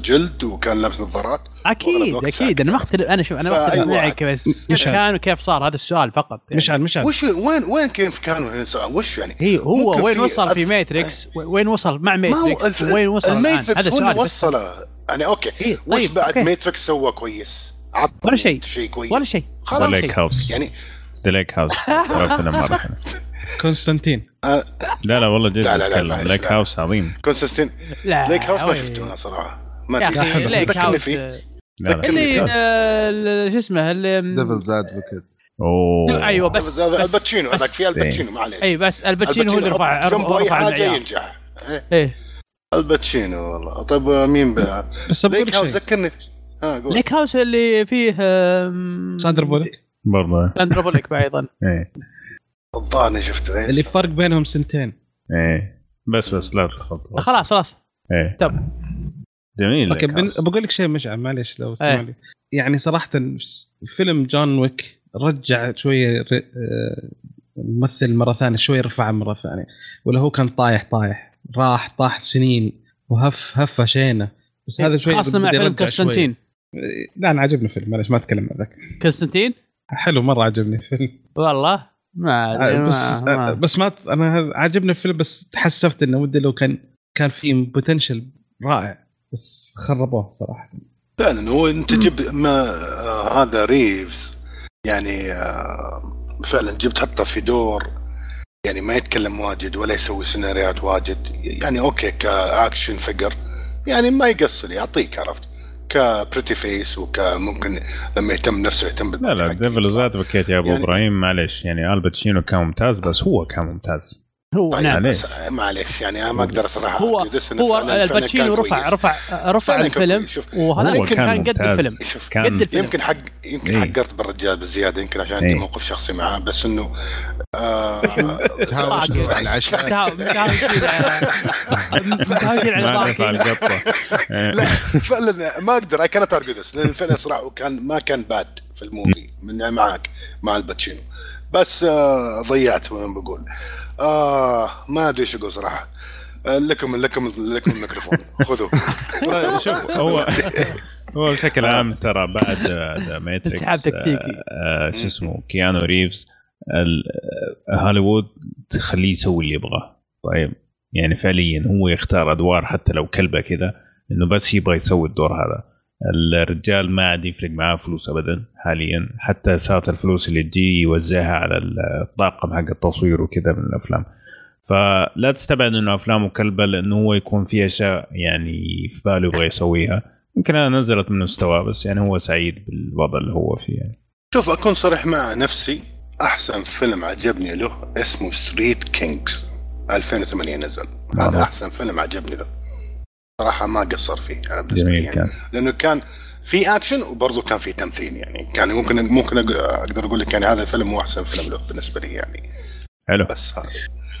جلد وكان لابس نظارات أكيد أكيد. أنا ما أختلف أنا شوف أنا ما أختلف. معك بس مشعل. كان وكيف صار هذا السؤال فقط يعني. مشعل مشعل وش وين وين كيف كانوا سوا؟ وش يعني؟ هي هو وين وصل في ماتريكس وين وصل مع ماتريكس الف... وين وصل؟ الماتريكس هذا هو اللي وصله يعني okay إيه، وش طيب، بعد. ماتريكس سوى كويس؟ عطني ولا شيء. شيء كويس ولا شيء خلاص يعني ذا ليك هاوس فيلم مره حلو كونستانتين. آه لا لا والله جد لا، لا، لا، Lake. House عظيم كونسستين لا Lake House ما. شفته أنا صراحة. ما يا أدري. أخي Lake ذكرني House فيه؟ اللي آه، ال- شو اسمه اللي Devil's Advocate أوه. أيوه بس الباتشينو هذاك في الباتشينو معليش. أي بس الباتشينو هو اللي رفع جنبه اي رفع حاجة ينجح. إيه، إيه الباتشينو والله. طيب مين بقى؟ بس بقول Lake لك House شيء. ذكرني. ها قول. Lake House اللي فيه ساندر بولك برضه. بوليك أيضا. إيه. الظاهر إني شفته اللي إيش فرق بينهم سنتين. إيه. بس بس لا تدخل خلاص خلاص. إيه. طب. جميل. okay بن-. بقول لك شيء مشعل معليش لو إيه. لي يعني صراحة فيلم John Wick رجع شوية ر- آه، الممثل مرة ثانية شوية رفع مرة ثانية. ولا هو كان طايح طايح. راح طاح سنين. وهف هفه شينه. بس هذا شوي خاصة مع فيلم شوي. كونستانتين. لا أنا عجبني الفيلم معلش ما أتكلم عن ذاك. كونستانتين؟ حلو مرة عجبني الفيلم. والله؟ ما أدري، بس ما- ما- بس ما أنا عجبني الفيلم بس تحسفت إنه ودي لو كان كان في potential رائع بس خربوه صراحة. فعلا هو انت جيب ما آه هذا ريفز يعني آه فعلا جبت حطه في دور يعني ما يتكلم واجد ولا يسوي سيناريوهات واجد يعني okay ك action figure يعني ما يقصر يعطيك عرفت؟ ك pretty face وكممكن لما يهتم نفسه يهتم لا لا Devil Advocate يا أبو يعني- إبراهيم معلش يعني الباتشينو كان ممتاز بس هو كان ممتاز. هو طيب نعم معليش. بس معلش يعني أنا ما أقدر صراحة هو هو الباتشينو رفع. رفع رفع الفيلم وهذا يمكن كان كان قد. الفيلم شوف قد الفيلم يمكن حق يمكن إيه. حقرت بالرجال بزيادة يمكن عشان عندي إيه. موقف شخصي معاه بس إنه آه تهاوش العشاء على. لا فعلا ما أقدر اي كانت ارجو ذس لأن فعلا صراحة كان ما كان bad في ال movie من معك مع الباتشينو بس آه ضيعت وين بقول؟ آه ما أدري إيش أقول صراحة. آه، لكم لكم لكم الميكروفون. خذوا شوف هو هو بشكل عام ترى بعد Matrix انسحاب تكتيكي. شو اسمه كيانو ريفز ال- آه، هوليوود تخليه يسوي اللي يبغاه. طيب يعني فعليا هو يختار أدوار حتى لو كلبة كذا إنه بس يبغى يسوي الدور هذا. الرجال ما عاد يفرق معاه فلوس ابدا حاليا. حتى ساعة الفلوس اللي تجي يوزعها على الطاقم حق التصوير وكذا من الأفلام. فلا تستبعد إنه افلامه كلبه لأنه هو يكون في أشياء يعني في باله يبغى يسويها. يمكن أنا نزلت من مستواه بس يعني هو سعيد بالوضع اللي هو فيه يعني. شوف أكون صريح مع نفسي أحسن فيلم عجبني له اسمه Street Kings 2008 نزل. هذا آه. أحسن فيلم عجبني له. صراحة ما قصر فيه أنا بالنسبة لي جميل يعني. كان لأنه كان في اكشن وبرضه كان في تمثيل يعني كان ممكن ممكن أق- أقدر أقول لك يعني هذا الفيلم هو أحسن فيلم له بالنسبة لي يعني حلو بس هذا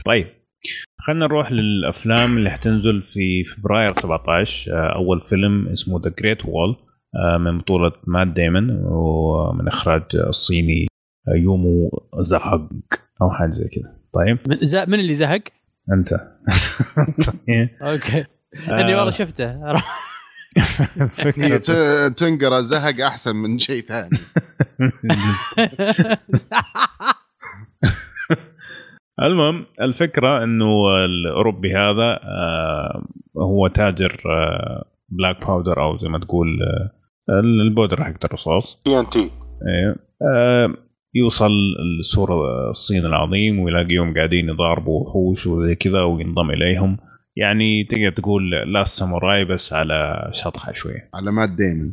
طيب خلينا نروح للأفلام اللي حتنزل في فبراير 17 آه، أول فيلم اسمه The Great Wall من بطولة مات ديمون ومن إخراج الصيني آه، يومو زهق أو حاجة زي كذا طيب من, من اللي زهق؟ أنت. okay. اني والله شفته. هي ت- تنقرا زهق أحسن من شيء ثاني. المهم الفكرة إنه الأوروبي هذا آه، هو تاجر آه، black powder أو زي ما تقول آه، ال powder حق الرصاص. TNT. إيه. آه، يوصل لسور الصين العظيم ويلاقيهم قاعدين يضاربوا وحوش وزي كذا وينضم إليهم. يعني تقدر تقول Last Samurai بس على شطحة شوية. على مات ديمن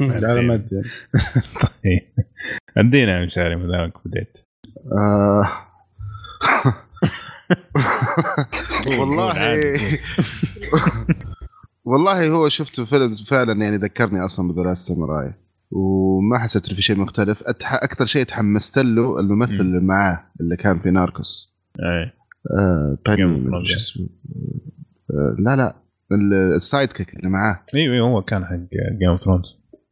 لا لا ما أدري. طيب. ادينا يا مشاري ما دامك بديت؟ آه. والله. والله هو شفته فيلم فعلا يعني ذكرني أصلا ب The Last Samurai وما حسيت في شيء مختلف. أتح... أكثر شيء تحمست له الممثل مم. اللي معاه اللي كان في Narcos. إيه آه. شو اسمه آه لا لا ال- السايد كيك اللي معاه أيوه أيوه هو كان حق جيم اوف ثرونز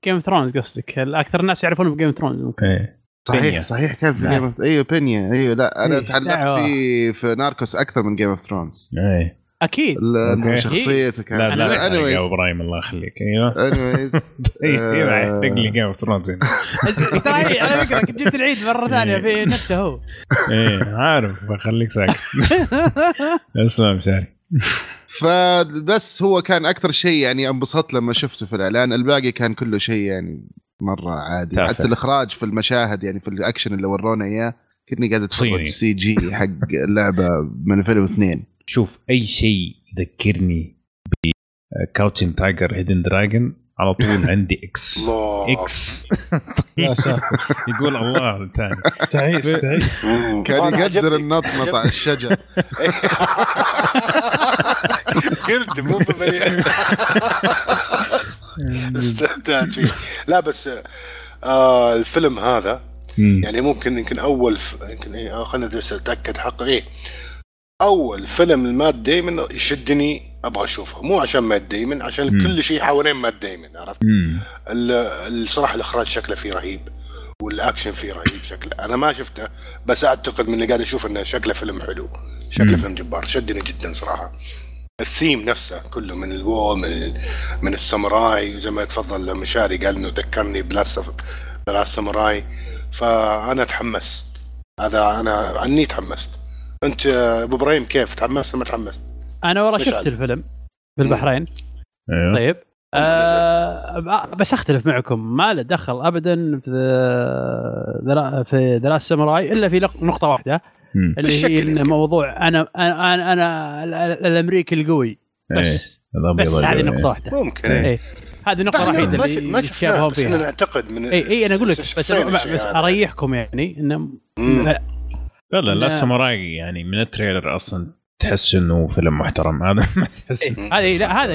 جيم اوف ثرونز قصدك أكثر الناس يعرفون ب Game of Thrones ممكن إيه صحيح بينيا. صحيح كان في. Game of أيوه بينيا أيوه لا أنا تعلقت. فيه في Narcos أكثر من Game of Thrones إيه أكيد. okay. شخصيته لا لا أنا- لا يا إبراهيم الله يخليك. أيوه. Anyways. يحرق لي Game of Thrones ترى على فكره كنت جبت العيد مرة ثانية في نفسه هو. إيه عارف بخليك ساكت. أسلم شاري. فبس هو كان أكثر شيء يعني انبسطت لما شفته في الإعلان. الباقي كان كله شيء يعني مرة عادي. تافه. حتى الإخراج في المشاهد يعني في الأكشن اللي ورونا إياه كني قاعد. أتفرج CG حق اللعبة من 2002 شوف أي شيء يذكرني ب Crouching Tiger Hidden Dragon على طول عندي إكس الله. إكس يقول الله ثاني تعيس تعيس. مم. كان يقدر. النطنط على الشجر. قلت مو ببني استمتعت فيه. لا بس آه الفيلم هذا يعني ممكن يمكن أول ف... يمكن إيه آه، خلينا اتاكد حق إيه أول فيلم المات ديمن يشدني أبغى أشوفه. مو عشان مات ديمن عشان مم. كل شيء حوالين مات ديمن عرفت؟ الصراحة الإخراج شكله فيه رهيب والأكشن فيه رهيب شكله. أنا ما شفته بس أعتقد من اللي قاعد أشوف إنه شكله فيلم حلو. شكله مم. فيلم جبار شدني جدا صراحة. الثيم نفسه كله من ال Wall من من الساموراي وزي ما تفضل مشاري قال إنه ذكرني ب Last ب Last Samurai. فأنا تحمست. هذا أنا عني تحمست. انت ابو إبراهيم كيف تحمست ما تحمست؟ أنا والله. شفت الفيلم بالبحرين أيوه طيب آه بس اختلف معكم ما له دخل ابدا في The Samurai إلا في نقطة واحدة مم. اللي هي إن. موضوع أنا أنا أنا, أنا ال- ال- الأمريكي القوي بس إيه، الأبيض بس هذه والجوي. نقطة واحدة ممكن إيه. إيه. إيه هذه النقطه الوحيدة اللي ما شفناه يتشابهون بس فيها نعتقد من اي اي أنا أقول لك بس بس هذا. أريحكم يعني انه. لا لا لا الساموراي يعني من التريلر أصلا تحس إنه فيلم محترم. هذا ما تحس إيه، هذا إيه، لا هذا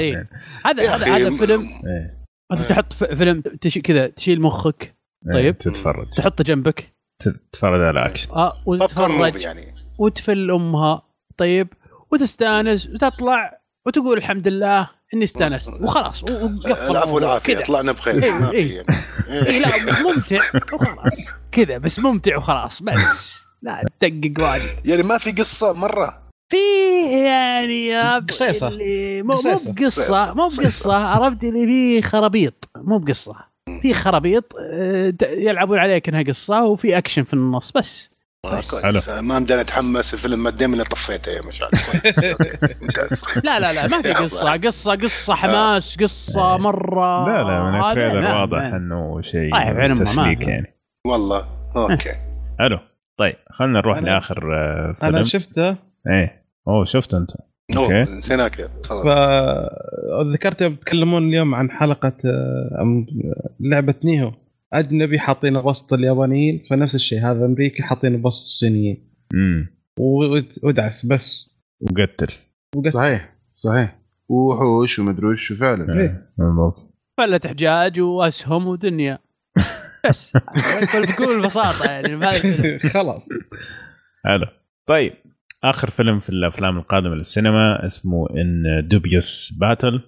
هذا يا هذا هذا م- فيلم إيه. أنت تحط فيلم. كذا تشيل مخك طيب. تتفرج. تحطه جنبك. تتفرج على أكشن. آه وتتفرج. يعني. وتفل أمها طيب؟ وتستأنس وتطلع وتقول الحمد لله إني استأنست وخلاص العفو كذا. طلعنا بخير. إيه، ما في. إيه. يعني. اي لا ممتع وخلاص كذا بس ممتع وخلاص بس. لا تدقق واجد. يعني ما في قصة مرة؟ فيه يعني. اللي مو. بقصة مو. بقصة عرفت؟ اللي فيه خرابيط مو بقصة. في خرابيط آه، يلعبون عليك إنها قصة وفي أكشن في النص بس. آه، بس. ما مداني أتحمس الفيلم ما دام اللي طفيته يا مشعل ممتاز. لا لا لا ما في قصة. قصة قصة حماس قصة مرة. لا لا من هذا ال trailer لا، واضح ما- إنه شيء طيب، تسليك يعني. والله. okay. حلو. طيب خلينا نروح أنا- لآخر آه، أنا فيلم شفته. إيه. أوه شفت أنت. okay. نسيناك تفضل فذكرت بتكلمون اليوم عن حلقة آه، لعبة نيهو. أجنبي حاطينه بوسط اليابانيين فنفس الشيء. هذا أمريكي حاطينه بوسط الصينيين. امم و- ودعس بس. وقتل. وقت صحيح صحيح. وحوش ومدري وش فعلا إيه، بالضبط فلة حجاج وأسهم ودنيا. بس. بكل بساطه يعني خلاص. حلو. طيب آخر فيلم في الأفلام القادمة للسينما اسمه ان دوبيوس باتل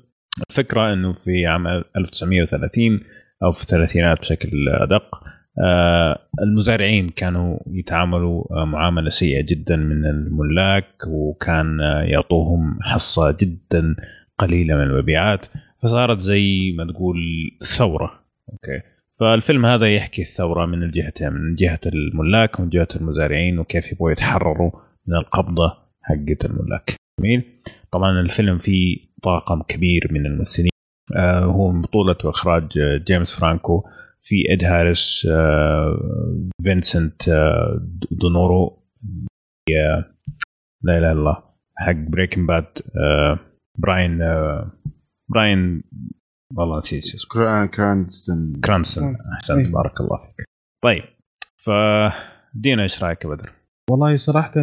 الفكرة إنه في عام 1930 أو في الثلاثينات بشكل أدق آه، المزارعين كانوا يتعاملوا آه، معاملة سيئة جدا من الملاك وكان آه، يعطوهم حصة جدا قليلة من المبيعات. فصارت زي ما تقول ثورة. أوكي. فالفيلم هذا يحكي الثورة من الجهتين من جهة الملاك ومن جهة المزارعين وكيف يبغوا يتحرروا من القبضة حقت الملاك. جميل. طبعا الفيلم فيه طاقم كبير من الممثلين. آه هو من بطولة وإخراج آه، جيمس فرانكو. في إد هاريس آه فينسنت آه دونورو آه لا إله إلا الله حق Breaking Bad آه براين آه براين والله نسيت شو اسمه. كران كرانستون كرانسون أحسنت. إيه. بارك الله فيك. طيب ف دينا إيش رأيك يا بدر؟ والله صراحة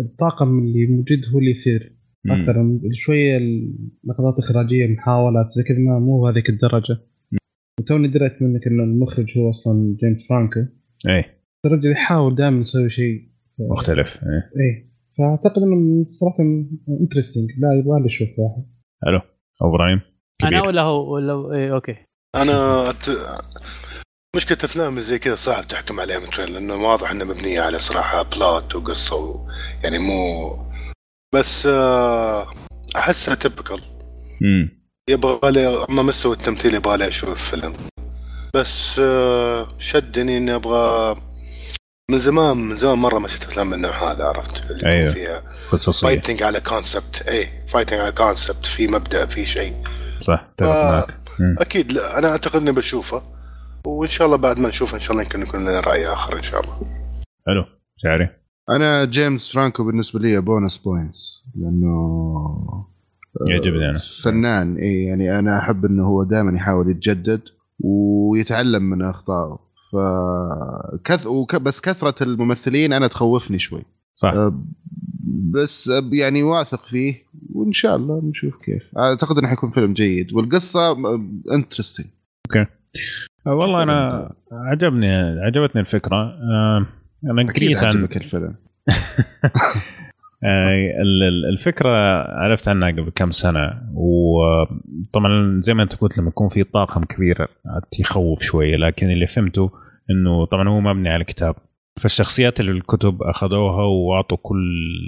الطاقم اللي موجود هو اللي يثير. أكثر شوية اللقطات الاخراجيه محاولات زي كذا مو بهذيك الدرجة. وتوني دريت منك إنه المخرج هو أصلا جيمس فرانكو. إيه. الرجل يحاول دائما يسوي شيء. مختلف إيه. إيه. فأعتقد إنه صراحة interesting لا يبغى له يشوف واحد. حلو. أبو أنا. ولا هو ولا إيه okay. أنا أت... مشكلة أفلام زي كذا صعب تحكم عليها من trailer لأنه واضح انها مبنيه على صراحة plot وقصة و... يعني مو بس آه، أحسها typical امم يبغى لي اما مستوى التمثيل يبغى لي أشوف الفيلم. بس آه، شدني إني أبغى من زمان من زمان مرة ما شفت أفلام من النوع هذا عرفت؟ اللي أيوه. فيها fighting على concept اي fighting على concept في مبدأ في شيء. صح اتفق آه. معك. أكيد لا أنا أعتقد إني بشوفه. وإن شاء الله بعد ما نشوفه إن شاء الله يمكن يكون لنا رأي آخر إن شاء الله. حلو. شعري أنا جيمس فرانكو بالنسبة لي bonus points لأنه يعجبني أنا. فنان. إي يعني أنا أحب إنه هو دائما يحاول يتجدد ويتعلم من أخطائه. ف كث... وك... بس كثرة الممثلين أنا تخوفني شوي. صح. أه، بس أه، يعني واثق فيه وإن شاء الله نشوف كيف. أعتقد إنه حيكون فيلم جيد. والقصة انترستنج آه، والله أنا عجبني عجبتني الفكرة. آه، أنا قريت عن الفيلم. ال- ال- الفكرة عرفت عنها قبل كم سنة. وطبعا زي ما أنت قلت لما يكون في طاقم كبير يخوف شوية. لكن اللي فهمته إنه طبعا هو مبني على كتاب. فالشخصيات اللي الكتب أخذوها وأعطوا كل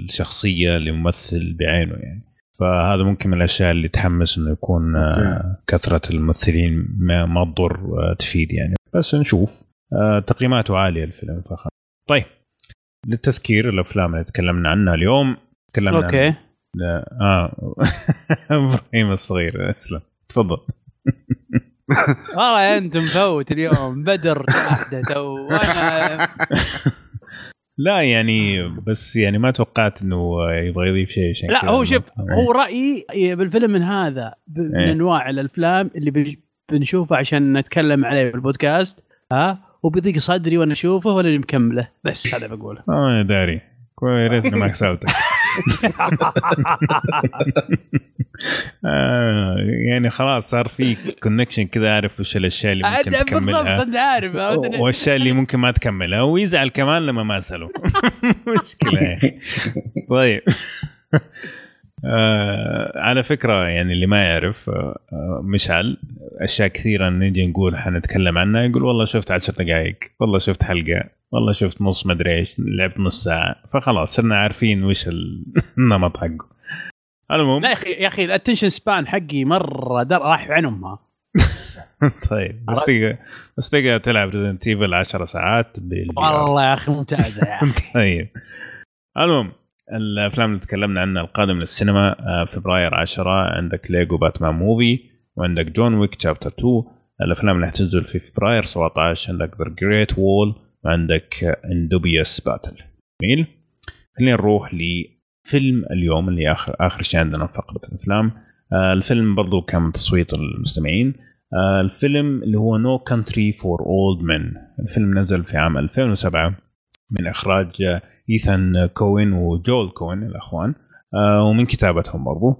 شخصية لممثل بعينه يعني. فهذا ممكن من الأشياء اللي تحمس إنه يكون آه، كثرة الممثلين ما, ما تضر آه، تفيد يعني. بس نشوف آه، تقييماته عالية الفيلم فخ طيب للتذكير الأفلام اللي تكلمنا عنها اليوم تكلمنا عن- أوكي. لا آه إبراهيم الصغير اسلم تفضل. والله انت مفوت اليوم بدر وأنا لا يعني بس يعني ما توقعت إنه يبغى يضيف شيء عشان لا هو شوف إيه. هو رأيي بالفيلم من هذا ب- من إيه. أنواع الأفلام اللي بن- بنشوفه عشان نتكلم عليه في البودكاست ها؟ وبيضيق صدري وأنا أشوفه ولا مكمله بس هذا بقوله. آه داري. كويس يا ريتني ما حسابتك آه يعني خلاص صار في كونكشن كذا أعرف وش الأشياء اللي ممكن بالضبط تكملها انت عارف والأشياء اللي ممكن ما تكملها. ويزعل كمان لما ما أسأله. مشكلة. طيب. آه على فكرة يعني اللي ما يعرف آه آه، مشعل أشياء كثيرة نجي نقول حنتكلم عنها يقول والله شفت عشر دقائق والله شفت حلقة والله شفت نص مدري إيش لعبت نص ساعة فخلاص صرنا عارفين وش ال- النمط حقه. المهم لا يا أخي يا أخي ال attention span حقي مرة در راح في عين امها طيب بس تقدر بس تقدر تلعب Resident Evil 10 ساعات والله يا أخي ممتازة يا أخي. طيب. المهم الأفلام اللي تكلمنا عنها القادم للسينما آه، فبراير 10 عندك Lego Batman Movie وعندك John Wick Chapter 2 الأفلام اللي حتنزل في فبراير 17 عندك The Great Wall وعندك In Dubious Battle جميل. خلينا نروح لفيلم اليوم اللي اخر آخر شيء عندنا في فقرة الأفلام. آه، الفيلم برضو كان من تصويت المستمعين. آه، الفيلم اللي هو No Country for Old Men. الفيلم نزل في عام 2007 من إخراج إيثان كوين وجول كوين الأخوان آه، ومن كتابتهم برضو.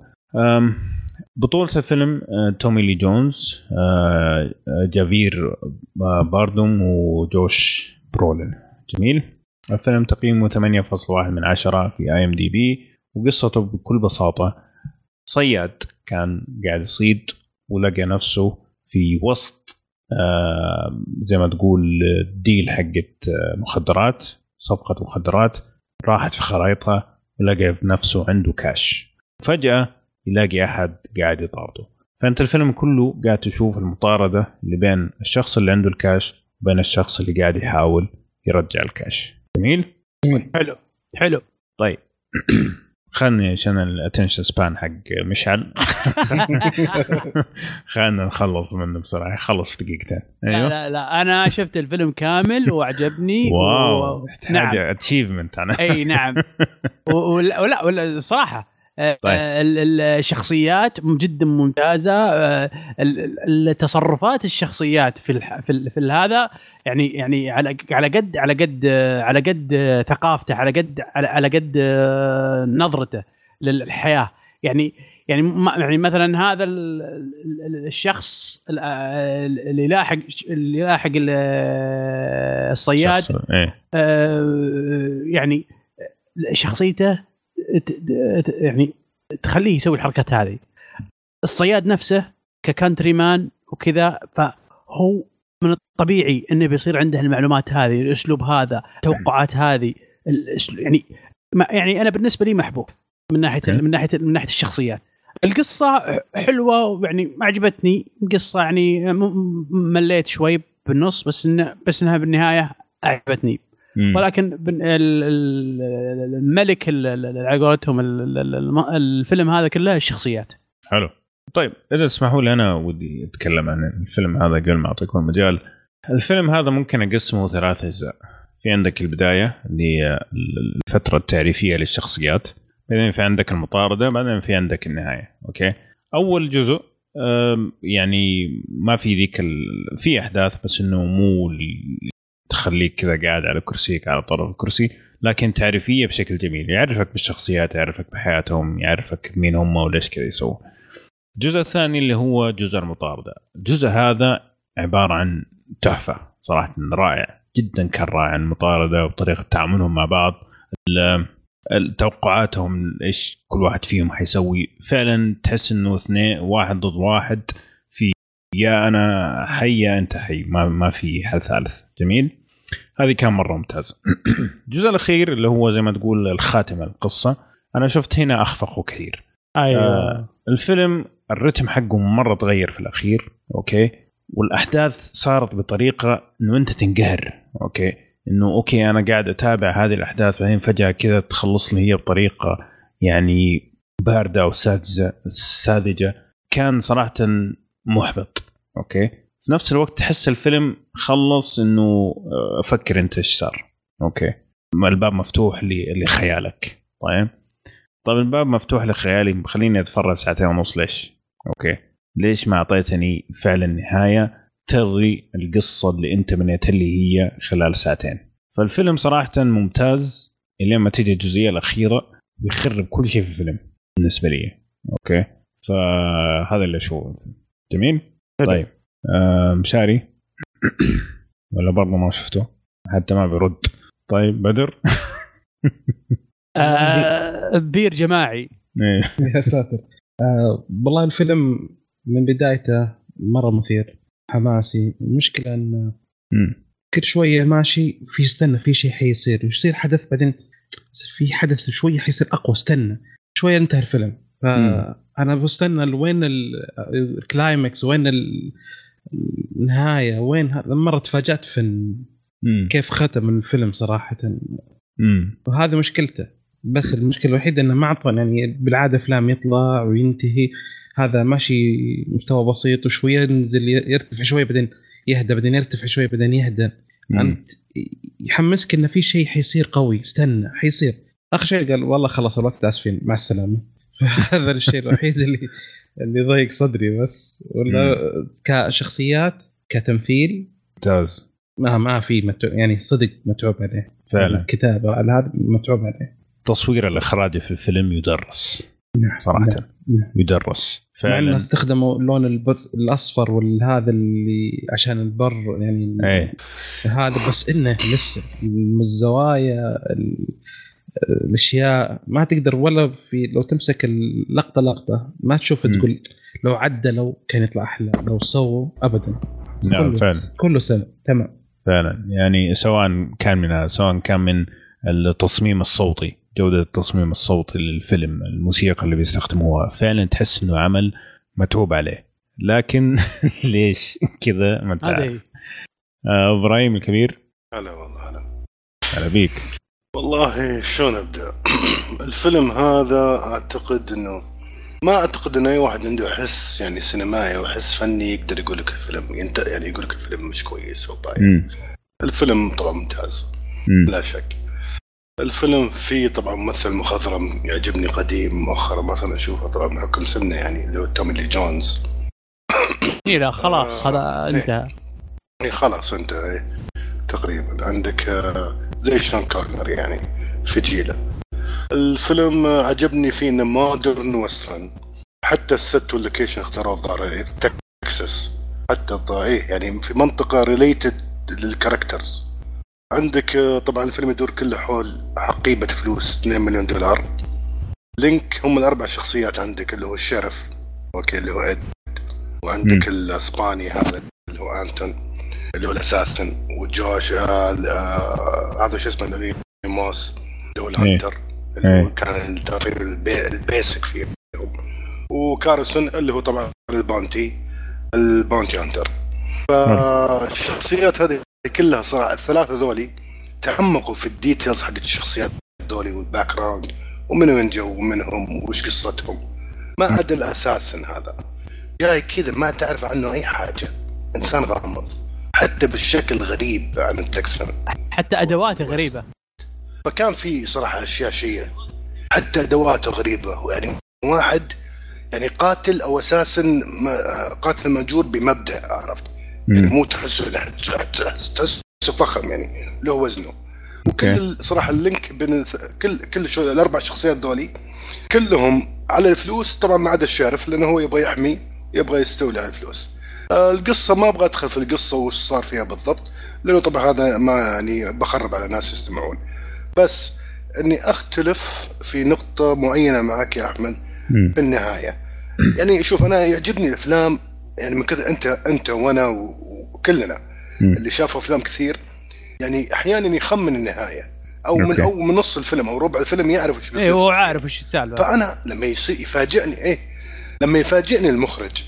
بطولة الفيلم آه، تومي لي جونز آه، جافير باردوم وجوش برولين. جميل. الفيلم تقييمه 8.1 من 10 في IMDb وقصته بكل بساطة صياد كان قاعد يصيد ولقى نفسه في وسط زي ما تقول deal حقت مخدرات. صفقة مخدرات راحت في خرائطها ولقى نفسه عنده كاش فجأة يلاقي أحد قاعد يطارده. فأنت الفيلم كله قاعد تشوف المطاردة اللي بين الشخص اللي عنده الكاش وبين الشخص اللي قاعد يحاول يرجع الكاش جميل؟ حلو. حلو. طيب. خلني عشان ال attention span حق مشعل. خلنا نخلص منه بسرعة. خلص في دقيقتين. لا أيوه. لا لا. أنا شفت الفيلم كامل وعجبني wow. و... نعم اتشيفمنت أنا. أي نعم. ولا ولا, ولا صراحة. آه، طيب. ال- الشخصيات جدا ممتازة آه، ال- ال- التصرفات الشخصيات في. في, هذا يعني يعني على على قد على قد آه، على قد آه، ثقافته على قد على, قد آه، نظرته للحياة يعني يعني يعني مثلا هذا ال- ال- الشخص ال- آه، اللي لاحق اللي لاحق ال- آه، الصياد آه، يعني شخصيته يعني تخليه يسوي الحركات هذه الصياد نفسه ككانتري مان وكذا فهو من الطبيعي إنه بيصير عنده المعلومات هذه الأسلوب هذا التوقعات هذه يعني ما يعني أنا بالنسبة لي محبوب من ناحية. من ناحيه من ناحية الشخصيات القصة حلوة ويعني ما عجبتني قصه يعني مليت شوي بالنص بس إنه بس إنها بالنهاية عجبتني. ولكن الملك ال- ال- ال- على قولتهم الفيلم هذا كله الشخصيات. حلو. طيب إذا تسمحوا لي أنا ودي أتكلم عن الفيلم هذا قبل ما أعطيكم المجال. الفيلم هذا ممكن أقسمه ثلاث أجزاء. في عندك البداية اللي هي الفترة التعريفية للشخصيات بعدين في عندك المطاردة بعدين في عندك النهاية. أوكي؟ أول جزء يعني ما في ذيك ال... في أحداث بس إنه مو تخليك كذا قاعد على كرسيك على طرف الكرسي. لكن تعريفية بشكل جميل يعرفك بالشخصيات يعرفك بحياتهم يعرفك مين هم وليش كذا يسووا الجزء الثاني اللي هو جزء المطاردة. الجزء هذا عبارة عن تحفة صراحة رائع جدا كان رائع المطاردة وطريقة تعاملهم مع بعض توقعاتهم إيش كل واحد فيهم حيسوي. فعلا تحس إنه اثنين واحد ضد واحد في يا أنا حي يا أنت حي ما ما في حل ثالث. جميل؟ هذه كان مرة ممتاز. الجزء الأخير اللي هو زي ما تقول الخاتمه القصة أنا شفت هنا اخفقوا كثير. أيوه. آه الفيلم الرتم حقه مرة تغير في الأخير أوكي؟ والأحداث صارت بطريقة إنه أنت تنقهر okay؟ إنه okay أنا قاعد أتابع هذه الأحداث بعدين فجأة كذا تخلص لي هي بطريقة يعني باردة أو ساذجة ساذجة. كان صراحة محبط okay؟ في نفس الوقت تحس الفيلم خلص إنه آه، فكر أنت إيش صار. okay. الباب مفتوح لخيالك. طيب. طيب الباب مفتوح لخيالي مخليني أتفرج ساعتين ونص ليش؟ okay. ليش ما أعطيتني فعلا نهايه ترضي القصة اللي أنت بنيت لي هي خلال ساعتين؟ فالفيلم صراحة ممتاز. إلين ما تيجي الجزئية الأخيرة بيخرب كل شيء في الفيلم بالنسبة لي. okay. فهذا اللي أشوفه جميل؟ طيب. آه مشاري؟ ولا برضه ما شفته. حتى ما بيرد. طيب بدر؟ آه بير جماعي. إيه. يا ساتر. آه والله الفيلم من بدايته مرة مثير حماسي. المشكلة إن مم. كل شوية ماشي في استنى في شيء حيصير. يصير حدث بعدين يصير في حدث شوية حيصير أقوى. استنى. شوية انتهى الفيلم. فأنا بستنى وين ال- الكلايمكس وين ال- النهايه وين ه- مرة تفاجأت في مم. كيف ختم الفيلم صراحة. مم. وهذا مشكلته. بس المشكلة الوحيدة إنه ما أعطى يعني بالعادة أفلام يطلع وينتهي. هذا ماشي مستوى بسيط وشوية ينزل يرتفع شوية بعدين يهدى بعدين يرتفع شوية بعدين يهدى. أنت يحمسك إنه في شيء حيصير قوي. استنى حيصير. آخر شيء قال والله خلص الوقت آسفين. مع السلامة. هذا الشيء الوحيد اللي اللي ضيق صدري بس ولا كشخصيات كتمثيل. ممتاز. ما ما في متعوب يعني صدق متعوب عليه. فعلا. الكتابة على هذا متعوب عليه. التصوير الإخراجي في الفيلم يدرس. نعم صراحة. نعم. نعم. يدرس. فعلا. استخدموا اللون البر... الأصفر والهذا اللي عشان البر يعني إيه. هذا بس إنه لسه الزوايا ال... الأشياء ما تقدر ولا في لو تمسك اللقطه لقطة ما تشوف مم. تقول لو عدلوا كان يطلع أحلى لو سووا ابدا. نعم كله- فعلا. كله سنه تمام. فعلا. يعني سواء كان من هذا سواء كان من التصميم الصوتي جودة التصميم الصوتي للفيلم الموسيقى اللي بيستخدموها. فعلا تحس إنه عمل متعوب عليه. لكن ليش كذا؟ ما انت. آه، إبراهيم الكبير. هلا والله هلا. هلا بيك. والله شلون أبدأ؟ الفيلم هذا أعتقد إنه ما أعتقد إنه أي واحد عنده حس يعني سينمائي أو حس فني يقدر يقول لك الفيلم. ينت... يعني يقول لك الفيلم مش كويس أو طيب مم. الفيلم طبعا ممتاز. مم. لا شك. الفيلم فيه طبعا ممثل مخضرم يعجبني قديم مؤخرا ما صرنا نشوفه. طبعا بحكم سنه يعني اللي هو تومي لي جونز. إيه لا خلاص آه، هذا زين. انتهى. يعني خلاص انت إيه، تقريبا. عندك آه، زي شون كونري يعني في جيله. الفيلم عجبني فيه إنه modern western حتى ال set وال location اختاروه الظاهر تكساس حتى الض- إيه يعني في منطقة related لل characters عندك آه، طبعا الفيلم يدور كله حول حقيبة فلوس 2 مليون دولار. link هم الأربع شخصيات عندك اللي هو ال sheriff okay اللي هو إد. وعندك الأسباني هذا. اللي هو آنتون اللي هو ال assassin وجوش آه آه هذا شو اسمه اللي موس اللي هو ال hunter اللي هو إيه. كان تقريبا ال ba- ال basic فيهم وكارسون اللي هو طبعا ال bounty ال bounty hunter. فالشخصيات هذه كلها صراحة الثلاثة ذولي تعمقوا في ال details حقت الشخصيات ذولي وال background ومن وين جو ومنهم وش قصتهم. ما عدا ال assassin هذا. جاي كذا ما تعرف عنه أي حاجة. إنسان غامض حتى بالشكل غريب عن ال Texan حتى أدواته غريبة. فكان في صراحة أشياء شيء حتى أدواته غريبة. يعني واحد يعني قاتل أو assassin ما- قاتل ماجور بمبدأ عرفت؟ يعني. مو تحسه تحس تحسه فخم يعني له وزنه. okay. كل صراحة ال link بين كل كل شو الأربع شخصيات دولي كلهم على الفلوس. طبعا ما عدا ال sheriff لأنه هو يبغى يحمي يبغى يستولي على الفلوس. القصة ما أبغى أدخل في القصة وش صار فيها بالضبط لأنه طبعا هذا ما يعني بخرب على ناس يستمعون بس إني أختلف في نقطة معينة معك يا أحمد. في النهايه يعني شوف أنا يعجبني الأفلام يعني من كذا أنت أنت وأنا وكلنا. اللي شافوا أفلام كثير يعني أحيانا يخمن النهاية أو من أوكي. أو من نص الفيلم أو ربع الفيلم يعرف إيش اي بيصير إيه، هو عارف إيش السالفة فأنا لما يصير يفاجئني إيه لما يفاجئني المخرج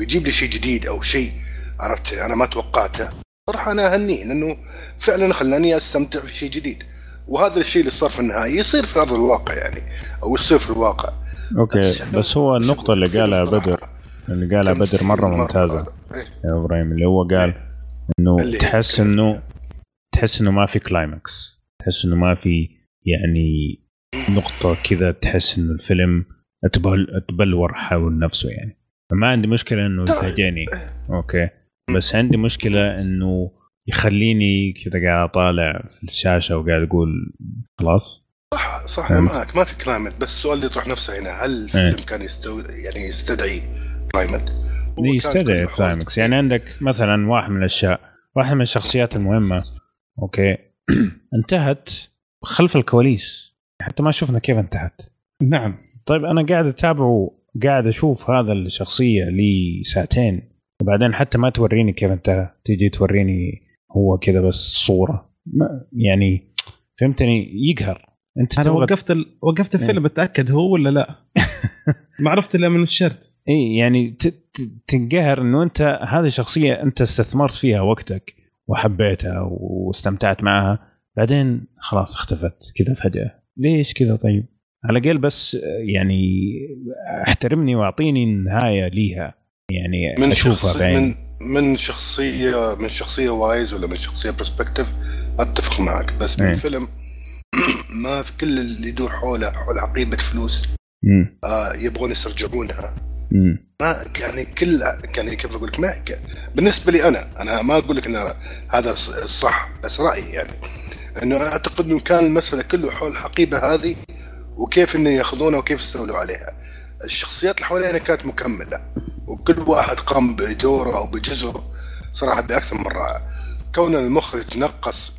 ويجيب لي شيء جديد أو شيء عرفت؟ أنا ما توقعته. صراحة أنا اهنيه لأنه فعلا خلاني أستمتع في شيء جديد. وهذا الشيء اللي صار في النهاية يصير في أرض الواقع يعني أو يصير في الواقع. okay بس- هو النقطة اللي قالها بدر اللي قالها بدر مرة ممتازة إيه. يا إبراهيم اللي هو قال إنه اللي- تحس إنه تحس إنه ما في climax تحس إنه ما في يعني نقطة كذا تحس إنه الفيلم اتبل أتبلور حول نفسه يعني. فما عندي مشكلة إنه يفاجئني okay. بس عندي مشكلة إنه يخليني كذا قاعد أطالع في الشاشة وقاعد أقول خلاص. صح صح أنا معك. ما في climax بس السؤال اللي يطرح نفسه هنا هل الفيلم إيه. كان يستو... يعني يستدعي climax؟ يستدعي climax يعني عندك مثلا واحد من الأشياء واحد من الشخصيات المهمة. أوكي. انتهت خلف الكواليس. حتى ما شفنا كيف انتهت. نعم. طيب أنا قاعد أتابعه. قاعد أشوف هذا الشخصية لي ساعتين وبعدين حتى ما توريني كيف انتهى تيجي توريني هو كذا بس صورة. ما يعني فهمتني؟ يقهر. أنت أنا وقفت ال... وقفت الفيلم أتأكد هو ولا لا؟ ما عرفت إلا من الشرط. اي يعني ت- ت- تنقهر إنه أنت هذه شخصية أنت استثمرت فيها وقتك وحبيتها واستمتعت معها بعدين خلاص اختفت كذا فجأة. ليش كذا طيب؟ على الأقل بس يعني احترمني واعطيني نهاية ليها يعني من أشوفها بعين من من شخصيه من شخصية wise ولا من شخصية perspective أتفق معك بس من إيه. الفيلم ما في كل اللي يدور حوله حول حقيبة فلوس مم. آه يبغون يسترجعونها. ما يعني كل يعني كيف أقول لك ما بالنسبة لي أنا أنا ما أقول لك إن هذا الص- الصح بس رأيي يعني إنه أعتقد إنه كان المسألة كله حول الحقيبه هذه وكيف إنه ياخذونها وكيف يستولوا عليها. الشخصيات اللي حوالينا كانت مكملة وكل واحد قام بدوره أو بجزء صراحة بأكثر من رائع. كون المخرج نقص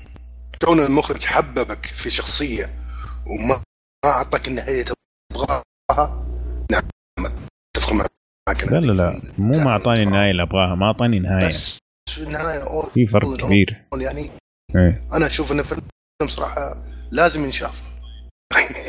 كون المخرج حببك في شخصية وما ما اعطاك النهايه تبغاها نعم أتفق معك لا لا لا مو ما أعطاني النهاية اللي أبغاها ما أعطاني نهاية بس في النهاية في فرق كبير يعني إيه. أنا أشوف إن الفيلم صراحة لازم ينشاف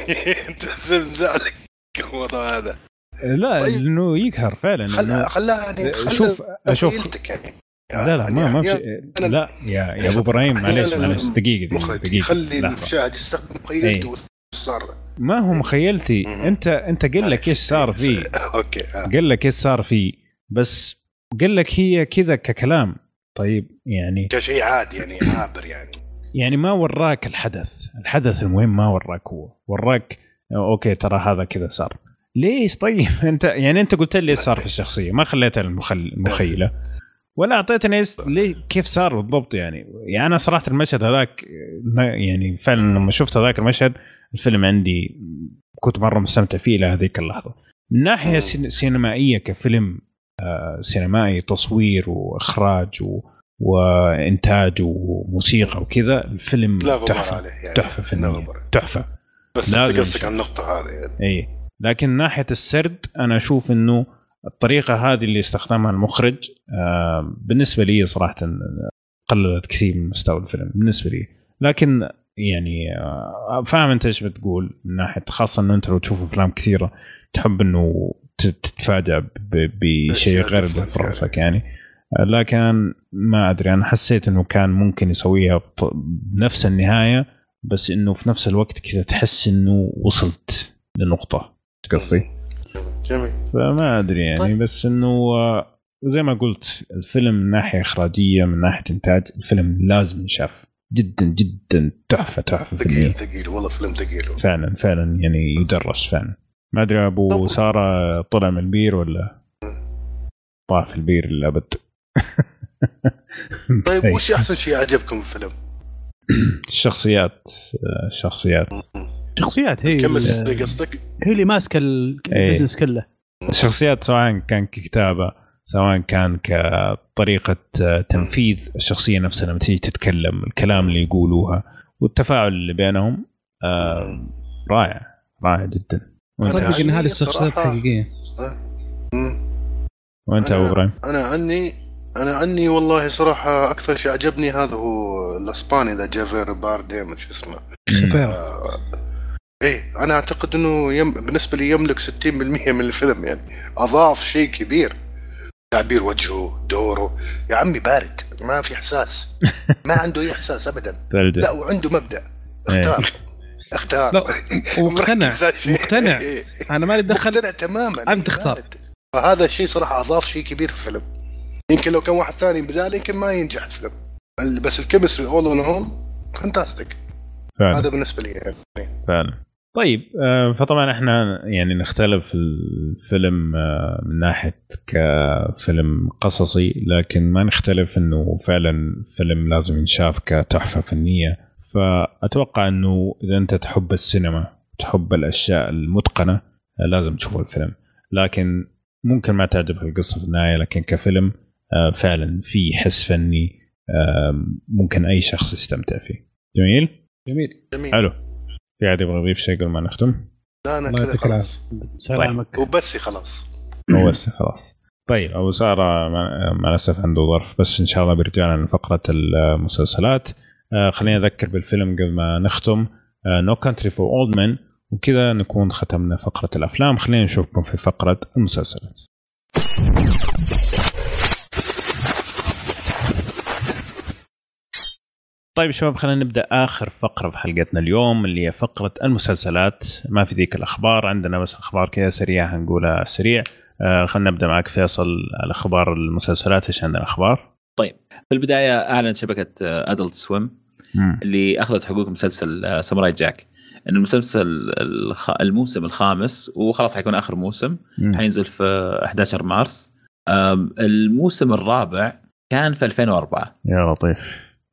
انت زعلك الموضوع هذا. لا طيب. لأنه يقهر فعلا خلها إنه- خلها يعني شوف شوف. تخيلتك يعني. لا لا ما ما في لا. يا يا أبو إبراهيم معليش معليش دقيقة دقيقة لحظة. المشاهد يستخدم إيه. مخيلته وش صار ما هو مخيلتي مم. انت أنت قل لك إيش صار فيه. okay آه. قل لك إيش صار فيه. بس قل لك هي كذا ككلام. طيب يعني كشيء عادي يعني عابر يعني. يعني ما وراك الحدث. الحدث المهم ما وراك هو. وراك okay ترى هذا كذا صار. ليش؟ طيب أنت يعني أنت قلت لي إيش صار في الشخصية ما خليتها. المخيلة. ولا أعطيتني ليه كيف صار بالضبط يعني؟ يعني أنا صراحة المشهد هذاك يعني فعلا لما شفت هذاك المشهد الفيلم عندي كنت مرة مستمتع فيه إلى هذيك اللحظة. من ناحية سين- سينمائية كفيلم آه، سينمائي تصوير وإخراج و... وإنتاج وموسيقى وكذا الفيلم لا غبار تحفة عليه يعني تحفة فنية غبار تحفة. بس أنت قصدك. على النقطة هذه يعني. إي. لكن ناحية السرد أنا أشوف إنه الطريقة هذه اللي استخدمها المخرج بالنسبة لي صراحة قللت كثير من مستوى الفيلم بالنسبة لي. لكن يعني آه فاهم أنت إيش بتقول من ناحية خاصة إنه أنت لو تشوف أفلام كثيرة تحب إنه تتفاجأ بشيء غير اللي different في راسك يعني. آه، لكن ما أدري أنا حسيت إنه كان ممكن يسويها بنفس النهاية بس إنه في نفس الوقت كذا تحس إنه وصلت لنقطة. قصدي؟ جميل. فما أدري يعني طيب. بس إنه زي ما قلت الفيلم من ناحية إخراجية من ناحية إنتاج الفيلم لازم ينشاف. جدا جدا تحفة تحفة ثقيل ثقيل والله فيلم ثقيل. فعلا فعلا يعني يدرس فعلا. ما أدري أبو سارة طلع من البير ولا طاح في البير للابد طيب وش أحسن شيء عجبكم في الفيلم؟ الشخصيات الشخصيات شخصيات هي اللي- قصدك؟ هي اللي ماسكة ال- إيه. ال business كله الشخصيات سواء كان ككتابة سواء كان كطريقة تنفيذ الشخصية نفسها لما تيجي تتكلم الكلام اللي يقولوها والتفاعل اللي بينهم آه رائع رائع جدا وانت, أنا صدق إن هذه الشخصيات حقيقية. وأنت أبو إبراهيم أنا عني أنا عني والله صراحة أكثر شيء عجبني هذا هو الأسباني ذا جافير بارديم شو اسمه. آه، إيه أنا أعتقد إنه يم... بالنسبة لي يملك 60% من الفيلم يعني. أضاف شيء كبير. تعبير وجهه دوره. يا عمي بارد ما في إحساس. ما عنده أي إحساس ابدا. لا وعنده مبدأ. اختار. اختار. لا ومقتنع. مقتنع. إيه. أنا مالي دخل. مقتنع تماما. أنت اختار. فهذا الشيء صراحة أضاف شيء كبير في الفيلم. يمكن لو كان واحد ثاني بدال يمكن ما ينجح الفيلم. ال- بس ال chemistry all in all fantastic فعلا. هذا بالنسبة لي يعني. فعلا. طيب آه، فطبعا إحنا يعني نختلف في الفيلم آه، من ناحية كفيلم قصصي لكن ما نختلف إنه فعلا فيلم لازم ينشاف كتحفة فنية. فأتوقع إنه إذا أنت تحب السينما تحب الأشياء المتقنة آه، لازم تشوف الفيلم. لكن ممكن ما تعجبك القصة في النهاية لكن كفيلم فعلا في حس فني آه، ممكن أي شخص يستمتع فيه. جميل؟ جميل. جميل. حلو. في احد يبغى يضيف شيء قبل ما نختم؟ لا أنا كذا خلاص. سلامك وبس خلاص. هو بس خلاص. طيب أبو سارة مع الاسف عنده ظرف بس إن شاء الله بيرجع لنا فقرة المسلسلات. آه، خليني أذكر بالفيلم قبل ما نختم No Country for Old Men وكذا نكون ختمنا فقرة الأفلام. خلينا نشوفكم في فقرة المسلسلات. طيب شباب خلينا نبدأ آخر فقرة في حلقتنا اليوم اللي هي فقرة المسلسلات ما في ذيك الأخبار عندنا بس أخبار كذا سريعة هنقولها سريع آه خلينا نبدأ معك فيصل الأخبار المسلسلات إيش عندنا أخبار؟ في البداية أعلن شبكة ادلت سويم مم. اللي أخذت حقوق مسلسل آه، ساموراي جاك إن المسلسل. الموسم الخامس وخلاص حيكون آخر موسم. حينزل في 11 مارس آم، الموسم الرابع كان في 2004 يا لطيف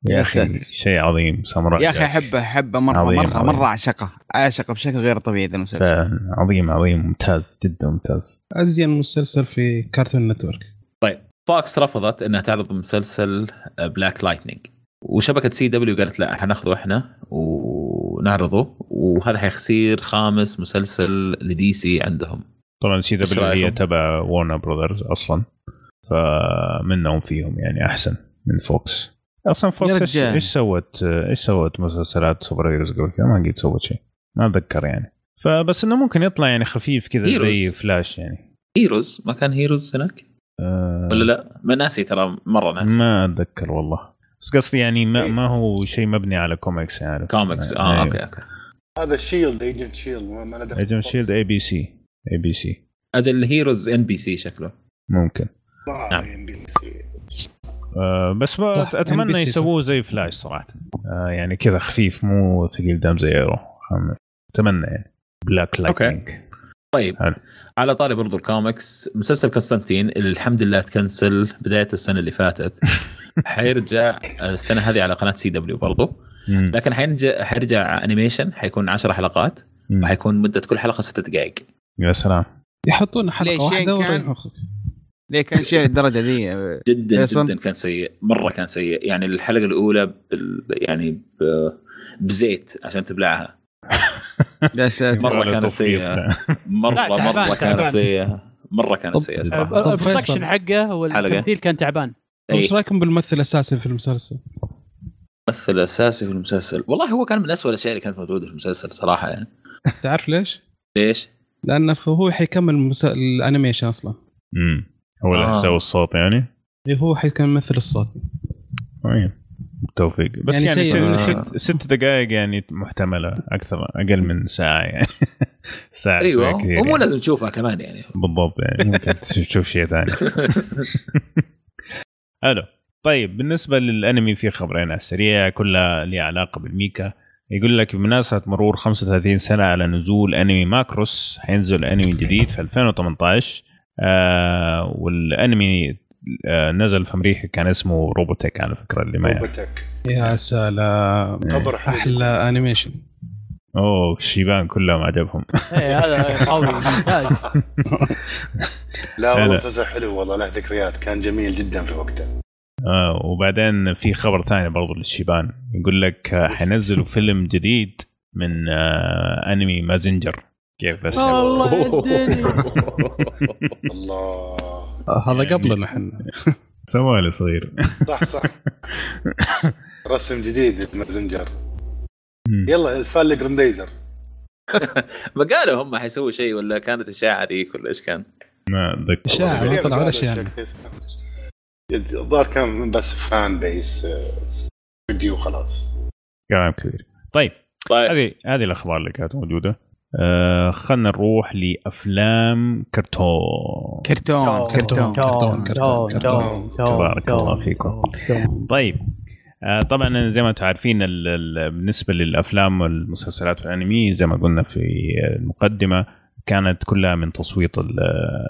يا أخي. شيء عظيم ساموراي يا أخي. أحبه أحبه مرة عظيم، مرة عظيم. مرة أعشقه أعشقه بشكل غير طبيعي ذا المسلسل عظيم عظيم ممتاز جدا ممتاز أزين مسلسل في كارتون نتورك فوكس رفضت إنها تعرض مسلسل Black Lightning وشبكة سي دبليو قالت لا حناخذه إحنا ونعرضه وهذا حيصير خامس مسلسل ل DC عندهم طبعا سي دبليو هي؟ تبع وورنر براذرز أصلا فمنهم فيهم يعني أحسن من فوكس أصلا فوكس إيش سوت إيش سوت مسلسلات super heroes قبل كذا؟ ما قد سوت شيء. ما أتذكر يعني. فبس إنه ممكن يطلع يعني خفيف كذا زي. فلاش يعني. Heroes ما كان Heroes هناك؟ أه ولا لا؟ ما ناسي ترى مرة ناسي. ما أتذكر والله. بس قصدي يعني ما, ما هو شيء مبني على كوميكس يعني. كوميكس آه أيوه. أوكي أوكي. هذا ال Shield Agent Shield ما له دخل ايجنت شيلد اي بي سي اي بي سي أجل Heroes NBC شكله. ممكن. نعم. NBC أه بس أتمنى. يسووه زي فلاش صراحة. أه يعني كذا خفيف مو ثقيل دم زي Arrow؟ أتمنى يعني. Black Lightning طيب. على طاري برضو الكوميكس مسلسل قسطنطين اللي الحمد لله تكنسل بداية السنة اللي فاتت. حيرجع السنة هذه على قناة CW برضو. لكن حيرجع حيرجع animation حيكون 10 حلقات. وحيكون مدة كل حلقة 6 دقائق. يا سلام. يحطون حلقة واحدة ليه كان شيء للدرجة ذي جدا فيصل؟ جدا كان سيء مرة كان سيء يعني الحلقة الأولى بال يعني ب... بزيت عشان تبلعها يا ساتر مرة ولا كانت. سيئة. مرة مرة كانت. سيئة مرة كانت سيئة صراحة ال production. حقه والتمثيل كان تعبان أي. إيش رأيكم بالممثل الأساسي في المسلسل؟ الممثل الأساسي في المسلسل والله هو كان من أسوأ الأشياء اللي كانت موجودة في المسلسل صراحة يعني تعرف ليش؟ ليش؟ لأنه هو حيكمل. الأنيميشن أصلا مم. هو اللي آه. الصوت يعني؟ إيه هو حيكون ممثل الصوت. طيب بالتوفيق. بس يعني يعني. ست, آه. ست, دقائق يعني محتملة أكثر أقل من ساعة يعني. ساعة أيوه كثير ومو يعني. لازم تشوفها كمان يعني. بالضبط يعني ممكن تشوف شيء ثاني. حلو. طيب بالنسبة للأنمي في خبرين على السريع كلها لها علاقة بالميكا. يقول لك بمناسبة مرور 35 سنة على نزول أنمي Macross حينزل أنمي جديد في 2018 آه والانمي آه نزل في أمريكا كان اسمه Robotech على فكرة اللي ما يعرف. Robotech يا سلام. خبر حلو أحلى animation أوه الشيبان كلهم عجبهم. إيه، هذا قوي. ممتاز. لا. والله مسلسل حلو والله له ذكريات. كان جميل جدا في وقته. آه وبعدين في خبر ثاني برضو للشيبان يقول لك آه، حينزلوا فيلم جديد من آه أنمي مازنجر. كيف بس والله. الله. هذا قبلنا إحنا سوالي صغير. صح صح. رسم جديد مازنجر. يلا الفال جرانديزر ما قالوا هم حيسووا شيء ولا كانت اشاعه ذيك ولا إيش كان؟ ما أتذكر. إشاعة. ما طلع ولا شيء يعني. الظاهر كان بس fan base آه، فيديو خلاص كلام كبير. طيب طيب. هذه هذه الأخبار اللي كانت موجودة. آه خلينا نروح لأفلام كرتون. كرتون كرتون كرتون، كرتون، كرتون، تبارك كرتون، الله فيكم. كرتون. طيب آه طبعا زي ما أنتم عارفين ال- ال- بالنسبة للأفلام والمسلسلات والأنمي زي ما قلنا في المقدمة كانت كلها من تصويت ال-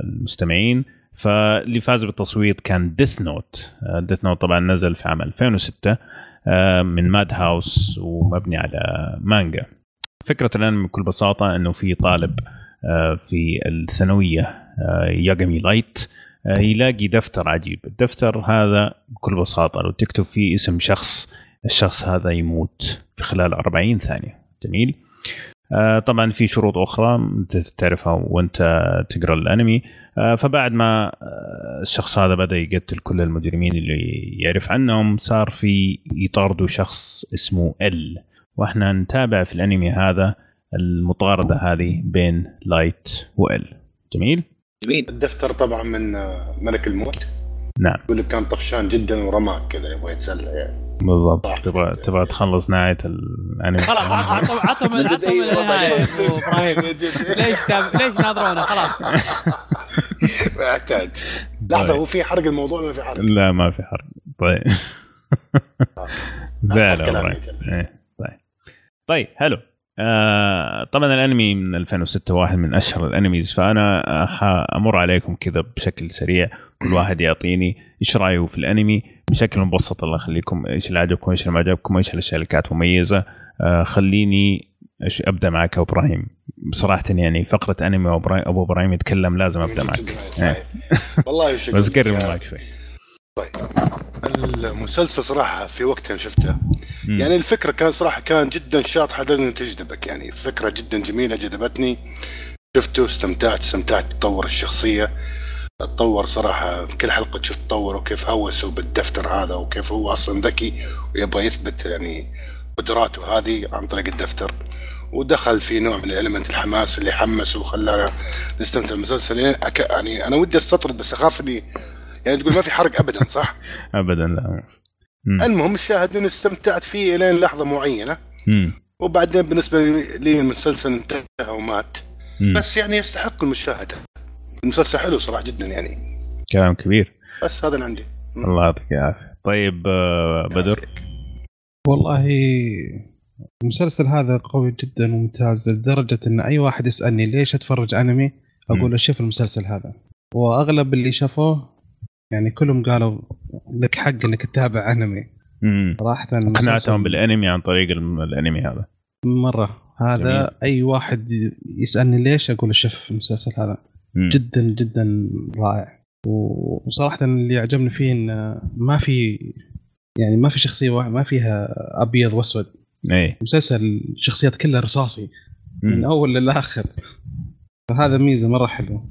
المستمعين. فاللي فاز بالتصويت كان Death Note Death Note طبعا نزل في عام 2006 آه، من Madhouse ومبني على مانجا. فكرة الأنمي بكل بساطة أنه في طالب آه، في الثانوية آه، ياغامي لايت آه، يلاقي دفتر عجيب. الدفتر هذا بكل بساطة لو تكتب فيه اسم شخص الشخص هذا يموت في خلال 40 ثانية. جميل؟ طبعا في شروط أنت تعرفها وأنت تقرأ الأنمي. آه، فبعد ما الشخص هذا بدأ يقتل كل المجرمين اللي يعرف عنهم صار في يطاردوا شخص اسمه ال وإحنا نتابع في الانمي هذا المطاردة هذه بين لايت وإل. جميل؟ جميل. الدفتر طبعا من آه، ملك الموت. نعم. يقول لك كان طفشان جدا ورماك كذا يبغى يتسلى يعني. بالضبط. تبغى تبغى تخلص نهاية الانمي. خلاص عطوا عطوا من جد إبراهيم. ليش ليش ناظرونا خلاص. ما يحتاج. لحظة هو في حرق الموضوع ما في حرق؟ لا ما في حرق. طيب. زعل أصح كلام والله. يجل. إيه، طيب حلو. آه طبعا الأنمي من 2006 واحد من أشهر الأنميز فأنا حامر عليكم كذا بشكل سريع كل واحد يعطيني إيش رأيه في الأنمي بشكل مبسط. الله يخليكم إيش اللي عجبكم إيش اللي ما عجبكم إيش الأشياء اللي كانت مميزة. آه خليني أبدأ معك يا إبراهيم. بصراحه يعني فقرة أنمي أبو إبراهيم يتكلم لازم أبدأ معك. والله وش بس قرب؟ معك شوي. طيب. المسلسل صراحة في وقتها شفته. يعني الفكرة كان صراحة كان جدا شاطحه لازم تجذبك. يعني فكرة جدا جميلة جذبتني. شفته استمتعت استمتعت بتطور الشخصية. تطور صراحة في كل حلقة شفت تطور وكيف هوسوا بالدفتر هذا وكيف هو أصلا ذكي ويبغى يثبت يعني قدراته هذه عن طريق الدفتر. ودخل في نوع من الالمنت الحماس اللي حمس وخلانا نستمتع بالمسلسل. يعني يعني أنا ودي أستطرد بس أخاف إني يعني تقول ما في حرق ابدا صح؟ ابدا لا. مم. المهم الشاهد اني استمتعت فيه الين لحظة معينة. مم. وبعدين بالنسبة لي المسلسل انتهى ومات. مم. بس يعني يستحق المشاهدة. المسلسل حلو صراحة جدا يعني. كلام كبير. بس هذا اللي عندي. الله يعطيك العافية. طيب آه، بدر؟ والله المسلسل هذا قوي جدا وممتاز لدرجة إن أي واحد يسألني ليش أتفرج أنمي أقول له شوف المسلسل هذا. وأغلب اللي شافوه يعني كلهم قالوا لك حق إنك تتابع أنمي. مم. صراحة اقنعتهم بالأنمي عن طريق الأنمي هذا. مرة. هذا جميل. أي واحد يسألني ليش أقول له شوف المسلسل هذا مم. جدا جدا رائع. وصراحة اللي عجبني فيه انه ما في يعني ما في شخصية واحدة ما فيها أبيض وأسود. إيه. مسلسل الشخصيات كلها رصاصي من مم. أول للاخر فهذا ميزة مرة حلوة.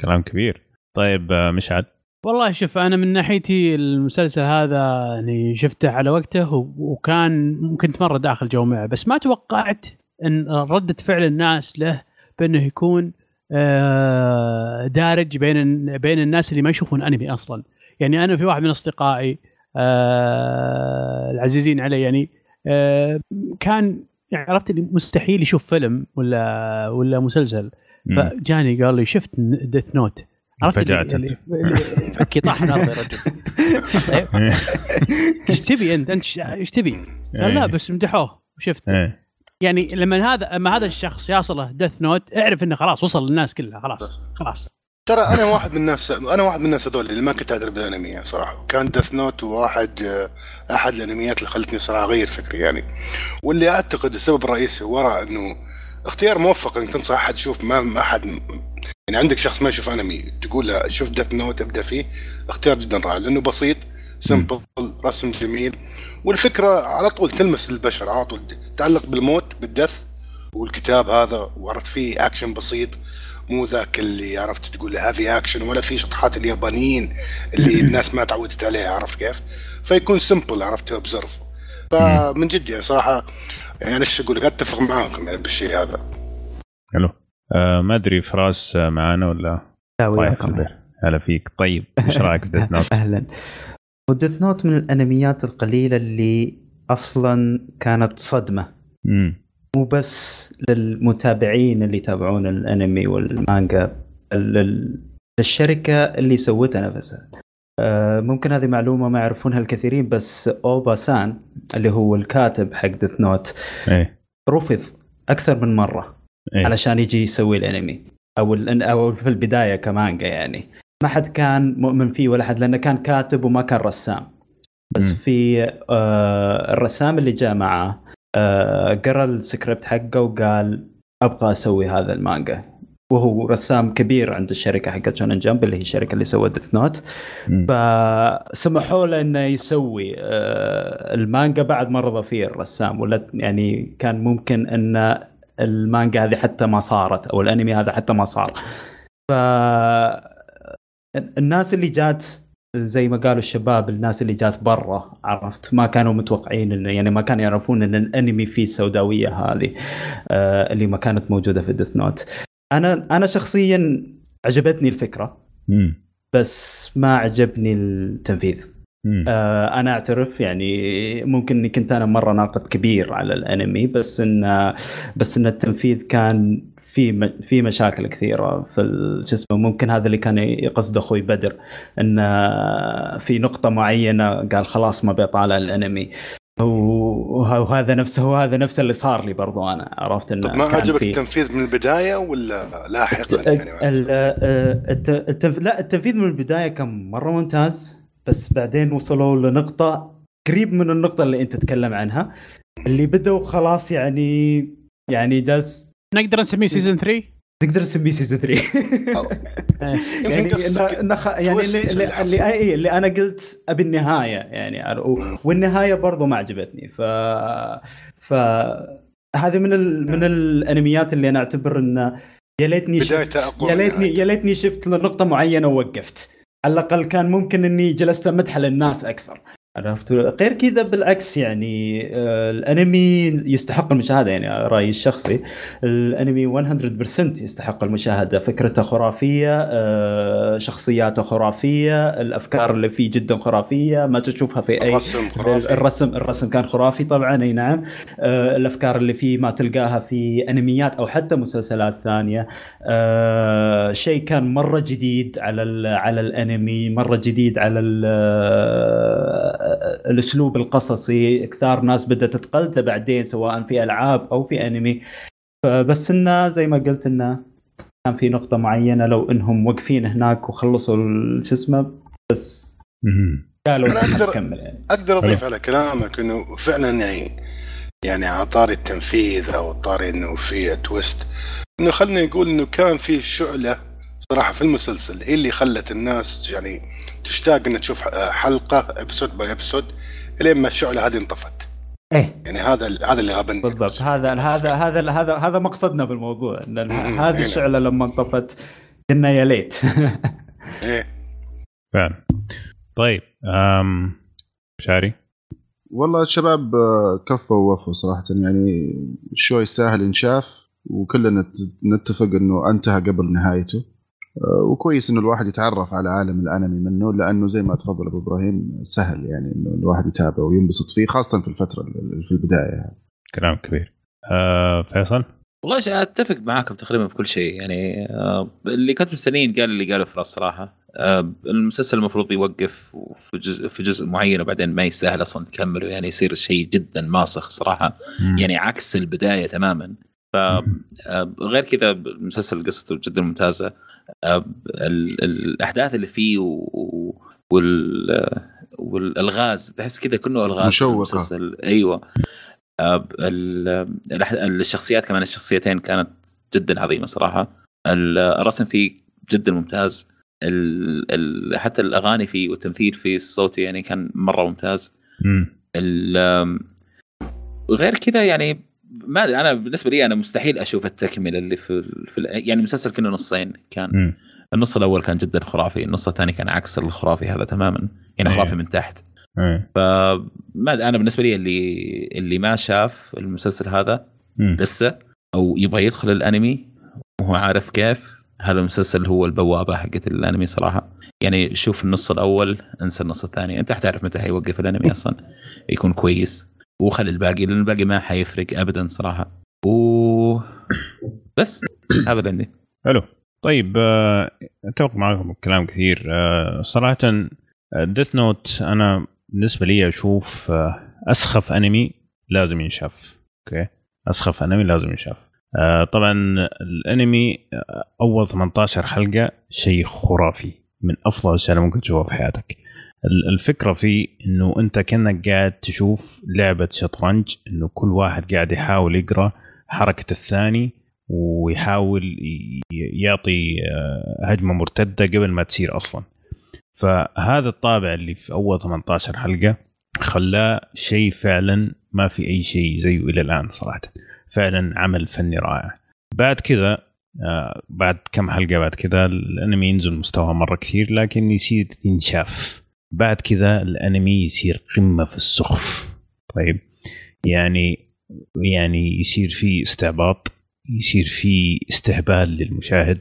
كلام كبير. طيب آه، مشعل. والله شوف أنا من ناحيتي المسلسل هذا يعني شفته على وقته وكان كنت مره داخل جو معه بس ما توقعت إن ردة فعل الناس له بأنه يكون آه، دارج بين بين الناس اللي ما يشوفون أنمي أصلا. يعني أنا في واحد من أصدقائي آه، العزيزين علي يعني آه، كان يعني عرفت اللي مستحيل يشوف فيلم ولا ولا مسلسل. فجاني قال لي شفت Death Note عرفت اللي- اللي اللي فكي طاح الأرض يا رجل. طيب. إيش تبي أنت؟ أنت إيش تبي؟ قال لا بس مدحوه وشفت. إيه. يعني لما هذا لما هذا الشخص يصله Death Note اعرف إنه خلاص وصل للناس كلها خلاص خلاص. ترى أنا واحد من الناس أنا واحد من الناس هذول اللي ما كنت أدري بالأنمي يعني صراحة. كان Death Note واحد أحد الأنميات اللي خلتني صراحة أغير فكري يعني. واللي أعتقد السبب الرئيسي وراء إنه اختيار موفق إنك تنصح أحد يشوف ما ما أحد يعني عندك شخص ما يشوف أنمي تقول له شوف Death Note ابدأ فيه اختيار جدا رائع لأنه بسيط simple رسم جميل والفكرة على طول تلمس البشر على طول تتعلق بالموت بال death والكتاب هذا وعرفت فيه اكشن بسيط مو ذاك اللي عرفت تقول heavy action ولا في شطحات اليابانيين اللي الناس ما تعودت عليها عرفت كيف؟ فيكون simple عرفت observe فمن جد يعني صراحة يعني إيش أقول لك؟ أتفق معاكم يعني بالشيء هذا. حلو. آه ما أدري فراس آه، معانا ولا؟ لا طيب وياكم خبر هلا فيك. طيب إيش رأيك في Death Note؟ أهلا. و Death Note من الأنميات القليلة اللي أصلا كانت صدمة. امم مو بس للمتابعين اللي يتابعون الأنمي والمانجا لل- للشركة اللي سوتها نفسها. آه، ممكن هذه معلومة ما يعرفونها الكثيرين بس اوبا سان اللي هو الكاتب حق Death Note إيه. رفض أكثر من مرة. إيه. علشان يجي يسوي الانمي. أو أو في البداية كمانجا يعني. ما حد كان مؤمن فيه ولا حد لأنه كان كاتب وما كان رسام. بس مم. في آه الرسام اللي جاء معاه آه قرأ السكريبت حقه وقال أبغى أسوي هذا المانجا. وهو رسام كبير عند الشركة حقت شونن جمب اللي هي الشركة اللي سوت ديث نوت. فسمحوا له إنه يسوي آه، المانجا بعد ما رضى فيه الرسام. ولا يعني كان ممكن ان المانجا هذه حتى ما صارت أو الأنمي هذا حتى ما صار ف الناس اللي جات زي ما قالوا الشباب الناس اللي جات برا عرفت ما كانوا متوقعين انه يعني ما كانوا يعرفون إن الأنمي فيه السوداوية هذه آه، اللي ما كانت موجودة في ديث نوت أنا أنا شخصيا عجبتني الفكرة مم. بس ما عجبني التنفيذ. آه، أنا أعترف يعني ممكن إني كنت أنا مرة ناقد كبير على الأنمي بس إن بس إن التنفيذ كان في في مشاكل كثيرة في ال- شو اسمه ممكن هذا اللي كان يقصد أخوي بدر إن في نقطة معينة قال خلاص ما بيطالع الأنمي. وه- وهذا نفسه وهذا نفسه اللي صار لي برضو أنا عرفت انه طب ما عجبك في- التنفيذ من البداية ولا لاحقا يعني؟ آه، الت- التنف... لا التنفيذ من البداية كان مرة ممتاز. بس بعدين وصلوا لنقطة قريب من النقطة اللي أنت تتكلم عنها اللي بدوا خلاص يعني يعني جالس نقدر نسميه سيزون 3 تقدر تسميه سيزون 3 يعني يمكن قصدك إنه إنه خ... يعني اللي, اللي اللي, حصل. اللي, أنا قلت أبي النهاية يعني والنهاية برضو ما عجبتني. ف ف هذه من ال... من الأنميات اللي أنا أعتبر إنه يا ليتني شفت يا ليتني نهايته. يا ليتني شفت لنقطة معينة ووقفت. على الأقل كان ممكن إني جلست أمدح للناس أكثر. عرفت؟ غير كذا بالعكس يعني آه، الأنمي يستحق المشاهدة يعني رأيي الشخصي. الأنمي 100% يستحق المشاهدة. فكرته خرافية آه، شخصياته خرافية الأفكار اللي فيه جدا خرافية ما تشوفها في أي الرسم خرافي. الرسم الرسم كان خرافي طبعا أي نعم. آه، الأفكار اللي فيه ما تلقاها في أنميات أو حتى مسلسلات ثانية. شيء كان مرة جديد على على الأنمي مرة جديد على الأسلوب القصصي كثار ناس بدات تقلده بعدين سواء في ألعاب أو في أنمي. فبس إنه زي ما قلت إنه كان في نقطة معينة لو إنهم واقفين هناك وخلصوا شو اسمه بس. قالوا نكمل يعني. أقدر أضيف على كلامك إنه فعلا يعني يعني على طاري التنفيذ أو طاري إنه في twist إنه خلينا نقول إنه كان في شعلة صراحة في المسلسل هي اللي خلت الناس يعني تشتاق انها تشوف حلقة episode by episode إلين ما الشعلة هذه انطفت. إيه. يعني هذا هذا اللي غبني بالضبط. هذا هذا هذا هذا هذا مقصدنا بالموضوع إن. هذه. الشعلة لما انطفت قلنا يا ليت. إيه. فعلا. طيب أم شاري؟ والله الشباب آه، كفوا ووفوا صراحة. يعني الشو يستاهل إنشاف وكلنا نت- نتفق إنه انتهى قبل نهايته. آه، وكويس إنه الواحد يتعرف على عالم الأنمي منه لأنه زي ما تفضل أبو إبراهيم سهل يعني إنه الواحد يتابعه وينبسط فيه خاصة في الفترة اللي في البداية يعني. كلام كبير. أه فيصل؟ والله أتفق معاكم تقريبا في كل شيء يعني آه، اللي كنت مستنيه قال اللي قاله فراس صراحة. آه، المسلسل المفروض يوقف في جزء في جزء معين وبعدين ما يستاهل أصلا تكمله يعني يصير شيء جدا ماسخ صراحة. مم. يعني عكس البداية تماما. ف آه، غير كذا المسلسل قصته جدا ممتازة. آه، ال- الأحداث اللي فيه وال والألغاز تحس كذا كله ألغاز. المسلسل. أيوه. آه، الشخصيات كمان الشخصيتين كانت جدا عظيمة صراحة. ال- الرسم فيه جدا ممتاز. ال ال حتى الأغاني فيه والتمثيل فيه الصوتي يعني كان مرة ممتاز. غير كذا يعني ما أدري أنا بالنسبة لي أنا مستحيل أشوف التكملة اللي في, في ال- يعني المسلسل كله نصين كان مم. النص الأول كان جدا خرافي النص الثاني كان عكس الخرافي هذا تماما يعني. خرافي من تحت إيه. فما أنا بالنسبة لي اللي اللي ما شاف المسلسل هذا مم. لسه أو يبغى يدخل الأنمي وهو عارف كيف هذا المسلسل هو البوابة حقت الأنمي صراحة يعني شوف النص اول انسى النص الثاني أنت حتعرف متى حيوقف الأنمي أصلا يكون كويس وخلي الباقي لأن الباقي ما حيفرق ابدا صراحة. و بس هذا اللي عندي حلو. طيب آه، أتفق معكم بكلام كثير. آه، صراحة ديث نوت أنا بالنسبة لي أشوف آه، أسخف أنمي لازم ينشاف. okay؟ أسخف أنمي لازم ينشاف. آه، طبعا الأنمي آه، أول 18 حلقة شيء خرافي. من أفضل الأشياء اللي ممكن تشوفها في حياتك. الفكرة فيه إنه أنت كأنك قاعد تشوف لعبة شطرنج إنه كل واحد قاعد يحاول يقرأ حركة الثاني ويحاول يعطي آه، هجمة مرتدة قبل ما تصير أصلا. فهذا الطابع اللي في أول 18 حلقة خلاه شيء فعلا ما في أي شيء زيه إلى الآن صراحة. فعلا عمل فني رائع. بعد كذا آه، بعد كم حلقة بعد كذا الأنمي ينزل مستوى مرة كثير لكن يصير ينشاف. بعد كذا الانمي يصير قمة في السخف. طيب. يعني يعني يصير في استعباط يصير في استهبال للمشاهد.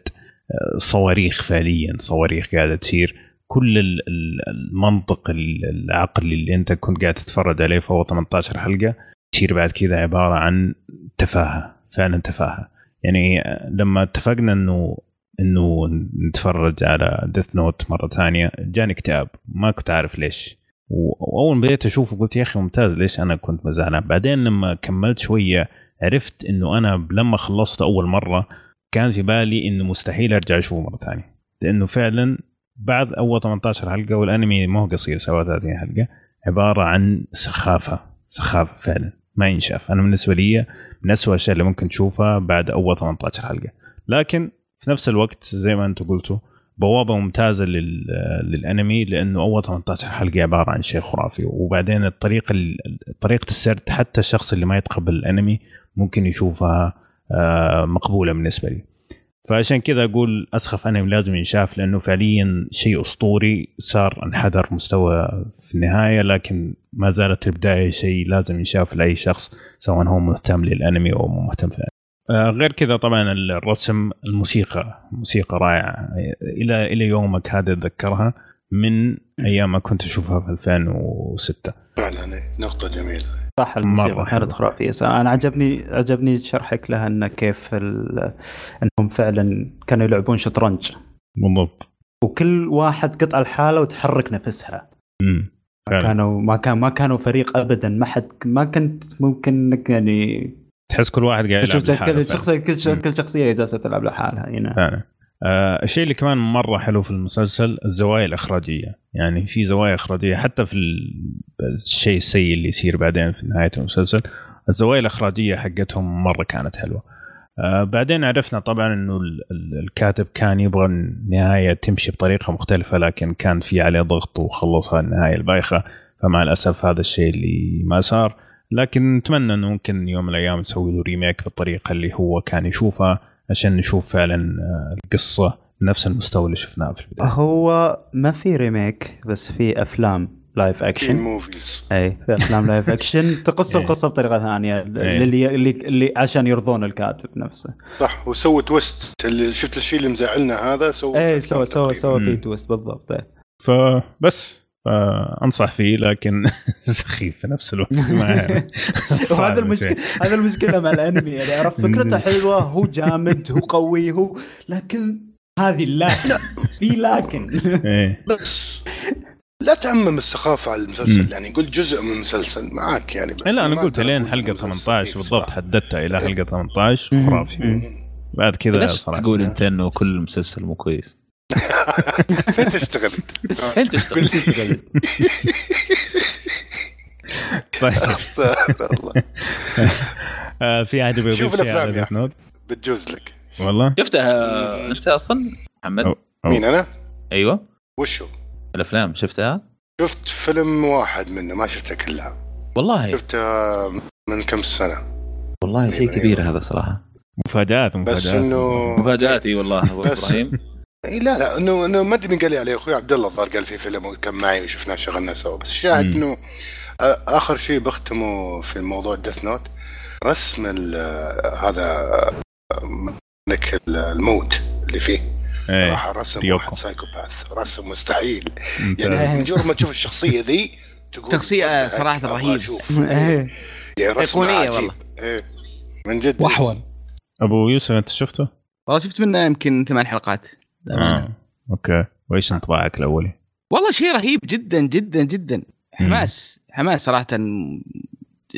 آه، صواريخ فعليا صواريخ قاعدة تصير. كل ال- ال- المنطق ال- العقلي اللي انت كنت قاعد تتفرج عليه أول 18 حلقة يصير بعد كذا عبارة عن تفاهة فعلا تفاهة. يعني آه، لما اتفقنا إنه إنه نتفرج على ديث نوت مرة ثانية. جاني اكتئاب ما كنت عارف ليش. وأول ما بديت أشوفه قلت يا أخي ممتاز ليش أنا كنت زعلان بعدين لما كملت شوية عرفت إنه أنا لما خلصت أول مرة كان في بالي إنه مستحيل أرجع أشوفه مرة ثانية. لأنه فعلا بعد أول 18 حلقة والأنمي ما هو قصير 37 حلقة عبارة عن سخافة. سخافة فعلا ما ينشاف. أنا بالنسبة لي من أسوأ الأشياء اللي ممكن تشوفها بعد أول 18 حلقة. لكن في نفس الوقت زي ما أنتم قلتوا بوابة ممتازة لل... للانمي لأنه أول 18 حلقة عبارة عن شيء خرافي. وبعدين الطريقة ال- طريقة السرد حتى الشخص اللي ما يتقبل الانمي ممكن يشوفها آه، مقبولة بالنسبة لي. فعشان كذا أقول أسخف أنمي لازم ينشاف لأنه فعليا شيء أسطوري. صار انحدر مستوى في النهاية لكن ما زالت البداية شيء لازم ينشاف لأي شخص سواء هو مهتم للانمي أو مهتم في الانمي. آه، غير كذا طبعا الرسم الموسيقى موسيقى رائعة. إلى إلى يومك هذا اتذكرها من أيام ما كنت اشوفها في 2006 فعلا إيه، نقطة جميلة. صح الموسيقى. كانت خرافية. أنا عجبني عجبني شرحك لها إن كيف ال... إنهم فعلا كانوا يلعبون شطرنج. بالضبط. وكل واحد قطع الحاله وتحرك نفسها. امم. كانوا ما كان ما كانوا فريق ابدا. ما حد ما كنت ممكن إنك يعني تحس كل واحد قاعد يلعب لحاله كل. شخصيه كل. كل شخصية جالسة تلعب لحالها هنا فعلا. آه الشيء اللي كمان مرة حلو في المسلسل الزوايا الإخراجية. يعني في زوايا إخراجية حتى في ال- الشيء السيء اللي يصير بعدين في نهاية المسلسل الزوايا الإخراجية حقتهم مرة كانت حلوة. آه بعدين عرفنا طبعا إنه ال- ال- الكاتب كان يبغى النهاية تمشي بطريقة مختلفة لكن كان في عليه ضغط وخلصها النهاية البايخة. فمع الأسف هذا الشيء اللي ما صار. لكن نتمنى إنه ممكن يوم من الأيام نسوي له remake بالطريقة اللي هو كان يشوفها عشان نشوف فعلا آه، القصة نفس المستوى اللي شفناه في البداية هو ما في ريميك بس في أفلام لايف في اكشن موفيز اي في أفلام لايف اكشن تقص إيه. القصة بطريقة ثانية إيه. اللي اللي اللي عشان يرضون الكاتب نفسه صح وسووا twist اللي شفت الشيء اللي مزعلنا هذا سووا اي سوى سوى. سوى في. twist بالضبط إيه. فبس فأنصح فيه لكن سخيف في نفس الوقت ما شوي. المشكلة هذا المشكلة مع الأنمي يعني عرفت فكرته حلوة هو جامد هو قوي هو لكن هذه لكن في لكن إيه بس لا تعمم السخافة على المسلسل. يعني قل جزء من المسلسل معاك يعني بس إيه لا أنا قلت لين حلقة المسلسل 18 سخيف بالضبط. حددتها إلى إيه. حلقه 18 خرافي. بعد كذا ليش صراحة تقول انت انه كل مسلسل مو كويس؟ فين تشتغل انت؟ انت تشتغل طيب استغفر الله آه، في احد يبغى شوف على يا؟ بتجوز لك والله شفتها انت أصلا محمد؟ أو. مين أنا؟ أيوه وشو؟ الافلام شفتها؟ شفت فيلم واحد منه ما شفتها كلها والله شفتها من كم سنة والله شيء أيوة. كبير هذا صراحة مفاجآت مفاجآت بس انه مفاجآتي والله أبو بس- إبراهيم إيه لا لا انه إنه ما أدري مين قال لي عليه أخوي عبد الله الظاهر قال في فيلم وكان معي وشفناه شغلنا سوا بس الشاهد. إنه آخر شيء بختمه في موضوع ديث نوت رسم ال- هذا ملك الموت اللي فيه إيه راح رسم. واحد psychopath رسم مستحيل. يعني مجرد ما تشوف الشخصية ذي تقول صراحة أبغى رهيب. إيه. يعني رسمه أيقونية عجيب. والله. إيه من جد واحول أبو يوسف أنت شفته؟ والله شفت منه يمكن ثمان حلقات. آه. أوكي. وإيش انطباعك الأولي؟ والله شيء رهيب جدا جدا جدا. حماس حماس صراحة.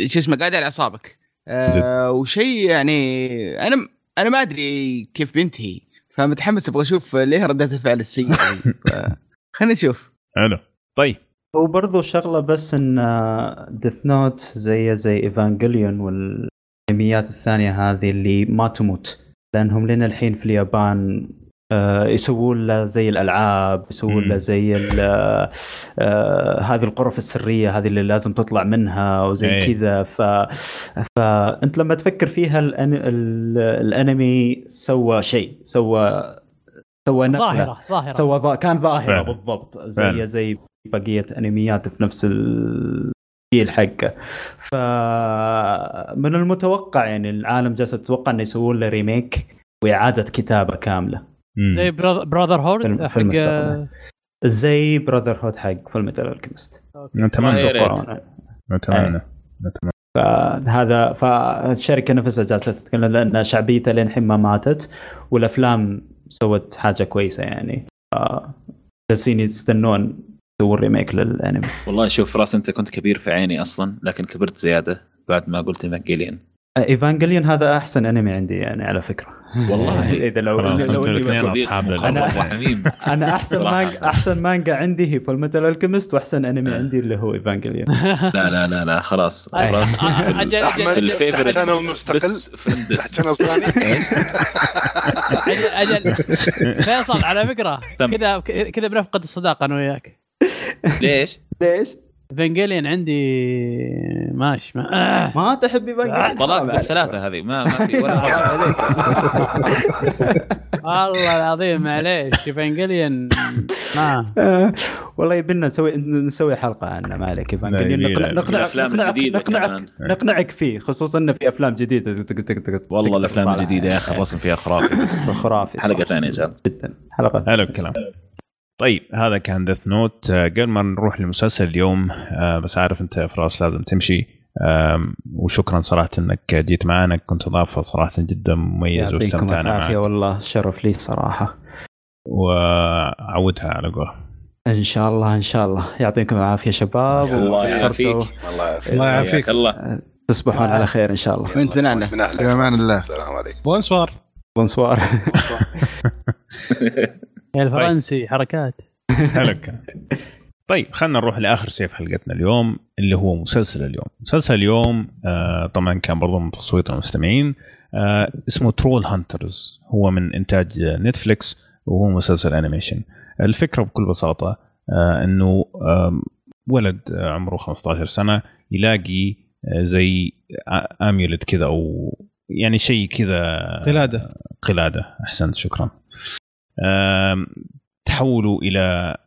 شو اسمه قاعد على أعصابك. آه وشيء يعني أنا أنا ما أدري كيف بينتهي فمتحمس أبغى أشوف ليه ردات الفعل السيئه خلينا نشوف حلو. طيب. وبرضو شغلة بس إن ديث نوت زي زي ايفانجليون والانميات الثانية هذه اللي ما تموت. لأنهم لين الحين في اليابان آه، يسوون له زي الألعاب يسوون له. زي ال- آه، آه، هذه الغرف السرية هذه اللي لازم تطلع منها وزي إيه. كذا ف فانت لما تفكر فيها الأن... ال- الأنمي سوى شيء سوى سوى نقلة ظاهرة ظاهرة سوى ظا... كان ظاهرة فعلا. بالضبط فعلا. زي زي بقية أنميات في نفس الجيل حقه فمن المتوقع يعني العالم جالس تتوقع إنه يسوون له remake وإعادة كتابة كاملة. زي براذر هود في حق. زي براذر هود حق فيلم الكيمست نتمنى. نتمنى نتمنى فهذا فالشركة نفسها جالسة تتكلم لأن شعبيتها للحين ما ماتت والأفلام سوت حاجة كويسة يعني. جالسين يستنون يسوون remake للأنمي. والله شوف راس أنت كنت كبير في عيني أصلا لكن كبرت زيادة بعد ما قلت ايفانجيليان ايفانجليون هذا أحسن أنمي عندي يعني على فكرة. والله. إذا لو خلاص لو أصحاب. حميم أنا أحسن. مانجا أحسن مانجا عندي هي فول ميتال الكيمست وأحسن أنمي آه. عندي اللي هو ايفانجليون لا لا لا لا خلاص آه، خلاص آه، في الفيفوريت تحت شانل مستقل شانل ثاني إيش؟ أجل أجل فيصل على فكرة. كذا كذا بنفقد الصداقة أنا وياك ليش؟ ليش؟ فنجليان عندي ماشي ما آه. ما تحب ايفانجليون طلاق بالثلاثة هذه ما ما في ولا والله العظيم معليش ايفانجليان ما. آه، والله يبينا نسوي نسوي حلقة عنه ما عليك. ايفانجليون لا، نقنع نقنع الأفلام نقنعك- الجديدة نقنعك. نقنعك فيه خصوصا انه في أفلام جديدة. والله الأفلام. الجديدة يا أخي الرسم فيها خرافي. بس خرافي حلقة. ثانية جاب جدا. حلقة حلو الكلام. طيب هذا كان ديث نوت قبل ما نروح لمسلسل اليوم آه، بس عارف أنت يا فراس لازم تمشي. وشكرا صراحة إنك جيت معنا كنت أضافة صراحة جدا مميز يعطيكم واستمتعنا العافية معك. والله شرف لي صراحة. وعودها على قول إن شاء الله إن شاء الله. يعطيكم العافية شباب. الله يعافيك. الله يعافيك. الله يعافيك. الله. تصبحون على خير إن شاء الله. وانت من اهله من اهله في أمان الله. السلام عليكم. Bonsoir. Bonsoir. يا الفرنسي حركات. حلو الكلام. طيب خلينا نروح لآخر شيء في حلقتنا اليوم اللي هو مسلسل اليوم. مسلسل اليوم آه طبعا كان برضه من تصويت المستمعين آه اسمه ترول هانترز هو من إنتاج نتفليكس وهو مسلسل animation الفكرة بكل بساطة آه إنه آه ولد آه، عمره 15 سنة يلاقي آه زي اميولت كذا أو يعني شيء كذا قلادة. قلادة. أحسنت شكرا. تحولوا إلى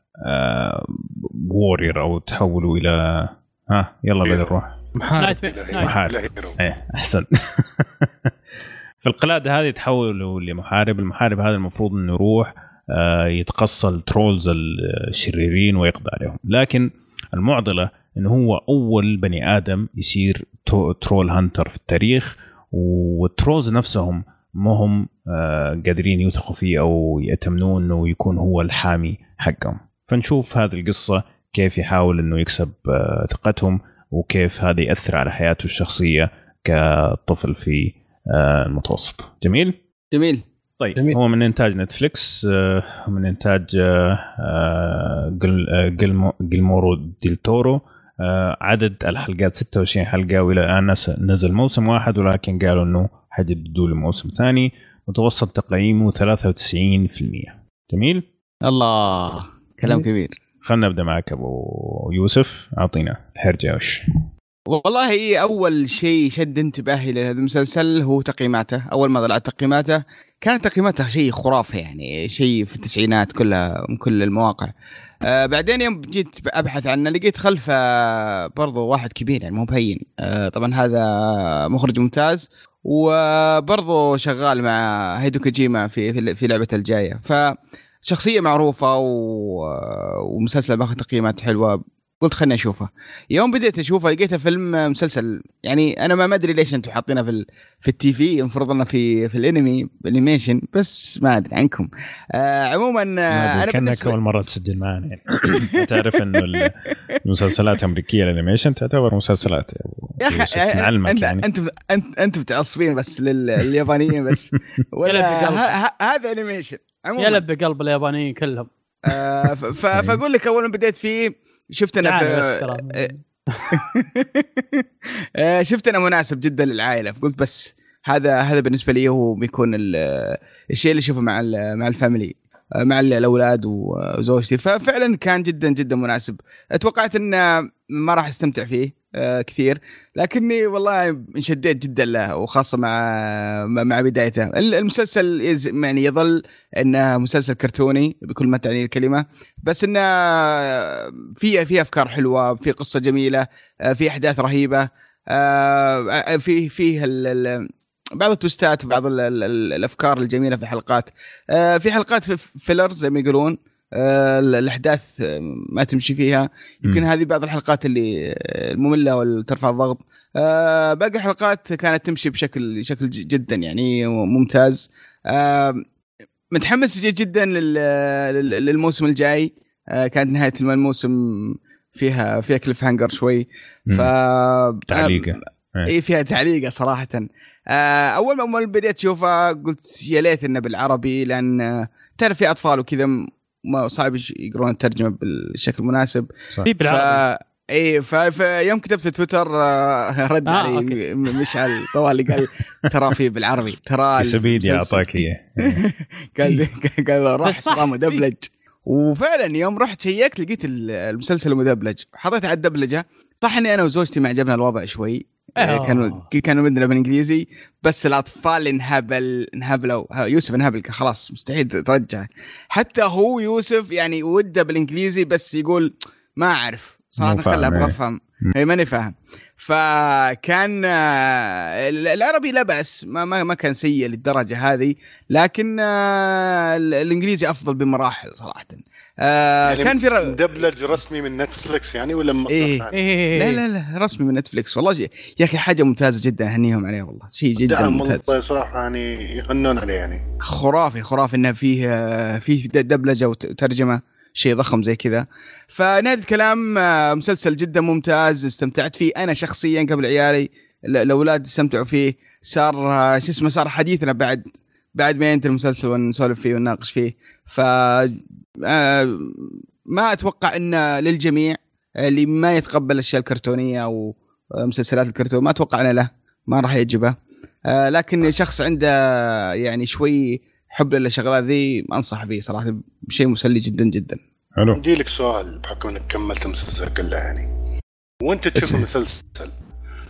وورير أو تحولوا إلى ها يلا بدر نروح محارب. محارب. إيه أحسن. في القلادة هذه تحولوا لمحارب. المحارب هذا المفروض إنه يروح يتقصى ال trolls الشريرين ويقضي عليهم. لكن المعضلة إنه هو أول بني آدم يصير troll hunter في التاريخ وال trolls نفسهم ما هم آه، قادرين يوثقوا فيه أو يأتمنون إنه يكون هو الحامي حقهم. فنشوف هذه القصة كيف يحاول إنه يكسب آه، ثقتهم وكيف هذا يأثر على حياته الشخصية كطفل في آه، المتوسط. جميل؟ جميل. طيب جميل. هو من إنتاج نتفليكس من إنتاج جل- جلمو- جلمورو ديل تورو. عدد الحلقات 26 حلقة وإلى الآن نزل موسم واحد ولكن قالوا إنه حيجددوا له موسم ثاني متوسط تقييمه 93% جميل؟ الله كلام كبير. خلينا نبدأ معك أبو يوسف. أعطينا الحرجه وش والله أول شيء شد انتباهي لهذا المسلسل هو تقييماته. أول ما طلعت تقييماته كانت تقييماته شيء خرافي يعني شيء في التسعينات كلها من كل المواقع. آه بعدين يوم جيت أبحث عنه لقيت خلفه برضو واحد كبير يعني مو بهين. آه طبعا هذا مخرج ممتاز. وبرضو شغال مع هيدو كوجيما في في لعبة الجاية. فشخصية معروفة و... ومسلسل باخذ تقييمات حلوة. قلت خليني أشوفه. يوم بديت أشوفه لقيته فيلم مسلسل. يعني أنا ما أدري ليش أنتم حاطينه في ال... في التي في المفروض إنه في في الانمي ال animation بس ما أدري عنكم. آه عموما آه أنا كأنك أول مرة تسجل معنا يعني. تعرف إنه ال- المسلسلات الامريكيه ال animation تعتبر مسلسلات. يا أخي نعلمك انت يعني. انت انت أنت متعصبين بس لل- لليابانيين بس. ولا هذا animation عموما. يلعب بقلب اليابانيين كلهم. آه ف- فأقول لك اول ما بديت فيه شفت أنا في ترى. آه، شفت أنا مناسب جدا للعائلة فقلت بس هذا هذا بالنسبة لي هو بيكون ال- الشيء اللي أشوفه مع مع ال family مع ال- الأولاد وزوجتي. ففعلا كان جدا جدا مناسب. توقعت ان ما راح أستمتع فيه. كثير. لكني والله انشديت جدا له وخاصة مع مع بدايته. ال- المسلسل يعني يظل إنه مسلسل كرتوني بكل ما تعني الكلمة. بس إنه فيه في أفكار حلوة في قصة جميلة آه، في أحداث رهيبة آه، في فيه ال- ال- بعض التوستات وبعض ال- ال- ال- الأفكار الجميلة في الحلقات. آه، في حلقات في فيلر زي ما يقولون. آه، الأحداث آه، ما تمشي فيها. يمكن. هذه بعض الحلقات اللي آه، المملة وترفع الضغط. آه، باقي الحلقات كانت تمشي بشكل شكل جدا يعني ممتاز متحمس جدا لل- لل- للموسم الجاي. كانت نهاية الموسم فيها فيها cliffhanger شوي. ف تعليقة. اي فيها تعليقة صراحة. أول ما بديت أشوفها قلت يا ليت إنه بالعربي لأن تعرف في أطفال وكذا ما صعب يقرون الترجمة بالشكل المناسب. في بالعربي ف... إي ف... فيوم كتبت في تويتر آه، رد آه، علي مشعل طوالي قال ترى في بالعربي ترى سبيدي أعطاك إياه. قال قال راح ترى مدبلج. وفعلا يوم رحت شيكت لقيت ال- المسلسل مدبلج. حطيت على الدبلجة صح إني أنا وزوجتي ما عجبنا الوضع شوي. آه. كانوا كانوا بدنا بالانجليزي بس الأطفال انهبل انهبلوا يوسف انهبل خلاص مستحيل ترجع حتى هو يوسف يعني وده بالإنجليزي بس يقول ما أعرف صراحة خلى أبغى إيه. أفهم. اي ماني فاهم فكان آه، العربي لا بأس ما ما, ما كان سيء للدرجة هذه لكن آه، الإنجليزي أفضل بمراحل صراحة آه، يعني كان في ر... مدبلج رسمي من نتفلكس يعني ولا من مصدر إيه. ثاني؟ إيه. لا لا لا رسمي من نتفلكس والله شيء يا أخي حاجة ممتازة جدا أهنيهم عليه والله. شيء جدا ممتاز. والله صراحة يعني يغنون عليه يعني. خرافي خرافي إنه فيه آه، فيه دبلجة وترجمة شيء ضخم زي كذا. فنهاية الكلام آه، مسلسل جدا ممتاز استمتعت فيه أنا شخصيا قبل عيالي. ال- الاولاد استمتعوا فيه. صار آه، شو اسمه صار حديثنا بعد بعد ما ينتهي المسلسل ونسولف فيه ونناقش فيه. ف ما أتوقع انه للجميع اللي ما يتقبل الأشياء الكرتونية أو مسلسلات الكرتون ما أتوقع إنه له ما راح يعجبه. آه، لكن شخص عنده يعني شوي حب للشغلات ذي أنصح فيه صراحة شيء مسلي جدا جدا. حلو. عندي لك سؤال بحكم إنك كملت المسلسل كله يعني. وأنت تشوف. المسلسل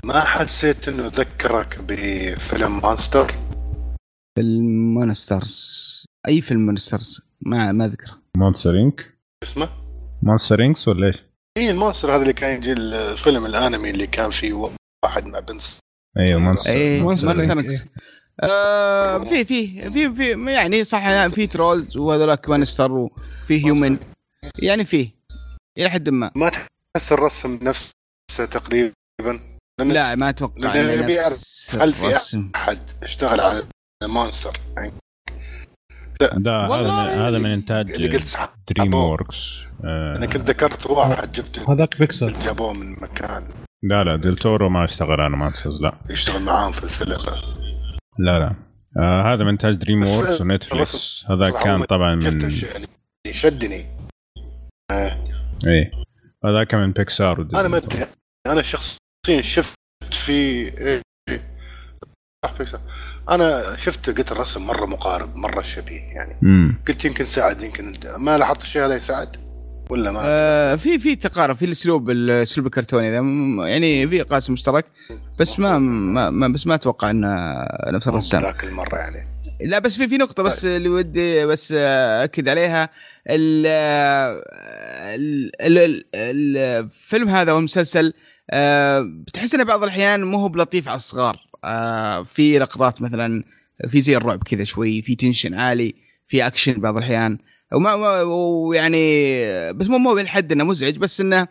ما حسيت إنه ذكرك بفيلم Monsters؟ فيلم Monsters. أي فيلم مونسترز؟ ما ما أذكره. مونستر إنك اسمه؟ مونستر إنكس ولا إيش؟ اي المونستر هذا اللي كان يجي الفيلم الأنمي اللي كان فيه واحد مع بنت أيوه مونستر اي Monster مونستر Inc. إنكس. آه في في في في يعني صح في ترولز وهذولاك مانستر وفي هيومن يعني فيه إلى حد ما ما تحس الرسم نفسه تقريبا لا ما أتوقع هل في. أحد اشتغل على مونستر يعني ده. هذا هذا من إنتاج اللي قلت صح دريم ووركس آه. أنا كنت ذكرت واحد جبته هذاك بيكسل. جابوه من مكان. لا لا ديل تورو ما اشتغل أنا ما لا. يشتغل معاهم في الفيلم. لا لا. آه هذا من إنتاج دريم ووركس ونتفلكس هذا كان طبعا من يعني؟ شدني. إيه. هذا كان من بيكسار أنا ما أدري. أنا شخصيا شفت في إيه؟ إيه. صح فيصل. أنا شفت قلت الرسم مرة مقارب مرة شبيه يعني. امم قلت يمكن ساعد يمكن ما لاحظت الشيء هذا يساعد ولا ما؟ آه في في تقارب في الأسلوب الأسلوب الكرتوني ذا يعني في قاسم مشترك بس ما ما, ما بس ما أتوقع إنه نفس الرسام. ذاك المرة يعني. لا بس في في نقطة بس اللي ودي بس أكد عليها. ال- ال- ال- ال- الفيلم هذا والمسلسل آه، بتحس إنه بعض الأحيان مو هو بلطيف على الصغار. آه، في لقطات مثلا في زي الرعب كذا شوي في tension عالي في أكشن بعض الأحيان. وما ما- ويعني بس مو مو بالحد إنه مزعج بس إنه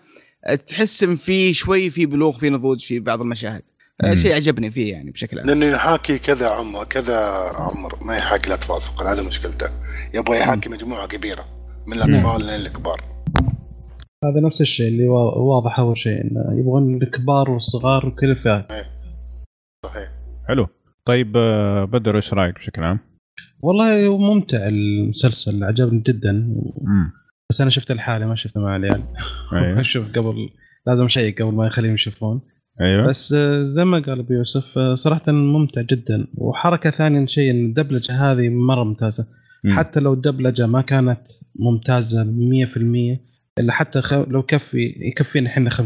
تحس إن في شوي في بلوغ في نضوج في بعض المشاهد. آه،. شيء عجبني فيه يعني بشكل عام. لأنه يحاكي كذا عمر كذا عمر. ما يحاكي الأطفال فقط هذا مشكلته. يبغى يحاكي مجموعة كبيرة من الأطفال لين الكبار. هذا نفس الشيء اللي وا- واضح أول شيء انه يبغون الكبار والصغار وكل الفئات. صحيح. حلو. طيب آه، بدر إيش رأيك بشكل عام؟ والله ممتع المسلسل عجبني جدا. بس أنا شفته لحالي ما شفته مع العيال. أيوه. أشوف قبل لازم اشيك قبل ما يخليهم يشوفون. أيوه. بس آه، زي ما قال أبو يوسف آه، صراحة ممتع جدا. وحركة ثانية شيء إن الدبلجة هذه مرة ممتازة. مم. حتى لو الدبلجة ما كانت ممتازة 100% إلا حتى خ... لو كفي يكفينا إحنا 50%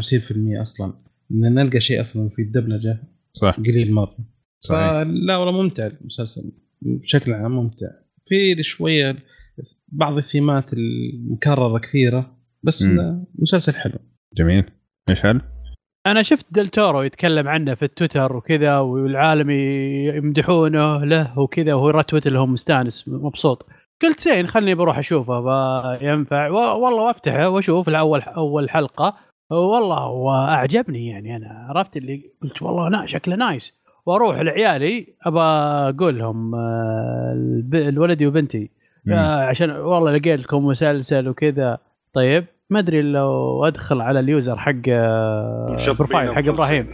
أصلا. إن نلقى شيء أصلا في الدبلجة. صح. قليل مرة. صحيح. فلا والله ممتع المسلسل. بشكل عام ممتع. في شوية بعض الثيمات المكررة كثيرة بس مسلسل حلو. جميل. إيش هل؟ أنا شفت دلتورو يتكلم عنه في التويتر وكذا والعالم يمدحونه له وكذا وهو يرتوت لهم مستانس مبسوط. قلت زين خلني بروح أشوفه ينفع و- والله وأفتحه وأشوف الأول أول حلقة. والله وأعجبني يعني. أنا عرفت اللي قلت والله نا شكله نايس. وأروح لعيالي أبى أقول لهم آه، الولدي وبنتي. آه، عشان والله لقيت لكم مسلسل وكذا. طيب ما أدري لو أدخل على اليوزر حق آه، بروفايل حق إبراهيم.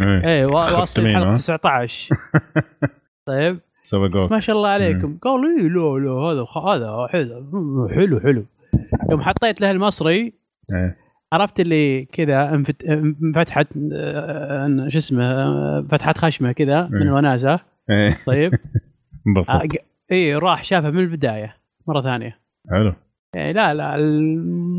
إيه. إيه وا- واصل ها؟ 19 طيب. سبقوك. ما شاء الله عليكم. قال اي لا لا هذا هذا حلو حلو حلو. يوم حطيت له المصري إيه. عرفت اللي كذا انفت- انفتحت آه، شو اسمه آه، فتحت خشمة كذا من إيه. الوناسه إيه. طيب. انبسط آه، اي راح شافه من البداية مرة ثانية. حلو. يعني لا لا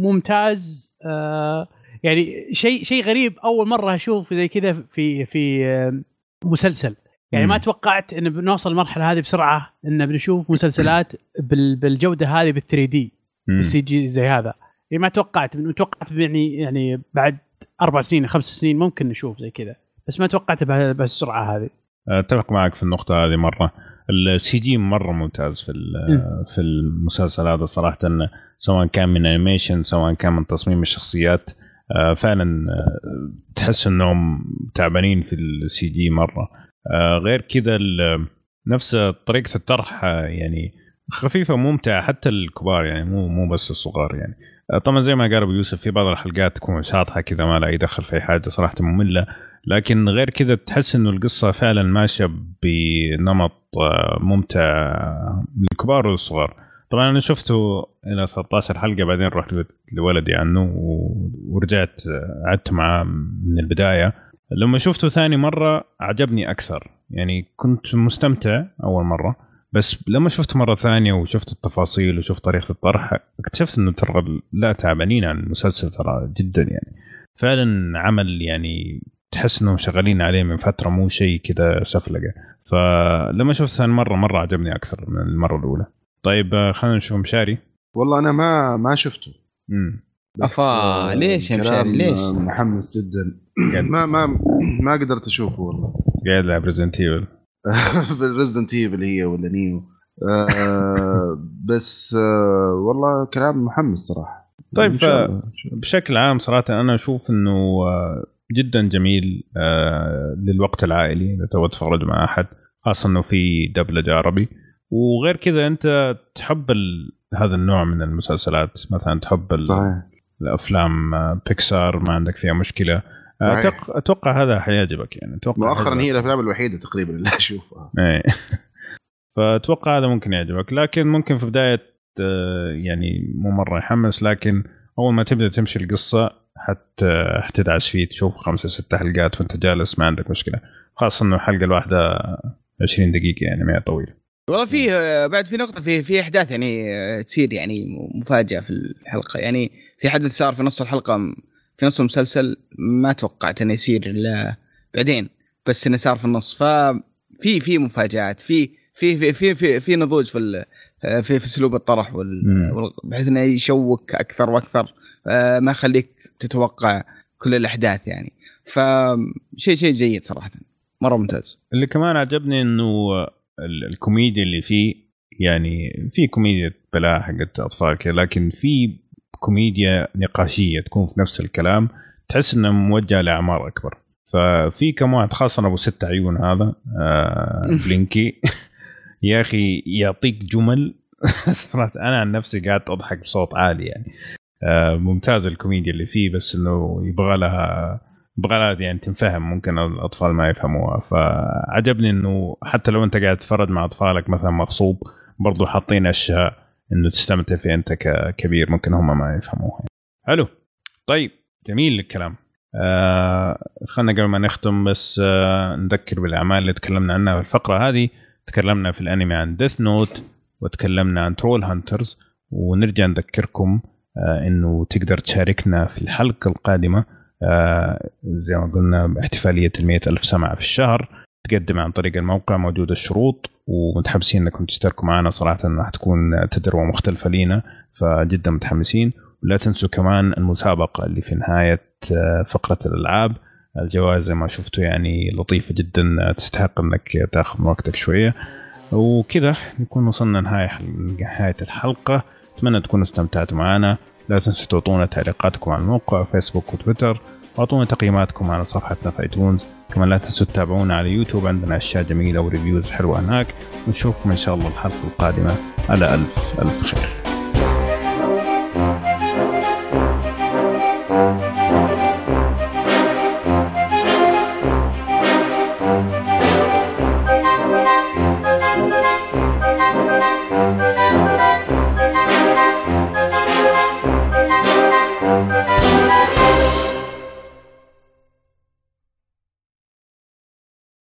ممتاز آه يعني شيء شيء غريب. أول مرة أشوف زي كذا في في آه، مسلسل. يعني. ما توقعت إن بنوصل المرحله هذه بسرعة إن بنشوف مسلسلات بال- بالجودة هذه بال 3D. بال CG زي هذا. ما توقعت توقعت يعني يعني بعد أربع سنين خمس سنين ممكن نشوف زي كذا بس ما توقعت بها- بهالسرعة هذه. أتفق معك في النقطة هذه مرة. ال CG مرة ممتاز في ال- في المسلسل هذا صراحة إنه سواء كان من animation سواء كان من تصميم الشخصيات. آه، فعلا آه، تحس إنهم تعبانين في ال CG مرة. آه، غير كذا ال- نفس طريقة الطرح يعني خفيفة ممتعة حتى الكبار يعني مو مو بس الصغار يعني. طبعا زي ما قال أبو يوسف في بعض الحلقات تكون شاطحة كذا ما لها أي دخل في أي حاجة صراحة مملة. لكن غير كذا تحس إنه القصة فعلا ماشية بنمط آه، ممتع للكبار والصغار. طبعا أنا شفته إلى 13 حلقة بعدين رحت لولدي عنه ورجعت آه، قعدت معاه من البداية. لما شفته ثاني مرة عجبني أكثر. يعني كنت مستمتع أول مرة. بس لما شفته مرة ثانية وشفت التفاصيل وشفت طريقة الطرح اكتشفت إنه ترى لا تعبانين عن المسلسل ترى جدا يعني. فعلا عمل يعني تحس إنهم شغالين عليه من فترة مو شيء كذا سلقفة. فلما شفت ثاني مرة مرة عجبني أكثر من المرة الأولى. طيب آه، خلينا نشوف مشاري. والله أنا ما ما شفته. امم أفا، آه، ليش يا مشاري، ليش؟ آه، محمس جدا. ما ما ما قدرت أشوفه والله. قاعد يلعب Resident Evil بال Resident Evil هي ولا نيو. آه بس آه والله كلام محمس صراحة. طيب الله. بشكل عام صراحة أنا أشوف إنه آه، جدا جميل آه، للوقت العائلي إذا تبغى تتفرج مع أحد خاصة إنه في دبلجة عربي. وغير كذا أنت تحب ال... هذا النوع من المسلسلات. مثلا تحب ال... صحيح. الأفلام آه، بيكسار ما عندك فيها مشكلة. آه،. أتوقع, أتوقع هذا حيعجبك يعني. أتوقع مؤخرا. هي الأفلام الوحيدة تقريبا اللي أشوفها. إيه. فأتوقع هذا ممكن يعجبك. لكن ممكن في بداية آه، يعني مو مرة يحمس لكن أول ما تبدأ تمشي القصة حت حتدعس فيه تشوف خمسة ستة حلقات وأنت جالس ما عندك مشكلة. خاصة إنه الحلقة الواحدة 20 دقيقة يعني ما هي طويلة. والله في آه، بعد في نقطة في في أحداث يعني آه، تصير يعني م- مفاجأة في الحلقة. يعني في حدث صار في نص الحلقة م- في نص المسلسل ما توقعت إنه يصير إلا بعدين بس إنه صار في النص. ففي في مفاجآت في في في في في, في نضوج في ال- في في أسلوب الطرح وال مم. وال- بحيث إنه يشوقك أكثر وأكثر آه، ما يخليك تتوقع كل الأحداث يعني. فشيء شيء جيد صراحة مرة ممتاز. اللي كمان عجبني إنه ال- الكوميديا اللي فيه يعني في كوميديا اللي حقت أطفال كذا لكن في كوميديا نقاشية تكون في نفس الكلام تحس إنه موجه لأعمار أكبر. ففي كم واحد خاصة أبو ست عيون هذا آه بلينكي. يا أخي يعطيك جمل. صراحة أنا عن نفسي قاعد أضحك بصوت عالي يعني. آه ممتاز الكوميديا اللي فيه بس إنه يبغى لها يبغى لها يعني تنفهم ممكن الأطفال ما يفهموها. فعجبني إنه حتى لو أنت قاعد تتفرج مع أطفالك مثلا مغصوب برضو حاطين أشياء. إنه تستمتع فيها أنت ككبير ممكن هم ما يفهموها حلو. طيب جميل الكلام. آه خلينا قبل ما نختم بس آه نذكر بالأعمال اللي تكلمنا عنها في الفقرة هذه. تكلمنا في الأنمي عن Death Note وتكلمنا عن Trollhunters ونرجع نذكركم آه إنه تقدر تشاركنا في الحلقة القادمة آه زي ما قلنا احتفاليه ال ألف سماعة في الشهر. تقدم عن طريق الموقع موجود الشروط ومتحمسين انكم تشتركوا معنا. صراحة راح تكون تجربة مختلفة لينا فجدا متحمسين. ولا تنسوا كمان المسابقة اللي في نهاية آه، فقرة الألعاب. الجوائز زي ما شفتوا يعني لطيفة جدا تستحق إنك تاخذ من وقتك شوية. وكذا نكون وصلنا نهاية نهاية الحلقة. أتمنى تكونوا استمتعتوا معنا. لا تنسوا تعطونا تعليقاتكم على الموقع فيسبوك وتويتر. واعطونا تقييماتكم على صفحتنا في iTunes كمان لا تنسوا تتابعونا على يوتيوب عندنا أشياء جميلة و reviews حلوة هناك. ونشوفكم إن شاء الله الحلقة القادمة. على ألف ألف خير.